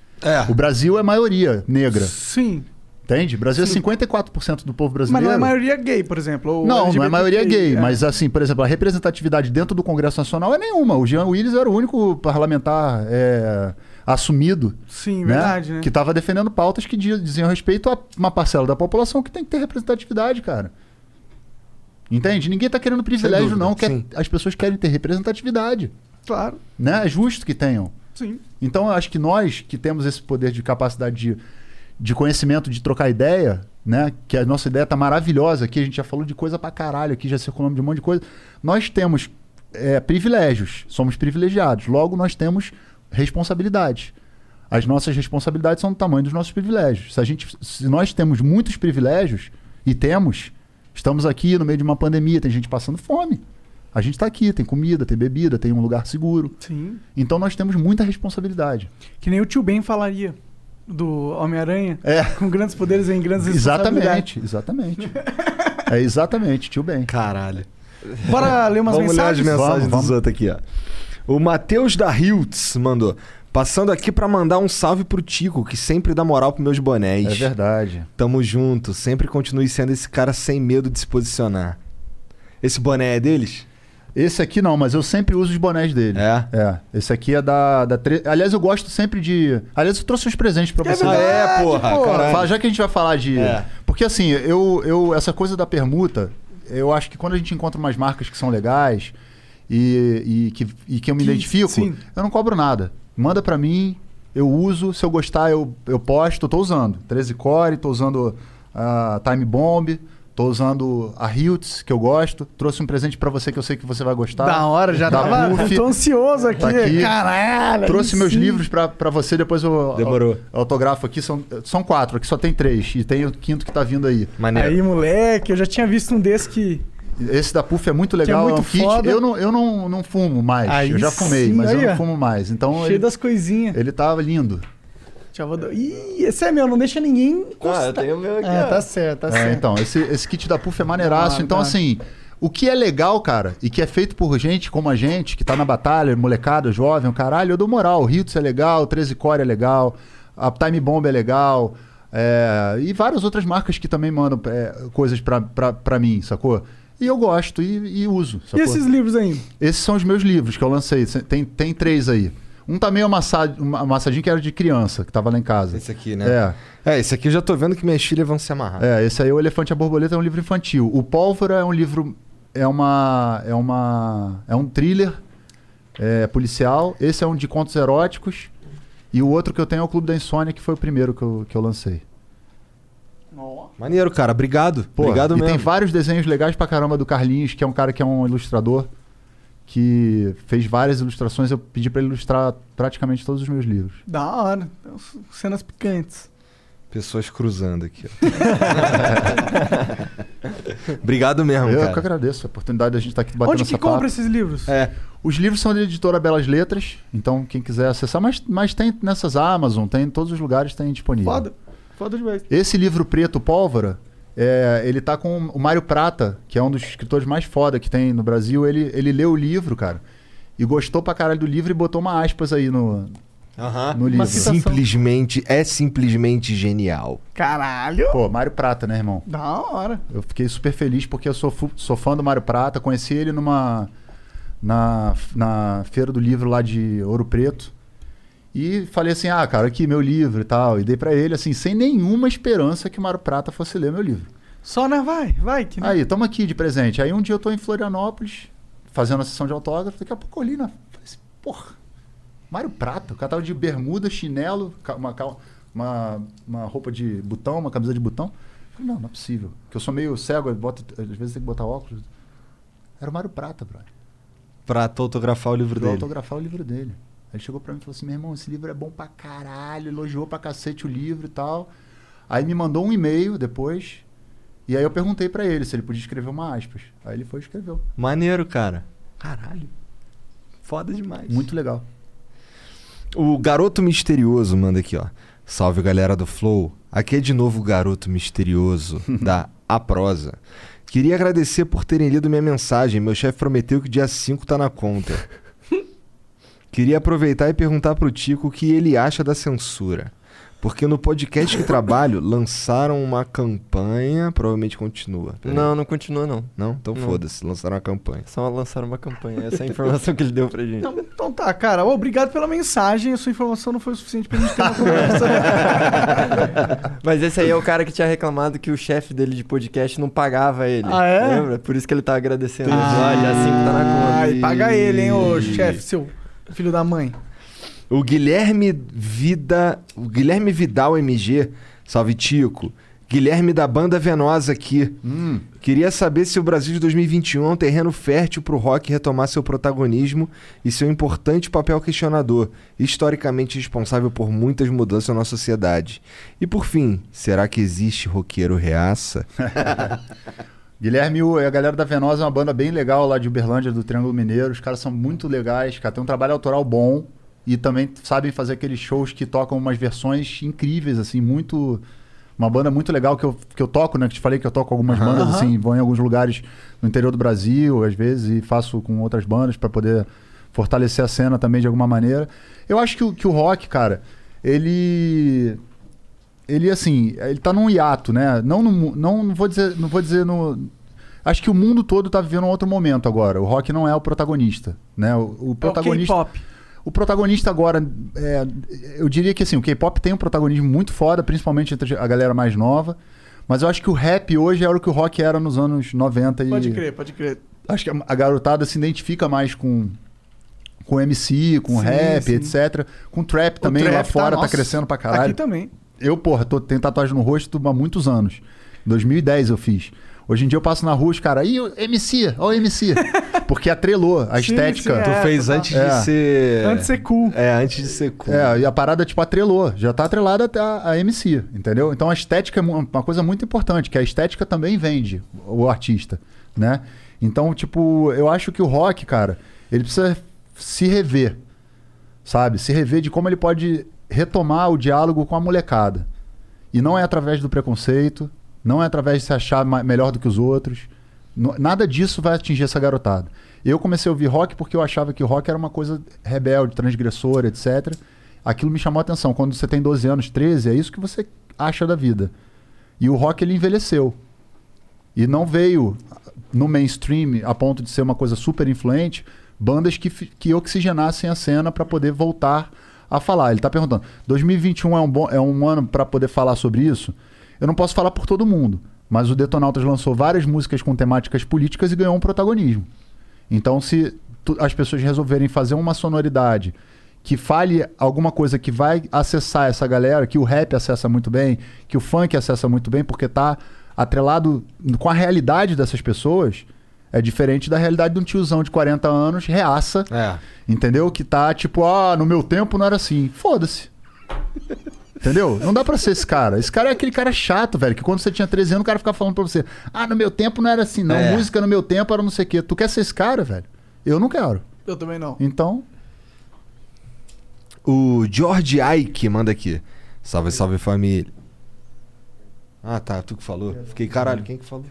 O Brasil é maioria negra. Sim. Entende? O Brasil é 54% do povo Mas brasileiro. não é maioria gay, por exemplo. Não, não é maioria gay, é. mas assim, por exemplo, a representatividade dentro do Congresso Nacional é nenhuma. O Jean Willis era o único parlamentar é, assumido. Sim, né? verdade, né? Que estava defendendo pautas que di- diziam respeito a uma parcela da população que tem que ter representatividade, cara. Entende? Ninguém tá querendo privilégio, dúvida, não. Quer, sim. as pessoas querem ter representatividade. Claro. Né? É justo que tenham. Sim. Então, eu acho que nós que temos esse poder de capacidade de, de conhecimento, de trocar ideia, né? Que a nossa ideia tá maravilhosa aqui, a gente já falou de coisa pra caralho aqui, já circulamos de um monte de coisa. Nós temos é, privilégios, somos privilegiados. Logo, nós temos responsabilidades. As nossas responsabilidades são do tamanho dos nossos privilégios. Se, a gente, se nós temos muitos privilégios, e temos, estamos aqui no meio de uma pandemia, tem gente passando fome. A gente está aqui, tem comida, tem bebida, tem um lugar seguro. Sim. Então nós temos muita responsabilidade. Que nem o tio Ben falaria do Homem-Aranha. É. Com grandes poderes em grandes responsabilidades. Exatamente, exatamente. é exatamente, tio bem. Caralho. Bora ler umas Vamos mensagens? ler as mensagens Vamos, dos outros aqui, ó. O Matheus da Hiltz mandou. Passando aqui pra mandar um salve pro Tico, que sempre dá moral pros meus bonés. É verdade. Tamo junto. Sempre continue sendo esse cara sem medo de se posicionar. Esse boné é deles? Esse aqui não, mas eu sempre uso os bonés dele. É? É. Esse aqui é da. da tre... Aliás, eu gosto sempre de. Aliás, eu trouxe uns presentes pra É você. verdade, é, porra. Fala, já que a gente vai falar de. É. Porque assim, eu, eu. Essa coisa da permuta, eu acho que quando a gente encontra umas marcas que são legais e, e, que, e que eu me Que- identifico, sim. eu não cobro nada. Manda pra mim, eu uso. Se eu gostar, eu, eu posto. Eu tô usando. 13 Core, tô usando a Time Bomb. Tô usando a Hiltz, que eu gosto. Trouxe um presente pra você que eu sei que você vai gostar. Da hora, já Da tava. Puff. Tô ansioso aqui. Tá aqui. Caralho. Trouxe aí meus sim. livros pra, pra você, depois eu Demorou. eu autografo aqui. São, são quatro, aqui só tem três. E tem o quinto que tá vindo aí. Maneiro. Aí, moleque, eu já tinha visto um desse que. Esse da Puff é muito legal, é, muito um kit. foda. Eu, não, eu não, não fumo mais. Aí eu já fumei, sim, mas eu não fumo mais. Então cheio ele, das coisinhas. ele tava lindo. Já vou Ih, esse é meu, não deixa ninguém Ah, encostar. eu tenho o meu aqui, É, ó. tá certo, tá É, certo. então, esse, esse kit da Puff é maneiraço. Ah, então, tá. assim, o que é legal, cara, e que é feito por gente como a gente, que tá na batalha, molecada, jovem, caralho, eu dou moral. O Ritz é legal, o 13 Core é legal, a Time Bomb é legal. é, e várias outras marcas que também mandam é, coisas pra, pra, pra mim, sacou? E eu gosto e, e uso. E esses livros aí? Esses são os meus livros que eu lancei. Tem, tem três aí. Um tá meio amassado, amassadinho que era de criança, que tava lá em casa. Esse aqui, né? É. É, esse aqui eu já tô vendo que minhas filhas vão se amarrar. É, esse aí, O Elefante e a Borboleta, é um livro infantil. O Pólvora é um livro. É uma. É uma. É um thriller é, policial. Esse é um de contos eróticos. E o outro que eu tenho é o Clube da Insônia, que foi o primeiro que eu, que eu lancei. Maneiro, cara. Obrigado. Pô, Obrigado e mesmo. tem vários desenhos legais pra caramba do Carlinhos, que é um cara que é um ilustrador, que fez várias ilustrações. Eu pedi pra ele ilustrar praticamente todos os meus livros. Da hora. Então, cenas picantes. Pessoas cruzando aqui. ó. Obrigado mesmo, Eu cara. que agradeço a oportunidade de a gente estar aqui batendo Onde que compra esses livros? É. Os livros são da editora Belas Letras, então quem quiser acessar, mas, mas tem nessas Amazon, tem em todos os lugares tem disponível. Foda. Foda demais. Esse livro preto, Pólvora, é, ele tá com o Mário Prata, que é um dos escritores mais foda que tem no Brasil. Ele, ele leu o livro, cara, e gostou pra caralho do livro e botou uma aspas aí no, no livro. Simplesmente, é simplesmente genial. Caralho. Pô, Mário Prata, né, irmão? Da hora. Eu fiquei super feliz porque eu sou, sou fã do Mário Prata. Conheci ele numa. Na, na feira do livro lá de Ouro Preto. E falei assim: ah, cara, aqui meu livro e tal. E dei pra ele, assim, sem nenhuma esperança que o Mário Prata fosse ler meu livro. Só, né? Vai, vai. Que Aí, tamo aqui de presente. Aí um dia eu tô em Florianópolis, fazendo a sessão de autógrafo. Daqui a pouco eu olhei na. Falei assim, porra, Mário Prata. O cara tava de bermuda, chinelo, uma, cal- uma, uma roupa de botão, uma camisa de botão. Falei, não, não é possível. Porque eu sou meio cego, boto, às vezes tem que botar óculos. Era o Mário Prata, brother. Pra autografar o livro Pra dele. autografar o livro dele. Ele chegou pra mim e falou assim: meu irmão, esse livro é bom pra caralho, elogiou pra cacete o livro e tal. Aí me mandou um e-mail depois. E aí eu perguntei pra ele se ele podia escrever uma aspas. Aí ele foi e escreveu. Maneiro, cara. Caralho. Foda demais. Muito legal. O Garoto Misterioso manda aqui, ó. Salve galera do Flow. Aqui é de novo o Garoto Misterioso da A Prosa. Queria agradecer por terem lido minha mensagem. Meu chefe prometeu que dia 5 tá na conta. Queria aproveitar e perguntar pro Tico o que ele acha da censura. Porque no podcast que trabalho lançaram uma campanha. Provavelmente continua. Peraí. Não, não continua, não. Não? Então Não. foda-se, lançaram uma campanha. Só lançaram uma campanha. Essa é a informação que ele deu pra gente. Então, então tá, cara. Obrigado pela mensagem. A sua informação não foi o suficiente pra gente ter uma conversa. Mas esse aí é o cara que tinha reclamado que o chefe dele de podcast não pagava ele. Ah, é? Lembra? Por isso que ele tá agradecendo. Ah, Olha, assim que tá na conta. Ai, paga ele, hein, ô chefe, seu filho da mãe. O Guilherme Vida. O Guilherme Vidal MG. Salve Tico. Guilherme da banda Venosa aqui. Queria saber se o Brasil de 2021 é um terreno fértil para o rock retomar seu protagonismo e seu importante papel questionador, historicamente responsável por muitas mudanças na sociedade. E por fim, será que existe roqueiro reaça? Guilherme e a galera da Venosa é uma banda bem legal lá de Uberlândia, do Triângulo Mineiro. Os caras são muito legais, cara. Tem um trabalho autoral bom e também sabem fazer aqueles shows que tocam umas versões incríveis, assim, muito. Uma banda muito legal que eu, que eu toco, né? Que te falei que eu toco algumas Aham. bandas, assim, vou em alguns lugares no interior do Brasil, às vezes, e faço com outras bandas para poder fortalecer a cena também de alguma maneira. Eu acho que, o- que o rock, cara, ele ele assim, ele tá num hiato, né? Não, no não, não vou dizer, não vou dizer no Acho que o mundo todo tá vivendo um outro momento agora. O rock não é o protagonista, né? O, o protagonista K-pop. O protagonista agora, é, eu diria que assim, o K-pop tem um protagonismo muito foda, principalmente entre a galera mais nova. Mas eu acho que o rap hoje era o que o rock era nos anos 90 e Pode crer, pode crer. acho que a- garotada se identifica mais com com MC, com Sim, rap, sim. etc. Com trap também lá trap tá, fora tá, nossa, crescendo pra caralho. aqui também. Eu, porra, tô, tenho tatuagem no rosto há muitos anos. Em 2010 eu fiz. Hoje em dia eu passo na rua os caras, ih, o MC, ó o MC. Porque atrelou a Sim, estética. sim, tu é, fez total. antes É. de ser. Antes de ser cool. É, antes de ser cool. É, e a parada, tipo, atrelou. Já tá atrelada até a, a MC, entendeu? Então a estética é uma coisa muito importante, que a estética também vende o artista, né? Então, tipo, eu acho que o rock, cara, ele precisa se rever, sabe? Se rever de como ele pode retomar o diálogo com a molecada. E não é através do preconceito, não é através de se achar melhor do que os outros. Nada disso vai atingir essa garotada. Eu comecei a ouvir rock porque eu achava que rock era uma coisa rebelde, transgressora, etc. Aquilo me chamou a atenção. Quando você tem 12 anos, 13, é isso que você acha da vida. E o rock ele envelheceu. E não veio no mainstream a ponto de ser uma coisa super influente, bandas que, que oxigenassem a cena para poder voltar a falar. Ele está perguntando: 2021 é um, bom, é um ano para poder falar sobre isso? Eu não posso falar por todo mundo, mas o Detonautas lançou várias músicas com temáticas políticas e ganhou um protagonismo. Então, se tu- as pessoas resolverem fazer uma sonoridade que fale alguma coisa que vai acessar essa galera, que o rap acessa muito bem, que o funk acessa muito bem, porque tá atrelado com a realidade dessas pessoas, é diferente da realidade de um tiozão de 40 anos, reaça, É. entendeu? Que tá tipo, ah, no meu tempo não era assim. Foda-se. Entendeu? Não dá pra ser esse cara. Esse cara é aquele cara chato, velho, que quando você tinha 13 anos, o cara ficava falando pra você: Ah, no meu tempo não era assim, não. É. Música no meu tempo era não sei o quê. Tu quer ser esse cara, velho? Eu não quero. Eu também não. Então, O George Ike manda aqui. Salve, salve família. Ah, tá, tu que falou. Fiquei, caralho, quem que falou?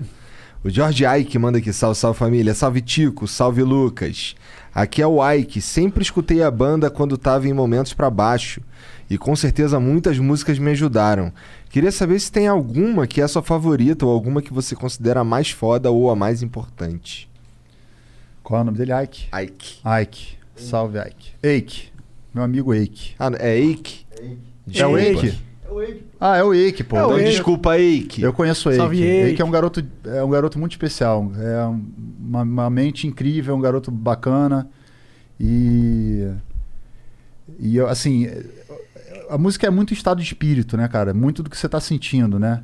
O George Ike manda aqui, salve, salve família. Salve Tico, salve Lucas. Aqui é o Ike. Sempre escutei a banda quando tava em momentos pra baixo. E com certeza muitas músicas me ajudaram. Queria saber se tem alguma que é a sua favorita ou alguma que você considera a mais foda ou a mais importante. qual é o nome dele? Ike. Ike. Ike. Salve, Ike. Eike. Meu amigo Eike. Ah, é Ike? É o Eike? Ah, é o Eike, pô. É o Então, Eike. desculpa, Eike. Eu conheço o Eike. Salve, Eike. Eike. é um garoto, é um garoto muito especial. É um- uma, uma mente incrível, um garoto bacana. E. E eu, assim. A música é muito estado de espírito, né, cara? Muito do que você tá sentindo, né?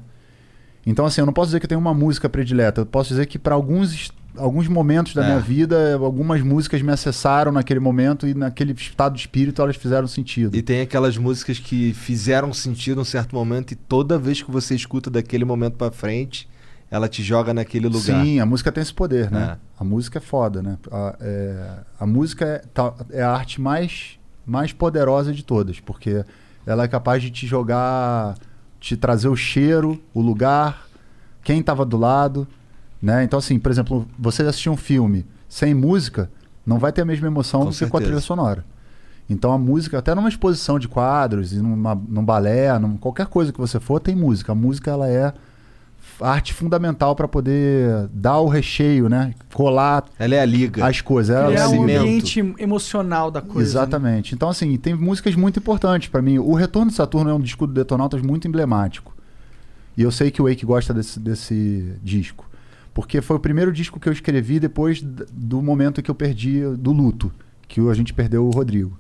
Então, assim, eu não posso dizer que eu tenho uma música predileta. Eu posso dizer que para alguns, alguns momentos da É. minha vida, algumas músicas me acessaram naquele momento e naquele estado de espírito elas fizeram sentido. E tem aquelas músicas que fizeram sentido em um certo momento e toda vez que você escuta daquele momento pra frente, ela te joga naquele lugar. Sim, a música tem esse poder, né? É. A música é foda, né? A, é- a música é, tá- é a arte mais, mais poderosa de todas, porque ela é capaz de te jogar, te trazer o cheiro, o lugar, quem estava do lado, né? Então, assim, por exemplo, você assistir um filme sem música, não vai ter a mesma emoção Com do que com a trilha sonora. Então a música, até numa exposição de quadros, e numa, num balé, num, qualquer coisa que você for, tem música. A música ela é arte fundamental para poder dar o recheio, né? Colar Ela é a liga. as coisas. Ela é o cimento. ambiente emocional da coisa. né? Exatamente. Então, assim, tem músicas muito importantes pra mim. O Retorno de Saturno é um disco do Detonautas muito emblemático. E eu sei que o Wake gosta desse, desse disco. Porque foi o primeiro disco que eu escrevi depois do momento que eu perdi, do luto, que a gente perdeu o Rodrigo.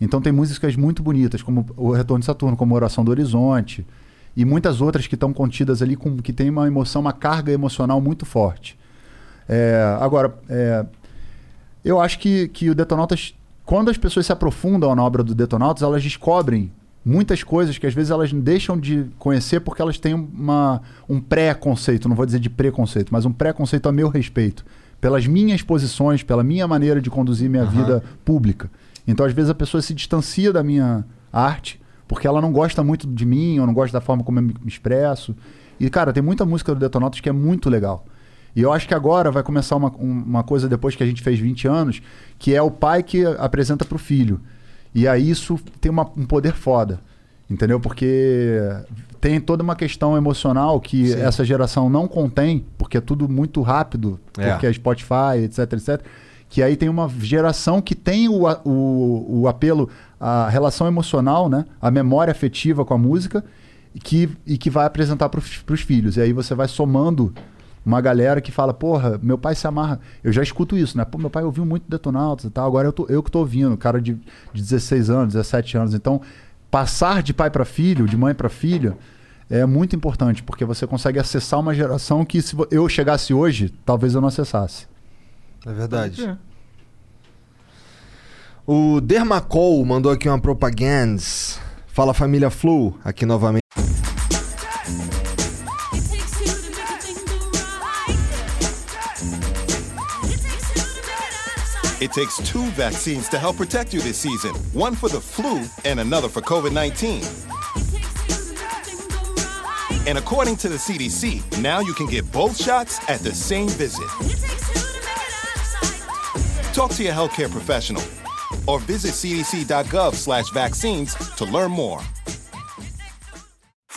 Então tem músicas muito bonitas, como o Retorno de Saturno, como Oração do Horizonte, e muitas outras que estão contidas ali, com, que tem uma emoção, uma carga emocional muito forte. É, agora, é, eu acho que, que o Detonautas, quando as pessoas se aprofundam na obra do Detonautas, elas descobrem muitas coisas que às vezes elas deixam de conhecer porque elas têm uma, um pré-conceito, não vou dizer de preconceito, mas um pré-conceito a meu respeito, pelas minhas posições, pela minha maneira de conduzir minha vida pública. Então, às vezes, a pessoa se distancia da minha arte porque ela não gosta muito de mim, ou não gosta da forma como eu me expresso. E, cara, tem muita música do Detonautas que é muito legal. E eu acho que agora vai começar uma, um- uma coisa depois que a gente fez 20 anos, que é o pai que apresenta pro filho. E aí isso tem uma- um poder foda. Entendeu? Porque tem toda uma questão emocional que Sim. essa geração não contém, porque é tudo muito rápido, É. porque é Spotify, etc, etc. Que aí tem uma geração que tem o, o, o apelo, a relação emocional, né? A memória afetiva com a música, e que, e que vai apresentar para os filhos. E aí você vai somando uma galera que fala, porra, meu pai se amarra. Eu já escuto isso, né? Pô, meu pai ouviu muito Detonautas e tal, agora eu, tô, eu que tô ouvindo, cara de, de 16 anos, 17 anos. Então, passar de pai para filho, de mãe para filha, é muito importante, porque você consegue acessar uma geração que se eu chegasse hoje, talvez eu não acessasse. É verdade. O Dermacol mandou aqui uma propaganda. Fala família Flow, aqui novamente. It takes two vaccines to help protect you this season one for the flu and another for COVID 19. And according to the CDC, now you can get both shots at the same visit. Talk to your healthcare professional or visit cdc.gov slash vaccines to learn more.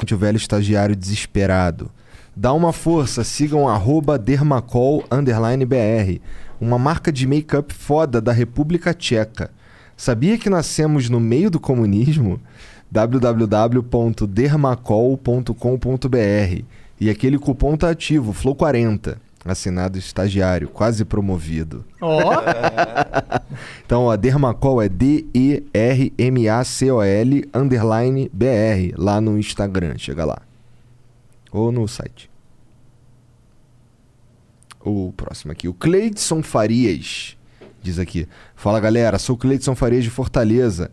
O velho estagiário desesperado. Dá uma força, sigam arroba Dermacol underline BR, uma marca de make-up foda da República Tcheca. Sabia que nascemos no meio do comunismo? www.dermacol.com.br. E aquele cupom tá ativo, Flow40. Assinado estagiário, quase promovido. Ó. Então, ó, Dermacol é D-E-R-M-A-C-O-L underline B-R lá no Instagram, chega lá. Ou no site. O próximo aqui, o Cleidson Farias, diz aqui. Fala galera, sou o Cleidson Farias de Fortaleza.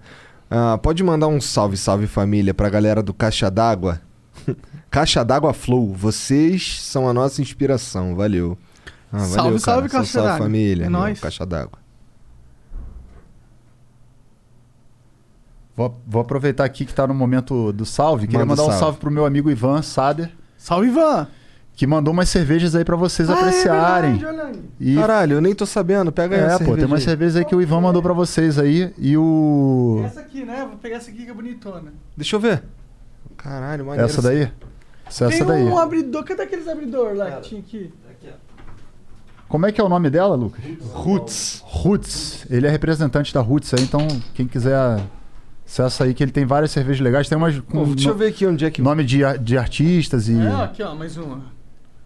Ah, pode mandar um salve, salve família pra galera do Caixa d'Água? Caixa d'Água Flow, vocês são a nossa inspiração, valeu. Ah, valeu, Salve, cara. salve, Caixa salve d'Água. família, É meu, nóis. Caixa d'Água. Vou, vou aproveitar aqui que tá no momento do salve. Queria Manda mandar um salve. salve pro meu amigo Ivan Sader. Salve, Ivan! Que mandou umas cervejas aí pra vocês Ah, é apreciarem. verdade, olha aí. E- Caralho, eu nem tô sabendo, pega aí a É, pô, tem umas aí. cervejas aí que o Ivan mandou pra vocês aí. E o. Essa aqui, né? Vou pegar essa aqui que é bonitona. Deixa eu ver. Caralho, maneiro. Essa daí? Essa, Tem essa daí. um abridor. Cadê aqueles abridor lá que tinha aqui? Como é que é o nome dela, Lucas? Roots. Roots. Ele é representante da Roots aí, então quem quiser acessa aí que ele tem várias cervejas legais. Tem umas com deixa eu ver aqui onde é que... nome de, de artistas e. É, aqui, ó, mais uma.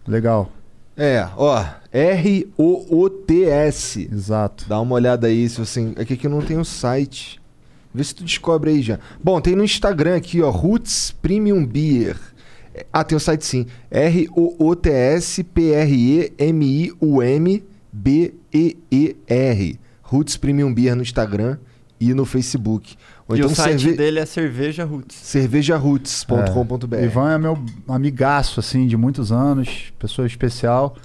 Legal. É, ó, R-O-O-T-S. Exato. Dá uma olhada aí, se você... Aqui que não tem o site. Vê se tu descobre aí já. Bom, tem no Instagram aqui, ó, Roots Premium Beer. Ah, tem o site sim. R-O-O-T-S-P-R-E-M-I-U-M-B-E-E-R. Roots Premium Beer no Instagram e no Facebook. Ou e então o site cerve... dele é Cerveja Roots. cervejaroots.com.br. É. Ivan é meu amigaço, assim, de muitos anos, pessoa especial.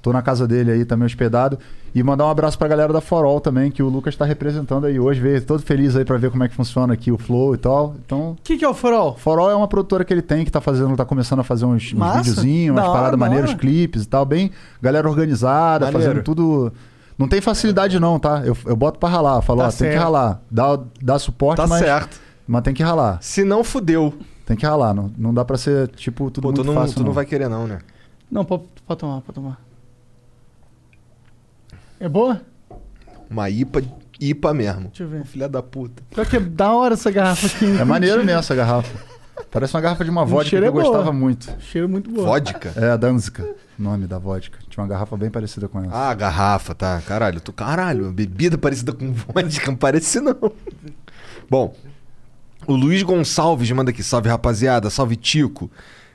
Tô na casa dele aí também hospedado. E mandar um abraço pra galera da Forol também, que o Lucas tá representando aí hoje. Veio todo feliz aí pra ver como é que funciona aqui o Flow e tal. Então, O que, que é o Forol? Forol é uma produtora que ele tem, que tá fazendo, tá começando a fazer uns, uns videozinhos, umas paradas da maneiras, clipes e tal. Bem, galera organizada, Maneiro. fazendo tudo. Não tem facilidade não, tá? Eu, eu boto pra ralar. Falo, Tá ó, tem que certo. ralar. Dá, dá suporte, Tá mas, certo. mas tem que ralar. Se não, fudeu. Tem que ralar. Não, não dá pra ser, tipo, tudo Pô, muito tu não, fácil tu não vai querer não, né? Não, pode, pode tomar, pode tomar. É boa? Uma IPA, IPA mesmo. Deixa eu ver. Filha da puta. Pior que é da hora essa garrafa aqui. É maneiro mesmo essa garrafa. Parece uma garrafa de uma vodka que eu é boa. gostava muito. Cheiro muito bom. Vodka? É a Danzica, nome da vodka. Tinha uma garrafa bem parecida com essa. Ah, garrafa, tá. Caralho, tu, caralho, bebida parecida com vodka, não parece não. Bom, o Luiz Gonçalves manda aqui, salve rapaziada, salve Tico.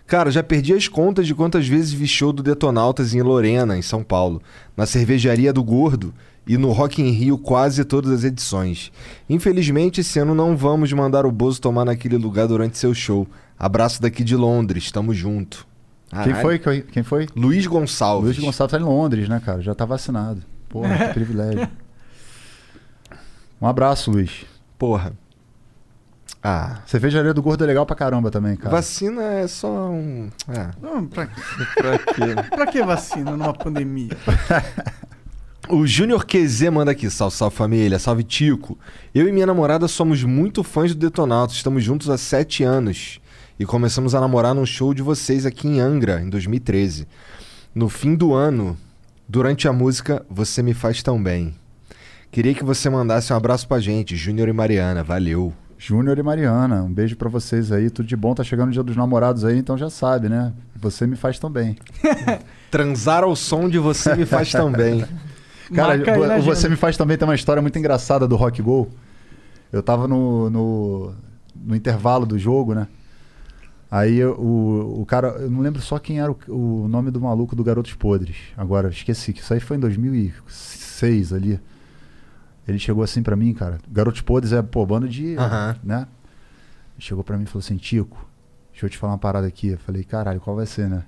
Cara, já perdi as contas de quantas vezes vi show do Detonautas em Lorena, em São Paulo, na cervejaria do Gordo e no Rock in Rio quase todas as edições. Infelizmente, esse ano não vamos mandar o Bozo tomar naquele lugar durante seu show. Abraço daqui de Londres, tamo junto. Quem foi? Quem foi? Luiz Gonçalves. Luiz Gonçalves tá em Londres, né, cara? Já tá vacinado. Porra, que privilégio. Um abraço, Luiz. Porra. Ah, Cervejaria do Gordo é legal pra caramba também, cara. Vacina é só um. É. Não, pra, quê? Pra quê? pra que vacina numa pandemia? O Júnior QZ manda aqui, salve, salve família, salve Tico. Eu e minha namorada somos muito fãs do Detonautas, estamos juntos há sete anos. E começamos a namorar num show de vocês aqui em Angra, em 2013. No fim do ano, durante a música Você Me Faz Tão Bem. Queria que você mandasse um abraço pra gente, Júnior e Mariana, valeu. Júnior e Mariana, um beijo pra vocês aí. Tudo de bom. Tá chegando o dia dos namorados aí, então já sabe, né? Você me faz tão bem. Transar ao som de Você Me Faz Tão Bem. Cara, Marca Você agenda. Me Faz Também tem uma história muito engraçada do Rock Go. Eu tava no, no, no intervalo do jogo, né? Aí o, o cara, eu não lembro só quem era o, o nome do maluco do Garotos Podres. Agora, esqueci, que isso aí foi em 2006 ali. Ele chegou assim pra mim, cara. Garotos Podres é, pô, banda de. Aham. né? Chegou pra mim e falou assim: Tico, deixa eu te falar uma parada aqui. Eu falei, caralho, qual vai ser, né?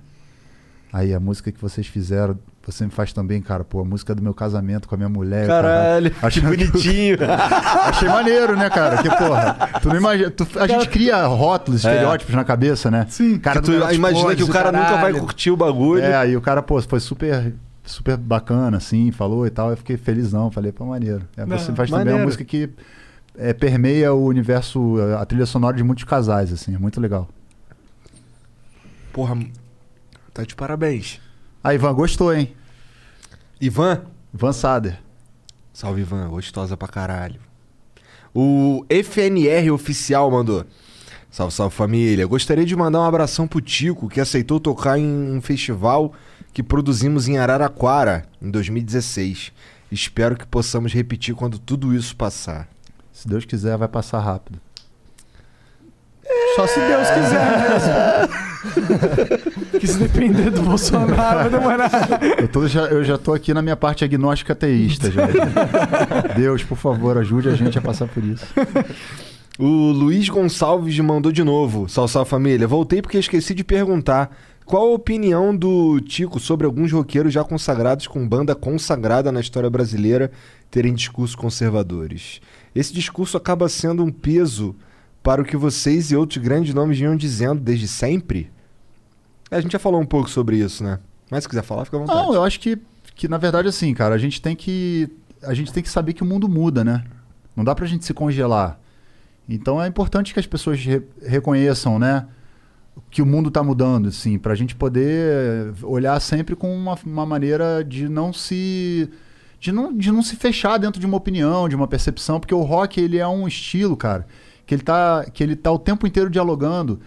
Aí a música que vocês fizeram, você me faz também, cara. Pô, a música do meu casamento com a minha mulher. Caralho, que Achei bonitinho. Achei maneiro, né, cara? Que porra. Tu não imagina. tu- a gente cria rótulos, estereótipos na cabeça, né? Sim, cara. Que tu imagina que o cara nunca vai curtir o bagulho. É, aí o cara, pô, foi super, super bacana, assim, falou e tal. Eu fiquei felizão. Falei, pô, maneiro. É, Não, você faz também uma maneiro. música que é, permeia o universo, a trilha sonora de muitos casais, assim. É muito legal. Porra, tá de parabéns. Aí, Ivan, gostou, hein? Ivan? Ivan Sader. Salve, Ivan. Gostosa pra caralho. O FNR Oficial mandou. Salve, salve família. Gostaria de mandar um abração pro Tico, que aceitou tocar em um festival que produzimos em Araraquara em 2016. Espero que possamos repetir quando tudo isso passar. Se Deus quiser, vai passar rápido. Só se Deus quiser mesmo. que se depender do Bolsonaro, vai demorar. Eu, tô já, eu já tô aqui na minha parte agnóstica ateísta, já. Deus, por favor, ajude a gente a passar por isso. O Luiz Gonçalves mandou de novo. Salve, salve família. Voltei porque esqueci de perguntar. Qual a opinião do Tico sobre alguns roqueiros já consagrados com banda consagrada na história brasileira terem discursos conservadores? Esse discurso acaba sendo um peso para o que vocês e outros grandes nomes vinham dizendo desde sempre? É, A gente já falou um pouco sobre isso, né? Mas se quiser falar, fica à vontade. Não, eu acho que, que na verdade assim, cara, a gente tem que a gente tem que saber que o mundo muda, né? Não dá pra gente se congelar. Então é importante que as pessoas re- reconheçam, né, que o mundo tá mudando, assim, pra gente poder olhar sempre com uma, uma maneira de não se de não, de não se fechar dentro de uma opinião, de uma percepção, porque o rock ele é um estilo, cara, que ele tá que ele tá o tempo inteiro dialogando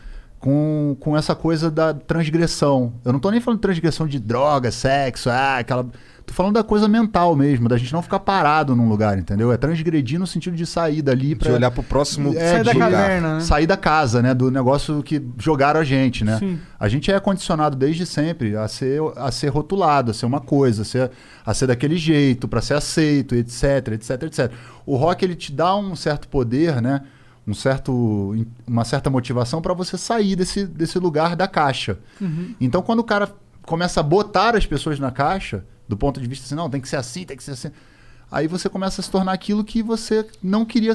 com, com essa coisa da transgressão. Eu não tô nem falando de transgressão de droga, sexo, ah, aquela. Tô falando da coisa mental mesmo, da gente não ficar parado num lugar, entendeu? É transgredir no sentido de sair dali pra. olhar pro próximo é, Sair da de- caverna, né? Sair da casa, né? Do negócio que jogaram a gente, né? Sim. A gente é condicionado desde sempre a ser, a ser rotulado, a ser uma coisa, a ser, a ser daquele jeito, para ser aceito, etc, etc, etc. O rock ele te dá um certo poder, né? Um certo, uma certa motivação para você sair desse, desse lugar da caixa. Uhum. Então, quando o cara começa a botar as pessoas na caixa, do ponto de vista assim, não, tem que ser assim, tem que ser assim. Aí você começa a se tornar aquilo que você não queria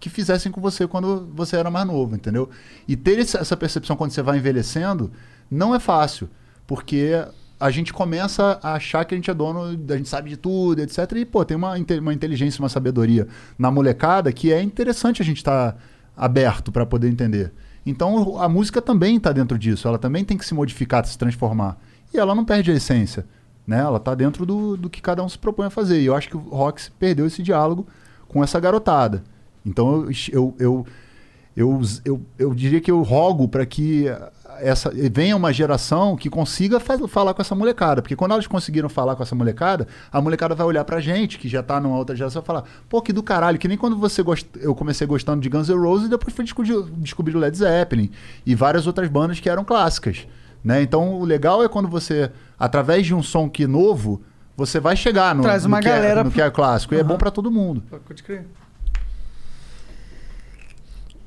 que fizessem com você quando você era mais novo, entendeu? E ter essa percepção quando você vai envelhecendo não é fácil, porque a gente começa a achar que a gente é dono, a gente sabe de tudo, etc. E, pô, tem uma, uma inteligência, uma sabedoria na molecada que é interessante a gente estar aberto para poder entender. Então a música também está dentro disso, ela também tem que se modificar, se transformar. E ela não perde a essência, né? Ela está dentro do, do que cada um se propõe a fazer. E eu acho que o Rox perdeu esse diálogo com essa garotada. Então eu, eu, eu, eu, eu, diria que eu rogo para que essa venha uma geração que consiga faz- falar com essa molecada. Porque quando elas conseguiram falar com essa molecada, a molecada vai olhar pra gente, que já tá numa outra geração, e falar: pô, que do caralho, que nem quando você gost... eu comecei gostando de Guns N' Roses e depois fui descobrir, descobrir o Led Zeppelin e várias outras bandas que eram clássicas. Né? Então o legal é quando você, através de um som que é novo, você vai chegar no, Traz no uma que, galera é, no que é clássico. E é bom pra todo mundo. Pode crer.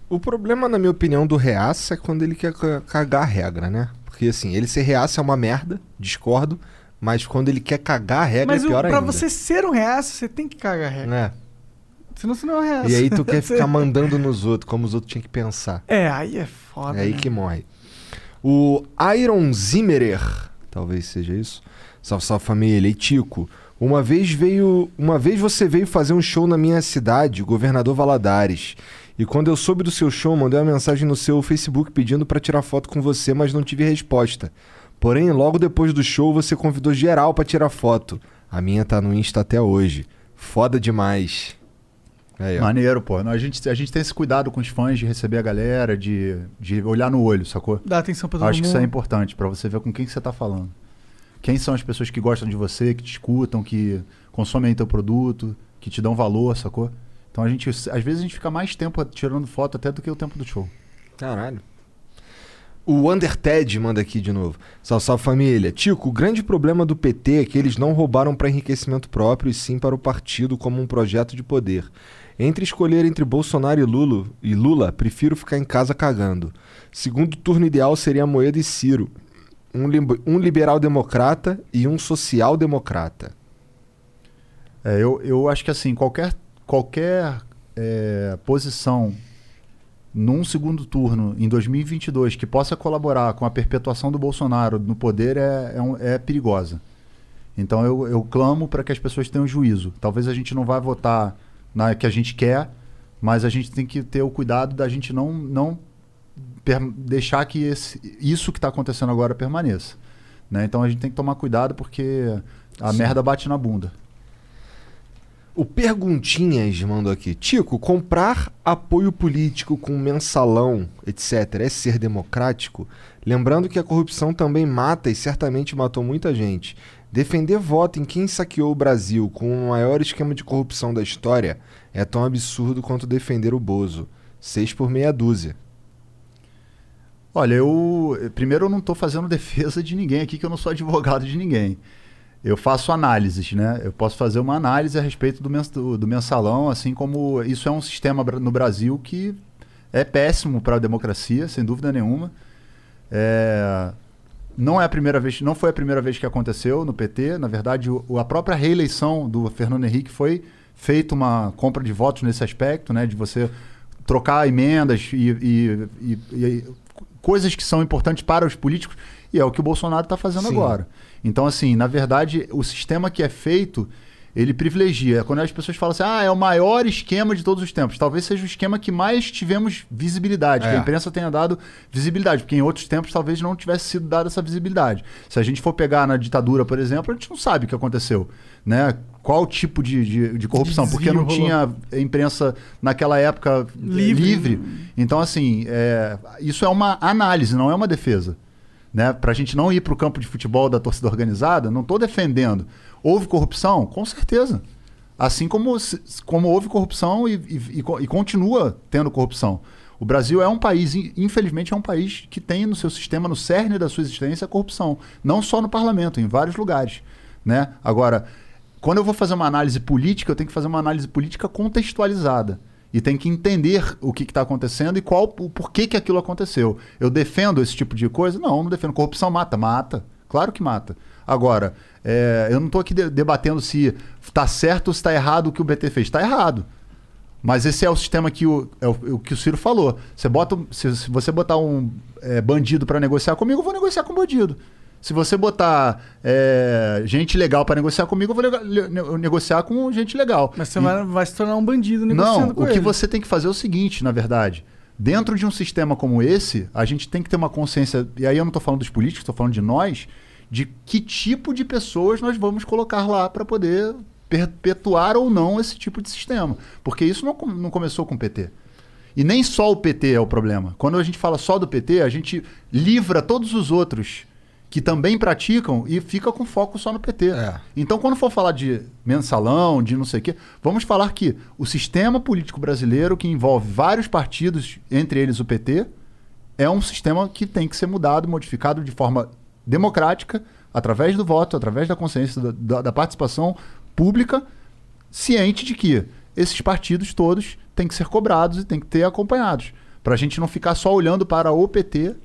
O problema, na minha opinião, do reaça é quando ele quer ca- cagar a regra, né? Porque assim, ele ser reaça é uma merda, discordo, mas quando ele quer cagar a regra Mas é o, pior pra ainda. você ser um reaça, você tem que cagar a regra. Né? Senão você não é um reaça. E aí tu quer ficar mandando nos outros, como os outros tinham que pensar. É, aí é foda. É aí né? que morre. O Iron Zimmerer, talvez seja isso. Salve, salve família. E Tico, uma vez veio, uma vez você veio fazer um show na minha cidade, Governador Valadares. E quando eu soube do seu show, mandei uma mensagem no seu Facebook pedindo pra tirar foto com você, mas não tive resposta. Porém, logo depois do show, você convidou geral pra tirar foto. A minha tá no Insta até hoje. Foda demais. Maneiro, pô. A gente, a gente tem esse cuidado com os fãs de receber a galera, de, de olhar no olho, sacou? Dá atenção pra todo Acho que isso é mundo. importante, pra você ver com quem que você tá falando. Quem são as pessoas que gostam de você, que te escutam, que consomem teu produto, que te dão valor, sacou? Então a gente, às vezes a gente fica mais tempo tirando foto até do que o tempo do show. Caralho. O Underted manda aqui de novo. Salve, salve família. Tico, o grande problema do PT é que eles não roubaram para enriquecimento próprio e sim para o partido como um projeto de poder. Entre escolher entre Bolsonaro e Lula, e Lula, prefiro ficar em casa cagando. Segundo turno ideal seria Moedo e Ciro. Um, lim- um liberal democrata e um social democrata. É, eu, eu acho que assim, qualquer, qualquer é, posição num segundo turno em 2022 que possa colaborar com a perpetuação do Bolsonaro no poder é, é, um- é perigosa. Então eu, eu clamo para que as pessoas tenham juízo. Talvez a gente não vá votar na que a gente quer, mas a gente tem que ter o cuidado da gente não, não deixar que esse, isso que está acontecendo agora permaneça. Né? Então a gente tem que tomar cuidado porque a Sim. merda bate na bunda. O Perguntinhas mandou aqui. Tico, comprar apoio político com mensalão, etc., é ser democrático? Lembrando que a corrupção também mata e certamente matou muita gente. Defender voto em quem saqueou o Brasil com o maior esquema de corrupção da história é tão absurdo quanto defender o Bozo. Seis por meia dúzia. Olha, eu. Primeiro, eu não estou fazendo defesa de ninguém aqui, que eu não sou advogado de ninguém. Eu faço análises, né? Eu posso fazer uma análise a respeito do, mens do, mensalão, assim como isso é um sistema no Brasil que é péssimo para a democracia, sem dúvida nenhuma. É, não é a primeira vez, não foi a primeira vez que aconteceu no PT. Na verdade, o, a própria reeleição do Fernando Henrique foi feita uma compra de votos nesse aspecto, né? De você trocar emendas e, e- e- e coisas que são importantes para os políticos, e é o que o Bolsonaro está fazendo Sim. agora. Então, assim, na verdade, o sistema que é feito, ele privilegia. Quando as pessoas falam assim, ah, é o maior esquema de todos os tempos. Talvez seja o esquema que mais tivemos visibilidade, que É. a imprensa tenha dado visibilidade, porque em outros tempos talvez não tivesse sido dada essa visibilidade. Se a gente for pegar na ditadura, por exemplo, a gente não sabe o que aconteceu, né? Qual tipo de, de, de corrupção? Desvio porque não rolou. tinha imprensa naquela época Livre. livre. Então, assim, é, isso é uma análise, não é uma defesa. Né? Para a gente não ir para o campo de futebol da torcida organizada, não estou defendendo. Houve corrupção? Com certeza. Assim como, como houve corrupção e, e- e co- continua tendo corrupção. O Brasil é um país, in- infelizmente, é um país que tem no seu sistema, no cerne da sua existência, a corrupção. Não só no parlamento, em vários lugares. Né? Agora, quando eu vou fazer uma análise política, eu tenho que fazer uma análise política contextualizada. E tem que entender o que está acontecendo e qual o porquê que aquilo aconteceu. Eu defendo esse tipo de coisa? Não, não defendo. Corrupção mata? Mata. Claro que mata. Agora, é, eu não estou aqui de- debatendo se está certo ou se está errado o que o BT fez. Está errado. Mas esse é o sistema que o, é o, o que o Ciro falou. Você bota, se, se você botar um é, bandido para negociar comigo, eu vou negociar com bandido. Se você botar é, gente legal para negociar comigo, eu vou lega- le- ne- negociar com gente legal. Mas você E- vai, se tornar um bandido negociando não, com o que ele. você tem que fazer é o seguinte, na verdade. Dentro de um sistema como esse, a gente tem que ter uma consciência, e aí eu não estou falando dos políticos, estou falando de nós, de que tipo de pessoas nós vamos colocar lá para poder perpetuar ou não esse tipo de sistema. Porque isso não, não começou com o PT. E nem só o PT é o problema. Quando a gente fala só do PT, a gente livra todos os outros que também praticam e fica com foco só no PT. Então, quando for falar de mensalão, de não sei o quê, vamos falar que o sistema político brasileiro, que envolve vários partidos, entre eles o PT, é um sistema que tem que ser mudado, modificado de forma democrática, através do voto, através da consciência, da, da- da participação pública, ciente de que esses partidos todos têm que ser cobrados e têm que ter acompanhados. Para a gente não ficar só olhando para o PT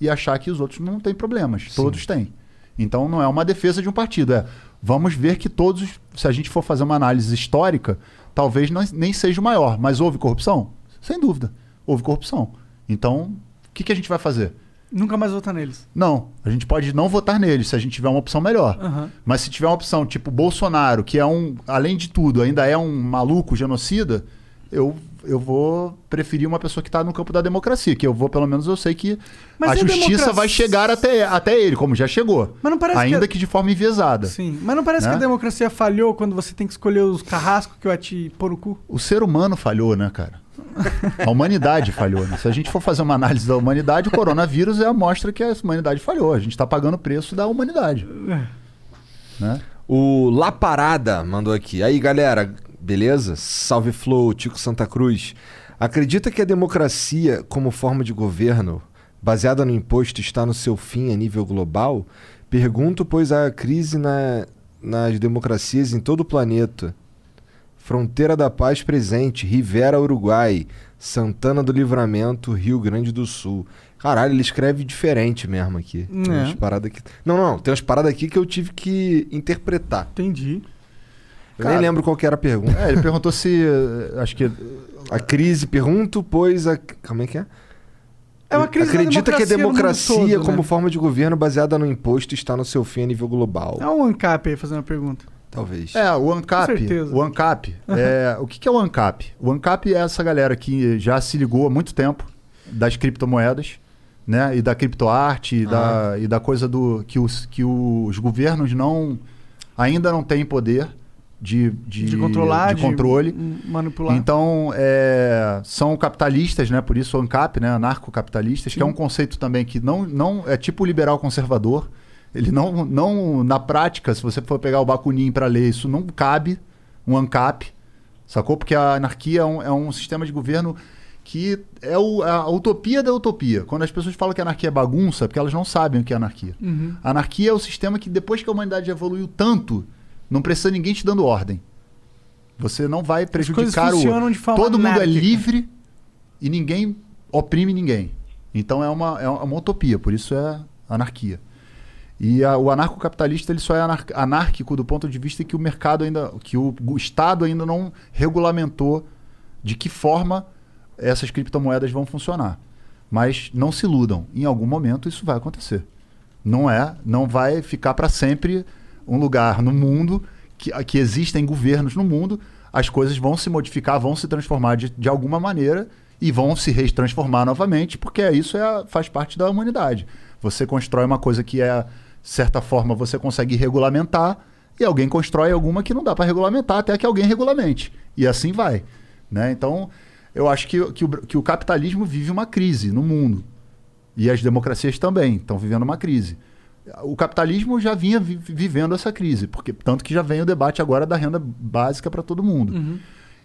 e achar que os outros não têm problemas. Todos têm. Então não é uma defesa de um partido. É vamos ver que todos, os- se a gente for fazer uma análise histórica, talvez não- nem seja o maior. Mas houve corrupção? Sem dúvida. Houve corrupção. Então, o que, que a gente vai fazer? Nunca mais votar neles. Não, a gente pode não votar neles se a gente tiver uma opção melhor. Aham. Mas se tiver uma opção tipo Bolsonaro, que é um, além de tudo, ainda é um maluco genocida, eu, eu vou preferir uma pessoa que está no campo da democracia, que eu vou, pelo menos eu sei que Mas a a justiça democracia? vai chegar até, até ele, como já chegou. Mas não parece ainda que que, de forma enviesada. Sim, mas não parece Né? que a democracia falhou quando você tem que escolher os carrascos que vai te pôr no cu? O ser humano falhou, né, cara? A humanidade falhou. Né? Se a gente for fazer uma análise da humanidade, o coronavírus é a mostra que a humanidade falhou. A gente está pagando o preço da humanidade. Né? O La Parada mandou aqui. Aí, galera, beleza? Salve Flow, Tico Santa Cruz. Acredita que a democracia, como forma de governo, baseada no imposto, está no seu fim a nível global? Pergunto, pois a crise na- nas democracias em todo o planeta. Fronteira da Paz presente, Rivera, Uruguai, Santana do Livramento, Rio Grande do Sul. Caralho, ele escreve diferente mesmo aqui. Tem É. umas paradas aqui. Não, não, tem umas paradas aqui que eu tive que interpretar. Entendi. Eu Cara, nem lembro qual que era a pergunta. É, ele perguntou se. eh, Acho que. A crise, pergunto, pois a. Como é que é? É uma crise Acredita que a democracia, todo, como né? forma de governo baseada no imposto, está no seu fim a nível global? É um ANCAP aí fazendo a pergunta. Talvez. É, o ANCAP. Com certeza. O ANCAP. É, o que, que é o ANCAP? O ANCAP é essa galera que já se ligou há muito tempo das criptomoedas, né? E da criptoarte, e, da, e da coisa do que os, que os governos não ainda não têm poder de, de, De controlar, de controle. de manipular. Então, é, são capitalistas, né? Por isso o ANCAP, né? Anarcocapitalistas, que é um conceito também que não, não é tipo liberal conservador. Ele não, não, na prática, se você for pegar o Bakunin para ler, isso não cabe um ANCAP, sacou? Porque a anarquia é um, é um sistema de governo que é o- a utopia da utopia. Quando as pessoas falam que a anarquia é bagunça, é porque elas não sabem o que é anarquia. Uhum. A anarquia é o sistema que depois que a humanidade evoluiu tanto, não precisa ninguém te dando ordem. Você não vai prejudicar o Todo mundo é livre e ninguém oprime ninguém. Então é uma, é uma utopia, por isso é anarquia. E a- o anarcocapitalista ele só é anar- anárquico do ponto de vista que o mercado ainda, que o, o Estado ainda não regulamentou de que forma essas criptomoedas vão funcionar. Mas não se iludam, em algum momento isso vai acontecer. Não é, não vai ficar para sempre um lugar no mundo que, que existem governos no mundo, as coisas vão se modificar, vão se transformar de, de alguma maneira e vão se retransformar novamente, porque isso é, faz parte da humanidade. Você constrói uma coisa que é, certa forma, você consegue regulamentar, e alguém constrói alguma que não dá para regulamentar até que alguém regulamente. E assim vai. Né? Então, eu acho que, que, o, que o capitalismo vive uma crise no mundo. E as democracias também estão vivendo uma crise. O capitalismo já vinha vi- vivendo essa crise, porque tanto que já vem o debate agora da renda básica para todo mundo. Uhum.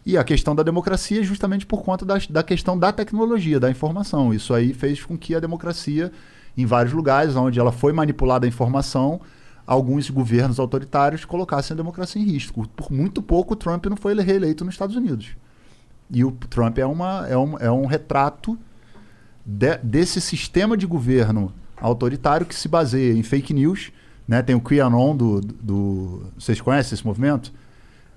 E a questão da democracia é justamente por conta das- da questão da tecnologia, da informação. Isso aí fez com que a democracia, em vários lugares onde ela foi manipulada a informação, alguns governos autoritários colocassem a democracia em risco. Por muito pouco, o Trump não foi reeleito nos Estados Unidos. E o Trump é, uma, é, um, é um retrato de- desse sistema de governo autoritário que se baseia em fake news. Né? Tem o QAnon do, do. Vocês conhecem esse movimento?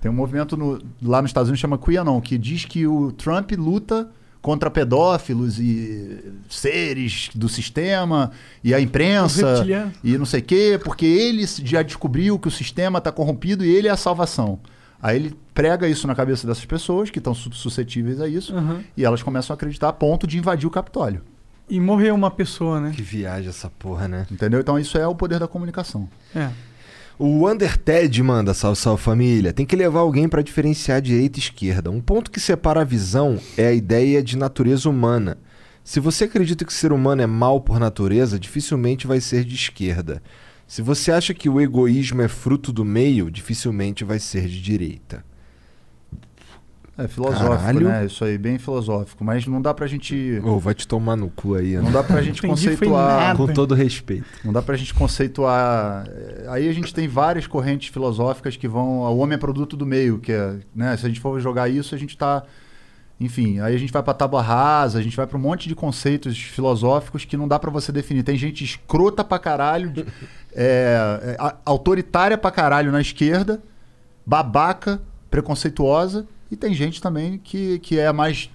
Tem um movimento no- lá nos Estados Unidos que chama QAnon, que diz que o Trump luta contra pedófilos e seres do sistema e a imprensa e não sei o quê, porque ele já descobriu que o sistema está corrompido e ele é a salvação. Aí ele prega isso na cabeça dessas pessoas que estão su- suscetíveis a isso Uhum. e elas começam a acreditar a ponto de invadir o Capitólio. E morreu uma pessoa, né? Que viagem essa porra, né? Entendeu? Então isso é o poder da comunicação. É. O Underted manda, salve, salve família. Tem que levar alguém para diferenciar direita e esquerda. Um ponto que separa a visão é a ideia de natureza humana. Se você acredita que o ser humano é mal por natureza, dificilmente vai ser de esquerda. Se você acha que o egoísmo é fruto do meio, dificilmente vai ser de direita. É filosófico, Caralho. né? Isso aí, bem filosófico. Mas não dá pra gente. Ô, vai te tomar no cu aí, Não dá pra gente conceituar. Com todo respeito. Não dá pra gente conceituar. eh, Aí a gente tem várias correntes filosóficas que vão. O homem é produto do meio, que é. Né? Se a gente for jogar isso, a gente tá. Enfim, aí a gente vai pra tábua rasa, a gente vai pra um monte de conceitos filosóficos que não dá pra você definir. Tem gente escrota pra caralho, de- é, é, autoritária pra caralho na esquerda, babaca, preconceituosa, e tem gente também que, que é mais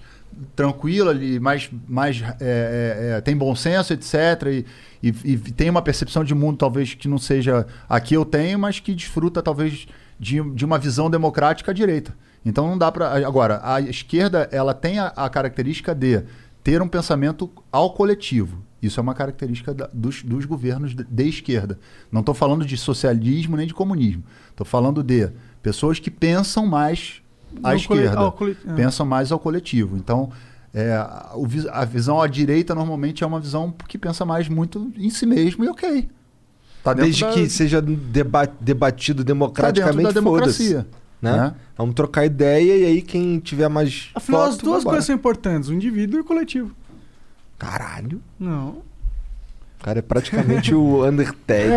tranquila, ali, mais, mais é, é, é, tem bom senso, etc. E, e, e tem uma percepção de mundo talvez que não seja a que eu tenho, mas que desfruta talvez de, de uma visão democrática à direita. Então não dá para agora a esquerda ela tem a, a característica de ter um pensamento ao coletivo. Isso é uma característica da- dos, dos governos de, de esquerda. Não estou falando de socialismo nem de comunismo. Estou falando de pessoas que pensam mais à esquerda, cole- é. pensam mais ao coletivo. Então, é, a, o vis- a visão à direita normalmente é uma visão que pensa mais muito em si mesmo e ok. Tá Desde da- que seja deba- debatido tá democraticamente, da democracia. foda-se, Né? né? Vamos trocar ideia e aí quem tiver mais. Afinal, as duas vambora. coisas são importantes: o indivíduo e o coletivo. Caralho. Não. O cara é praticamente o Undertale.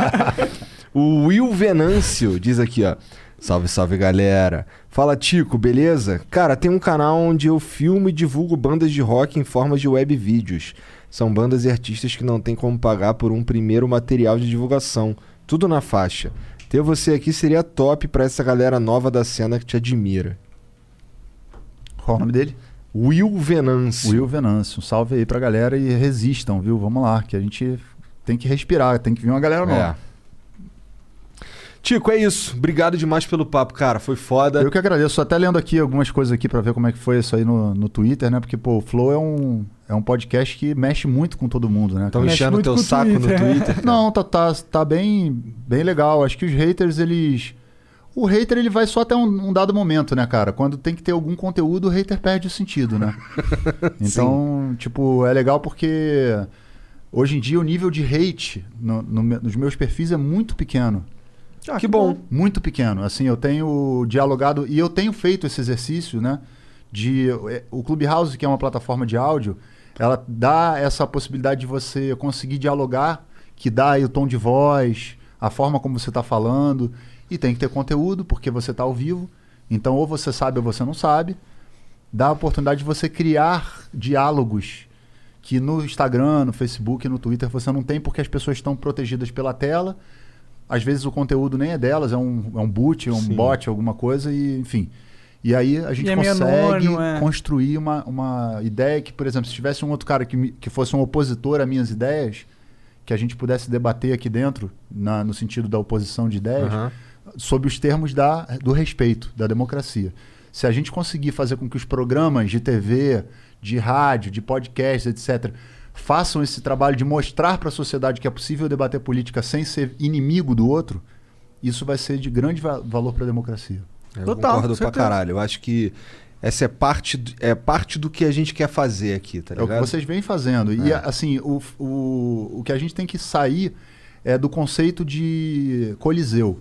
o Will Venâncio diz aqui, ó. Salve, salve galera. Fala Tico, beleza? Cara, tem um canal onde eu filmo e divulgo bandas de rock em forma de web vídeos. São bandas e artistas que não tem como pagar por um primeiro material de divulgação. Tudo na faixa. Ter você aqui seria top pra essa galera nova da cena que te admira. Qual o nome dele? Will Venâncio. Will Venâncio. Um salve aí pra galera e resistam, viu? Vamos lá, que a gente tem que respirar, tem que vir uma galera nova. É. Tico, é isso. Obrigado demais pelo papo, cara. Foi foda. Eu que agradeço. Até lendo aqui algumas coisas aqui pra ver como é que foi isso aí no, no Twitter, né? Porque, pô, o Flow é um, é um podcast que mexe muito com todo mundo, né? Cara? enchendo o teu saco no Twitter? Não, tá, tá, tá bem, bem legal. Acho que os haters, eles. O hater ele vai só até um, um dado momento, né, cara? Quando tem que ter algum conteúdo, o hater perde o sentido, né? então, tipo, é legal porque hoje em dia o nível de hate no- no nos meus perfis é muito pequeno. Ah, Que bom. Muito pequeno. Assim, eu tenho dialogado e eu tenho feito esse exercício, né? De eh, o Clubhouse, que é uma plataforma de áudio, ela dá essa possibilidade de você conseguir dialogar, que dá aí o tom de voz, a forma como você está falando, e tem que ter conteúdo porque você está ao vivo. Então, ou você sabe ou você não sabe. Dá a oportunidade de você criar diálogos que no Instagram, no Facebook, no Twitter você não tem porque as pessoas estão protegidas pela tela. Às vezes o conteúdo nem é delas, é um, é um boot, é um Sim. bot, alguma coisa, e enfim. E aí a gente é consegue anônimo, é. construir uma, uma ideia que, por exemplo, se tivesse um outro cara que, me- que fosse um opositor a minhas ideias, que a gente pudesse debater aqui dentro, na- no sentido da oposição de ideias, Aham. sob os termos da, do respeito, da democracia. Se a gente conseguir fazer com que os programas de TV, de rádio, de podcast, etc., façam esse trabalho de mostrar para a sociedade que é possível debater política sem ser inimigo do outro, isso vai ser de grande va- valor para a democracia. Eu Total, concordo com pra caralho. Eu acho que essa é parte, do, é parte do que a gente quer fazer aqui, tá É o ligado? que vocês vêm fazendo. E, É. assim, o, o, o que a gente tem que sair é do conceito de coliseu.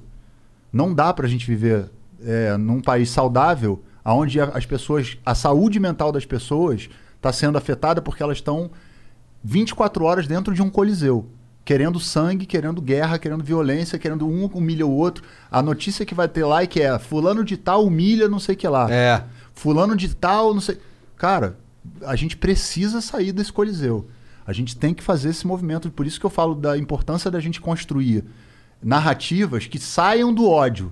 Não dá pra gente viver é, num país saudável onde as pessoas, a saúde mental das pessoas está sendo afetada porque elas estão 24 horas dentro de um coliseu. Querendo sangue, querendo guerra, querendo violência, querendo um humilha o outro. A notícia que vai ter lá é que é fulano de tal humilha não sei o que lá. É. Fulano de tal, não sei. Cara, a gente precisa sair desse coliseu. A gente tem que fazer esse movimento. Por isso que eu falo da importância da gente construir narrativas que saiam do ódio.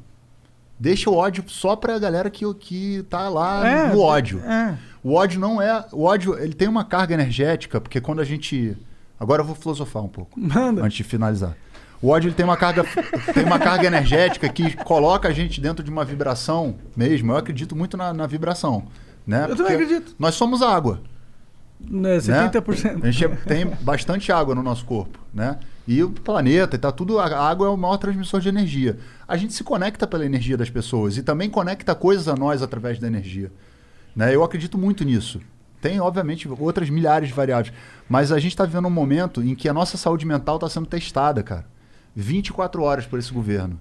Deixa o ódio só pra galera que, que tá lá É, no ódio. é. O ódio não é. O ódio, ele tem uma carga energética, porque quando a gente. Agora eu vou filosofar um pouco. Manda. Antes de finalizar. O ódio ele tem uma carga tem uma carga energética que coloca a gente dentro de uma vibração mesmo. Eu acredito muito na, na vibração. Né? Eu também acredito. Nós somos água. Né, 70%. A gente tem bastante água no nosso corpo, né? E o planeta, e tá tudo. A água é o maior transmissor de energia. A gente se conecta pela energia das pessoas e também conecta coisas a nós através da energia. Né? Eu acredito muito nisso. Tem, obviamente, outras milhares de variáveis. Mas a gente está vivendo um momento em que a nossa saúde mental está sendo testada, cara. 24 horas por esse governo.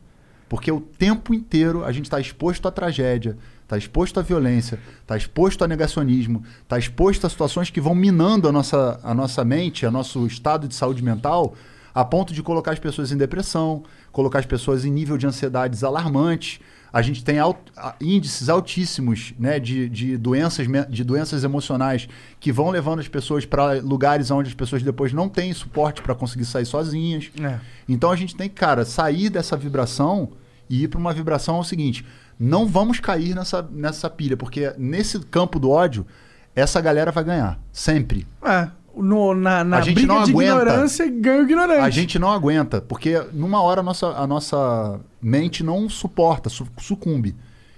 Porque o tempo inteiro a gente está exposto à tragédia, está exposto à violência, está exposto a negacionismo, está exposto a situações que vão minando a nossa, a nossa mente, a nosso estado de saúde mental, a ponto de colocar as pessoas em depressão, colocar as pessoas em nível de ansiedades alarmantes. A gente tem alt- índices altíssimos né, de, de, doenças, de doenças emocionais que vão levando as pessoas para lugares onde as pessoas depois não têm suporte para conseguir sair sozinhas. É. Então a gente tem que, cara, sair dessa vibração e ir para uma vibração é o seguinte: não vamos cair nessa, nessa pilha, porque nesse campo do ódio, essa galera vai ganhar. Sempre. É. No, na na A gente briga não de ignorância, ganha o ignorante. A gente não aguenta, porque numa hora a nossa, a nossa mente não suporta, su- sucumbe.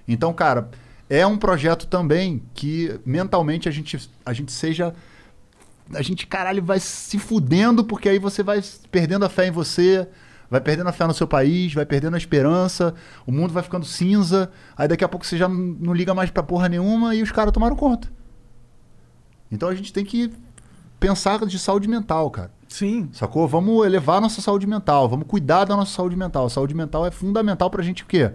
Então, cara, é um projeto também que mentalmente a gente, a gente seja. A gente, caralho, vai se fudendo, porque aí você vai perdendo a fé em você, vai perdendo a fé no seu país, vai perdendo a esperança, o mundo vai ficando cinza, aí daqui a pouco você já não, não liga mais pra porra nenhuma e os caras tomaram conta. Então a gente tem que pensar de saúde mental, cara. Sim. Sacou? Vamos elevar nossa saúde mental, vamos cuidar da nossa saúde mental. A saúde mental é fundamental pra gente o quê?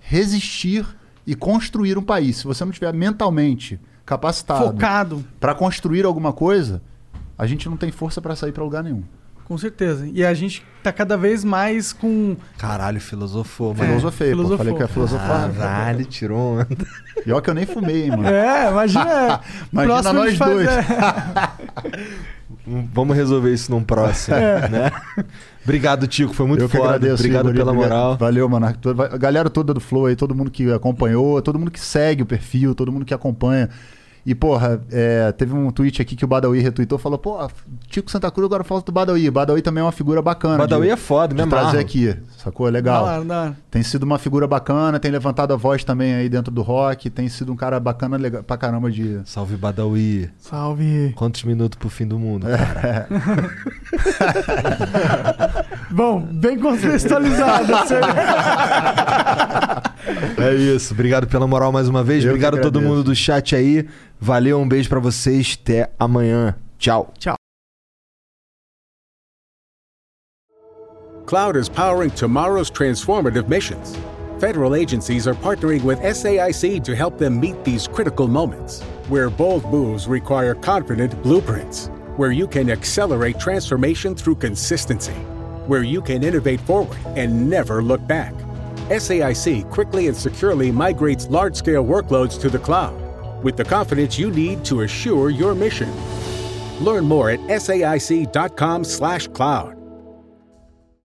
Resistir e construir um país. Se você não estiver mentalmente capacitado Focado. pra construir alguma coisa, a gente não tem força pra sair pra lugar nenhum. Com certeza. E a gente tá cada vez mais com. Caralho, filosofou, mano. Filosofei, pô. filosofou. Falei que ia filosofar. Caralho, tirou onda. Pior que eu nem fumei, hein, mano. É, imagina. Imagina próximo a nós gente faz- dois. é. Vamos resolver isso num próximo, É. né? Obrigado, Tico. Foi muito eu que foda. agradeço. Obrigado Igor, pela obrigado. moral. Valeu, mano. A galera toda do Flow aí, todo mundo que acompanhou, todo mundo que segue o perfil, todo mundo que acompanha. E, porra, é, teve um tweet aqui que o Badawi retweetou, falou, pô, Tico Santa Cruz agora falta do Badawi. Badawi também é uma figura bacana. Badawi de- é foda, me trazer aqui, sacou? É legal. Da hora. Tem sido uma figura bacana, tem levantado a voz também aí dentro do rock, tem sido um cara bacana legal, pra caramba de... Salve, Badawi. Salve. Quantos minutos pro fim do mundo? É. cara? Bom, bem contextualizado. você- É isso. Obrigado pela moral mais uma vez. Eu Obrigado a todo mundo do chat aí. Valeu, um beijo para vocês. Até amanhã. Tchau. Tchau. Cloud is powering tomorrow's transformative missions. Federal agencies are partnering with SAIC to help them meet these critical moments, where bold moves require confident blueprints, where you can accelerate transformation through consistency, where you can innovate forward and never look back. SAIC quickly and securely migrates large scale workloads to the cloud with the confidence you need to assure your mission. Learn more at saic.com/cloud.